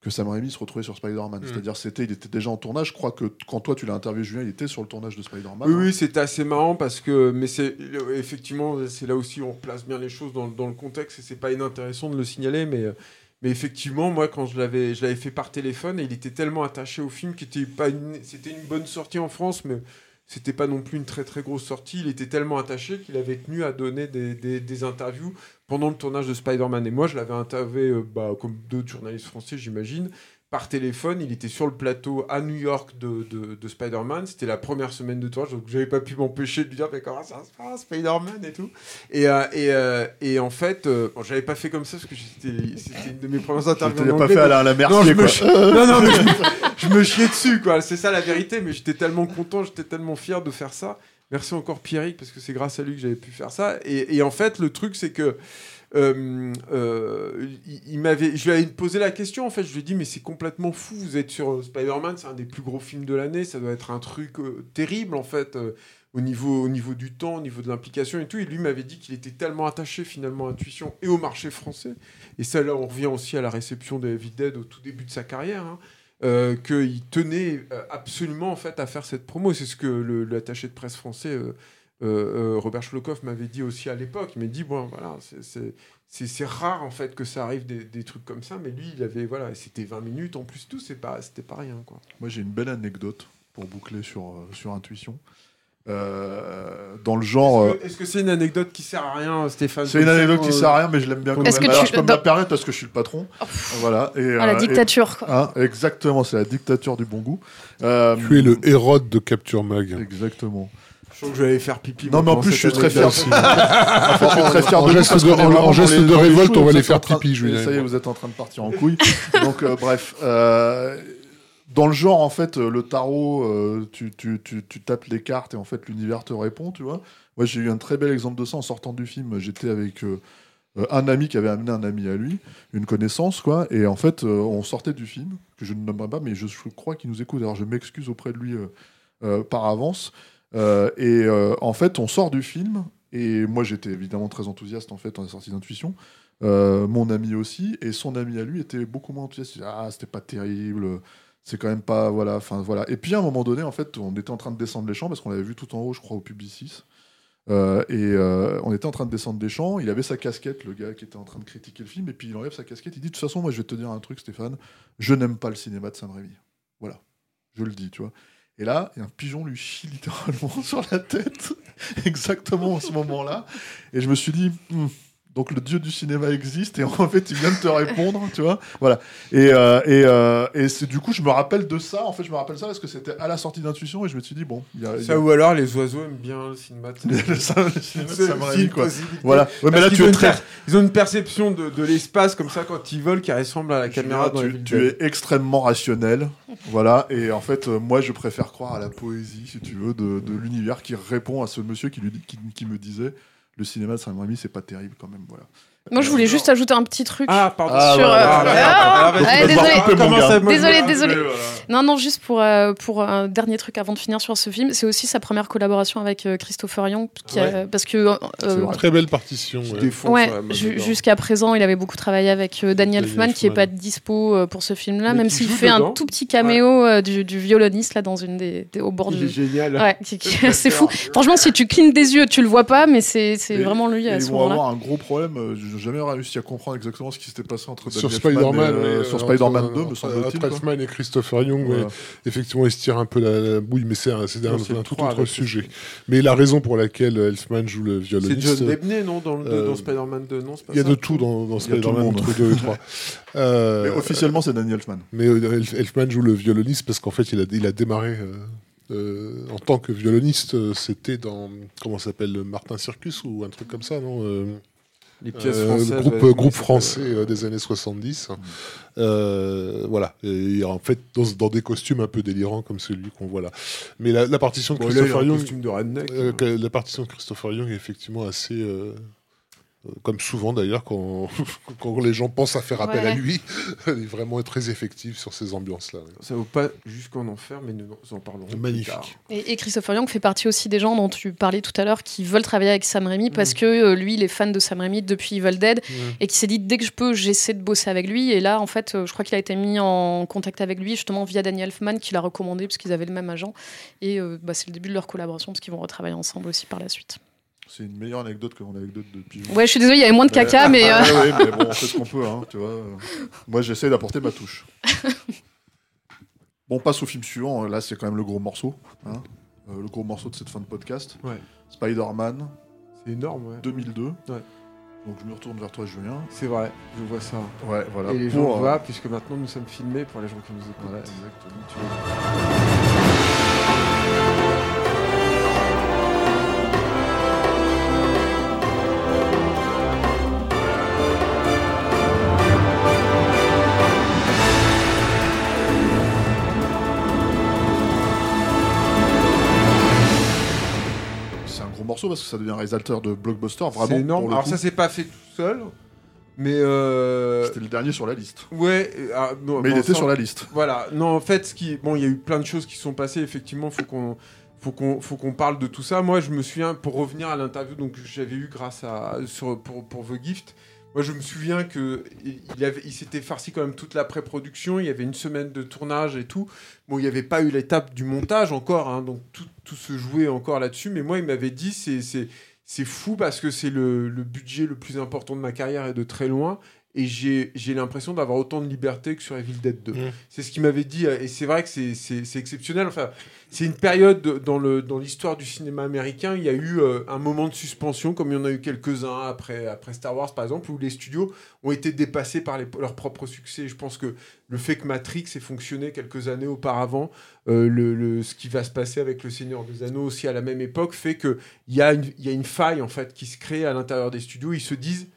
que Sam Raimi se retrouvait sur Spider-Man. Mm. C'est-à-dire, c'était, il était déjà en tournage. Je crois que quand toi tu l'as interviewé, Julien, il était sur le tournage de Spider-Man. Oui, oui, c'était assez marrant parce que, mais c'est effectivement, c'est là aussi où on place bien les choses dans, dans le contexte et c'est pas inintéressant de le signaler, mais mais effectivement, moi, quand je l'avais, je l'avais fait par téléphone, et il était tellement attaché au film qu'il était pas c'était une bonne sortie en France, mais c'était pas non plus une très très grosse sortie. Il était tellement attaché qu'il avait tenu à donner des, des, des interviews pendant le tournage de Spider-Man. Et moi, je l'avais interviewé, euh, bah, comme d'autres journalistes français, j'imagine par téléphone. Il était sur le plateau à New York de, de, Spider-Man. C'était la première semaine de tournage, donc j'avais pas pu m'empêcher de lui dire mais comment ça se passe, Spider-Man et tout. Et, euh, et, euh, et, en fait, euh, bon, j'avais pas fait comme ça parce que c'était une de mes premières interviews. Tu pas fait à la, merci, non, je quoi. Me non, non, mais je, me chiais dessus, quoi. C'est ça la vérité, mais j'étais tellement content, j'étais tellement fier de faire ça. Merci encore Pierrick, parce que c'est grâce à lui que j'avais pu faire ça. Et, en fait, le truc, c'est que euh, euh, il, m'avait, je lui avais posé la question en fait. Je lui ai dit mais c'est complètement fou. Vous êtes sur Spider-Man, c'est un des plus gros films de l'année. Ça doit être un truc euh, terrible en fait au niveau, au niveau du temps, au niveau de l'implication et tout. Et lui m'avait dit qu'il était tellement attaché finalement à Intuition et au marché français. Et ça là, on revient aussi à la réception de Dead au tout début de sa carrière. Hein, qu'il tenait absolument en fait à faire cette promo. C'est ce que l'attaché de presse français euh, euh, Robert Schlokov m'avait dit aussi à l'époque, il m'a dit, bon, voilà, c'est rare en fait que ça arrive des, trucs comme ça, mais lui, il avait, voilà, c'était 20 minutes en plus, tout, c'était pas, pas rien, quoi. Moi, j'ai une belle anecdote pour boucler sur, euh, sur Intuition. Euh, dans le genre. euh, Est-ce que c'est une anecdote qui sert à rien, Stéphane c'est une anecdote qui sert à rien, mais je l'aime bien quand Est-ce même. que Alors, tu- je peux me la permettre parce que je suis le patron. Voilà. Et, Ah, la euh, et- dictature, quoi. Hein, exactement, c'est la dictature du bon goût. Euh, Tu es le Hérode de Capture Mag. Exactement. Je sens que je vais aller faire pipi. Non, mais en plus, je suis très fier. anecdote. Enfin, je suis très fier En de geste de- en- geste de révolte, on va êtes faire pipi, Julien. Ça y est, vous êtes en train de partir en couille. Donc, euh, bref. Dans le genre, en fait, euh, le tarot, euh, tu, tu, tu, tu tapes les cartes et en fait, l'univers te répond, tu vois. Moi, j'ai eu un très bel exemple de ça en sortant du film. J'étais avec euh, un ami qui avait amené un ami à lui, une connaissance, quoi. Et en fait, on sortait du film, que je ne nommerai pas, mais je, crois qu'il nous écoute. Alors, je m'excuse auprès de lui par avance. Et en fait, on sort du film. Et moi, j'étais évidemment très enthousiaste en fait en sortie d'intuition. Mon ami aussi, et son ami à lui était beaucoup moins enthousiaste. Il disait, ah, c'était pas terrible, c'est quand même pas. Voilà, enfin voilà. Et puis à un moment donné, en fait, on était en train de descendre les champs parce qu'on l'avait vu tout en haut, je crois, au Publicis. Euh, et euh, on était en train de descendre des champs. Il avait sa casquette, le gars qui était en train de critiquer le film, et puis il enlève sa casquette. Il dit De toute façon, moi, je vais te dire un truc, Stéphane, je n'aime pas le cinéma de Saint-Rémy. Voilà, je le dis, tu vois. Et là, un pigeon lui chie littéralement sur la tête, exactement en ce moment-là. Et je me suis dit, Hmm, donc le dieu du cinéma existe, et en fait, il vient de te répondre, tu vois. Voilà. Et, euh, et, euh, et c'est du coup, je me rappelle de ça. En fait, je me rappelle ça parce que c'était à la sortie d'intuition, et je me suis dit, bon, y a. y a- Ça ou alors les oiseaux aiment bien le cinéma. de le, cinéma une quoi. Voilà. Ouais, mais là, tu es très. Ils ont une perception de, de l'espace comme ça quand ils volent qui ressemble à la caméra tu, tu es extrêmement rationnel, voilà, et en fait, euh, moi, je préfère croire à la poésie, si tu veux, de, de l'univers qui répond à ce monsieur qui, lui dit, qui, qui me disait le cinéma de Sam Raimi, c'est pas terrible quand même, voilà. Moi, je voulais juste ajouter un petit truc. Ah, pardon. Ah, Sur, euh, Ah, ah, vas-y, désolé. Désolé, Non, non, juste pour, euh, pour un dernier truc avant de finir sur ce film, c'est aussi sa première collaboration avec euh, Christopher Young, qui a- parce que euh, C'est vrai. Très belle partition. Ouais. Ouais, jusqu'à présent, il avait beaucoup travaillé avec euh, Daniel Elfman, qui est Elfman. pas dispo euh, pour ce film-là, même s'il fait dedans. un tout petit caméo euh, du, du violoniste là dans une des, des- au bord Il du. est génial. Ouais, c'est fou. Franchement, si tu clignes des yeux, tu le vois pas, mais c'est c'est vraiment lui à ils ce vont moment-là. avoir un gros problème, j'ai jamais réussi à comprendre exactement ce qui s'était passé entre Sur Daniel Spider-Man, euh, ouais, sur Spider-Man 2, me entre- semble-t-il. Elfman et Christopher Young, ouais. Voilà. effectivement, il se tire un peu la, la bouille, mais c'est un, c'est un- Non, c'est un le tout autre sujet. Mais la raison pour laquelle Elfman joue le C'est violoniste. John Debney, non Dans, euh, dans Spider-Man 2, non c'est pas Il y a ça de tout dans, dans Spider-Man entre 2 et 3. Euh, Mais officiellement, c'est Daniel Elfman. mais euh, Elf- Elfman joue le violoniste parce qu'en fait, il a, il a démarré euh, euh, en tant que violoniste. euh, C'était dans. Comment ça s'appelle le Martin Circus ou un truc comme ça, non Euh, Les pièces euh, françaises. le groupe, ouais, français euh, des années 70. Euh, voilà. Et en fait, dans, dans des costumes un peu délirants comme celui qu'on voit là. Mais la, la partition de Bon, Christopher un Young. costume de redneck. euh, que- la partition de Christopher Young est effectivement assez. Euh, comme souvent d'ailleurs, quand, quand les gens pensent à faire appel Ouais. à lui, elle est vraiment très effective sur ces ambiances-là. Ça vaut pas jusqu'en enfer, mais nous en parlerons. plus Magnifique. tard. Et, et Christopher Young fait partie aussi des gens dont tu parlais tout à l'heure qui veulent travailler avec Sam Raimi parce Mm. que euh, lui, il est fan de Sam Raimi depuis Evil Dead et qui s'est dit dès que je peux, j'essaie de bosser avec lui. Et là, en fait, euh, je crois qu'il a été mis en contact avec lui justement via Daniel Elfman qui l'a recommandé parce qu'ils avaient le même agent. Et euh, bah, c'est le début de leur collaboration parce qu'ils vont retravailler ensemble aussi par la suite. C'est une meilleure anecdote que mon anecdote de pigeon. Ouais, je suis désolée, il y avait moins de caca, mais. euh, Ah, ouais, ouais, mais bon, on fait ce qu'on peut, hein, tu vois. Moi, j'essaie d'apporter ma touche. Bon, on passe au film suivant. Là, c'est quand même le gros morceau. hein. Euh, le gros morceau de cette fin de podcast. Ouais. Spider-Man C'est énorme, ouais. 2002. Ouais. Donc, je me retourne vers toi, Julien. C'est vrai, je vois ça. Ouais, voilà. Et les gens euh, voient, puisque maintenant nous sommes filmés pour les gens qui nous écoutent. Ouais, exactement. Tu vois. C'est un parce que ça devient réalisateur de blockbuster vraiment. C'est énorme. Alors coup. ça s'est pas fait tout seul, mais euh... C'était le dernier sur la liste. ouais. ah, non, Mais il était sur la liste. Voilà. Non, en fait, ce qui, bon, il y a eu plein de choses qui sont passées. Effectivement, faut qu'on, faut qu'on, faut qu'on parle de tout ça. Moi, je me souviens, pour revenir à l'interview, donc j'avais eu grâce à sur pour pour The Gift. Moi, je me souviens que il avait, il s'était farci quand même toute la pré-production. Il y avait une semaine de tournage et tout. Bon, il n'y avait pas eu l'étape du montage encore, hein, donc tout, se jouait encore là-dessus. Mais moi, il m'avait dit, c'est fou parce que c'est le, le budget le plus important de ma carrière et de très loin. Et j'ai l'impression d'avoir autant de liberté que sur Evil Dead 2. Mm. C'est ce qu'il m'avait dit, euh, et c'est vrai que c'est- exceptionnel. Enfin, c'est une période de- dans le dans l'histoire du cinéma américain, il y a eu euh, un moment de suspension, comme il y en a eu quelques-uns après, après Star Wars, par exemple, où les studios ont été dépassés par les- leur propre succès. Je pense que le fait que Matrix ait fonctionné quelques années auparavant, euh, le, le- ce qui va se passer avec le Seigneur des Anneaux aussi à la même époque, fait qu'il y, a une- y a une faille en fait qui se crée à l'intérieur des studios. Ils se disent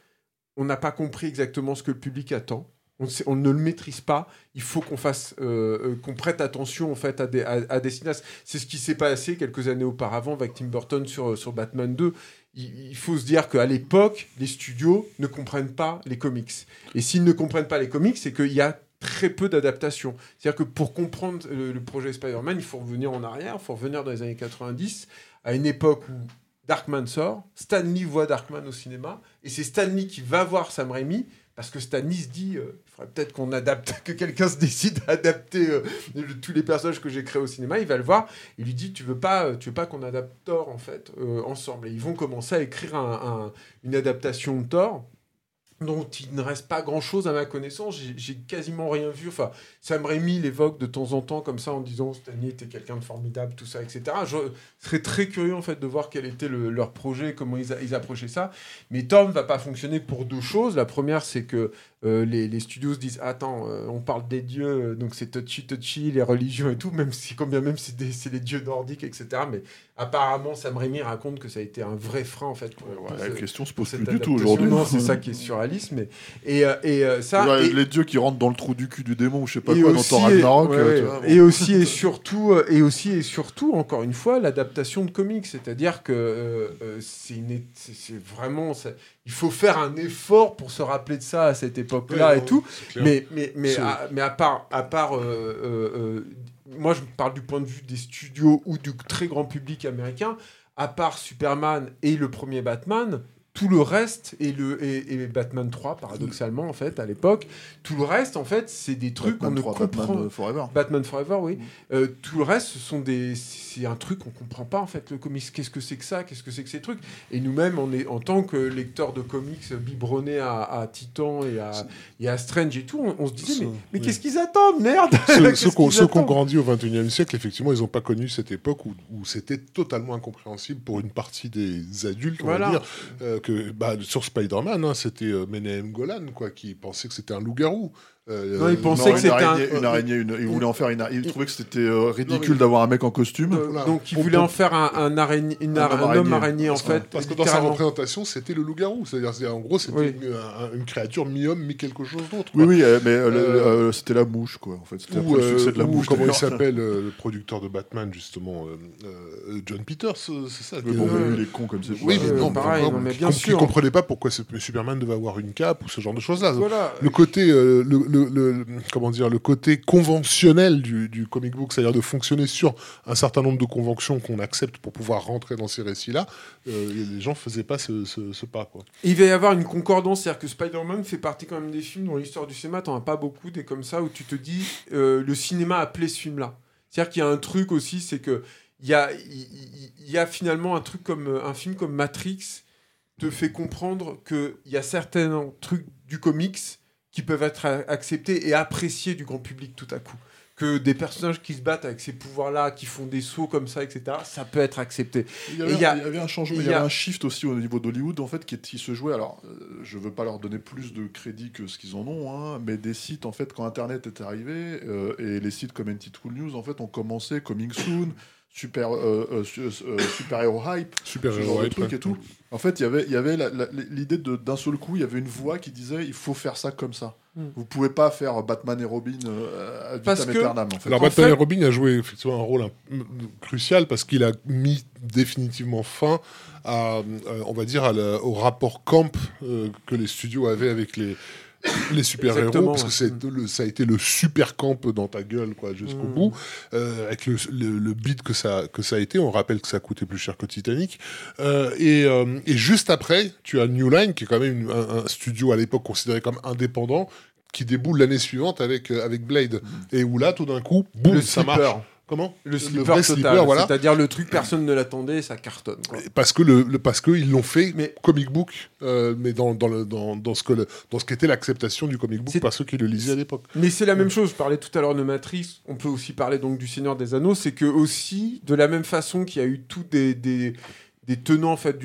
on n'a pas compris exactement ce que le public attend. On, ne le maîtrise pas. Il faut qu'on fasse, euh, euh, qu'on prête attention en fait à des, cinéastes. C'est ce qui s'est passé quelques années auparavant avec Tim Burton sur, sur Batman 2. Il, faut se dire qu'à l'époque, les studios ne comprennent pas les comics. Et s'ils ne comprennent pas les comics, c'est qu'il y a très peu d'adaptations. C'est-à-dire que pour comprendre le projet Spider-Man, il faut revenir en arrière, il faut revenir dans les années 90, à une époque où Darkman sort, Stan Lee voit Darkman au cinéma, et c'est Stan Lee qui va voir Sam Raimi, parce que Stan Lee se dit, euh, il faudrait peut-être qu'on adapte, que quelqu'un se décide à adapter euh, tous les personnages que j'ai créés au cinéma, il va le voir, il lui dit, tu veux pas, euh, tu veux pas qu'on adapte Thor, en fait, ensemble. Et ils vont commencer à écrire un- un- une adaptation de Thor, dont il ne reste pas grand chose à ma connaissance. J'ai- quasiment rien vu. Enfin, Sam Raimi l'évoque de temps en temps comme ça en disant Stanley était quelqu'un de formidable, tout ça, etc. Je serais très curieux en fait de voir quel était le- leur projet, comment ils, ils approchaient ça. Mais Tom va pas fonctionner pour deux choses. La première, c'est que euh, les, les studios se disent attends, euh, on parle des dieux, euh, donc c'est touchy touchy, les religions et tout, même si combien même c'est des- c'est les dieux nordiques, etc. Mais apparemment, Sam Raimi raconte que ça a été un vrai frein en fait. Pour, Ouais, pour la ce- question se pose plus du tout adaptation. aujourd'hui. Non, c'est ça qui est surréaliste. Mais et, et ça. Et- Les dieux qui rentrent dans le trou du cul du démon ou je sais pas et quoi dans aussi, Thor Ragnarok. et, ouais, et aussi et surtout et aussi et surtout encore une fois l'adaptation de comics c'est-à-dire que c'est une é- c'est c'est vraiment ça- il faut faire un effort pour se rappeler de ça à cette époque-là Ouais, et tout. mais mais mais C'est- à, mais à part à part euh, euh, euh, moi je parle du point de vue des studios ou du très grand public américain. À part Superman et le premier Batman tout le reste et le et, et Batman 3 paradoxalement en fait à l'époque tout le reste en fait c'est des trucs qu'on Batman ne 3, comprend Batman euh, Forever. Batman Forever, oui. Mm. Euh, tout le reste, ce sont des, c'est un truc qu'on comprend pas en fait. Le comics, qu'est-ce que c'est que ça? Qu'est-ce que c'est que ces trucs? Et nous-mêmes, on est en tant que lecteurs de comics biberonnés à, à Titan et à, et à Strange et tout, on, on se disait mais, mais oui. qu'est-ce qu'ils attendent, merde Ceux, ceux qui ceux qui ont grandi au XXIe siècle, effectivement, ils n'ont pas connu cette époque où, où c'était totalement incompréhensible pour une partie des adultes, on Voilà. va dire, euh, bah, sur Spider-Man, hein, c'était euh, Menahem Golan, quoi, qui pensait que c'était un loup-garou. Euh, Non, il euh, pensait Non, que c'était un- une araignée, une- il voulait en faire une. Il trouvait que c'était euh, ridicule mais- d'avoir un mec en costume. Euh. Donc, il voulait en faire un, un, araignée- une Un ara- homme un homme araignée. en Parce que- fait. Parce que dans sa représentation, c'était le loup-garou. C'est-à-dire, c'est- en gros, c'était Oui. une, un- une créature mi-homme, mi-quelque chose d'autre. Oui, oui, euh, mais euh, Euh, euh, c'était la mouche, quoi. En fait, c'était le euh, succès de la ou mouche. comment il s'appelle, euh, le producteur de Batman, justement, euh, euh, John Peters, euh, c'est ça Mais bon, euh, il est con comme c'est. Oui, mais non, pareil, mais qui bien sûr. Comprenait pas pourquoi Superman devait avoir une cape ou ce genre de choses-là. Voilà. Le côté, euh, le, comment dire, le côté conventionnel du, comic book, c'est-à-dire de fonctionner sur un certain nombre de conventions qu'on accepte pour pouvoir rentrer dans ces récits-là, euh, les gens faisaient pas ce, pas, quoi. Il va y avoir une concordance, c'est-à-dire que Spider-Man fait partie quand même des films dans l'histoire du cinéma, t'en as pas beaucoup, des comme ça, où tu te dis, euh, le cinéma a appelé ce film-là. C'est-à-dire qu'il y a un truc aussi, c'est que il y a, il y a finalement un truc comme un film comme Matrix te fait comprendre qu'il y a certains trucs du comics qui peuvent être acceptés et appréciés du grand public tout à coup. Que des personnages qui se battent avec ces pouvoirs-là, qui font des sauts comme ça, etc., ça peut être accepté. Il y, avait, Et il y a- il y avait un changement, il y y a- avait un shift aussi au niveau d'Hollywood en fait qui, qui se jouait. Alors, euh, je veux pas leur donner plus de crédit que ce qu'ils en ont, hein, mais des sites en fait quand Internet est arrivé euh, et les sites comme NT News en fait ont commencé Coming Soon, Super euh, euh, euh, Super Hero Hype, Super ce genre de truc et tout. En fait, il y avait, il y avait l'idée de- d'un seul coup, il y avait une voix qui disait il faut faire ça comme ça. Hmm. Vous pouvez pas faire Batman et Robin euh, Parce que- aeternam, en fait. Alors En Batman fait- et Robin a joué effectivement un rôle crucial parce qu'il a mis définitivement fin à, euh, on va dire, à la- au rapport camp euh, que les studios avaient avec les les super-héros, parce que c'est le- ça a été le super camp dans ta gueule quoi jusqu'au Mm. bout, euh, avec le, le, le beat que ça, que ça a été. On rappelle que ça coûté plus cher que Titanic. Euh, et, euh, et juste après, tu as New Line, qui est quand même une- un, un studio à l'époque considéré comme indépendant, qui déboule l'année suivante avec, euh, avec Blade. Et où là, tout d'un coup, boum, le ça marche. Comment Le Le slipper vrai total. slipper, voilà. C'est-à-dire le truc, personne ne l'attendait, ça cartonne. quoi. Parce que le, le- parce que ils l'ont fait Mais- comic book, euh, mais dans dans le dans, dans ce que le- dans ce qu'était l'acceptation du comic book par ceux qui le lisaient à l'époque. Mais c'est la même chose. Je parlais tout à l'heure de Matrice. On peut aussi parler donc du Seigneur des Anneaux. C'est que aussi, de la même façon qu'il y a eu tous des, des, des tenants en fait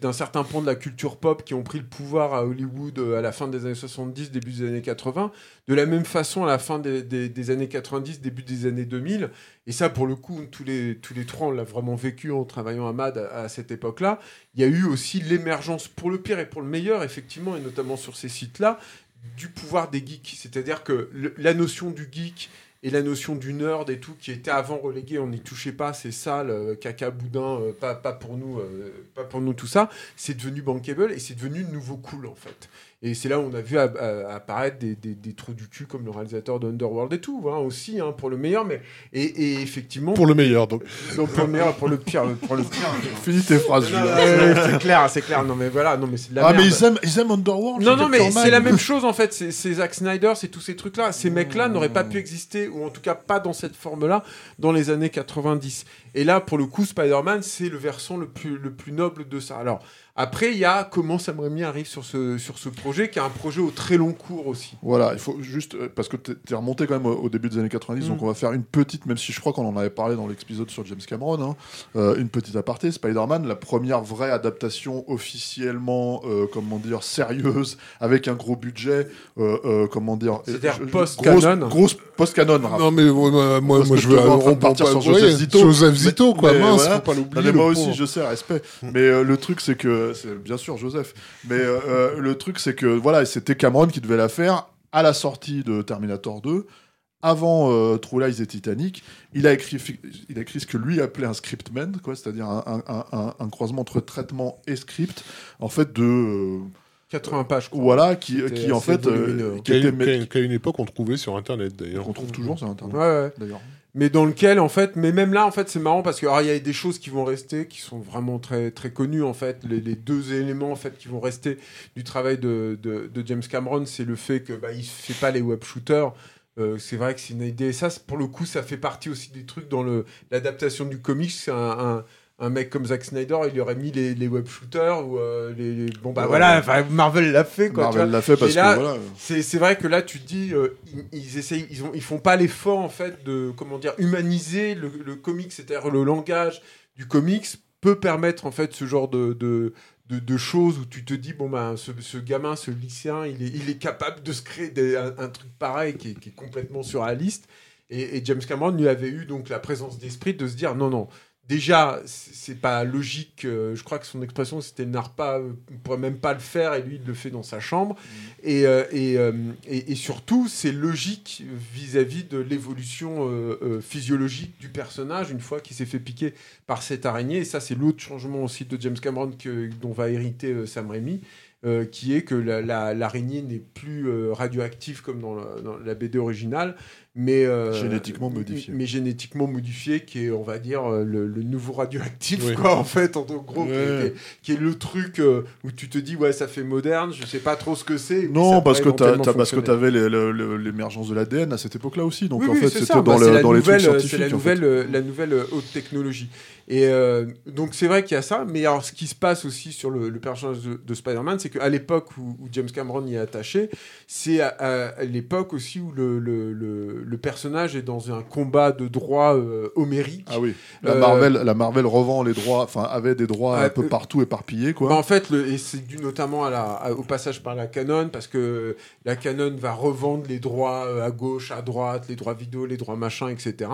d'un certain pan de la culture pop qui ont pris le pouvoir à Hollywood euh, à la fin des années 70, début des années 80. De la même façon, à la fin des, années 90, début des années 2000. Et ça, pour le coup, tous les, tous les trois, on l'a vraiment vécu en travaillant à MAD à, cette époque-là. Il y a eu aussi l'émergence, pour le pire et pour le meilleur, effectivement, et notamment sur ces sites-là, du pouvoir des geeks. C'est-à-dire que la notion du geek et la notion du nerd et tout, qui était avant relégué, on n'y touchait pas, c'est sale, euh, caca, boudin, euh, pas, pas pour nous, euh, pas pour nous tout ça, c'est devenu bankable et c'est devenu nouveau cool en fait. Et c'est là où on a vu apparaître des, des- des trous du cul comme le réalisateur de Underworld et tout, hein, aussi, hein, pour le meilleur, mais et, et effectivement, Pour le meilleur, donc. donc, pour le meilleur, pour le pire, pour le pire. Finis tes phrases, c'est clair, c'est clair. Non mais voilà, non mais c'est de la Ah, merde. mais ils aiment, ils aiment Underworld. Non, non, mais c'est la même chose en fait. C'est c'est Zack Snyder, c'est tous ces trucs-là. Ces mecs-là n'auraient pas pu exister, ou en tout cas pas dans cette forme-là, dans les années 90. Et là, pour le coup, Spider-Man, c'est le versant le plus, le plus noble de ça. Alors, après, il y a comment Sam Raimi arrive sur ce, sur ce projet, qui est un projet au très long cours aussi. Voilà, il faut juste euh, parce que t'es t'es remonté quand même au, début des années 90, Mm. donc on va faire une petite, même si je crois qu'on en avait parlé dans l'épisode sur James Cameron, hein, euh, une petite aparté. Spider-Man, la première vraie adaptation officiellement, euh, comment dire, sérieuse, avec un gros budget, euh, euh, comment dire, C'est-à-dire post-canon. grosse, grosse post-canon. Non mais moi, moi, je veux on- partir sur Joseph Zito. Joseph Zito, Mais- quoi, mais mince, voilà. faut pas l'oublier. moi pauvre. aussi, je sais, respect. Mais euh, le truc, c'est que, c'est bien sûr Joseph, mais euh, euh, le truc, c'est que voilà, c'était Cameron qui devait la faire à la sortie de Terminator 2, avant euh, True Lies et Titanic. Il a écrit, il a écrit ce que lui appelait un scriptman, quoi, c'est-à-dire un, un- un- un croisement entre traitement et script, en fait de euh, 80 pages, crois. voilà, qui, en fait, euh, qui Qu'à était qu'à une époque on trouvait sur internet d'ailleurs. qu'on trouve toujours sur internet. Ouais, ouais. D'ailleurs. Mais dans lequel en fait mais même là en fait c'est marrant parce que alors, il y a des choses qui vont rester qui sont vraiment très très connues en fait. Les, deux éléments en fait qui vont rester du travail de, de, James Cameron c'est le fait que bah, il fait pas les web shooters. Euh, c'est vrai que c'est une idée. Ça c'est- pour le coup ça fait partie aussi des trucs dans le l'adaptation du comics. C'est un un mec comme Zack Snyder, il aurait mis les, les web shooters ou euh, les, les- bon bah Ouais, voilà, ouais. Marvel l'a fait quoi. Marvel l'a fait parce là, que voilà. C'est c'est vrai que là, tu te dis, euh, ils, ils essayent, ils, ont, ils font pas l'effort en fait de comment dire humaniser le, le comics, c'est-à-dire le langage du comics peut permettre en fait ce genre de, de, de, de choses où tu te dis bon ben ce, ce gamin, ce lycéen, il est, il est capable de se créer des- un, un truc pareil qui est, qui est complètement surréaliste. Et, et James Cameron lui avait eu donc la présence d'esprit de se dire non non. Déjà, c'est pas logique. euh, je crois que son expression c'était n'art pas, euh, pourrait même pas le faire, et lui il le fait dans sa chambre. Et, euh, et, euh, et, et surtout, c'est logique vis-à-vis de l'évolution physiologique du personnage une fois qu'il s'est fait piquer par cette araignée. Et ça, c'est l'autre changement aussi de James Cameron que, dont va hériter Sam Raimi. euh, qui est que la- la- l'araignée n'est plus euh, radioactive comme dans la, dans la BD originale, mais euh, Génétiquement modifiée. Mais génétiquement modifié, qui est, on va dire, euh, le, le nouveau radioactif, Oui. quoi, en fait, en gros, qui est- Ouais. qui, est, qui est le truc euh, où tu te dis, ouais, ça fait moderne, je sais pas trop ce que c'est. Non, parce que t'as, parce que le- le- l'émergence de l'ADN à cette époque-là aussi. Donc Oui, en oui, fait, c'est c'était dans, Bah, le- dans les trucs scientifiques. C'est la en fait. nouvelle, la nouvelle haute technologie. Et euh, donc c'est vrai qu'il y a ça, mais alors ce qui se passe aussi sur le, le personnage de, de Spider-Man, c'est qu'à l'époque où, où James Cameron y est attaché, c'est à, à- à l'époque aussi où le, le, le- personnage est dans un combat de droit euh, homérique. Ah oui. La Euh, Marvel, la Marvel revend les droits, enfin avait des droits un peu euh, partout éparpillés quoi. Bah, en fait, le, et c'est dû notamment à la, à- au passage par la Canon, parce que la Canon va revendre les droits à gauche, à droite, les droits vidéo, les droits machin, etc.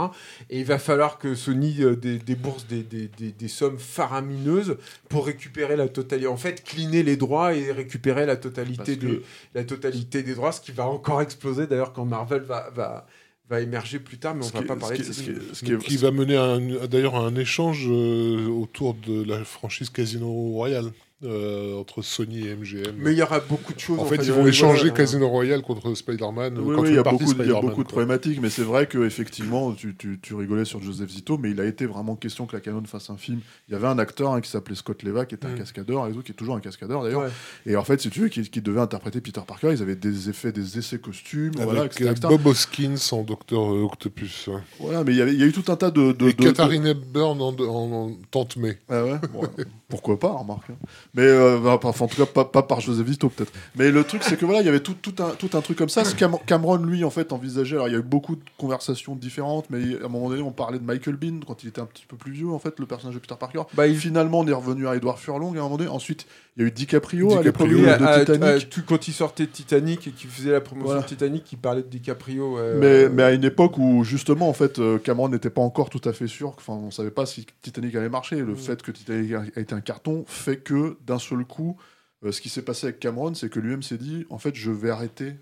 Et il va falloir que Sony des, des, des- des sommes faramineuses pour récupérer la totalité. En fait, cleaner les droits et récupérer la totalité, des, la totalité des droits, ce qui va encore exploser d'ailleurs quand Marvel va, va, va émerger plus tard, mais on Ce va pas parler ce de ce qui ce qui est- qui va mener à un- à d'ailleurs à un échange euh, autour de la franchise Casino Royale. Euh, entre Sony et MGM. Mais il y aura beaucoup de choses. En, fait, ils vont échanger Casino Royale contre Spider-Man. Oui, oui, il y a beaucoup, il y a beaucoup de problématiques, mais c'est vrai que effectivement, tu, tu, tu, rigolais sur Joseph Zito, mais il a été vraiment question que la Canon fasse un film. Il y avait un acteur hein, qui s'appelait Scott Leva, qui était un mm. cascadeur, et qui est toujours un cascadeur d'ailleurs. Et en fait, si tu veux, qui, qui, devait interpréter Peter Parker, ils avaient des effets, des essais costumes, Avec voilà, Bob Hoskins en Docteur euh, Octopus. Voilà, mais il y, avait, il y a eu tout un tas de. de et Katharine Hepburn en, en, Tante May. Ah ouais Pourquoi pas, remarque. Mais euh, enfin, en tout cas, pas, pas par Joseph Vito, peut-être. Mais le truc, c'est que voilà, il y avait tout, tout, un, tout un truc comme ça. Ce Cameron, lui, en fait, envisageait. Alors, il y a eu beaucoup de conversations différentes, mais à un moment donné, on parlait de Michael Bean quand il était un petit peu plus vieux, en fait, le personnage de Peter Parker. Bah, Finalement, on est revenu à Edward Furlong à un moment donné. Ensuite, il y a eu DiCaprio, à l'époque de Titanic. quand il sortait de Titanic et qu'il faisait la promotion de Titanic, il parlait de DiCaprio. mais, mais à une époque où, justement, en fait, euh, Cameron n'était pas encore tout à fait sûr. Enfin, on savait pas si Titanic allait marcher. Le mm. fait que Titanic a été un carton fait que, d'un seul coup, euh, ce qui s'est passé avec Cameron, c'est que lui-même s'est dit, en fait, je vais arrêter.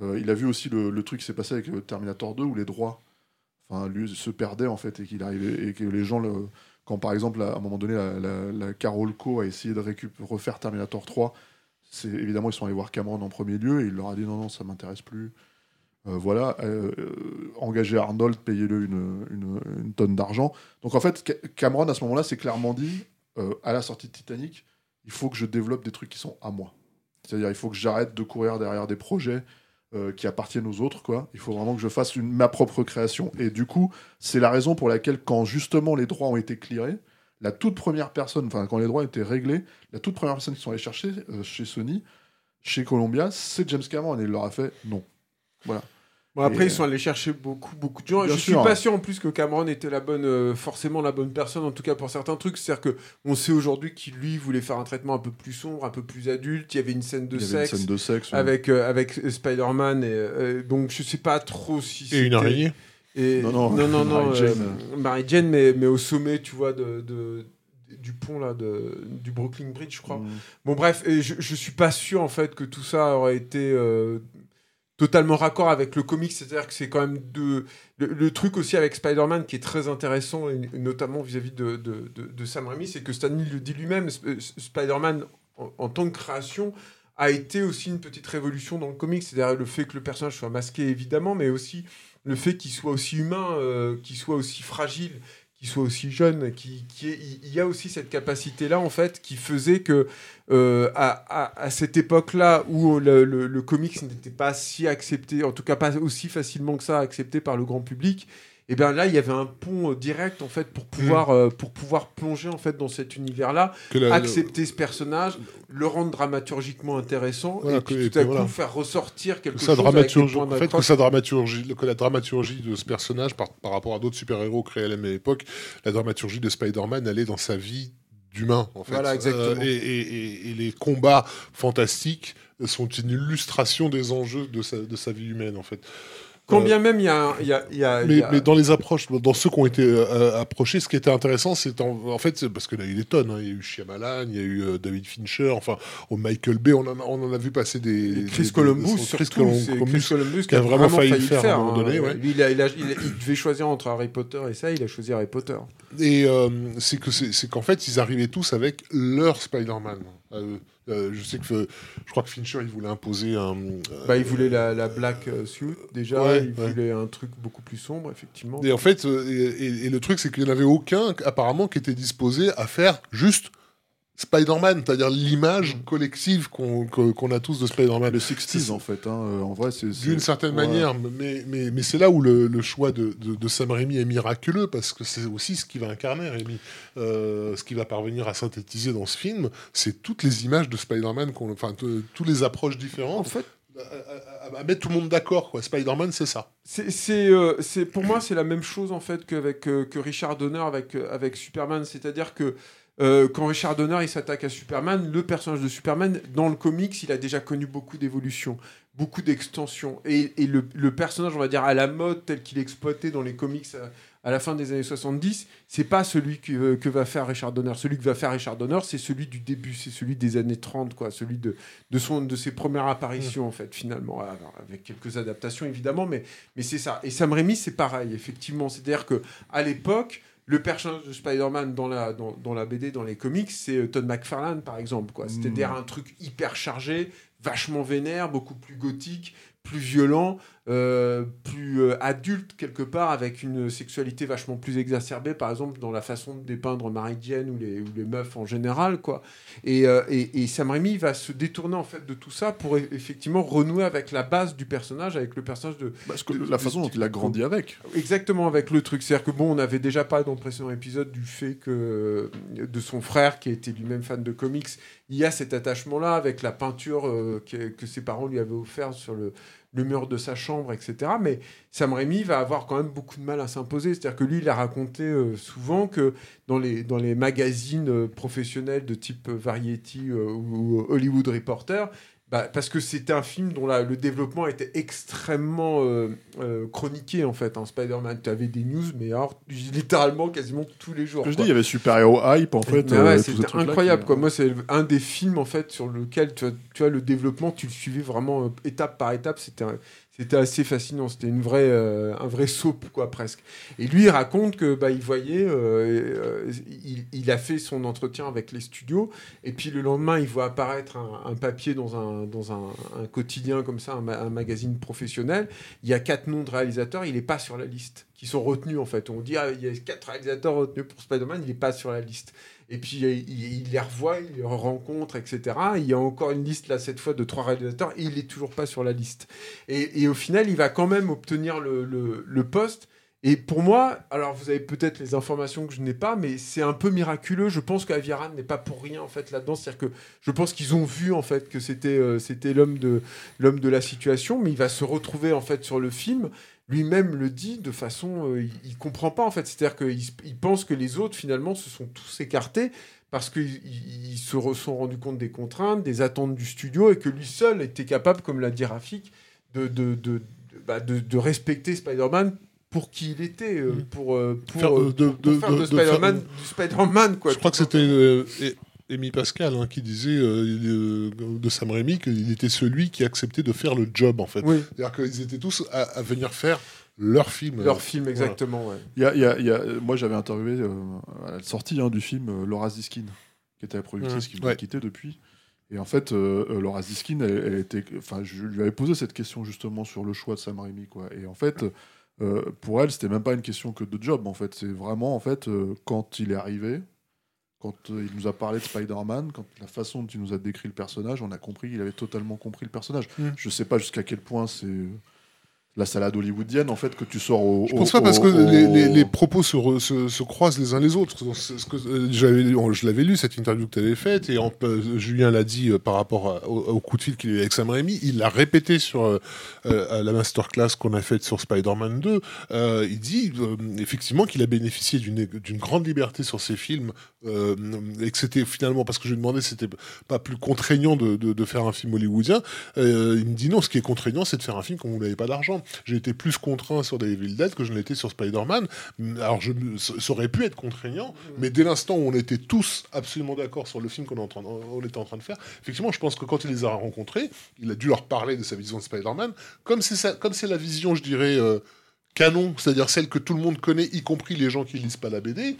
Euh, il a vu aussi le, truc qui s'est passé avec Terminator 2 où les droits, enfin, lui se perdaient en fait et qu'il arrivait et que les gens, le, quand par exemple à un moment donné la, la, Carol Co a essayé de refaire Terminator 3, c'est évidemment ils sont allés voir Cameron en premier lieu et il leur a dit non non ça m'intéresse plus. Euh, voilà, engager Arnold, payez-le une, une, une, tonne d'argent. Donc en fait, Cameron à ce moment-là s'est clairement dit, à la sortie de Titanic, il faut que je développe des trucs qui sont à moi. C'est-à-dire, il faut que j'arrête de courir derrière des projets euh, qui appartiennent aux autres. Quoi. Il faut vraiment que je fasse ma propre création. Et du coup, c'est la raison pour laquelle, quand justement les droits ont été clearés, la toute première personne, enfin, quand les droits étaient réglés, la toute première personne qui sont allés chercher euh, chez Sony, chez Columbia, c'est James Cameron. Et il leur a fait non. Voilà. Bon, après, ils sont allés chercher beaucoup, beaucoup de gens. je suis pas sûr en plus que Cameron était la bonne, euh, forcément la bonne personne, en tout cas pour certains trucs. C'est-à-dire qu'on sait aujourd'hui qu'il, lui, voulait faire un traitement un peu plus sombre, un peu plus adulte. Il y avait une scène de, sexe, scène de sexe, avec, euh, avec Spider-Man. Et, euh, donc, je sais pas trop si. Et une araignée et... Non, non, non, non, non Mary Jane, mais, mais au sommet, tu vois, de, de du pont là de, du Brooklyn Bridge je crois mm. bon bref et je, je suis pas sûr en fait que tout ça aurait été totalement raccord avec le comic, c'est-à-dire que c'est quand même. Le, truc aussi avec Spider-Man qui est très intéressant, notamment vis-à-vis de, de, de, Sam Raimi, c'est que Stan Lee le dit lui-même, Spider-Man en, tant que création a été aussi une petite révolution dans le comic, c'est-à-dire le fait que le personnage soit masqué évidemment, mais aussi le fait qu'il soit aussi humain, euh, qu'il soit aussi fragile, soit aussi jeune, il y a aussi cette capacité-là, en fait, qui faisait que, euh, à, à, cette époque-là, où le, le, comics n'était pas si accepté, en tout cas pas aussi facilement que ça accepté par le grand public, et bien là il y avait un pont euh, direct en fait pour pouvoir mm. euh, pour pouvoir plonger en fait dans cet univers là accepter ce personnage le rendre dramaturgiquement intéressant et puis tout à coup faire ressortir quelque chose dramaturgie, en fait que sa dramaturgie que la dramaturgie de ce personnage par, par rapport à d'autres super héros créés à la même époque la dramaturgie de Spider-Man elle est dans sa vie d'humain en fait voilà, exactement. Euh, et, et, les combats fantastiques sont une illustration des enjeux de sa, de sa vie humaine en fait Combien même il y a, y, a, y, a, mais, mais, dans les approches, dans ceux qui ont été euh, approchés, ce qui était intéressant, c'est en, fait, parce qu'il y a eu des tonnes. Hein. Il y a eu Shyamalan, il y a eu euh, David Fincher, enfin, au Michael Bay, on en a, on en a vu passer des. Chris Columbus, Chris, Columbus, qui a vraiment, failli, le faire, à un moment donné. Hein. Lui, il, a, il, il, devait choisir entre Harry Potter et ça, il a choisi Harry Potter. Et euh, c'est que c'est qu'en fait, ils arrivaient tous avec leur Spider-Man. Euh, je sais que je crois que Fincher il voulait imposer un. bah, il voulait la, la black euh, suit déjà. il voulait un truc beaucoup plus sombre effectivement. Et en fait, euh, et, et le truc c'est qu'il n'y en avait aucun apparemment qui était disposé à faire juste Spider-Man, c'est-à-dire l'image collective qu'on a tous de Spider-Man. Le 60s, en fait. Hein, euh, en vrai, c'est. D'une certaine manière, mais, mais, mais c'est là où le, le choix de, de, Sam Raimi est miraculeux, parce que c'est aussi ce qui va incarner Raimi. Euh, ce qui va parvenir à synthétiser dans ce film, c'est toutes les images de Spider-Man, enfin, toutes les approches différentes. En fait, à, mettre tout le monde d'accord quoi Spider-Man c'est ça c'est euh, pour moi c'est la même chose en fait qu'avec que Richard Donner avec avec Superman c'est-à-dire que euh, quand Richard Donner il s'attaque à Superman, le personnage de Superman, dans le comics, il a déjà connu beaucoup d'évolutions, beaucoup d'extensions. Et, le, personnage, on va dire, à la mode tel qu'il est exploité dans les comics à, la fin des années 70, c'est pas celui que, que, va faire Richard Donner. Celui que va faire Richard Donner, c'est celui du début, c'est celui des années 30, quoi, celui de, de, son, de ses premières apparitions, mmh. en fait, finalement, avec quelques adaptations, évidemment, mais, mais c'est ça. Et Sam Raimi, c'est pareil, effectivement. C'est-à-dire qu'à l'époque, le personnage de Spider-Man dans la, dans, dans, la BD, dans les comics, c'est euh, Todd McFarlane, par exemple. Quoi. C'était Mm. un truc hyper chargé, vachement vénère, beaucoup plus gothique, plus violent, euh, plus euh, adulte quelque part, avec une sexualité vachement plus exacerbée, par exemple dans la façon de dépeindre Mary Jane ou les, ou les meufs en général, quoi. Et, euh, et, et Sam Raimi va se détourner en fait de tout ça pour effectivement renouer avec la base du personnage, avec le personnage de, Parce que de- la de façon dont il a grandi avec. Exactement avec le truc. C'est-à-dire que bon, on avait déjà parlé dans le précédent épisode du fait que de son frère, qui était lui-même fan de comics, il y a cet attachement-là avec la peinture euh, que, que ses parents lui avaient offert sur le, le mur de sa chambre, etc. Mais Sam Raimi va avoir quand même beaucoup de mal à s'imposer. C'est-à-dire que lui, il a raconté euh, souvent que dans les, magazines euh, professionnels de type Variety euh, ou, ou Hollywood Reporter, bah, parce que c'était un film dont la- le développement était extrêmement euh, euh, chroniqué en fait. En Spider-Man, tu avais des news, mais alors, littéralement quasiment tous les jours. Que je dis, il y avait Super Hero Hype en fait. Euh, ouais, c'était incroyable qui- quoi. Moi, c'est un des films en fait sur lequel tu vois, tu vois, le développement, tu le suivais vraiment étape par étape. C'était c'était assez fascinant. C'était une vraie euh, un vrai soap quoi presque. Et lui, il raconte que bah il voyait, euh, euh, il, a fait son entretien avec les studios et puis le lendemain, il voit apparaître un, papier dans un dans un, quotidien comme ça, un magazine professionnel. Il y a quatre noms de réalisateurs, il n'est pas sur la liste, qui sont retenus en fait. On dit ah, il y a quatre réalisateurs retenus pour Spider-Man, il n'est pas sur la liste. Et puis il, les revoit, il les rencontre, etc. Il y a encore une liste là cette fois de trois réalisateurs et il est toujours pas sur la liste. Et, au final, il va quand même obtenir le, poste. Et pour moi, alors vous avez peut-être les informations que je n'ai pas, mais c'est un peu miraculeux. Je pense qu'Aviaran n'est pas pour rien en fait là-dedans. C'est-à-dire que je pense qu'ils ont vu en fait que c'était euh, l'homme de l'homme de la situation, mais il va se retrouver en fait sur le film. Lui-même le dit de façon, euh, il, il comprend pas en fait. C'est-à-dire qu'il pense que les autres finalement se sont tous écartés parce qu'ils ils- ils se re- sont rendus compte des contraintes, des attentes du studio et que lui seul était capable, comme l'a dit Rafik, de, de, de, bah, de- de respecter Spider-Man pour qui il était, euh, pour, euh, pour, Faire, euh, de- pour de- faire de- de, de Spider-Man faire- du Spider-Man. Quoi, Je crois que c'était Amy Pascal hein, qui disait euh, euh, de Sam Raimi qu'il était celui qui acceptait de faire le job en fait. Oui, C'est-à-dire qu'ils étaient tous à, à venir faire leur film. leur Euh, film, exactement. ouais. Il y a- il y a- il y a- moi, j'avais interviewé euh, à la sortie hein, du film euh, Laura Ziskin, qui était la productrice Mmh. qui nous a Ouais. quitté depuis. Et en fait, euh, Laura Ziskin, elle, elle était, enfin, je lui avais posé cette question justement sur le choix de Sam Raimi, quoi. Et en fait, euh, pour elle, c'était même pas une question que de job, en fait. C'est vraiment, en fait, euh, quand il est arrivé, quand euh, il nous a parlé de Spider-Man, quand la façon dont il nous a décrit le personnage, on a compris qu'il avait totalement compris le personnage. Mm. Je sais pas jusqu'à quel point c'est la salade hollywoodienne, en fait, que tu sors au. Je au- pense pas parce au- que au- les, les- les propos se, re- se- se croisent les uns les autres. Ce que, je l'avais lu, cette interview que tu avais faite, et en- euh, Julien l'a dit euh, par rapport à- au, coup de fil qu'il a eu avec Sam Raimi. Il l'a répété sur euh, à la masterclass qu'on a faite sur Spider-Man 2. Euh, il dit effectivement qu'il a bénéficié d'une grande liberté sur ses films, et que c'était finalement, parce que je lui demandais si c'était pas plus contraignant de, de- de faire un film hollywoodien. Il me dit non, ce qui est contraignant, c'est de faire un film quand vous n'avez pas d'argent. J'ai été plus contraint sur Devil Dead que je ne l'étais sur Spider-Man. Alors, je, ça aurait pu être contraignant, mais dès l'instant où on était tous absolument d'accord sur le film qu'on était en train de faire, effectivement, je pense que quand il les a rencontrés, il a dû leur parler de sa vision de Spider-Man, comme c'est la vision, je dirais, euh, canon, c'est-à-dire celle que tout le monde connaît, y compris les gens qui lisent pas la BD.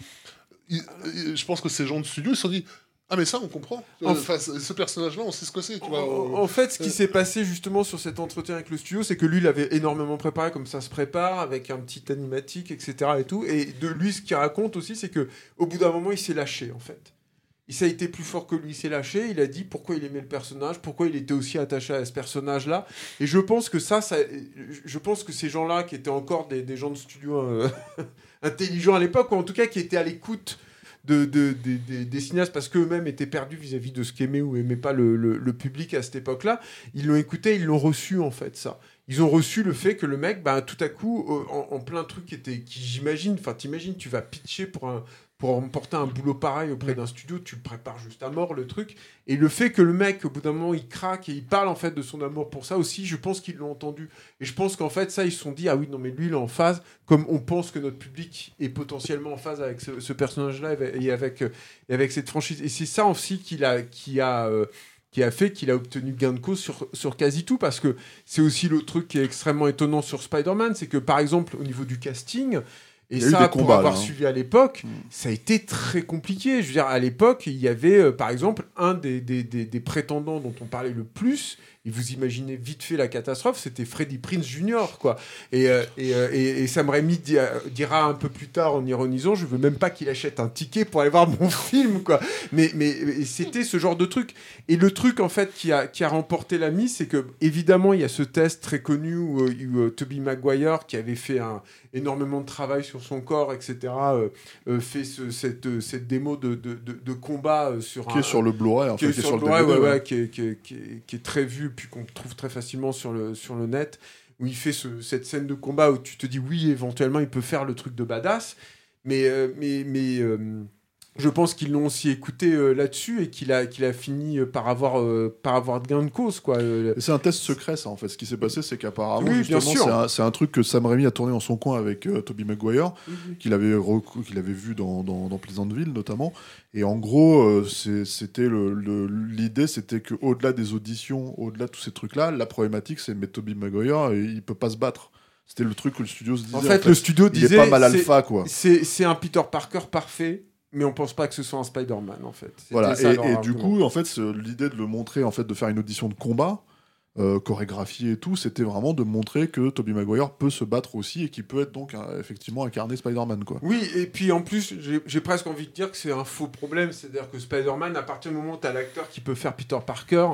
je pense que ces gens de studio ils se sont dit ah mais ça on comprend. Euh, Enfin- ce personnage-là, on sait ce que c'est. En fait, ce qui euh, s'est passé justement sur cet entretien avec le studio, c'est que lui, il avait énormément préparé, comme ça se prépare, avec un petit animatique, etc. Et tout. Et de lui, ce qu'il raconte aussi, c'est que au bout d'un moment, il s'est lâché, en fait. Il ça a été plus fort que lui, il s'est lâché. Il a dit pourquoi il aimait le personnage, pourquoi il était aussi attaché à ce personnage-là. Et je pense que ça, ça je pense que ces gens-là, qui étaient encore des, des gens de studio euh, intelligents à l'époque, ou en tout cas qui étaient à l'écoute de, de- de- des- cinéastes parce qu'eux-mêmes étaient perdus vis-à-vis de ce qu'aimait ou aimait pas le, le- public à cette époque-là. Ils l'ont écouté, ils l'ont reçu en fait ça. Ils ont reçu le fait que le mec, bah, tout à coup, euh, en, plein truc était, qui j'imagine, enfin t'imagines, tu vas pitcher pour un pour remporter un boulot pareil auprès d'un studio, tu le prépares juste à mort le truc. Et le fait que le mec, au bout d'un moment, il craque et il parle en fait de son amour pour ça aussi, je pense qu'ils l'ont entendu. Et je pense qu'en fait, ça, ils se sont dit, ah oui, non, mais lui, il est en phase, comme on pense que notre public est potentiellement en phase avec ce, ce personnage-là et avec, et avec cette franchise. Et c'est ça aussi qu'il a, qui a, euh, qui a fait qu'il a obtenu gain de cause sur, sur quasi tout, parce que c'est aussi le truc qui est extrêmement étonnant sur Spider-Man, c'est que par exemple, au niveau du casting, Et ça, pour combats, avoir là, hein. suivi à l'époque, ça a été très compliqué. Je veux dire, à l'époque, il y avait, euh, par exemple, un des, des, des- des prétendants dont on parlait le plus, et vous imaginez vite fait la catastrophe, c'était Freddie Prince Jr., quoi. Et, euh, et, euh, et, et Sam Raimi di- dira un peu plus tard, en ironisant, je veux même pas qu'il achète un ticket pour aller voir mon film, quoi. Mais, mais c'était ce genre de truc. Et le truc, en fait, qui a, qui a remporté la mise, c'est que, évidemment, il y a ce test très connu où, euh, où, Tobey Maguire, qui avait fait un, énormément de travail sur son corps, etc., euh, fait ce- cette, cette démo de, de, de- de combat sur Qui un. est sur le Blu-ray, qui est qui est sur le Blu-ray, ouais, ouais. ouais, qui, qui est très vu, puis qu'on trouve très facilement sur le, sur le net, où il fait ce- cette scène de combat où tu te dis, oui, éventuellement, il peut faire le truc de badass, mais, euh, mais, mais euh, je pense qu'ils l'ont aussi écouté euh, là-dessus et qu'il a, qu'il a fini euh, par avoir, euh, par avoir de gain de cause, quoi. Euh, c'est un test secret, ça, en fait. Ce qui s'est passé, c'est qu'apparemment, Oui, justement, c'est un, truc que Sam Raimi a tourné en son coin avec Tobey Maguire, qu'il avait, qu'il avait vu dans, dans, dans Pleasantville, notamment. Et en gros, c'était le- le- l'idée, c'était qu'au-delà des auditions, au-delà de tous ces trucs-là, la problématique, c'est mais Tobey Maguire, il peut pas se battre. C'était le truc que le studio se disait. En fait, le studio il disait. est pas mal alpha, quoi. C'est un Peter Parker parfait, mais on pense pas que ce soit un Spider-Man en fait. Voilà, ça et, du coup, en fait, l'idée de le montrer, en fait, de faire une audition de combat, euh, chorégraphiée et tout, c'était vraiment de montrer que Tobey Maguire peut se battre aussi et qu'il peut être donc effectivement incarné Spider-Man, quoi. Oui, et puis en plus, j'ai j'ai presque envie de dire que c'est un faux problème. C'est-à-dire que Spider-Man, à partir du moment où tu as l'acteur qui peut faire Peter Parker,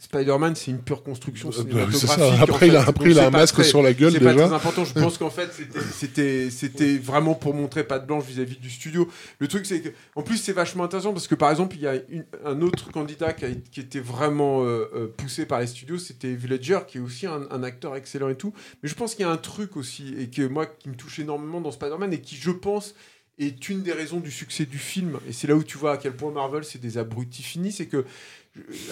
Spider-Man, c'est une pure construction Euh, cinématographique. c'est ça. en Après, il a, après, Donc, il a c'est un pas masque très- sur la gueule C'est pas très important. Je pense qu'en fait, c'était- vraiment pour montrer patte blanche vis-à-vis du studio. Le truc, c'est que, en plus, c'est vachement intéressant parce que, par exemple, il y a une- un autre candidat qui, a- qui était vraiment euh, euh, poussé par les studios, c'était Villager, qui est aussi un, un acteur excellent et tout. Mais je pense qu'il y a un truc aussi, et que moi, qui me touche énormément dans Spider-Man, et qui, je pense, est une des raisons du succès du film. Et c'est là où tu vois à quel point Marvel, c'est des abrutis finis. C'est que,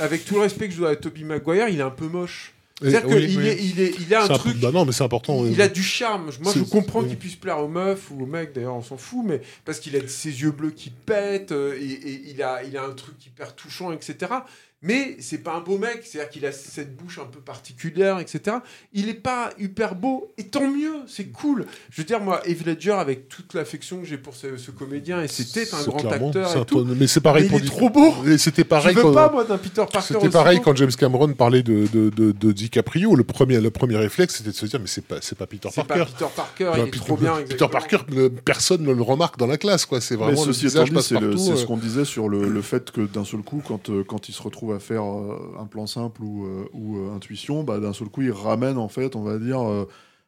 avec tout le respect que je dois à Tobey Maguire, il est un peu moche. C'est-à-dire oui, qu'il oui. est, il est, il a un truc. bah non, mais c'est important. Il a du charme. Moi, je comprends oui. qu'il puisse plaire aux meufs ou aux mecs, d'ailleurs, on s'en fout, mais parce qu'il a ses yeux bleus qui pètent, euh, et, et il, a, il a un truc hyper touchant, etc. Mais c'est pas un beau mec, c'est-à-dire qu'il a cette bouche un peu particulière, etc. Il est pas hyper beau, et tant mieux, c'est cool. Je veux dire, moi, Heath Ledger, avec toute l'affection que j'ai pour ce, ce comédien, et c'était un C'est grand acteur c'est et tout. Mais c'est pareil Mais pour il est trop beau. C'était pareil je veux quand. pas, moi, d'un Peter Parker C'était pareil beau. quand James Cameron parlait de, de, de, de DiCaprio. Le premier, le premier réflexe, c'était de se dire, mais c'est pas, c'est pas Peter C'est Parker. pas Peter Parker, il est trop bien. Peter. Parker, personne ne le remarque dans la classe, quoi. C'est Mais vraiment le ceci visage c'est le- partout. c'est ce euh. qu'on disait sur le, le fait que d'un seul coup, quand, euh, quand il se retrouve faire euh, un plan simple ou, euh, euh, intuition, bah, d'un seul coup, il ramène, en fait, on va dire,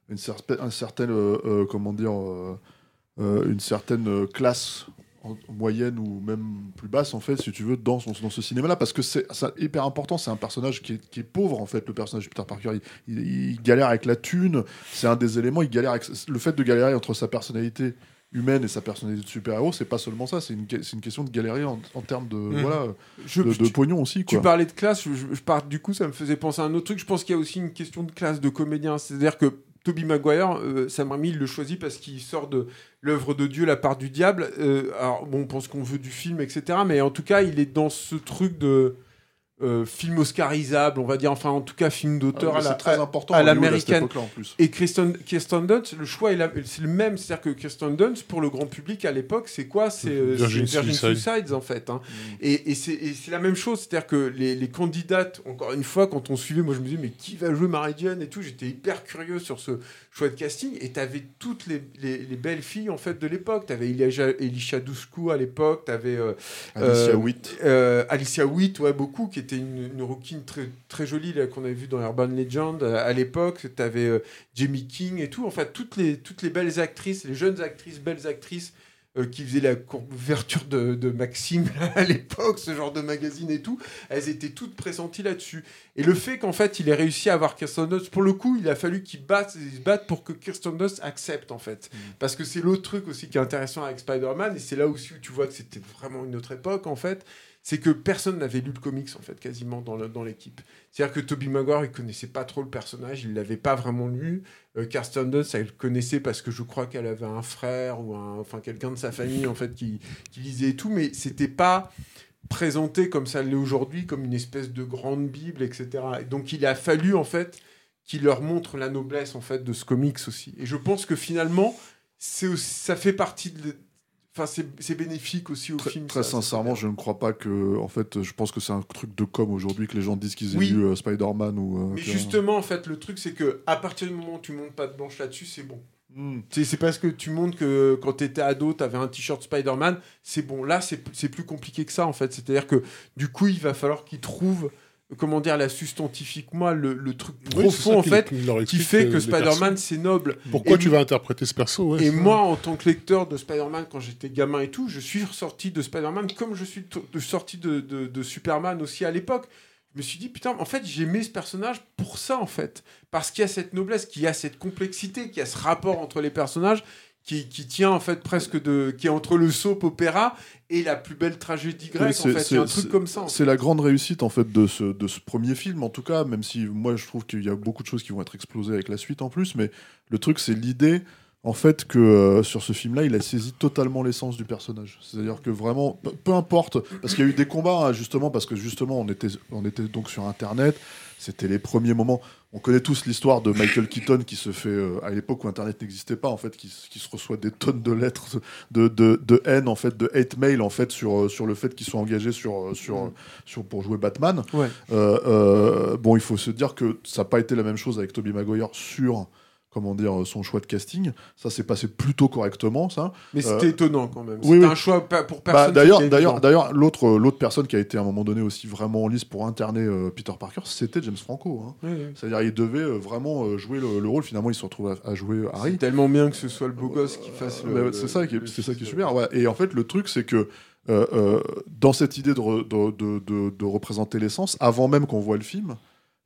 une, certain- un certain, euh, comment dire, une certaine classe en- moyenne ou même plus basse, en fait, si tu veux, dans, ce cinéma-là, parce que c'est hyper important, c'est un personnage qui est, pauvre, en fait, le personnage de Peter Parker, il, il- il galère avec la thune, c'est un des éléments, il galère avec... Le fait de galérer entre sa personnalité humaine et sa personnalité de super-héros, c'est pas seulement ça, c'est une, c'est une question de galérer en, en termes de, voilà, Je- de, de tu- pognon aussi. Tu Quoi. parlais de classe, je, je- je pars, du coup, ça me faisait penser à un autre truc. Je pense qu'il y a aussi une question de classe de comédien. C'est-à-dire que Toby Maguire, euh, Sam Raimi, il le choisit parce qu'il sort de l'œuvre de Dieu, la part du diable. Euh, alors, bon, on pense qu'on veut du film, etc. Mais en tout cas, il est dans ce truc de euh, film oscarisable, on va dire. Enfin, en tout cas, film d'auteur Ah, à très important à Hollywood cette l'américaine. époque-là, en plus. Et Kirsten, Kirsten Dunst, le choix est la- c'est le même. C'est-à-dire que Kirsten Dunst, pour le grand public à l'époque, c'est quoi? C'est euh, Virgin c'est Virgin Suicide. Suicides, en fait. hein. Et, et c'est et c'est la même chose. C'est-à-dire que les, les candidates, encore une fois, quand on suivait, moi je me disais, mais qui va jouer Mary Jane et tout? J'étais hyper curieux sur ce choix de casting. Et tu avais toutes les, les- les belles filles, en fait, de l'époque. Tu avais Elisha, Elisha Dushku à l'époque. Tu avais. Alicia euh, Witt. euh, Alicia Witt, ouais, beaucoup, qui était une, une rouquine très, très jolie là, qu'on avait vue dans Urban Legend euh, à l'époque. Tu avais Jamie King et tout. En fait, toutes les, toutes les belles actrices, les jeunes actrices, belles actrices euh, qui faisaient la couverture de, de Maxime à l'époque, ce genre de magazine et tout, elles étaient toutes pressenties là-dessus. Et le fait qu'en fait, il ait réussi à avoir Kirsten Dunst, pour le coup, il a fallu qu'il batte, il se batte pour que Kirsten Dunst accepte, en fait. Parce que c'est l'autre truc aussi qui est intéressant avec Spider-Man, et c'est là aussi où tu vois que c'était vraiment une autre époque, en fait, c'est que personne n'avait lu le comics, en fait, quasiment dans l'équipe. C'est-à-dire que Toby Maguire, il connaissait pas trop le personnage, il l'avait pas vraiment lu. Euh, Kirsten Dunst, elle le connaissait parce que je crois qu'elle avait un frère ou enfin quelqu'un de sa famille en fait qui, lisait et tout, mais c'était pas présenté comme ça l'est aujourd'hui, comme une espèce de grande bible, etc. Et donc il a fallu en fait qu'il leur montre la noblesse en fait de ce comics aussi. Et je pense que finalement c'est ça fait partie de. Enfin, c'est bénéfique aussi au Très, film. très ça, sincèrement, je ne crois pas que. En fait, je pense que c'est un truc de com aujourd'hui que les gens disent qu'ils aient Oui. vu euh, Spider-Man ou. euh, Mais justement, en fait, le truc, c'est que à partir du moment où tu montes pas de blanche là-dessus, c'est bon. Hmm. C'est parce que tu montres que quand tu étais ado, tu avais un t-shirt Spider-Man, c'est bon. Là, c'est c'est plus compliqué que ça, en fait. C'est-à-dire que du coup, il va falloir qu'ils trouvent, comment dire, la substantifique, moi, le, le truc Oui, profond, en fait, qui fait que Spider-Man, c'est noble. Pourquoi Et tu vas interpréter ce perso ouais, Et moi, en tant que lecteur de Spider-Man, quand j'étais gamin et tout, je suis ressorti de Spider-Man comme je suis sorti de, de- de Superman aussi à l'époque. Je me suis dit, putain, en fait, j'aimais ce personnage pour ça, en fait. Parce qu'il y a cette noblesse, qu'il y a cette complexité, qu'il y a ce rapport entre les personnages qui, qui tient, en fait, presque de. qui est entre le soap opéra et la plus belle tragédie grecque, en c'est- fait. Il y a un truc comme ça. en C'est la grande réussite en fait de ce, de ce premier film, en tout cas, même si moi je trouve qu'il y a beaucoup de choses qui vont être explosées avec la suite en plus, mais le truc c'est l'idée en fait que euh, sur ce film-là, il a saisi totalement l'essence du personnage. C'est-à-dire que vraiment, peu, peu importe, parce qu'il y a eu des combats hein, justement, parce que justement on était, on était donc sur Internet, c'était les premiers moments. On connaît tous l'histoire de Michael Keaton qui se fait, euh, à l'époque où Internet n'existait pas, en fait, qui, se reçoit des tonnes de lettres de, de, de haine, en fait, de hate mail, en fait, sur, euh, sur le fait qu'il soit engagé sur, sur, sur, pour jouer Batman. Ouais. Euh, bon, il faut se dire que ça n'a pas été la même chose avec Tobey Maguire sur comment dire son choix de casting. Ça s'est passé plutôt correctement, ça. Mais c'était Euh, étonnant quand même. C'était oui. un choix pour Bah, personne. d'ailleurs, d'ailleurs, l'autre, euh, l'autre personne qui a été à un moment donné aussi vraiment en lice pour interner euh, Peter Parker, c'était James Franco. hein. Oui. C'est-à-dire, il devait euh, vraiment euh, jouer le, le rôle. Finalement, il se retrouve à, à jouer Harry. C'est tellement bien que ce soit le beau gosse qui fasse le. C'est ça qui c'est ça qui est super. ouais. Et en fait, le truc, c'est que euh, euh, dans cette idée de, re- de, de- de- de représenter l'essence, avant même qu'on voit le film,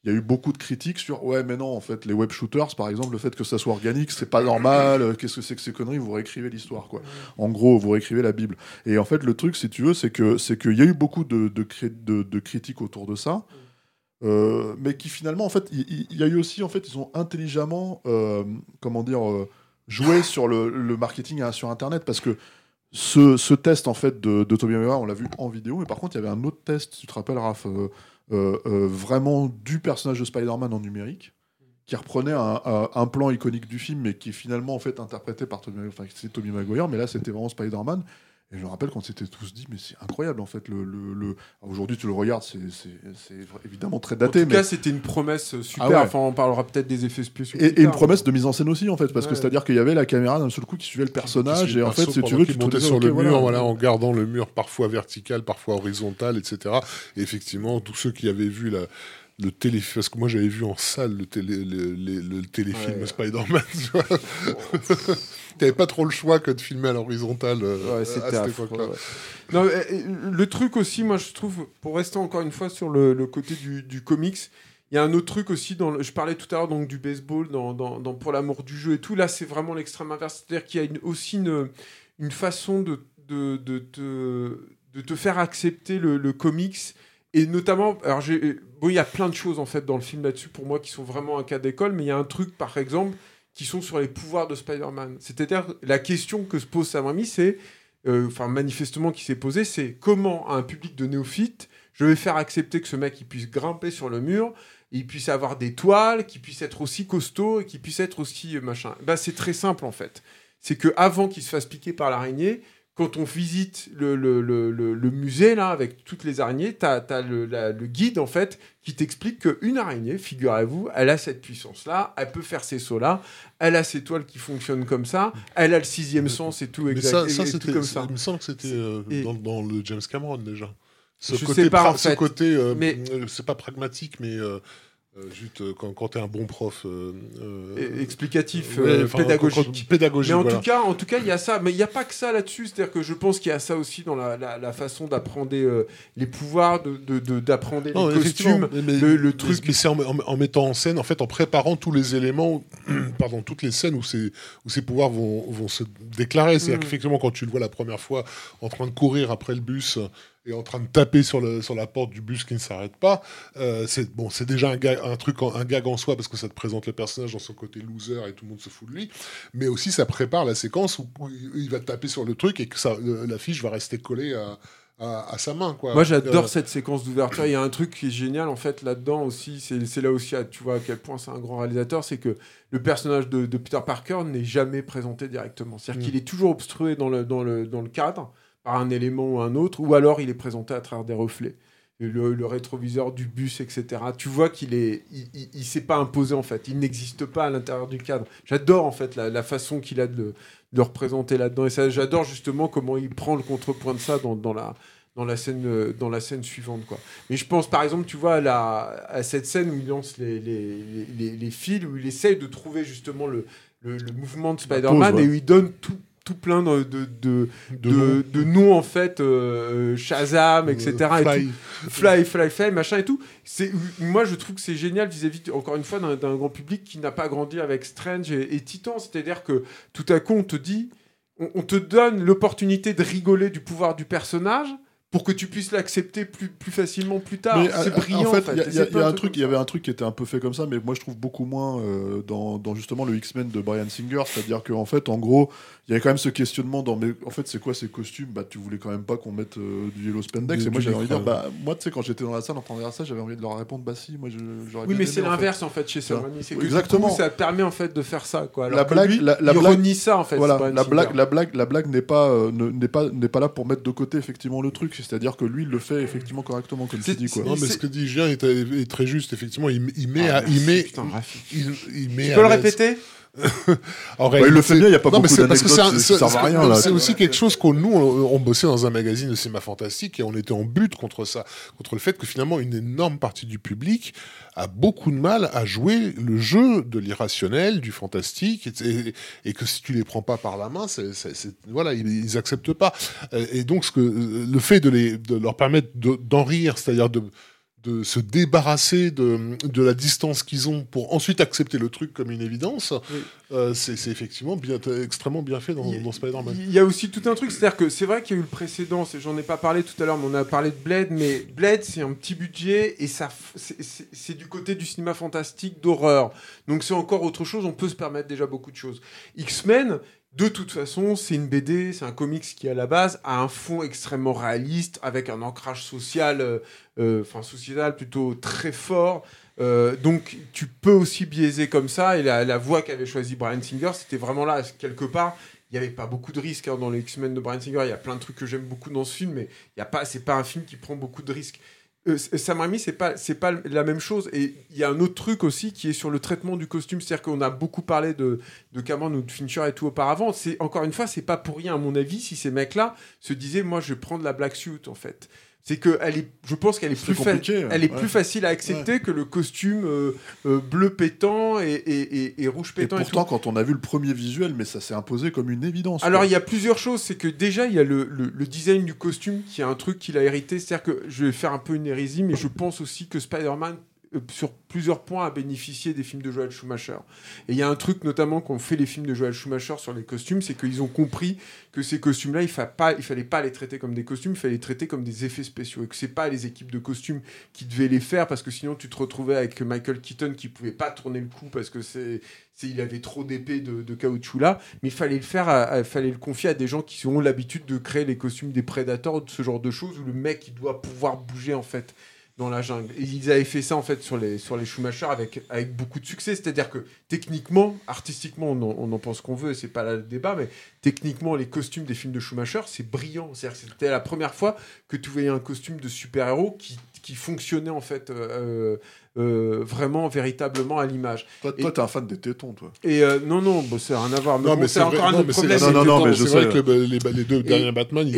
il y a eu beaucoup de critiques sur ouais, mais non, en fait, les web shooters, par exemple, le fait que ça soit organique, c'est pas normal. euh, Qu'est-ce que c'est que ces conneries Vous réécrivez l'histoire, quoi. En gros, vous réécrivez la Bible. Et en fait, le truc, si tu veux, c'est que c'est qu'il y a eu beaucoup de, de, critiques autour de ça. euh, mais qui finalement, en fait, il y, a eu aussi, en fait, ils ont intelligemment, euh, comment dire, joué sur le, le marketing hein, sur Internet parce que ce, ce test en fait de, de Maguire, on l'a vu en vidéo, mais par contre, il y avait un autre test, tu te rappelles, Raph, vraiment du personnage de Spider-Man en numérique, qui reprenait un, plan iconique du film, mais qui est finalement en fait interprété par Tobey, enfin, Tobey Maguire, mais là, c'était vraiment Spider-Man. Et je me rappelle quand s'était tous dit, mais c'est incroyable en fait. Le, le, le- Alors, Aujourd'hui, tu le regardes, c'est évidemment très En daté, tout mais cas, c'était une promesse super. Ah ouais. Enfin, on parlera peut-être des effets spéciaux. et, une promesse de mise en scène aussi en fait, parce que c'est-à-dire qu'il y avait la caméra d'un seul coup qui suivait le personnage, Qui et en fait, si tu veux, tu disais, sur le voilà. mur, voilà, en gardant le mur parfois vertical, parfois horizontal, etc. Et effectivement, tous ceux qui avaient vu la, le téléfilm, parce que moi j'avais vu en salle le, télé, le, le- le téléfilm Ouais. Spider-Man, tu vois. T'avais pas trop le choix que de filmer à l'horizontale euh, Ouais, à c'était cette époque-là. ouais. Non, euh, euh, le truc aussi, moi je trouve, pour rester encore une fois sur le, le côté du, du comics, il y a un autre truc aussi, dans le- je parlais tout à l'heure donc du baseball, dans, dans- dans Pour l'amour du jeu et tout, là c'est vraiment l'extrême inverse, c'est-à-dire qu'il y a une- aussi une, une façon de, de, de te, de te faire accepter le comics, et notamment, alors il y a plein de choses en fait dans le film là-dessus pour moi qui sont vraiment un cas d'école, mais il y a un truc par exemple qui sont sur les pouvoirs de Spider-Man. C'est-à-dire, la question que se pose Sam Raimi, c'est, euh, enfin manifestement qui s'est posée, c'est comment à un public de néophytes, je vais faire accepter que ce mec il puisse grimper sur le mur, il puisse avoir des toiles, qu'il puisse être aussi costaud et qu'il puisse être aussi euh, machin. Bah, c'est très simple en fait. C'est que avant qu'il se fasse piquer par l'araignée, quand on visite le, le, le, musée là avec toutes les araignées, tu as, le, la- le guide en fait qui t'explique qu'une araignée, figurez-vous, elle a cette puissance-là, elle peut faire ces sauts-là, elle a ses toiles qui fonctionnent comme ça, elle a le sixième sens et tout, exact, ça, et- ça et tout comme ça. il me semble que c'était euh, dans, dans le James Cameron déjà. Ce Je côté, sais pas, en ce fait. côté euh, Mais- euh, c'est pas pragmatique, mais euh, euh, juste euh, quand, quand t'es un bon prof. euh, explicatif, ouais, pédagogique. quand- quand- pédagogique, Mais en voilà. tout cas, en tout cas, il y a ça. Mais il n'y a pas que ça là-dessus. C'est-à-dire que je pense qu'il y a ça aussi dans la, la- la façon d'apprendre les pouvoirs, de, de, de- d'apprendre les costumes. mais- le- truc- Mais c'est en, en- en mettant en scène, en fait, en préparant tous les éléments, pardon, toutes les scènes où ces, où ces pouvoirs vont, vont se déclarer. C'est-à-dire Mm. qu'effectivement, quand tu le vois la première fois en train de courir après le bus et en train de taper sur, le, sur la porte du bus qui ne s'arrête pas, euh, c'est bon, c'est déjà un, gag, un truc, en- un gag en soi parce que ça te présente le personnage dans son côté loser et tout le monde se fout de lui. Mais aussi, ça prépare la séquence où, il va taper sur le truc et que ça, la fiche va rester collée à, à, sa main. Quoi. Moi, j'adore cette séquence d'ouverture. Il y a un truc qui est génial, en fait, là-dedans aussi. C'est là aussi, tu vois, à quel point c'est un grand réalisateur. C'est que le personnage de, Peter Parker n'est jamais présenté directement. C'est-à-dire mm. qu'il est toujours obstrué dans le, dans, le, dans le cadre par un élément ou un autre, ou alors il est présenté à travers des reflets. Le, rétroviseur du bus, etc. Tu vois qu'il est, il, il, s'est pas imposé en fait. Il n'existe pas à l'intérieur du cadre. J'adore en fait la, la façon qu'il a de, de représenter là-dedans. Et ça, j'adore justement comment il prend le contrepoint de ça dans, dans la, dans la scène dans la scène suivante quoi mais je pense par exemple tu vois à, la, à cette scène où il lance les, les, les, les, fils où il essaye de trouver justement le, le, mouvement de Spider-Man et où il donne tout tout plein de, de, de, de, noms en fait, euh, euh, Shazam, etc. Fly. Fly, Fly, Fly, machin et tout. C'est, moi, je trouve que c'est génial vis-à-vis, encore une fois, d'un, grand public qui n'a pas grandi avec Strange et, Titan. C'est-à-dire que tout à coup, on te dit, on te donne l'opportunité de rigoler du pouvoir du personnage pour que tu puisses l'accepter plus, plus facilement plus tard. C'est euh, brillant. En fait, il y, a un truc, il y avait un truc qui était un peu fait comme ça, mais moi je trouve beaucoup moins euh, dans, dans, justement le X-Men de Brian Singer, c'est-à-dire qu'en fait, en gros, il y a quand même ce questionnement dans mais en fait c'est quoi ces costumes? Bah tu voulais quand même pas qu'on mette euh, du yellow spandex. Et moi j'avais envie de dire bah moi tu sais quand j'étais dans la salle en train de ça j'avais envie de leur répondre bah si moi j'aurais oui mais c'est l'inverse en fait chez Sam exactement. ça permet en fait de faire ça quoi. La blague la, il blague ça en fait voilà la blague la blague la blague n'est pas euh, n'est pas n'est pas là pour mettre de côté effectivement le truc. C'est-à-dire que lui il le fait effectivement correctement comme tu dis quoi. non mais ce que dit Julien est, très juste effectivement. Il, met ah, il met il met tu peux le répéter? il le fait bien, il n'y a pas beaucoup d'anecdotes servent à rien. C'est aussi quelque chose qu'on nous, on, bossait dans un magazine de cinéma fantastique et on était en but contre ça, contre le fait que finalement une énorme partie du public a beaucoup de mal à jouer le jeu de l'irrationnel, du fantastique, et, que si tu les prends pas par la main, c'est, voilà, ils, ils, acceptent pas. Et donc, ce que, le fait de, les, de leur permettre d'en rire, c'est-à-dire de de se débarrasser de, de la distance qu'ils ont pour ensuite accepter le truc comme une évidence, euh, c'est effectivement bien, extrêmement bien fait dans, dans Spider-Man. Il y a aussi tout un truc, c'est-à-dire que c'est vrai qu'il y a eu le précédent, j'en ai pas parlé tout à l'heure, mais on a parlé de Blade, mais Blade c'est un petit budget et ça c'est du côté du cinéma fantastique d'horreur. Donc c'est encore autre chose, on peut se permettre déjà beaucoup de choses. X-Men, de toute façon, c'est une BD, c'est un comics qui, à la base, a un fond extrêmement réaliste, avec un ancrage social, euh, euh, enfin sociétal plutôt très fort. Euh, donc, tu peux aussi biaiser comme ça. Et la, voix qu'avait choisi Brian Singer, c'était vraiment là, quelque part. Il n'y avait pas beaucoup de risques hein, dans les X-Men de Brian Singer. Il y a plein de trucs que j'aime beaucoup dans ce film, mais il y a pas, c'est pas un film qui prend beaucoup de risques. Euh, Sam Raimi, c'est pas, c'est pas la même chose. Et il y a un autre truc aussi qui est sur le traitement du costume. C'est-à-dire qu'on a beaucoup parlé de, de Cameron ou de Fincher et tout auparavant. C'est, encore une fois, c'est pas pour rien, à mon avis, si ces mecs-là se disaient, moi, je vais prendre la black suit, en fait c'est que elle est, je pense qu'elle est, plus, elle est plus facile à accepter que le costume euh, euh, bleu pétant et, et, rouge pétant. Et pourtant, quand on a vu le premier visuel, mais ça s'est imposé comme une évidence. Alors, il y a plusieurs choses. C'est que déjà, il y a le, le, design du costume qui est un truc qu'il a hérité. C'est-à-dire que je vais faire un peu une hérésie, mais je pense aussi que Spider-Man sur plusieurs points à bénéficier des films de Joel Schumacher. Et il y a un truc notamment qu'ont fait les films de Joel Schumacher sur les costumes, c'est qu'ils ont compris que ces costumes-là, il ne fallait pas les traiter comme des costumes, il fallait les traiter comme des effets spéciaux. Et que c'est pas les équipes de costumes qui devaient les faire, parce que sinon tu te retrouvais avec Michael Keaton qui pouvait pas tourner le coup parce que c'est il avait trop d'épées de, caoutchouc là, mais il fallait le faire, il fallait le confier à des gens qui ont l'habitude de créer les costumes des prédateurs, de ce genre de choses, où le mec il doit pouvoir bouger en fait dans la jungle. Et ils avaient fait ça en fait sur les, sur les Schumacher avec, avec beaucoup de succès. C'est-à-dire que techniquement, artistiquement, on en, pense qu'on veut, c'est pas là le débat, mais techniquement, les costumes des films de Schumacher, c'est brillant. C'est-à-dire que c'était la première fois que tu voyais un costume de super-héros qui, qui fonctionnait en fait euh, euh, vraiment, véritablement à l'image. Toi, toi t'es un fan des tétons, toi. Et euh, non, non, bah, c'est rien à voir. non, mais c'est encore un autre problème. Non, non, mais c'est vrai que les, deux derniers Batman,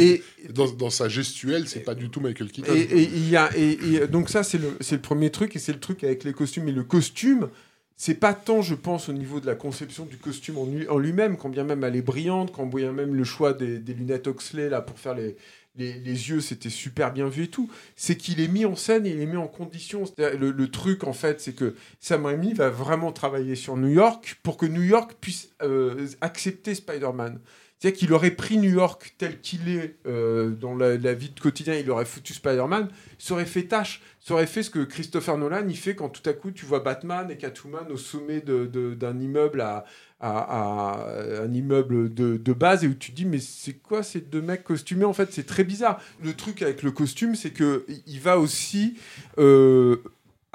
dans, sa gestuelle, c'est pas du tout Michael Keaton. Et, il y a, et, donc ça, c'est le, le premier truc, et c'est le truc avec les costumes. Et le costume, c'est pas tant, je pense, au niveau de la conception du costume en, lui-même, quand bien même elle est brillante, quand bien même le choix des, des lunettes Oxley là pour faire les, les, yeux, c'était super bien vu et tout. C'est qu'il est mis en scène il est mis en condition. Le, truc, en fait, c'est que Sam Raimi va vraiment travailler sur New York pour que New York puisse euh, accepter Spider-Man. C'est-à-dire qu'il aurait pris New York tel qu'il est euh, dans la, vie de quotidien, il aurait foutu Spider-Man, ça aurait fait tâche. Ça aurait fait ce que Christopher Nolan il fait quand tout à coup tu vois Batman et Catwoman au sommet d'un immeuble à, à, un immeuble de, de, base et où tu dis mais c'est quoi ces deux mecs costumés en fait? C'est très bizarre. Le truc avec le costume c'est que il va aussi euh,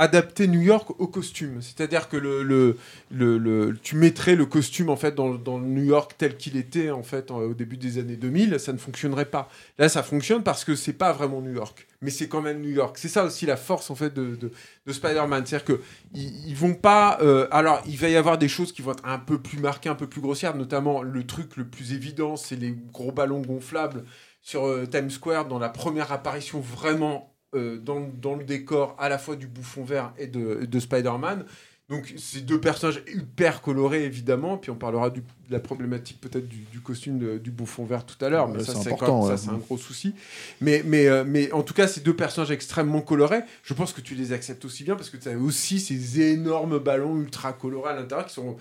adapter New York au costume. C'est-à-dire que le, le, le, tu mettrais le costume en fait dans, dans New York tel qu'il était en fait au début des années 2000, ça ne fonctionnerait pas. Là, ça fonctionne parce que c'est pas vraiment New York, mais c'est quand même New York. C'est ça aussi la force en fait de, de, Spider-Man, c'est-à-dire que ils, vont pas. Euh, alors, il va y avoir des choses qui vont être un peu plus marquées, un peu plus grossières, notamment le truc le plus évident, c'est les gros ballons gonflables sur euh, Times Square dans la première apparition vraiment euh, dans, dans, le décor à la fois du bouffon vert et de, de Spider-Man. Donc, ces deux personnages hyper colorés, évidemment. Puis on parlera du, de la problématique peut-être du, du, costume du bouffon vert tout à l'heure. mais ça, c'est ça, c'est un gros souci. Mais, mais, euh, mais en tout cas, ces deux personnages extrêmement colorés, je pense que tu les acceptes aussi bien parce que tu as aussi ces énormes ballons ultra colorés à l'intérieur qui sont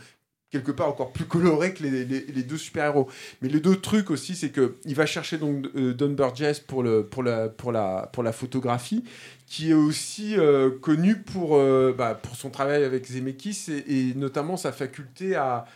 quelque part encore plus coloré que les, les, deux super-héros. Mais les deux trucs aussi, c'est que il va chercher donc euh, Don Burgess pour, le, pour, la, pour, la, pour la photographie, qui est aussi euh, connu pour, euh, bah, pour son travail avec Zemeckis et, notamment sa faculté à,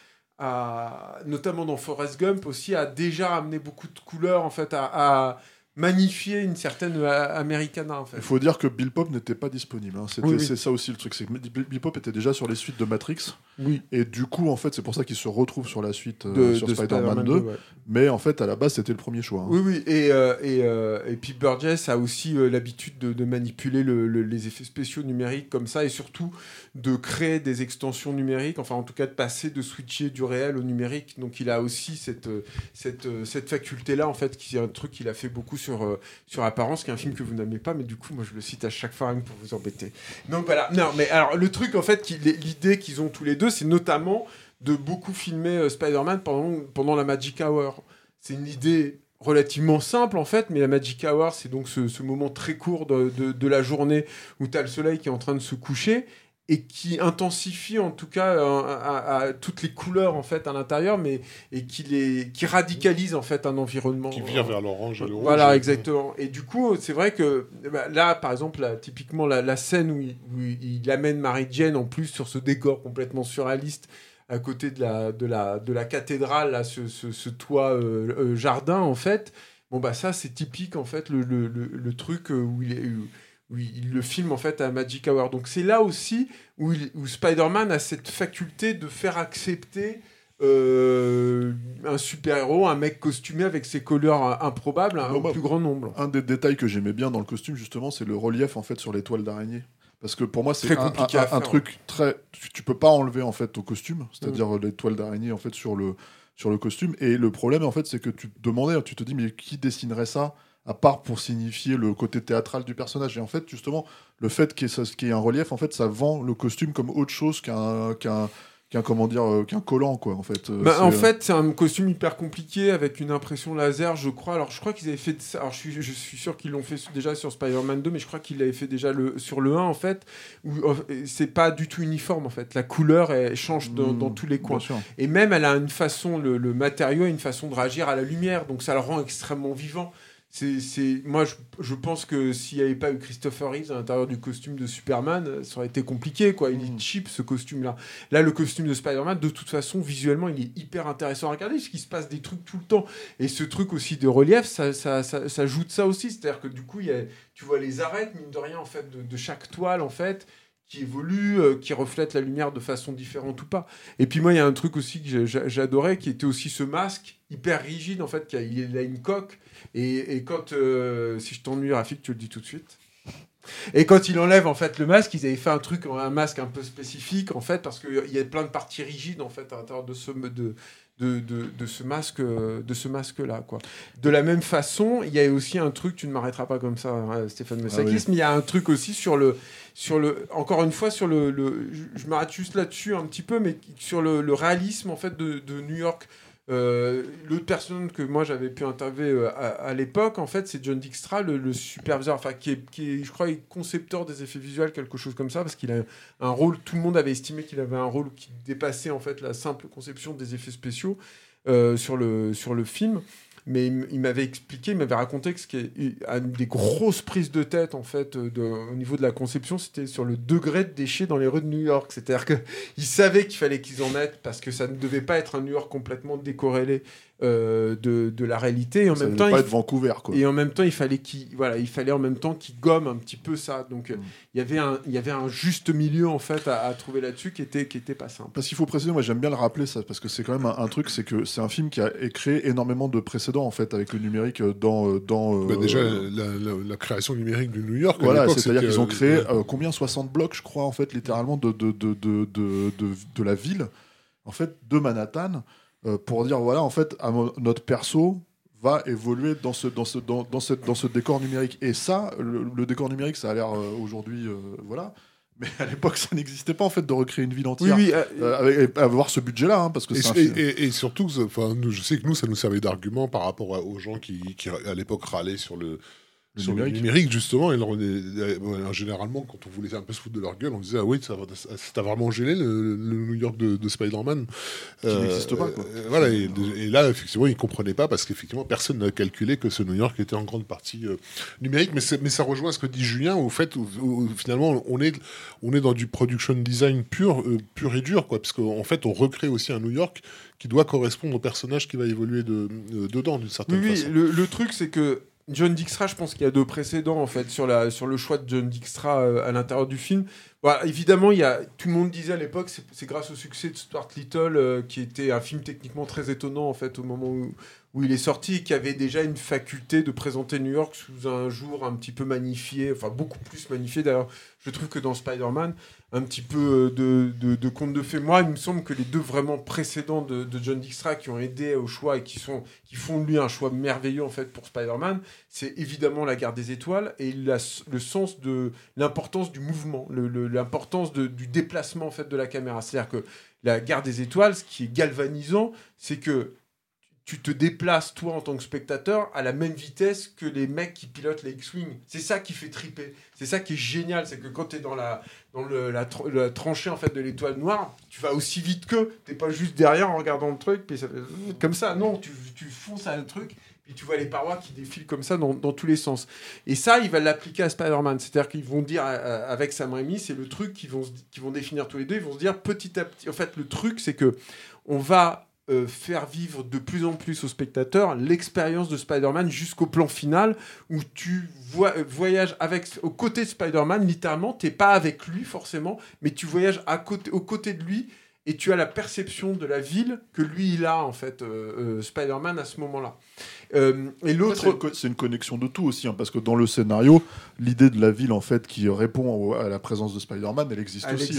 notamment dans Forrest Gump aussi, à déjà amener beaucoup de couleurs en fait, à magnifier une certaine euh, Americana en fait. Il faut dire que Bill Pop n'était pas disponible. Hein. C'est ça aussi le truc, c'est que Bill Pop était déjà sur les suites de Matrix. Oui. Et du coup, en fait, c'est pour ça qu'il se retrouve sur la suite euh, sur Spider-Man 2. Mais en fait, à la base, c'était le premier choix. Hein. Oui, oui. Et, euh, et, et, puis Burgess a aussi l'habitude de, manipuler les effets spéciaux numériques comme ça et surtout de créer des extensions numériques, enfin en tout cas de passer, de switcher du réel au numérique. Donc il a aussi cette, cette, cette faculté-là, en fait, qui est un truc qu'il a fait beaucoup sur, euh, sur Apparence, qui est un film que vous n'aimez pas, mais du coup, moi, je le cite à chaque fois pour vous embêter. Donc voilà. Non, mais alors, le truc, en fait, l'idée qu'ils ont tous les deux, c'est notamment de beaucoup filmer euh, Spider-Man pendant, pendant la Magic Hour. C'est une idée relativement simple en fait, mais la Magic Hour, c'est donc ce, ce, moment très court de, de, de la journée où tu as le soleil qui est en train de se coucher et qui intensifie en tout cas à, toutes les couleurs en fait à l'intérieur mais et qui les qui radicalise en fait un environnement qui vient vers l'orange et le rouge voilà exactement. Et du coup c'est vrai que bah, là par exemple là, typiquement la, scène où il, amène Marie Jane en plus sur ce décor complètement surréaliste à côté de la de la de la cathédrale là ce, ce, toit euh, euh, jardin en fait bon bah ça c'est typique en fait le, le, le, truc où il est il le filme en fait à Magic Hour. Donc c'est là aussi où, où Spider-Man a cette faculté de faire accepter euh, un super-héros, un mec costumé avec ses couleurs improbables, un bah, plus grand nombre. Un des détails que j'aimais bien dans le costume, justement, c'est le relief en fait sur les toiles d'araignée. Parce que pour moi, c'est un, un, truc très. Tu, peux pas enlever en fait au costume, c'est-à-dire mm. les toiles d'araignée en fait sur le, sur le costume. Et le problème en fait, c'est que tu te demandais, tu te dis, mais qui dessinerait ça à part pour signifier le côté théâtral du personnage. Et en fait, justement, le fait qu'il y, ait un relief, en fait, ça vend le costume comme autre chose qu'un qu'un comment dire euh, qu'un collant quoi en fait. Euh, bah, en fait c'est un costume hyper compliqué avec une impression laser je crois. Alors je crois qu'ils avaient fait ça. Alors je suis, je suis sûr qu'ils l'ont fait déjà sur Spider-Man 2 mais je crois qu'ils l'avaient fait déjà le, sur le 1 en fait où c'est pas du tout uniforme en fait. La couleur elle change dans, mmh, tous les coins. et même elle a une façon le, le matériau a une façon de réagir à la lumière. Donc ça le rend extrêmement vivant c'est, moi, je, pense que s'il n'y avait pas eu Christopher Reeves à l'intérieur du costume de Superman, ça aurait été compliqué, quoi. Il est mm. cheap, ce costume-là. Là, le costume de Spider-Man, de toute façon, visuellement, il est hyper intéressant à regarder, parce qu'il se passe des trucs tout le temps. Et ce truc aussi de relief, ça, ça, ça, joue de ça aussi. C'est-à-dire que du coup, il y a, tu vois les arêtes, mine de rien, en fait, de, de chaque toile, en fait qui évolue, euh, qui reflète la lumière de façon différente ou pas. Et puis moi, il y a un truc aussi que j'adorais, qui était aussi ce masque hyper rigide, en fait, qui a, il a une coque. Et, et quand, euh, si je t'ennuie, Rafik, tu le dis tout de suite. Et quand il enlève en fait le masque, ils avaient fait un truc, un masque un peu spécifique en fait, parce qu'il y a plein de parties rigides en fait à l'intérieur de ce, de, de, de, de, ce masque de ce masque là quoi. De la même façon il y a aussi un truc tu ne m'arrêteras pas comme ça hein, Stéphane ah Messakis mais il y a un truc aussi sur le sur le encore une fois sur le, le je, m'arrête juste là-dessus un petit peu mais sur le, le, réalisme en fait de, de New York Euh, L'autre personne que moi j'avais pu interviewer euh, à, l'époque, en fait, c'est John Dijkstra, le, superviseur, enfin qui est, qui est, je crois, concepteur des effets visuels, quelque chose comme ça, parce qu'il a un rôle. Tout le monde avait estimé qu'il avait un rôle qui dépassait en fait la simple conception des effets spéciaux euh, sur le sur le film mais il m'avait expliqué, il m'avait raconté que ce qui est une des grosses prises de tête en fait de, au niveau de la conception, c'était sur le degré de déchets dans les rues de New York. C'est-à-dire qu'ils savaient qu'il fallait qu'ils en mettent parce que ça ne devait pas être un New York complètement décorrélé euh, de, de, la réalité. Et en même temps, pas être Vancouver, quoi. Et en même temps, il fallait qu'il voilà, il fallait en même temps qu'il gomme un petit peu ça. Donc mm. il y avait un il y avait un juste milieu en fait à, trouver là-dessus qui était qui était pas simple. Parce qu'il faut préciser, moi j'aime bien le rappeler ça parce que c'est quand même un, truc, c'est que c'est un film qui a créé énormément de précédents en fait avec le numérique euh, dans euh, dans. Bah, déjà la, création numérique de New York. Voilà, c'est-à-dire qu'ils ont créé combien? 60 blocs, je crois en fait littéralement de de, de, de, de, de la ville en fait de Manhattan euh, pour dire voilà, en fait, notre perso va évoluer dans ce, dans ce, dans, dans ce, dans ce décor numérique. Et ça, le, décor numérique, ça a l'air euh, aujourd'hui, euh, voilà. Mais à l'époque, ça n'existait pas en fait de recréer une ville entière. Oui, oui, avoir ce budget-là, hein, parce que et, et, surtout, enfin, je sais que nous, ça nous servait d'argument par rapport aux gens qui, qui à l'époque râlaient sur le le sur numérique. le numérique, justement, et euh, généralement, quand on voulait un peu se foutre de leur gueule, on disait Ah oui, ça, t'a vraiment gêné le, New York de, Spider-Man Qui euh, n'existe pas. Quoi. Euh, voilà, et, là, effectivement, ils ne comprenaient pas parce qu'effectivement, personne n'a calculé que ce New York était en grande partie numérique. Mais, mais ça rejoint ce que dit Julien, au fait, où, finalement, on est, on est dans du production design pur, pur et dur, quoi, parce qu'en fait, on recrée aussi un New York qui doit correspondre au personnage qui va évoluer de, dedans, d'une certaine façon. Oui, le, le truc, c'est que John Dijkstra, je pense qu'il y a deux précédents en fait sur, la, sur le choix de John Dijkstra euh, à l'intérieur du film. évidemment, il y a, tout le monde disait à l'époque, c'est grâce au succès de Stuart Little, euh, qui était un film techniquement très étonnant en fait au moment où, où il est sorti, qui avait déjà une faculté de présenter New York sous un jour un petit peu magnifié, enfin beaucoup plus magnifié d'ailleurs, je trouve que dans Spider-Man, un petit peu euh, de, de, conte de fées. Moi, il me semble que les deux vraiment précédents de, John Dijkstra qui ont aidé au choix et qui, sont, qui font de lui un choix merveilleux en fait pour Spider-Man, c'est évidemment La Guerre des Étoiles et le sens de l'importance du mouvement, l'importance du déplacement en fait de la caméra. C'est-à-dire que La Guerre des Étoiles, ce qui est galvanisant, c'est que tu te déplaces, toi, en tant que spectateur, à la même vitesse que les mecs qui pilotent les X-Wing. C'est ça qui fait triper. C'est ça qui est génial. C'est que quand tu es dans, la, dans le, la, tranchée en fait, de l'étoile noire, tu vas aussi vite que. Tu pas juste derrière en regardant le truc, puis comme ça. Non, tu, tu fonces à un truc, puis tu vois les parois qui défilent comme ça dans, dans tous les sens. Et ça, ils va l'appliquer à Spider-Man. C'est-à-dire qu'ils vont dire, avec Sam Raimi, c'est le truc qu'ils vont, vont définir tous les deux. Ils vont se dire petit à petit. En fait, le truc, c'est que on va euh, faire vivre de plus en plus aux spectateurs l'expérience de Spider-Man jusqu'au plan final où tu euh, voyages avec, aux côtés de Spider-Man, littéralement, t'es pas avec lui forcément, mais tu voyages à côté, aux côtés de lui et tu as la perception de la ville que lui il a en fait, euh, Spider-Man à ce moment-là. Euh, et l'autre, c'est une connexion de tout aussi, hein, parce que dans le scénario, l'idée de la ville en fait qui répond à la présence de Spider-Man, elle existe aussi.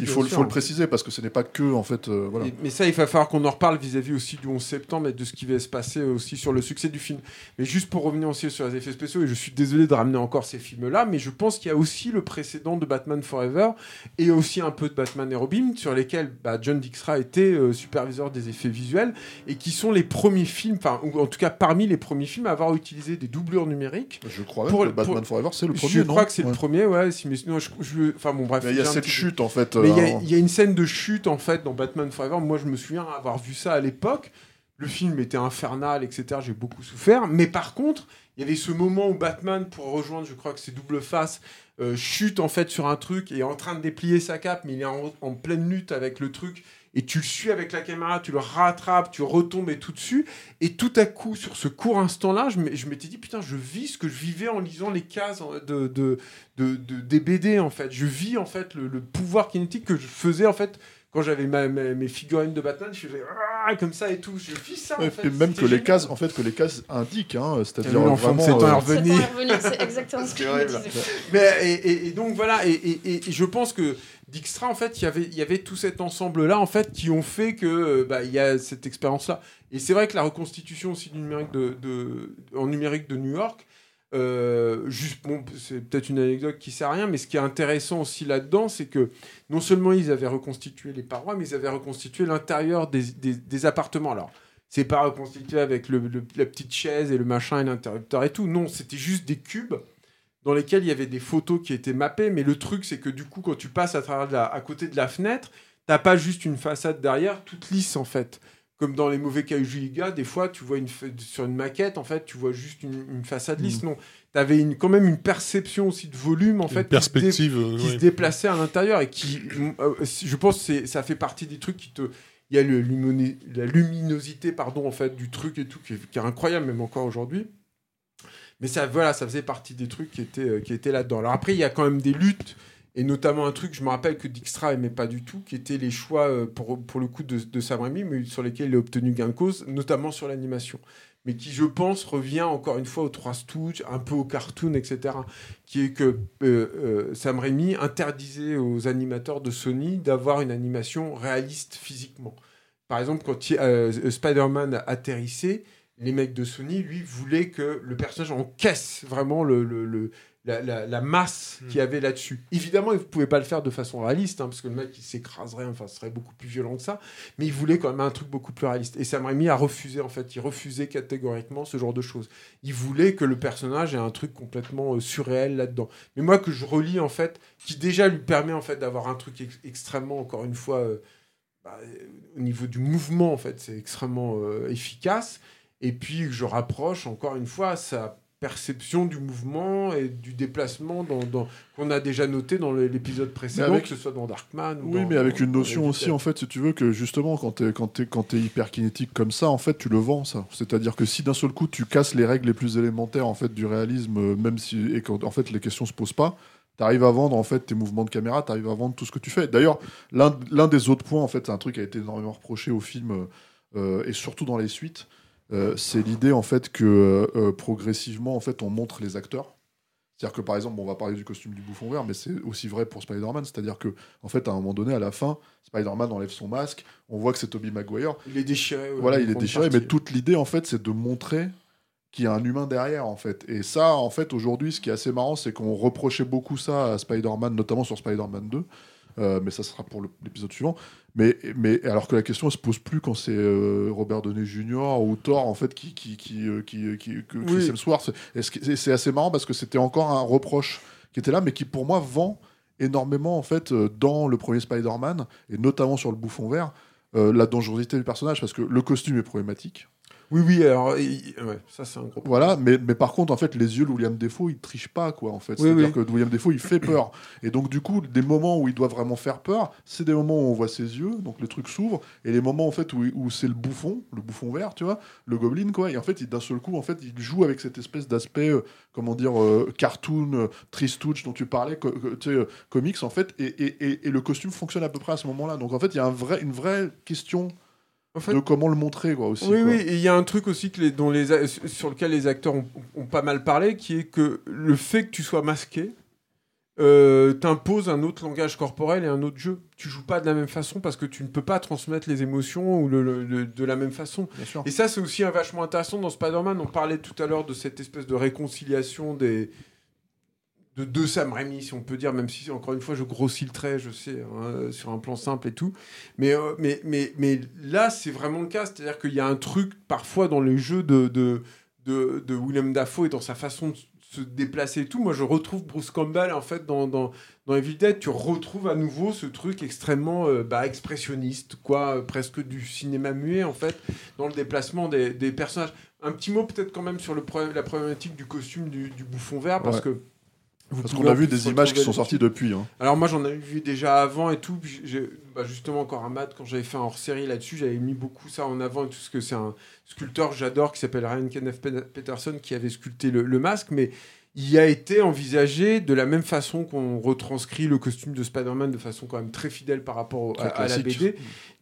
il faut, le préciser parce que ce n'est pas que en fait. Euh, voilà. mais ça, il va falloir qu'on en reparle vis-à-vis aussi du 11 septembre et de ce qui va se passer aussi sur le succès du film. Mais juste pour revenir aussi sur les effets spéciaux, et je suis désolé de ramener encore ces films-là, mais je pense qu'il y a aussi le précédent de Batman Forever et aussi un peu de Batman et Robin sur lesquels bah, John Dijkstra était euh, superviseur des effets visuels et qui sont les premiers films, enfin ou en tout cas parmi les premiers films à avoir utilisé des doublures numériques. Je crois pour, que Batman Forever, c'est le premier. Je crois que c'est le premier, ouais. Si, mais sinon, je, enfin bon, bref. Il y a cette chute en fait. Mais euh, il y, a une scène de chute en fait dans Batman Forever. Moi, je me souviens avoir vu ça à l'époque. Le film était infernal, etc. J'ai beaucoup souffert. Mais par contre, il y avait ce moment où Batman, pour rejoindre, je crois que c'est double face, euh, chute en fait sur un truc et est en train de déplier sa cape, mais il est en, en pleine lutte avec le truc et tu le suis avec la caméra, tu le rattrapes, tu retombes et tout dessus. Et tout à coup, sur ce court instant-là, je m'étais dit, putain, je vis ce que je vivais en lisant les cases de, de, de, des BD, en fait. Je vis, en fait, le, pouvoir kinétique que je faisais, en fait, quand j'avais mes figurines de Batman, je faisais ah, comme ça et tout. Je vis ça. en fait. Et même que les cases, en fait, que les cases indiquent, hein, c'est-à-dire vraiment. C'est euh... revenir. C'est exactement ce que je Mais et, et, donc voilà, et, et, je pense que Dijkstra, en fait, il y avait tout cet ensemble-là, en fait, qui ont fait que euh, bah, il y a cette expérience-là. Et c'est vrai que la reconstitution aussi en numérique de New York, euh, c'est peut-être une anecdote qui sert à rien, mais ce qui est intéressant aussi là-dedans, c'est que non seulement ils avaient reconstitué les parois, mais ils avaient reconstitué l'intérieur des, appartements. Alors, C'est pas reconstitué avec la petite chaise et le machin et l'interrupteur et tout. Non, c'était juste des cubes dans lesquels il y avait des photos qui étaient mappées. Mais le truc, c'est que du coup, quand tu passes à, travers de la- à côté de la fenêtre, t'as pas juste une façade derrière, toute lisse en fait. Comme dans les mauvais Giga, des fois, tu vois une sur une maquette, en fait, tu vois juste une, une façade lisse. Non, t'avais une, quand même une perception aussi de volume, en Une fait, qui se dé- perspective. euh, qui ouais. se déplaçait à l'intérieur et qui, euh, je pense, que c'est- ça fait partie des trucs qui te, il y a le la luminosité, pardon, en fait, du truc et tout qui est, qui est incroyable même encore aujourd'hui. Mais ça, voilà, ça faisait partie des trucs qui étaient, euh, qui étaient là-dedans. Alors après, il y a quand même des luttes et notamment un truc, je me rappelle que Dijkstra aimait pas du tout, qui étaient les choix euh, pour, pour le coup de, de Sam Raimi, mais sur lesquels il a obtenu gain de cause, notamment sur l'animation. Mais qui, je pense, revient encore une fois aux trois Stooges, un peu au cartoon, etc. Qui est que euh, Sam Raimi interdisait aux animateurs de Sony d'avoir une animation réaliste physiquement. Par exemple, quand Spider-Man atterrissait, les mecs de Sony, lui, voulaient que le personnage encaisse vraiment le, le- le- la, la- la masse qu'il y avait là-dessus. Évidemment, ils ne pouvaient pas le faire de façon réaliste, hein, parce que le mec, il s'écraserait, enfin, ce serait beaucoup plus violent que ça, mais il voulait quand même un truc beaucoup plus réaliste. Et Sam Raimi a refusé, en fait, il refusait catégoriquement ce genre de choses. Il voulait que le personnage ait un truc complètement euh, surréel là-dedans. Mais moi, que je relis, en fait, qui déjà lui permet, en fait, d'avoir un truc ex- extrêmement, encore une fois, euh, bah, euh, au niveau du mouvement, en fait, c'est extrêmement efficace. Et puis que je rapproche encore une fois sa perception du mouvement et du déplacement dans, dans- qu'on a déjà noté dans l'épisode précédent, avec- que ce soit dans Darkman. ou Oui, dans- mais avec dans- une notion aussi, en fait, si tu veux, que justement, quand t'es quand t'es- quand t'es hyper kinétique comme ça, en fait, tu le vends, ça. C'est-à-dire que si d'un seul coup, tu casses les règles les plus élémentaires, en fait, du réalisme, euh, même si, et quand, en fait, les questions se posent pas, t'arrives à vendre, en fait, tes mouvements de caméra, t'arrives à vendre tout ce que tu fais. D'ailleurs, l'un des autres points, en fait, c'est un truc qui a été énormément reproché au film, euh, euh, et surtout dans les suites, c'est l'idée, en fait, que euh, progressivement, en fait, on montre les acteurs. C'est-à-dire que par exemple, bon, on va parler du costume du bouffon vert, mais c'est aussi vrai pour Spider-Man. C'est-à-dire que, en fait, à un moment donné, à la fin, Spider-Man enlève son masque, on voit que c'est Tobey Maguire. Il est déchiré. ouais, voilà, il est déchiré, partie. mais toute l'idée, en fait, c'est de montrer qu'il y a un humain derrière, en fait. Et ça, en fait, aujourd'hui, ce qui est assez marrant, c'est qu'on reprochait beaucoup ça à Spider-Man, notamment sur Spider-Man 2. Euh, mais ça sera pour l'épisode suivant. Mais, mais alors que la question ne se pose plus quand c'est euh, Robert Downey Jr. ou Thor en fait qui qui qui euh, qui, qui- que Chris Oui. Hemsworth. Et ce qui- C'est assez marrant parce que c'était encore un reproche qui était là, mais qui pour moi vend énormément en fait dans le premier Spider-Man et notamment sur le bouffon vert euh, la dangerosité du personnage parce que le costume est problématique. Oui, oui, alors, il- ouais, ça c'est un gros problème. Voilà, mais, mais par contre, en fait, les yeux de William Defoe, il triche pas, quoi, en fait. Oui, C'est-à-dire oui. que William Defoe, il fait peur. Et donc, du coup, des moments où il doit vraiment faire peur, c'est des moments où on voit ses yeux, donc le truc s'ouvre, et les moments, en fait, où, où c'est le bouffon, le bouffon vert, tu vois, le goblin, quoi. Et en fait, d'un seul coup, en fait, il joue avec cette espèce d'aspect, euh, comment dire, euh, cartoon, euh, tristouch dont tu parlais, co- co- tu sais, euh, comics, en fait, et, et, et, et le costume fonctionne à peu près à ce moment-là. Donc, en fait, il y a un vrai, une vraie question En fait, de comment le montrer, quoi, aussi. oui, quoi. oui, il y a un truc aussi que les, dont les, sur lequel les acteurs ont, ont pas mal parlé, qui est que le fait que tu sois masqué euh, t'impose un autre langage corporel et un autre jeu. Tu joues pas de la même façon parce que tu ne peux pas transmettre les émotions ou le, le- le- de la même façon. Et ça, c'est aussi un vachement intéressant dans Spider-Man. On parlait tout à l'heure de cette espèce de réconciliation des de deux Sam Raimi, si on peut dire, même si encore une fois je grossis le trait, je sais, hein, sur un plan simple et tout. Mais, euh, mais, mais, mais là, c'est vraiment le cas. C'est-à-dire qu'il y a un truc parfois dans les jeux de, de, de, de William Dafoe et dans sa façon de se déplacer et tout. Moi, je retrouve Bruce Campbell en fait dans, dans, dans Evil Dead. Tu retrouves à nouveau ce truc extrêmement euh, bah, expressionniste, quoi, euh, presque du cinéma muet en fait, dans le déplacement des, des personnages. Un petit mot peut-être quand même sur le problème- la problématique du costume du, du bouffon vert parce Ouais. que. Vous Parce qu'on a vu des images qui sont sorties depuis. Hein. Alors moi j'en avais vu déjà avant et tout. bah, justement encore un mat quand j'avais fait un hors-série là-dessus, j'avais mis beaucoup ça en avant et tout ce que c'est un sculpteur que j'adore qui s'appelle Ryan Kenneth Pe- Peterson qui avait sculpté le, le masque, mais il a été envisagé de la même façon qu'on retranscrit le costume de Spider-Man de façon quand même très fidèle par rapport au- à, à la. BD,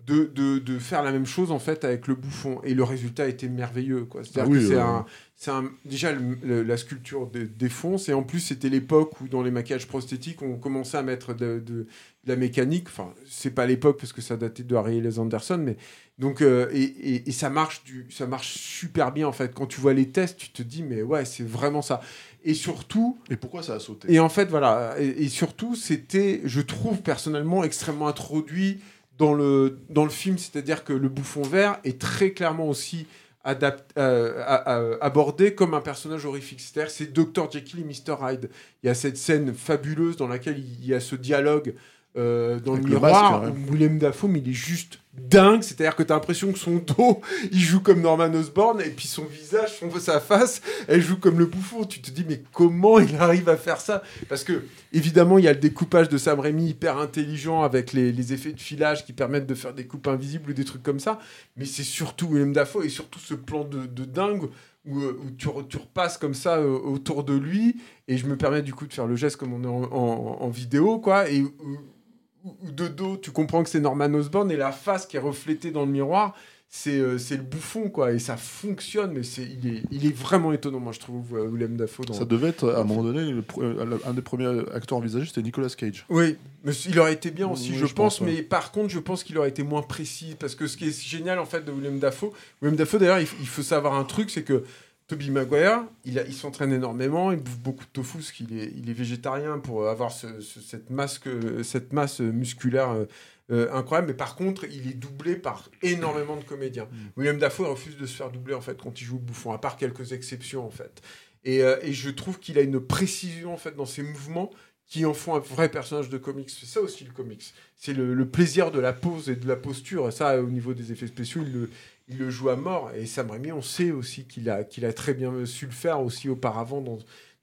de, de, de faire la même chose en fait avec le bouffon. Et le résultat était merveilleux. quoi. C'est-à-dire Ah oui, que c'est euh, un, c'est un- déjà le- le- la sculpture de- défonce et en plus c'était l'époque où dans les maquillages prosthétiques on commençait à mettre de, de- de la mécanique enfin c'est pas l'époque parce que ça datait de Harry Les Anderson mais donc euh, et, et- et ça marche du ça marche super bien en fait quand tu vois les tests tu te dis mais ouais c'est vraiment ça et surtout Et pourquoi ça a sauté? Et en fait, voilà. Et, et surtout, c'était, je trouve personnellement, extrêmement introduit dans le, dans le film, c'est-à-dire que le bouffon vert est très clairement aussi euh, abordé comme un personnage horrifique. C'est-à-dire c'est Dr. Jekyll et Mr. Hyde. Il y a cette scène fabuleuse dans laquelle il y a ce dialogue euh, dans le miroir, William Dafoe, mais il est juste dingue. C'est-à-dire que tu as l'impression que son dos, il joue comme Norman Osborn, et puis son visage, son, sa face, elle joue comme le bouffon. Tu te dis, mais comment il arrive à faire ça? Parce que, évidemment, il y a le découpage de Sam Raimi hyper intelligent avec les, effets de filage qui permettent de faire des coupes invisibles ou des trucs comme ça. Mais c'est surtout William Dafoe et surtout ce plan de, dingue où, euh, tu, repasses comme ça euh, autour de lui. Et je me permets du coup de faire le geste comme on est en, vidéo, quoi. Et de dos, tu comprends que c'est Norman Osborn et la face qui est reflétée dans le miroir, c'est euh, le bouffon, quoi. Et ça fonctionne, mais c'est il, est, il est vraiment étonnant, moi, je trouve, euh, Willem Dafoe. ça devait être, à un moment donné, euh, un des premiers acteurs envisagés, c'était Nicolas Cage. Oui, mais il aurait été bien aussi, je, pense, mais par contre, je pense qu'il aurait été moins précis, parce que ce qui est génial, en fait, de Willem Dafoe, Willem Dafoe, d'ailleurs, il, il, faut savoir un truc, c'est que Toby Maguire, il, il s'entraîne énormément, il bouffe beaucoup de tofu parce qu'il est, il est végétarien pour avoir cette, masse, cette masse musculaire euh, euh, incroyable. Mais par contre, il est doublé par énormément de comédiens. Mm. William Dafoe refuse de se faire doubler en fait quand il joue le bouffon, à part quelques exceptions en fait. Et, euh, et je trouve qu'il a une précision en fait dans ses mouvements qui en font un vrai personnage de comics. C'est ça aussi le comics. C'est le, le, plaisir de la pose et de la posture. Ça, au niveau des effets spéciaux, il le, il le joue à mort. Et Sam Raimi, on sait aussi qu'il a, a très bien su le faire aussi auparavant,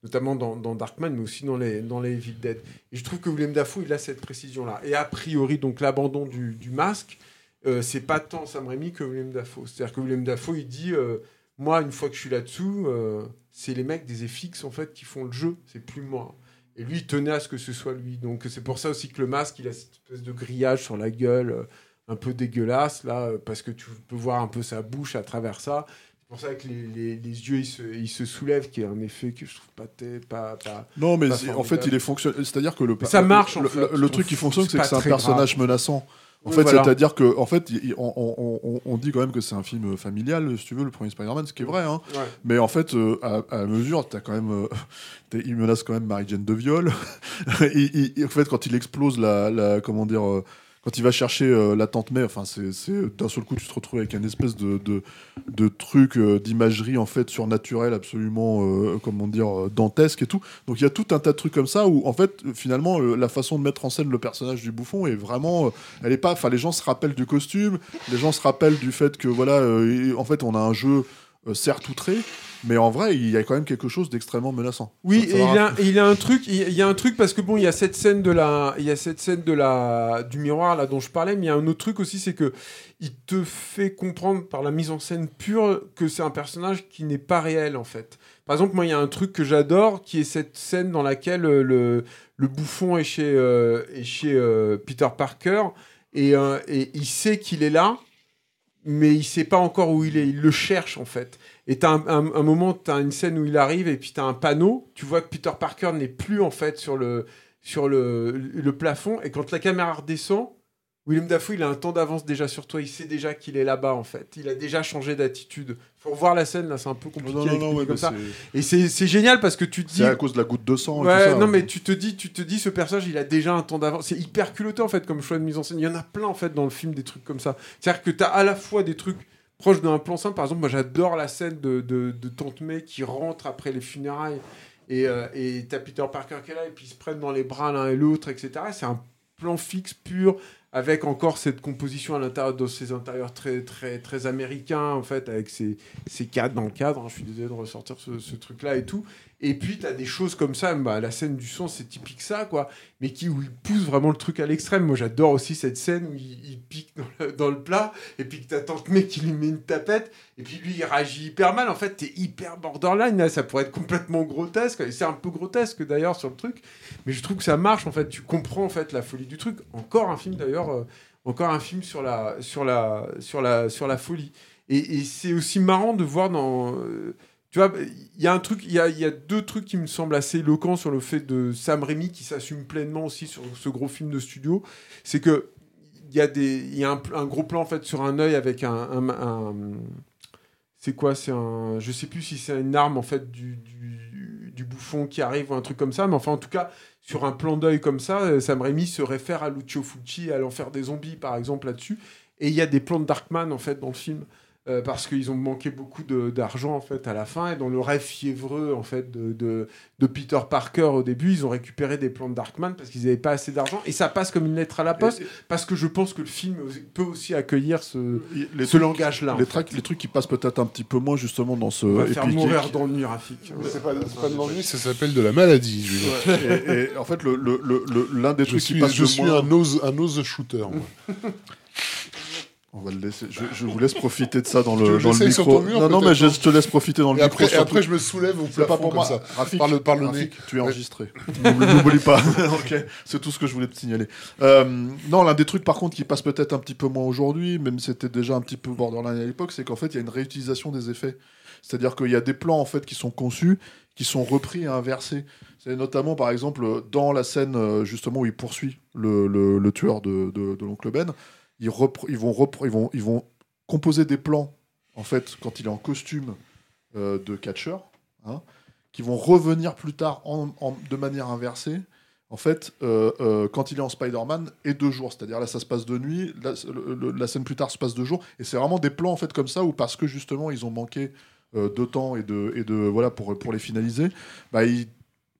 notamment dans, Darkman, mais aussi dans les, dans les. Et je trouve que William Dafoe, il a cette précision-là. Et a priori, donc l'abandon du, du, masque, euh, c'est pas tant Sam Raimi que William Dafoe. C'est-à-dire que William Dafoe, il dit euh, Moi, une fois que je suis là-dessous, euh, c'est les mecs des FX en fait qui font le jeu, c'est plus moi. Et lui, il tenait à ce que ce soit lui. Donc c'est pour ça aussi que le masque, il a cette espèce de grillage sur la gueule un peu dégueulasse, là, parce que tu peux voir un peu sa bouche à travers ça. C'est pour ça que les, les, yeux, ils se, ils se, soulèvent, qui est un effet que je trouve pas... pas, pas non, mais en fait, il est fonction... C'est-à-dire que le... ça marche, Le, truc qui fonctionne, c'est que c'est un personnage menaçant. En fait, c'est-à-dire que, en fait, on, on, dit quand même que c'est un film familial, si tu veux, le premier Spider-Man, ce qui est vrai. Hein. Mais en fait, euh, à, mesure, as quand même, euh, il menace quand même Mary-Jane de viol. en fait, quand il explose la, la comment dire, euh, quand il va chercher euh, la tante May, enfin, c'est d'un seul coup, tu te retrouves avec un espèce de, truc euh, d'imagerie en fait surnaturelle, absolument, euh, comment dire, dantesque et tout. Donc il y a tout un tas de trucs comme ça où en fait, finalement, la façon de mettre en scène le personnage du bouffon est vraiment, elle est pas, enfin, les gens se rappellent du costume, les gens se rappellent du fait que voilà, en fait, on a un jeu certes outré, mais en vrai, il y a quand même quelque chose d'extrêmement menaçant. Oui, et il, a, il a un truc, il y a un truc parce que bon, il y a cette scène de la, il y a cette scène de la du miroir là dont je parlais, mais il y a un autre truc aussi, c'est que il te fait comprendre par la mise en scène pure que c'est un personnage qui n'est pas réel en fait. Par exemple, moi, il y a un truc que j'adore, qui est cette scène dans laquelle euh, le, le bouffon est chez, euh, est chez euh, Peter Parker et, et il sait qu'il est là, mais il sait pas encore où il est. Il le cherche en fait. Et tu as un, moment, tu as une scène où il arrive et puis tu as un panneau. Tu vois que Peter Parker n'est plus en fait sur le, sur le, le plafond. Et quand la caméra redescend, William Dafoe, il a un temps d'avance déjà sur toi. Il sait déjà qu'il est là-bas, en fait. Il a déjà changé d'attitude. Faut revoir la scène, là, c'est un peu compliqué. Non, non, non, comme ça. Et c'est génial parce que tu te dis. C'est à cause de la goutte de sang. Ouais, et tout ça, non, mais tu te dis, tu te dis, ce personnage, il a déjà un temps d'avance. C'est hyper culotté, en fait, comme choix de mise en scène. Il y en a plein, en fait, dans le film, des trucs comme ça. C'est-à-dire que tu as à la fois des trucs proche d'un plan simple. Par exemple, moi j'adore la scène de, de, Tante May qui rentre après les funérailles et euh, t'as Peter Parker qui est là et puis ils se prennent dans les bras l'un et l'autre, etc. C'est un plan fixe pur avec encore cette composition à l'intérieur de ces intérieurs très très très américains en fait avec ces, ces cadres dans le cadre. Hein. je suis désolé de ressortir ce, ce truc là et tout. Et puis, tu as des choses comme ça. Bah, la scène du son, c'est typique ça, quoi. Mais qui, où il pousse vraiment le truc à l'extrême. Moi, j'adore aussi cette scène où il, pique dans le, plat. Et puis que t'as tant mec qui lui met une tapette. Et puis lui, il réagit hyper mal. En fait, t'es hyper borderline. Là. Ça pourrait être complètement grotesque. Et c'est un peu grotesque, d'ailleurs, sur le truc. Mais je trouve que ça marche, en fait. Tu comprends, en fait, la folie du truc. Encore un film, d'ailleurs. Euh, encore un film sur la, sur la, sur la, sur la folie. Et, et c'est aussi marrant de voir dans. Euh, tu vois, il y a un truc, il y a, deux trucs qui me semblent assez éloquents sur le fait de Sam Raimi qui s'assume pleinement aussi sur ce gros film de studio. C'est que il y a des, a un, gros plan en fait sur un œil avec un, c'est quoi, c'est un, je sais plus si c'est une arme en fait du, bouffon qui arrive ou un truc comme ça. Mais enfin, en tout cas, sur un plan d'œil comme ça, Sam Raimi se réfère à Lucio Fulci, à l'enfer des zombies, par exemple, là-dessus. Et il y a des plans de Darkman, en fait, dans le film. Euh, parce qu'ils ont manqué beaucoup de- d'argent en fait à la fin et dans le rêve fiévreux en fait de, de, de Peter Parker au début ils ont récupéré des plans de Darkman parce qu'ils n'avaient pas assez d'argent et ça passe comme une lettre à la poste parce que je pense que le film peut aussi accueillir ce, Les ce trucs- langage là Les, trucs- les trucs qui passent peut-être un petit peu moins justement dans ce. on va et faire mourir d'ennui Rafik C'est pas, pas de l'ennui, ça s'appelle de la maladie. Je, veux dire. et, et en fait, le- le- le- le- l'un des je trucs suis, qui passe je le suis moins- un nose, un nose shooter. moi. On va le laisser. Je, je vous laisse profiter de ça dans le, dans micro. mur, non, non, mais je te laisse profiter dans le Et micro. après, et après, je me soulève au plafond pas pour comme moi. ça. Rafik, Par le- par le Rafik, nez. tu es enregistré. N'oublie pas. ok, c'est tout ce que je voulais te signaler. Euh, non, l'un des trucs par contre qui passe peut-être un petit peu moins aujourd'hui, même si c'était déjà un petit peu borderline à l'époque, c'est qu'en fait il y a une réutilisation des effets. C'est-à-dire qu'il y a des plans en fait qui sont conçus, qui sont repris et inversés. C'est notamment par exemple dans la scène euh, justement où il poursuit le, le- le tueur de, de- de l'oncle Ben, ils, vont composer des plans en fait quand il est en costume euh, de catcheur, hein, qui vont revenir plus tard de manière inversée. En fait, euh, euh, quand il est en Spider-Man, et deux jours. C'est-à-dire là, ça se passe de nuit, la, scène plus tard se passe de jour. Et c'est vraiment des plans en fait comme ça où parce que justement ils ont manqué de temps et de, voilà pour, pour les finaliser, bah, ils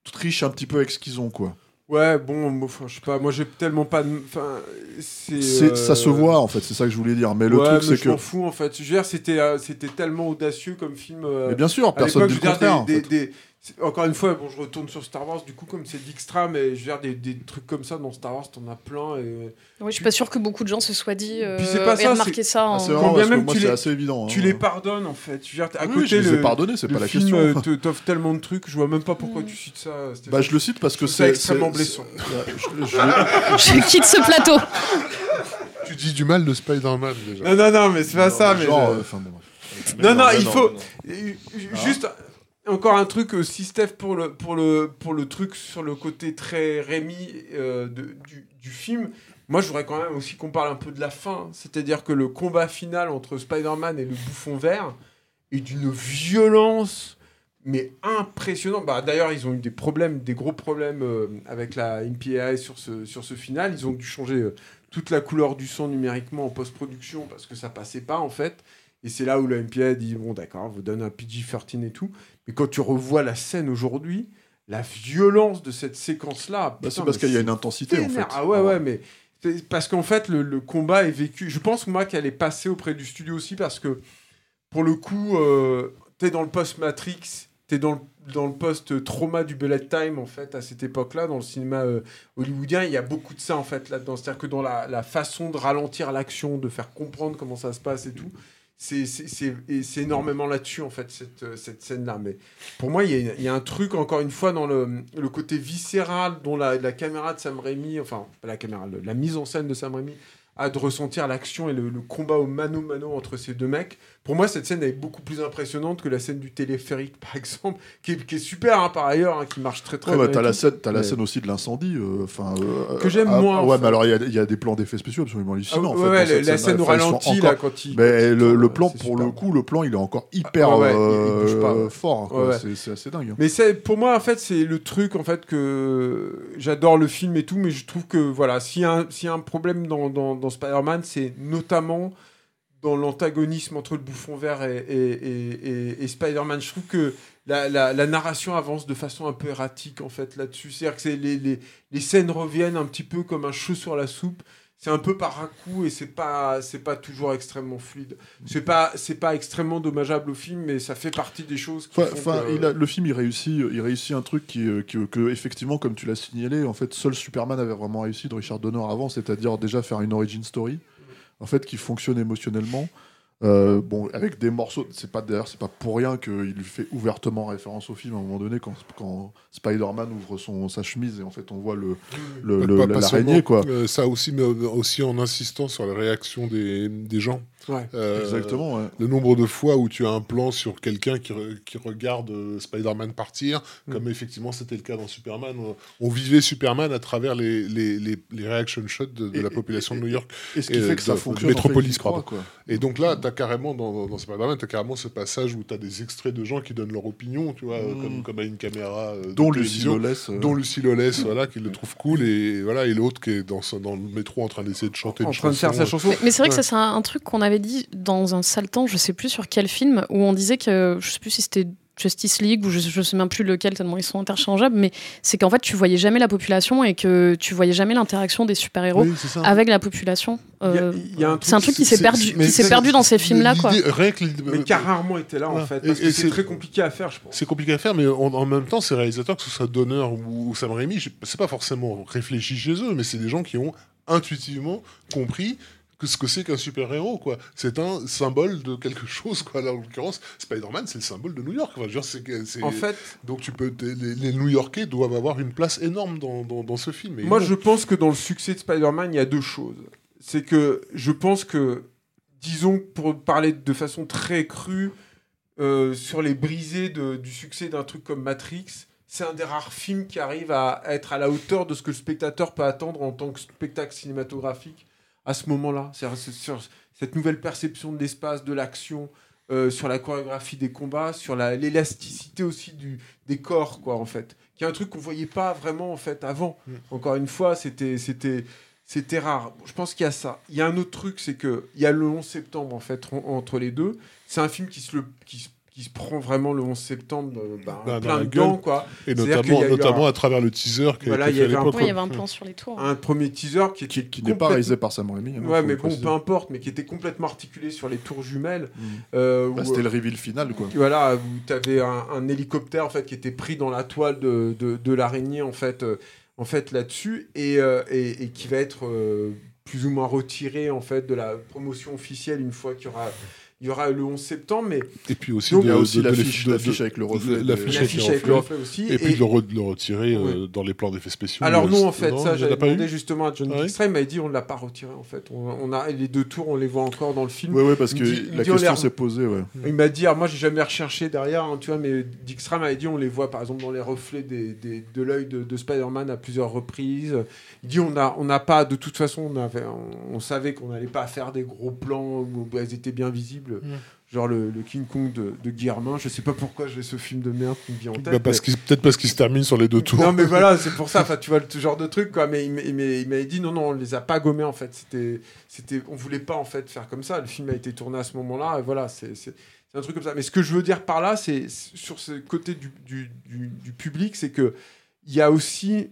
trichent un petit peu avec ce qu'ils ont quoi. Ouais bon enfin, je sais pas moi j'ai tellement pas de enfin c'est C'est- euh, Ça se voit en fait, c'est ça que je voulais dire. Mais le ouais, truc c'est je que, m'en fous en fait je veux dire c'était euh, tellement audacieux comme film euh, mais bien sûr, personne l'époque, dit le je contraire. en des- fait. des- des- c'est- Encore une fois, bon, je retourne sur Star Wars, du coup, comme c'est d'extra, mais je veux dire, des, des trucs comme ça dans Star Wars, t'en as plein. Et... Oui, je suis pas sûr que beaucoup de gens se soient dit euh, Puis c'est pas et ça, remarqué ça. Ah, en- c'est parce que même moi tu c'est les- assez évident. Tu hein. les pardonnes, en fait. Je veux dire, à Oui, côté, je les ai le, pardonnés, c'est pas la film question. euh, te- t'offre tellement de trucs, je vois même pas pourquoi Mm. tu cites ça. Stéphane. Bah, je le cite parce que c'est extrêmement c'est- blessant. c'est- je- je- Je quitte ce plateau. Tu dis du mal de Spider-Man déjà. Non, non, non, mais c'est pas ça. mais euh. Non, non, il faut. Euh, Juste encore un truc aussi, Steph, pour le, pour le, pour le truc sur le côté très Rémi euh, du, du film. Moi, je voudrais quand même aussi qu'on parle un peu de la fin. C'est-à-dire que le combat final entre Spider-Man et le bouffon vert est d'une violence, mais impressionnante. Bah, D'ailleurs, ils ont eu des problèmes, des gros problèmes euh, avec la MPAI sur ce, sur ce final. Ils ont dû changer euh, toute la couleur du son numériquement en post-production parce que ça passait pas, en fait. Et c'est là où la MPA dit bon d'accord, vous donne un PG-13 et tout. Mais quand tu revois la scène aujourd'hui, la violence de cette séquence-là. Bah, c'est parce mais qu'il y a une intensité en fait. Ah ouais ouais, mais c'est parce qu'en fait le, le combat est vécu. Je pense moi qu'elle est passée auprès du studio aussi parce que pour le coup, euh, t'es dans le post Matrix, t'es dans le dans le post trauma du bullet time en fait à cette époque-là dans le cinéma euh, hollywoodien il y a beaucoup de ça en fait là-dedans c'est-à-dire que dans la, la façon de ralentir l'action de faire comprendre comment ça se passe et tout c'est énormément là-dessus en fait cette, euh, cette scène là mais pour moi il y, a- un truc encore une fois dans le, le côté viscéral dont la, caméra de Sam Raimi enfin la caméra la mise en scène de Sam Raimi a de ressentir l'action et le, le combat au mano mano entre ces deux mecs pour moi cette scène est beaucoup plus impressionnante que la scène du téléphérique par exemple qui est, qui est super hein, par ailleurs hein, qui marche très très Ouais, bah, bien t'as et la scène, t'as la scène aussi de l'incendie, euh, enfin euh, Que j'aime ah, moins, ah ouais, fait. mais alors il y a- il y, a des plans d'effets spéciaux absolument Ah, hallucinants. en ouais, fait, ouais, dans cette la scène. scène au ralenti encore- là quand il Mais le, le plan, pour super. le coup, le plan, il est encore hyper Ah il- il euh, pas, fort. quoi. Ouais, ouais. C'est- assez dingue. hein. Mais pour moi en fait c'est le truc en fait que j'adore le film et tout mais je trouve que voilà s'il y, a un- s'il y a un problème dans, dans, dans Spider-Man c'est notamment dans l'antagonisme entre le bouffon vert et, et, et- et- et Spider-Man. Je trouve que la, la- la narration avance de façon un peu erratique en fait là-dessus. C'est-à-dire que les, les, les scènes reviennent un petit peu comme un cheveu sur la soupe. C'est un peu par à coup et c'est pas c'est pas toujours extrêmement fluide. C'est pas c'est pas extrêmement dommageable au film mais ça fait partie des choses qui Enfin, font enfin, que- il a- le film, il réussit, il réussit un truc qui, euh, qui- que, effectivement, comme tu l'as signalé, en fait, seul Superman avait vraiment réussi de Richard Donner avant, c'est-à-dire déjà faire une origin story, en fait, qui fonctionne émotionnellement. Euh, bon, avec des morceaux, c'est pas d'ailleurs, c'est pas pour rien qu'il lui fait ouvertement référence au film à un moment donné quand, quand Spider-Man ouvre son, sa chemise et en fait on voit le, le- le- Pas- pas l'araignée quoi. euh, ça aussi, mais aussi en insistant sur la réaction des, des gens. Ouais. Euh, Exactement, ouais. Le nombre de fois où tu as un plan sur quelqu'un qui, re- qui regarde euh, Spider-Man partir, Mm. comme effectivement c'était le cas dans Superman. On, on vivait Superman à travers les, les, les, les reaction shots de, de Et- la population et- de New York. Et ce qui Et, fait que ça fonctionne. Pardon. quoi. Et donc là, tu as carrément, dans, dans Spider-Man, tu as carrément ce passage où tu as des extraits de gens qui donnent leur opinion, tu vois, Mm. comme, comme à une caméra. euh, Dont Lucie euh, Dont Lucie Lawless, voilà, qui le trouve cool, et voilà, et l'autre qui est dans, dans le métro en train d'essayer de chanter En une train de faire chanson. sa chanson. Mais, mais c'est vrai que ça, c'est un, un truc qu'on avait dit dans un sale temps, je sais plus sur quel film, où on disait que, je sais plus si c'était Justice League ou je, je sais même plus lequel, tellement ils sont interchangeables, mais c'est qu'en fait, tu voyais jamais la population et que tu voyais jamais l'interaction des Oui, c'est ça. avec la population. Euh, c'est un truc qui s'est perdu, qui s'est perdu dans ces quoi. Rien que l'idée- Mais qui a rarement été là, en fait. Et- Parce et que c'est- très compliqué à faire, je pense. C'est compliqué à faire, mais en, en même temps, ces réalisateurs, que ce soit Donner ou, ou Sam Raimi, je- c'est pas forcément réfléchi chez eux, mais c'est des gens qui ont intuitivement compris que ce que c'est qu'un super-héros, quoi. C'est un symbole de quelque chose, quoi. Là, en l'occurrence, Spider-Man, c'est le symbole de New York. Enfin, dire, c'est c'est- En fait, Donc, tu peux, les, les New-Yorkais doivent avoir une place énorme dans, dans, dans ce film. Et Moi, je pense que dans le succès de Spider-Man, il y a deux choses. C'est que je pense que, disons, pour parler de façon très crue, euh, sur les brisés de- du succès d'un truc comme Matrix, c'est un des rares films qui arrive à être à la hauteur de ce que le spectateur peut attendre en tant que spectacle cinématographique à ce moment-là. Sur cette nouvelle perception de l'espace, de l'action, euh, sur la chorégraphie des combats, sur la- l'élasticité aussi du, des corps, quoi, en fait. Qui est un truc qu'on voyait pas vraiment, en fait, avant. Mm. Encore une fois, c'était, rare. Je pense qu'il y a ça. Il y a un autre truc, c'est que il y a le 11 septembre, en fait, en- entre les deux. C'est un film qui se, le, qui, se- qui se prend vraiment le 11 septembre euh, dans plein la dedans, gueule. quoi. Et notamment, a un- à travers le teaser qui a Voilà, été il y fait à avait un l'époque. Ouais, il y avait un Ouais. plan sur les tours. Un premier teaser qui, Qui, qui qui n'est pas réalisé par Sam Raimi. hein, Ouais, mais bon, peu importe, mais qui était complètement articulé sur les tours jumelles. Mm. euh, Bah, C'était le reveal final, quoi. Voilà, où tu avais un, un hélicoptère en fait qui était pris dans la toile de, de, de l'araignée en fait, euh, en fait là-dessus et, euh, et, et qui va être euh, plus ou moins retiré en fait de la promotion officielle une fois qu'il y aura il y aura le 11 septembre, mais Et puis aussi, Donc, il y a aussi de- l'affiche de- l'affiche de- avec le reflet. l'affiche avec avec le aussi. Et puis de le, retirer euh, dans les plans d'effets spéciaux. Alors euh, non, en fait, non, ça j'avais a demandé justement à John Ah oui il m'a dit on ne l'a pas retiré en fait. On, on a les deux tours, on les voit encore dans le film. Ouais, ouais, parce que dit- la question s'est posée, ouais. Il m'a dit, alors moi j'ai jamais recherché derrière, hein, tu vois, mais Dijkstra m'avait dit on les voit par exemple dans les reflets des, des- de l'œil de, de Spider-Man à plusieurs reprises. Il dit on n'a on n'a pas, de toute façon, on, avait, on, on savait qu'on n'allait pas faire des gros plans où elles étaient bien visibles. Mm. Genre le, le King Kong de, de Guillermin. Je sais pas pourquoi j'ai ce film de merde qui me vient en tête. Bah, parce mais- qu'il- Peut-être parce qu'il se termine sur les deux tours. non mais voilà, c'est pour ça. Enfin, tu vois le genre de truc quoi. Mais il m'a- il m'a il m'avait dit non non, on les a pas gommés en fait. C'était c'était, on voulait pas en fait faire comme ça. Le film a été tourné à ce moment-là et voilà, c'est c'est c'est un truc comme ça. Mais ce que je veux dire par là, c'est sur ce côté du, du, du, du public, c'est que il y a aussi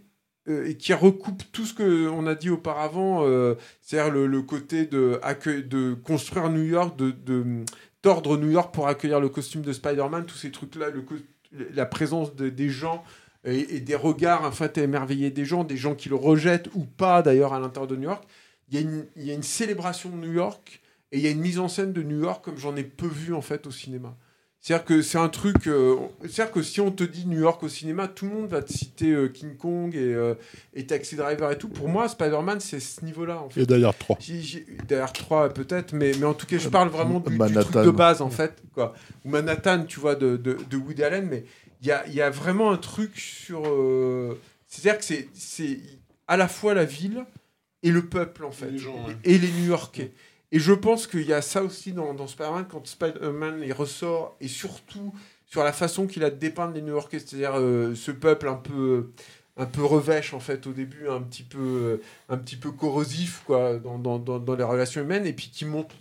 et qui recoupe tout ce que on a dit auparavant, euh, c'est-à-dire le, côté de de construire New York, de, tordre New York pour accueillir le costume de Spider-Man, tous ces trucs-là, la présence de- des gens et, des regards en fait émerveillés des gens, des gens qui le rejettent ou pas d'ailleurs à l'intérieur de New York. Il y, a une, il y a une célébration de New York et il y a une mise en scène de New York comme j'en ai peu vu en fait au cinéma. C'est-à-dire que c'est un truc. euh, C'est-à-dire que si on te dit New York au cinéma, tout le monde va te citer euh, King Kong et, euh, et Taxi Driver et tout. Pour moi, Spider-Man, c'est ce niveau-là en fait. Et d'ailleurs, 3. J'ai- j'ai- Derrière 3 peut-être, mais, mais en tout cas, je parle vraiment du, du Manhattan. truc de base, en fait. Quoi. Ou Manhattan, tu vois, de, de, de Woody Allen, mais il y a, il y a vraiment un truc sur... euh, C'est-à-dire que c'est- c'est à la fois la ville et le peuple, en fait. les gens, ouais. Et les New-Yorkais. Et je pense qu'il y a ça aussi dans, Spider-Man, quand Spider-Man il ressort, et surtout sur la façon qu'il a de dépeindre les New-Yorkais, c'est-à-dire euh, ce peuple un peu un peu revêche en fait au début, un petit peu euh, un petit peu corrosif quoi dans, dans, les relations humaines et puis qui montre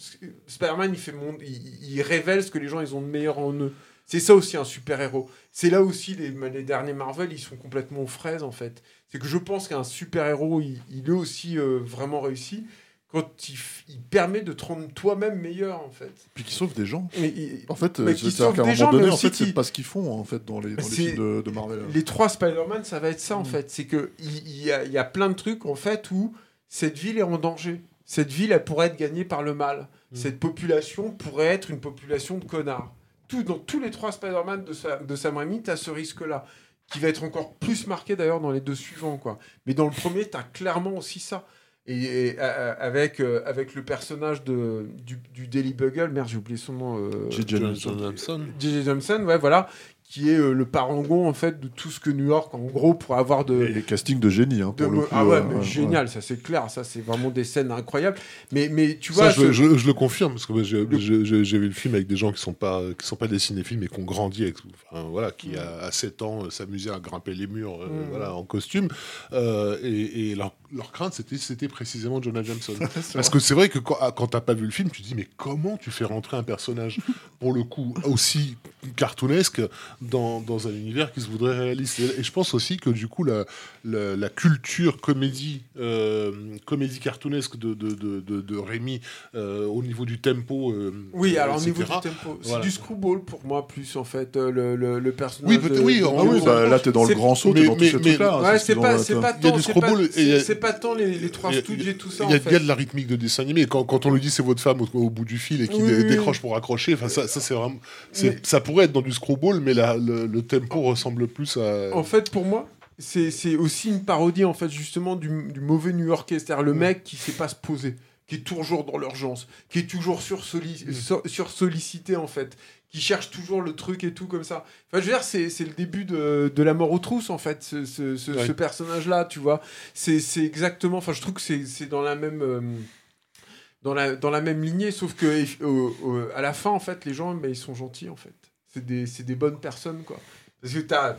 Spider-Man il il, révèle ce que les gens ils ont de meilleur en eux. C'est ça aussi un super héros. C'est là aussi les, les derniers Marvel ils sont complètement fraises en fait. C'est que je pense qu'un super héros il, il est aussi euh, vraiment réussi quand il, il permet de te rendre toi-même meilleur en fait. Puis qui sauve des gens. Mais il- En fait, sauvent qu'à un des moment gens, donné, mais en fait, c'est pas ce qu'ils font en fait dans les, dans les C'est- films de, de Marvel. les trois Spider-Man, ça va être ça en fait. C'est que il y, a, il y a plein de trucs en fait où cette ville est en danger. Cette ville, elle pourrait être gagnée par le mal. Mm. Cette population pourrait être une population de connards. Tout, dans tous les trois Spider-Man de, Sa- de Sam Raimi, tu as ce risque-là. Qui va être encore plus marqué d'ailleurs dans les deux suivants. Quoi. Mais dans le premier, tu as clairement aussi ça. Et, avec, avec le personnage de, du, du Daily Bugle, merde, j'ai oublié son nom. J.J. Jameson. J.J. Jameson, ouais, voilà, qui est euh, le parangon en fait de tout ce que New York en gros pour avoir de et casting de génie hein, pour le coup, ah ouais, euh, mais ouais, génial ça c'est clair ça c'est vraiment des scènes incroyables mais mais tu vois Ça, je, ce- je- je le confirme parce que j'ai vu le film avec des gens qui sont pas qui sont pas des cinéphiles mais qui ont grandi avec enfin, voilà qui Mm. à, à 7 ans euh, s'amusaient à grimper les murs euh, Mm. voilà en costume et, et leur, leur crainte c'était c'était précisément Jonah Jameson parce que c'est vrai que quand, quand t'as pas vu le film tu te dis mais comment tu fais rentrer un personnage pour le coup aussi cartoonesque dans, un univers qui se voudrait réaliste. Et, et je pense aussi que du coup la, la, la culture comédie euh, comédie cartoonesque de, de, de, Rémi euh, au niveau du tempo euh, oui alors au niveau du tempo c'est du screwball pour moi plus en fait le, le, le personnage Oui, oui, Ah oui, bah, là t'es dans le grand saut, mais- t'es dans mais- hein, ouais c'est pas c'est pas tant c'est pas, tant les, les trois Stooges et tout ça Il y, a, y de la rythmique de dessin animé. Quand, quand on lui dit c'est votre femme au, au bout du fil et Oui, oui. décroche pour accrocher, enfin ça, ça c'est vraiment, ça pourrait être dans du screwball, mais le tempo ressemble plus à. En fait, pour moi, c'est aussi une parodie, en fait, justement, du, du mauvais New-Yorkais. C'est-à-dire le mec qui sait pas se poser, qui est toujours dans l'urgence, qui est toujours sur, sur sollicité, en fait, qui cherche toujours le truc et tout comme ça. Enfin, je veux dire, c'est le début de, de la mort aux trousses, en fait, ce, ce- ce- Ouais. ce personnage-là, tu vois. C'est exactement... Enfin, je trouve que c'est dans la même... euh, dans la, dans la même lignée, sauf que euh, euh, à la fin, en fait, les gens, ben, ils sont gentils, en fait. C'est des, des bonnes personnes, quoi. Parce que t'as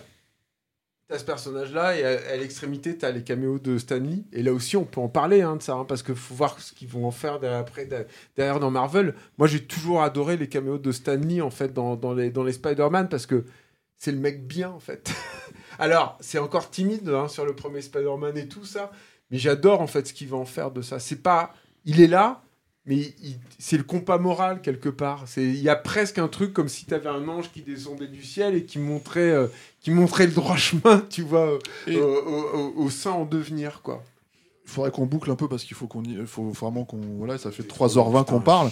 as ce personnage-là, et à, l'extrémité, t'as les caméos de Stanley. Et là aussi, on peut en parler hein, de ça, hein, parce qu'il faut voir ce qu'ils vont en faire derrière, après, de- derrière dans Marvel. Moi, j'ai toujours adoré les caméos de Stanley, en fait, dans, dans les, dans les Spider-Man, parce que c'est le mec bien, en fait. Alors, c'est encore timide hein, sur le premier Spider-Man et tout ça, mais j'adore, en fait, ce qu'il va en faire de ça. C'est pas... Il est là, mais c'est le compas moral quelque part. C'est il y a presque un truc comme si tu avais un ange qui descendait du ciel et qui montrait euh, qui montrait le droit chemin, tu vois, Et- au, au- au- au sein en devenir quoi. Il faudrait qu'on boucle un peu parce qu'il faut qu'on faut vraiment qu'on voilà ça fait 3h20 qu'on parle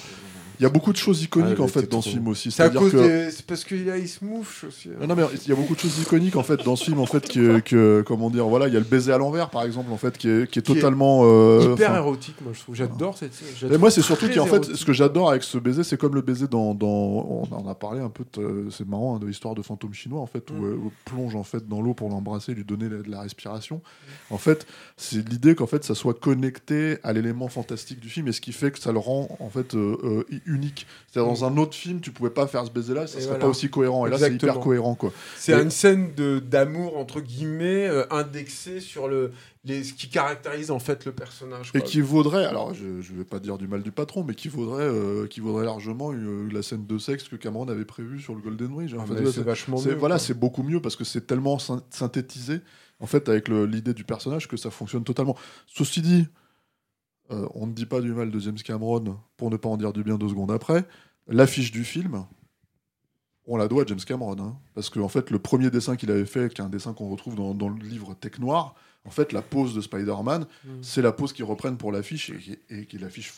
il y a beaucoup de choses iconiques Ah, en fait dans ce film aussi C'est à cause que des- c'est parce qu'il y a Ismouche aussi. hein. Non, non, mais il y a beaucoup de choses iconiques en fait dans ce film en fait que, que comment dire voilà il y a le baiser à l'envers par exemple en fait qui est, qui est Qui est totalement euh, Hyper érotique, moi je trouve. J'adore cette. Et moi, c'est surtout qu'en fait, érotique. ce que j'adore avec ce baiser, c'est comme le baiser dans, dans. On en a parlé un peu, de- c'est marrant, hein, de l'histoire de fantôme chinois, en fait, où Mm. euh, où plonge en fait dans l'eau pour l'embrasser, lui donner la- de la respiration. En fait, c'est l'idée qu'en fait, ça soit connecté à l'élément fantastique du film, et ce qui fait que ça le rend en fait euh, euh, unique. C'est-à-dire, dans un autre film, tu pouvais pas faire ce baiser-là, ça Et serait voilà. pas aussi cohérent. Et là, c'est hyper cohérent, quoi. C'est Et- une scène de d'amour entre guillemets euh, indexée sur le les ce qui caractérise en fait le personnage. Et qui vaudrait, alors je, je vais pas dire du mal du patron, mais qui vaudrait, euh, qui vaudrait largement euh, la scène de sexe que Cameron avait prévue sur le Golden Bridge. En Ah, fait, c'est vachement c'est- mieux, voilà, quoi. c'est beaucoup mieux parce que c'est tellement syn- synthétisé en fait avec le- l'idée du personnage que ça fonctionne totalement. Ceci dit, euh, on ne dit pas du mal de James Cameron pour ne pas en dire du bien deux secondes après. L'affiche du film, on la doit à James Cameron, hein, parce que en fait le premier dessin qu'il avait fait, qui est un dessin qu'on retrouve dans, dans le livre Tech Noir, en fait la pose de Spider-Man, Mm. c'est la pose qu'ils reprennent pour l'affiche et, qui- et qui est l'affiche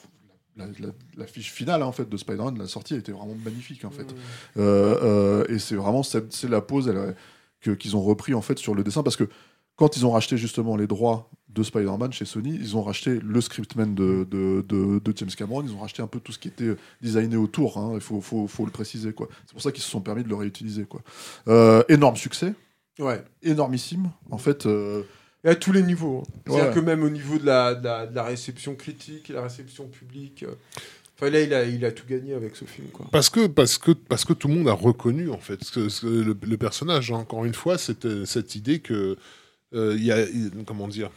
la, la- l'affiche finale hein, en fait de Spider-Man la sortie a été vraiment magnifique en fait Mm. Euh, euh, et c'est vraiment c'est la pose qu'ils ont repris en fait sur le dessin parce que quand ils ont racheté justement les droits de Spider-Man chez Sony, ils ont racheté le scriptman de, de, de- de James Cameron, ils ont racheté un peu tout ce qui était designé autour, hein, il faut, faut, faut le préciser. quoi. C'est pour ça qu'ils se sont permis de le réutiliser. Quoi. Euh, énorme succès, Ouais. énormissime. En fait, euh, Et à tous les niveaux. hein. C'est-à-dire Ouais. que même au niveau de la, de la, de la réception critique et la réception publique. euh, Enfin, là, il a, il a tout gagné avec ce film. Quoi. Parce que, parce, que, parce que tout le monde a reconnu, en fait, ce, ce- le, le personnage. hein. Encore une fois, cette, cette idée que. Euh, il y a, comment dire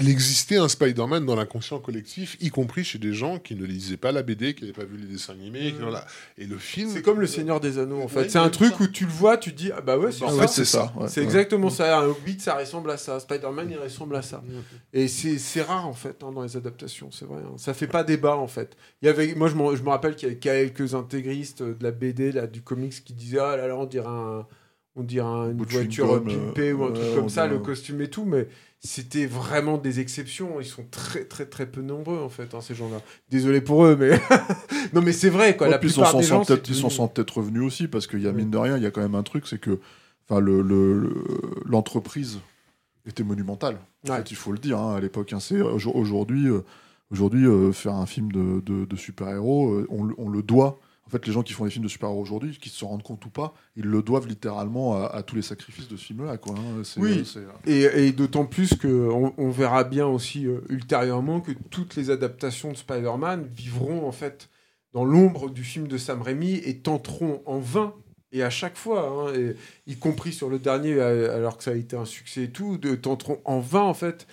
il existait un Spider-Man dans l'inconscient collectif, y compris chez des gens qui ne lisaient pas la BD, qui n'avaient pas vu les dessins animés. qui- Mm. voilà. Et le film. C'est comme le Seigneur des Anneaux, en fait. Ouais, c'est un truc ça. où tu le vois, tu te dis, ah bah ouais, c'est en ça. fait, c'est ça. ouais, C'est ouais. exactement ça. Un Hobbit, ça ressemble à ça. Spider-Man, il ressemble à ça. Et c'est rare, en fait, hein, dans les adaptations, c'est vrai. hein. Ça fait pas débat, en fait. Il y avait, moi, je me, je me rappelle qu'il y avait quelques intégristes de la BD, là, du comics, qui disaient, ah là là, on dirait, un, on dirait un- une bout voiture pimpée ou un euh, truc comme ça, le costume et tout, mais c'était vraiment des exceptions. Ils sont très, très, très peu nombreux, en fait, hein, ces gens-là. Désolé pour eux, mais. non, mais c'est vrai, quoi. Ouais, la puis ils s'en sont devenu- sont peut-être revenus aussi parce qu'il y a mine de rien, il y a quand même un truc, c'est que enfin le l'entreprise était monumental. En Ouais. fait, il faut le dire, hein, à l'époque. hein. Aujourd'hui, euh, euh, faire un film de, de- de super-héros, euh, on le doit. En fait, les gens qui font des films de super-héros aujourd'hui, qu'ils se rendent compte ou pas, ils le doivent littéralement à, à tous les sacrifices de ce film-là. Quoi, hein. Oui. c'est- Et, et d'autant plus qu'on on verra bien aussi euh, ultérieurement que toutes les adaptations de Spider-Man vivront en fait dans l'ombre du film de Sam Raimi et tenteront en vain, et à chaque fois, hein, et, y compris sur le dernier, euh, alors que ça a été un succès et tout, de, tenteront en vain en fait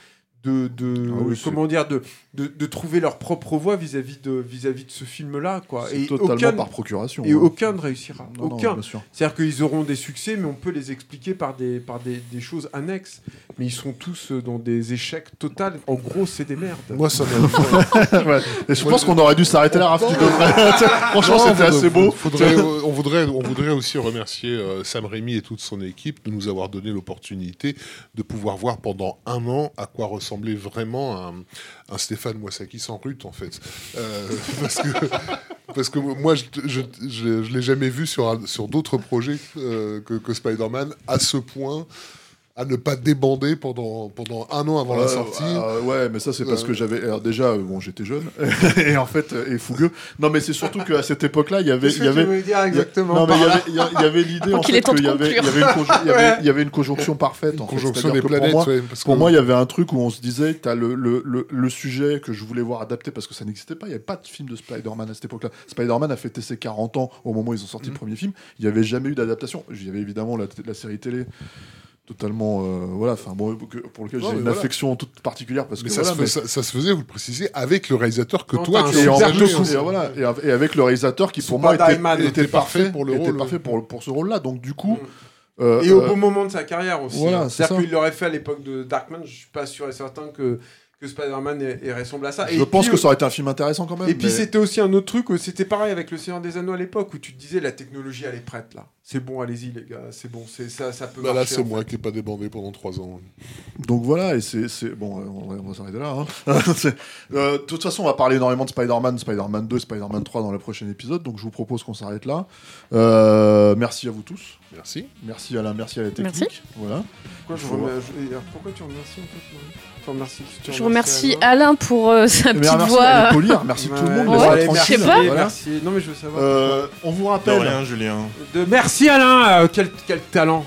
de, de Ah oui, c'est- comment dire de, de, de trouver leur propre voie vis-à-vis de vis-à-vis de ce film-là quoi. c'est Et totalement aucun, par procuration. et hein. aucun ne réussira. Non, aucun. bien sûr. C'est-à-dire qu'ils auront des succès, mais on peut les expliquer par des, par des, des choses annexes. Mais ils sont tous euh, dans des échecs totaux. En gros, c'est des merdes. Moi, ça m'a. Ouais. Et je pense qu'on aurait dû s'arrêter là, Raph. Franchement, Non, c'était assez beau. faudrait- on, voudrait, on voudrait aussi remercier euh, Sam Raimi et toute son équipe de nous avoir donné l'opportunité de pouvoir voir pendant un an à quoi ressemblait vraiment un, un Stéphane Moissaki sans rute, en fait. Euh, parce, que, parce que moi, je je l'ai jamais vu sur, sur d'autres projets euh, que, que Spider-Man à ce point à ne pas débander pendant, pendant un an avant la Euh, sortie. euh, ouais, mais ça c'est parce Euh. que j'avais alors, déjà euh, bon j'étais jeune et en fait euh, et fougueux. Non mais c'est surtout qu'à cette époque-là il y avait il y avait veux dire exactement non mais il y avait y y l'idée en qu'il fait qu'il y avait il y conclure. avait une y y une conjonction parfaite en fait. conjonction des que pour moi, ouais, parce Pour que- moi, il y avait un truc où on se disait, tu as le, le, le, le sujet que je voulais voir adapté parce que ça n'existait pas. Il n'y avait pas de film de Spider-Man à cette époque-là. Spider-Man a fêté ses 40 ans au moment où ils ont sorti le premier film. Il n'y avait jamais eu d'adaptation. Il y avait évidemment la, la série télé totalement euh, voilà enfin bon pour lequel j'ai une voilà. affection toute particulière parce mais, que ça, voilà, se fait- mais- ça, ça se faisait, vous le précisez, avec le réalisateur que Non, toi tu un et, en plus, jeu, et voilà, et, av- et avec le réalisateur qui pour moi était, Diamond était était parfait pour le était rôle. parfait pour, pour ce rôle-là. Donc du coup, euh, Et au euh, bon moment de sa carrière aussi. voilà, hein. c'est C'est-à-dire ça. qu'il l'aurait fait à l'époque de Darkman. Je suis pas sûr et certain que, que Spider-Man ressemblé à ça. je Et pense puis, que ça aurait été un film intéressant quand même. Et puis c'était aussi un autre truc, euh, c'était pareil avec le Seigneur des Anneaux à l'époque où tu te disais la technologie elle est prête là. C'est bon, allez-y les gars, c'est bon, c'est ça, ça peut Bah là, marcher. c'est en moi qui n'ai pas débandé pendant trois ans. Donc voilà, et c'est c'est- bon, euh, on va, s'arrêter là. hein. C'est- euh, De toute façon, on va parler énormément de Spider-Man, Spider-Man 2, Spider-Man 3 dans le prochain épisode, donc je vous propose qu'on s'arrête là. Euh, merci à vous tous. Merci. Merci Alain, merci à la technique. Merci. Voilà. Pourquoi, je alors, pourquoi tu remercies en fait Je remercie Alain Alain pour euh, sa Eh petite merci, voix. polir, merci tout le monde. Ouais, laissez-la allez, tranquille. Je sais pas. merci, Voilà. merci. Non mais je veux savoir. Euh, on vous De rappelle. rien, Julien. De... Merci Alain, euh, quel, quel talent.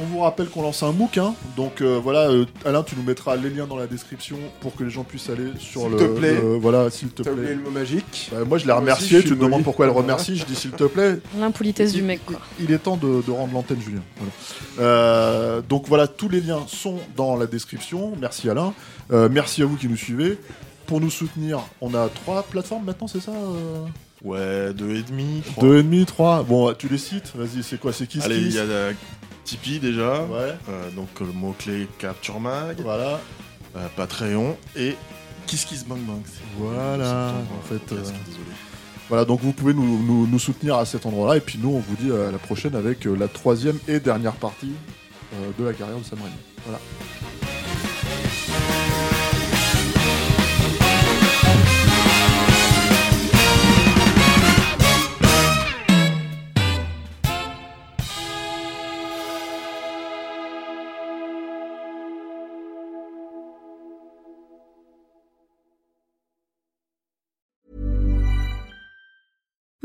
On vous rappelle qu'on lance un MOOC, hein. donc euh, voilà, euh, Alain, tu nous mettras les liens dans la description pour que les gens puissent aller sur S'il le, te plaît. le- voilà, s'il te T'as oublié plaît. le mot magique. Bah, moi, je l'ai Moi aussi, remercié. je Tu te demandes pourquoi elle remercie. Je dis s'il te plaît. L'impolitesse du mec, quoi. Il est temps de, de rendre l'antenne, Julien. Voilà. Euh, donc voilà, tous les liens sont dans la description. Merci Alain. Euh, merci à vous qui nous suivez. Pour nous soutenir, on a trois plateformes maintenant, c'est ça euh Ouais, deux et demi, trois. Deux et demi, trois. Bon, tu les cites. Vas-y, c'est quoi C'est qui Allez, il y a la Tipeee déjà. Ouais. Euh, donc le mot-clé Capture Mag, Voilà. euh, Patreon et Kiss Kiss Bang Bang. Voilà, en fait, euh, désolé. Voilà, donc vous pouvez nous, nous- nous soutenir à cet endroit-là. Et puis nous, on vous dit à la prochaine avec la troisième et dernière partie de la carrière de Sam Raimi. Voilà.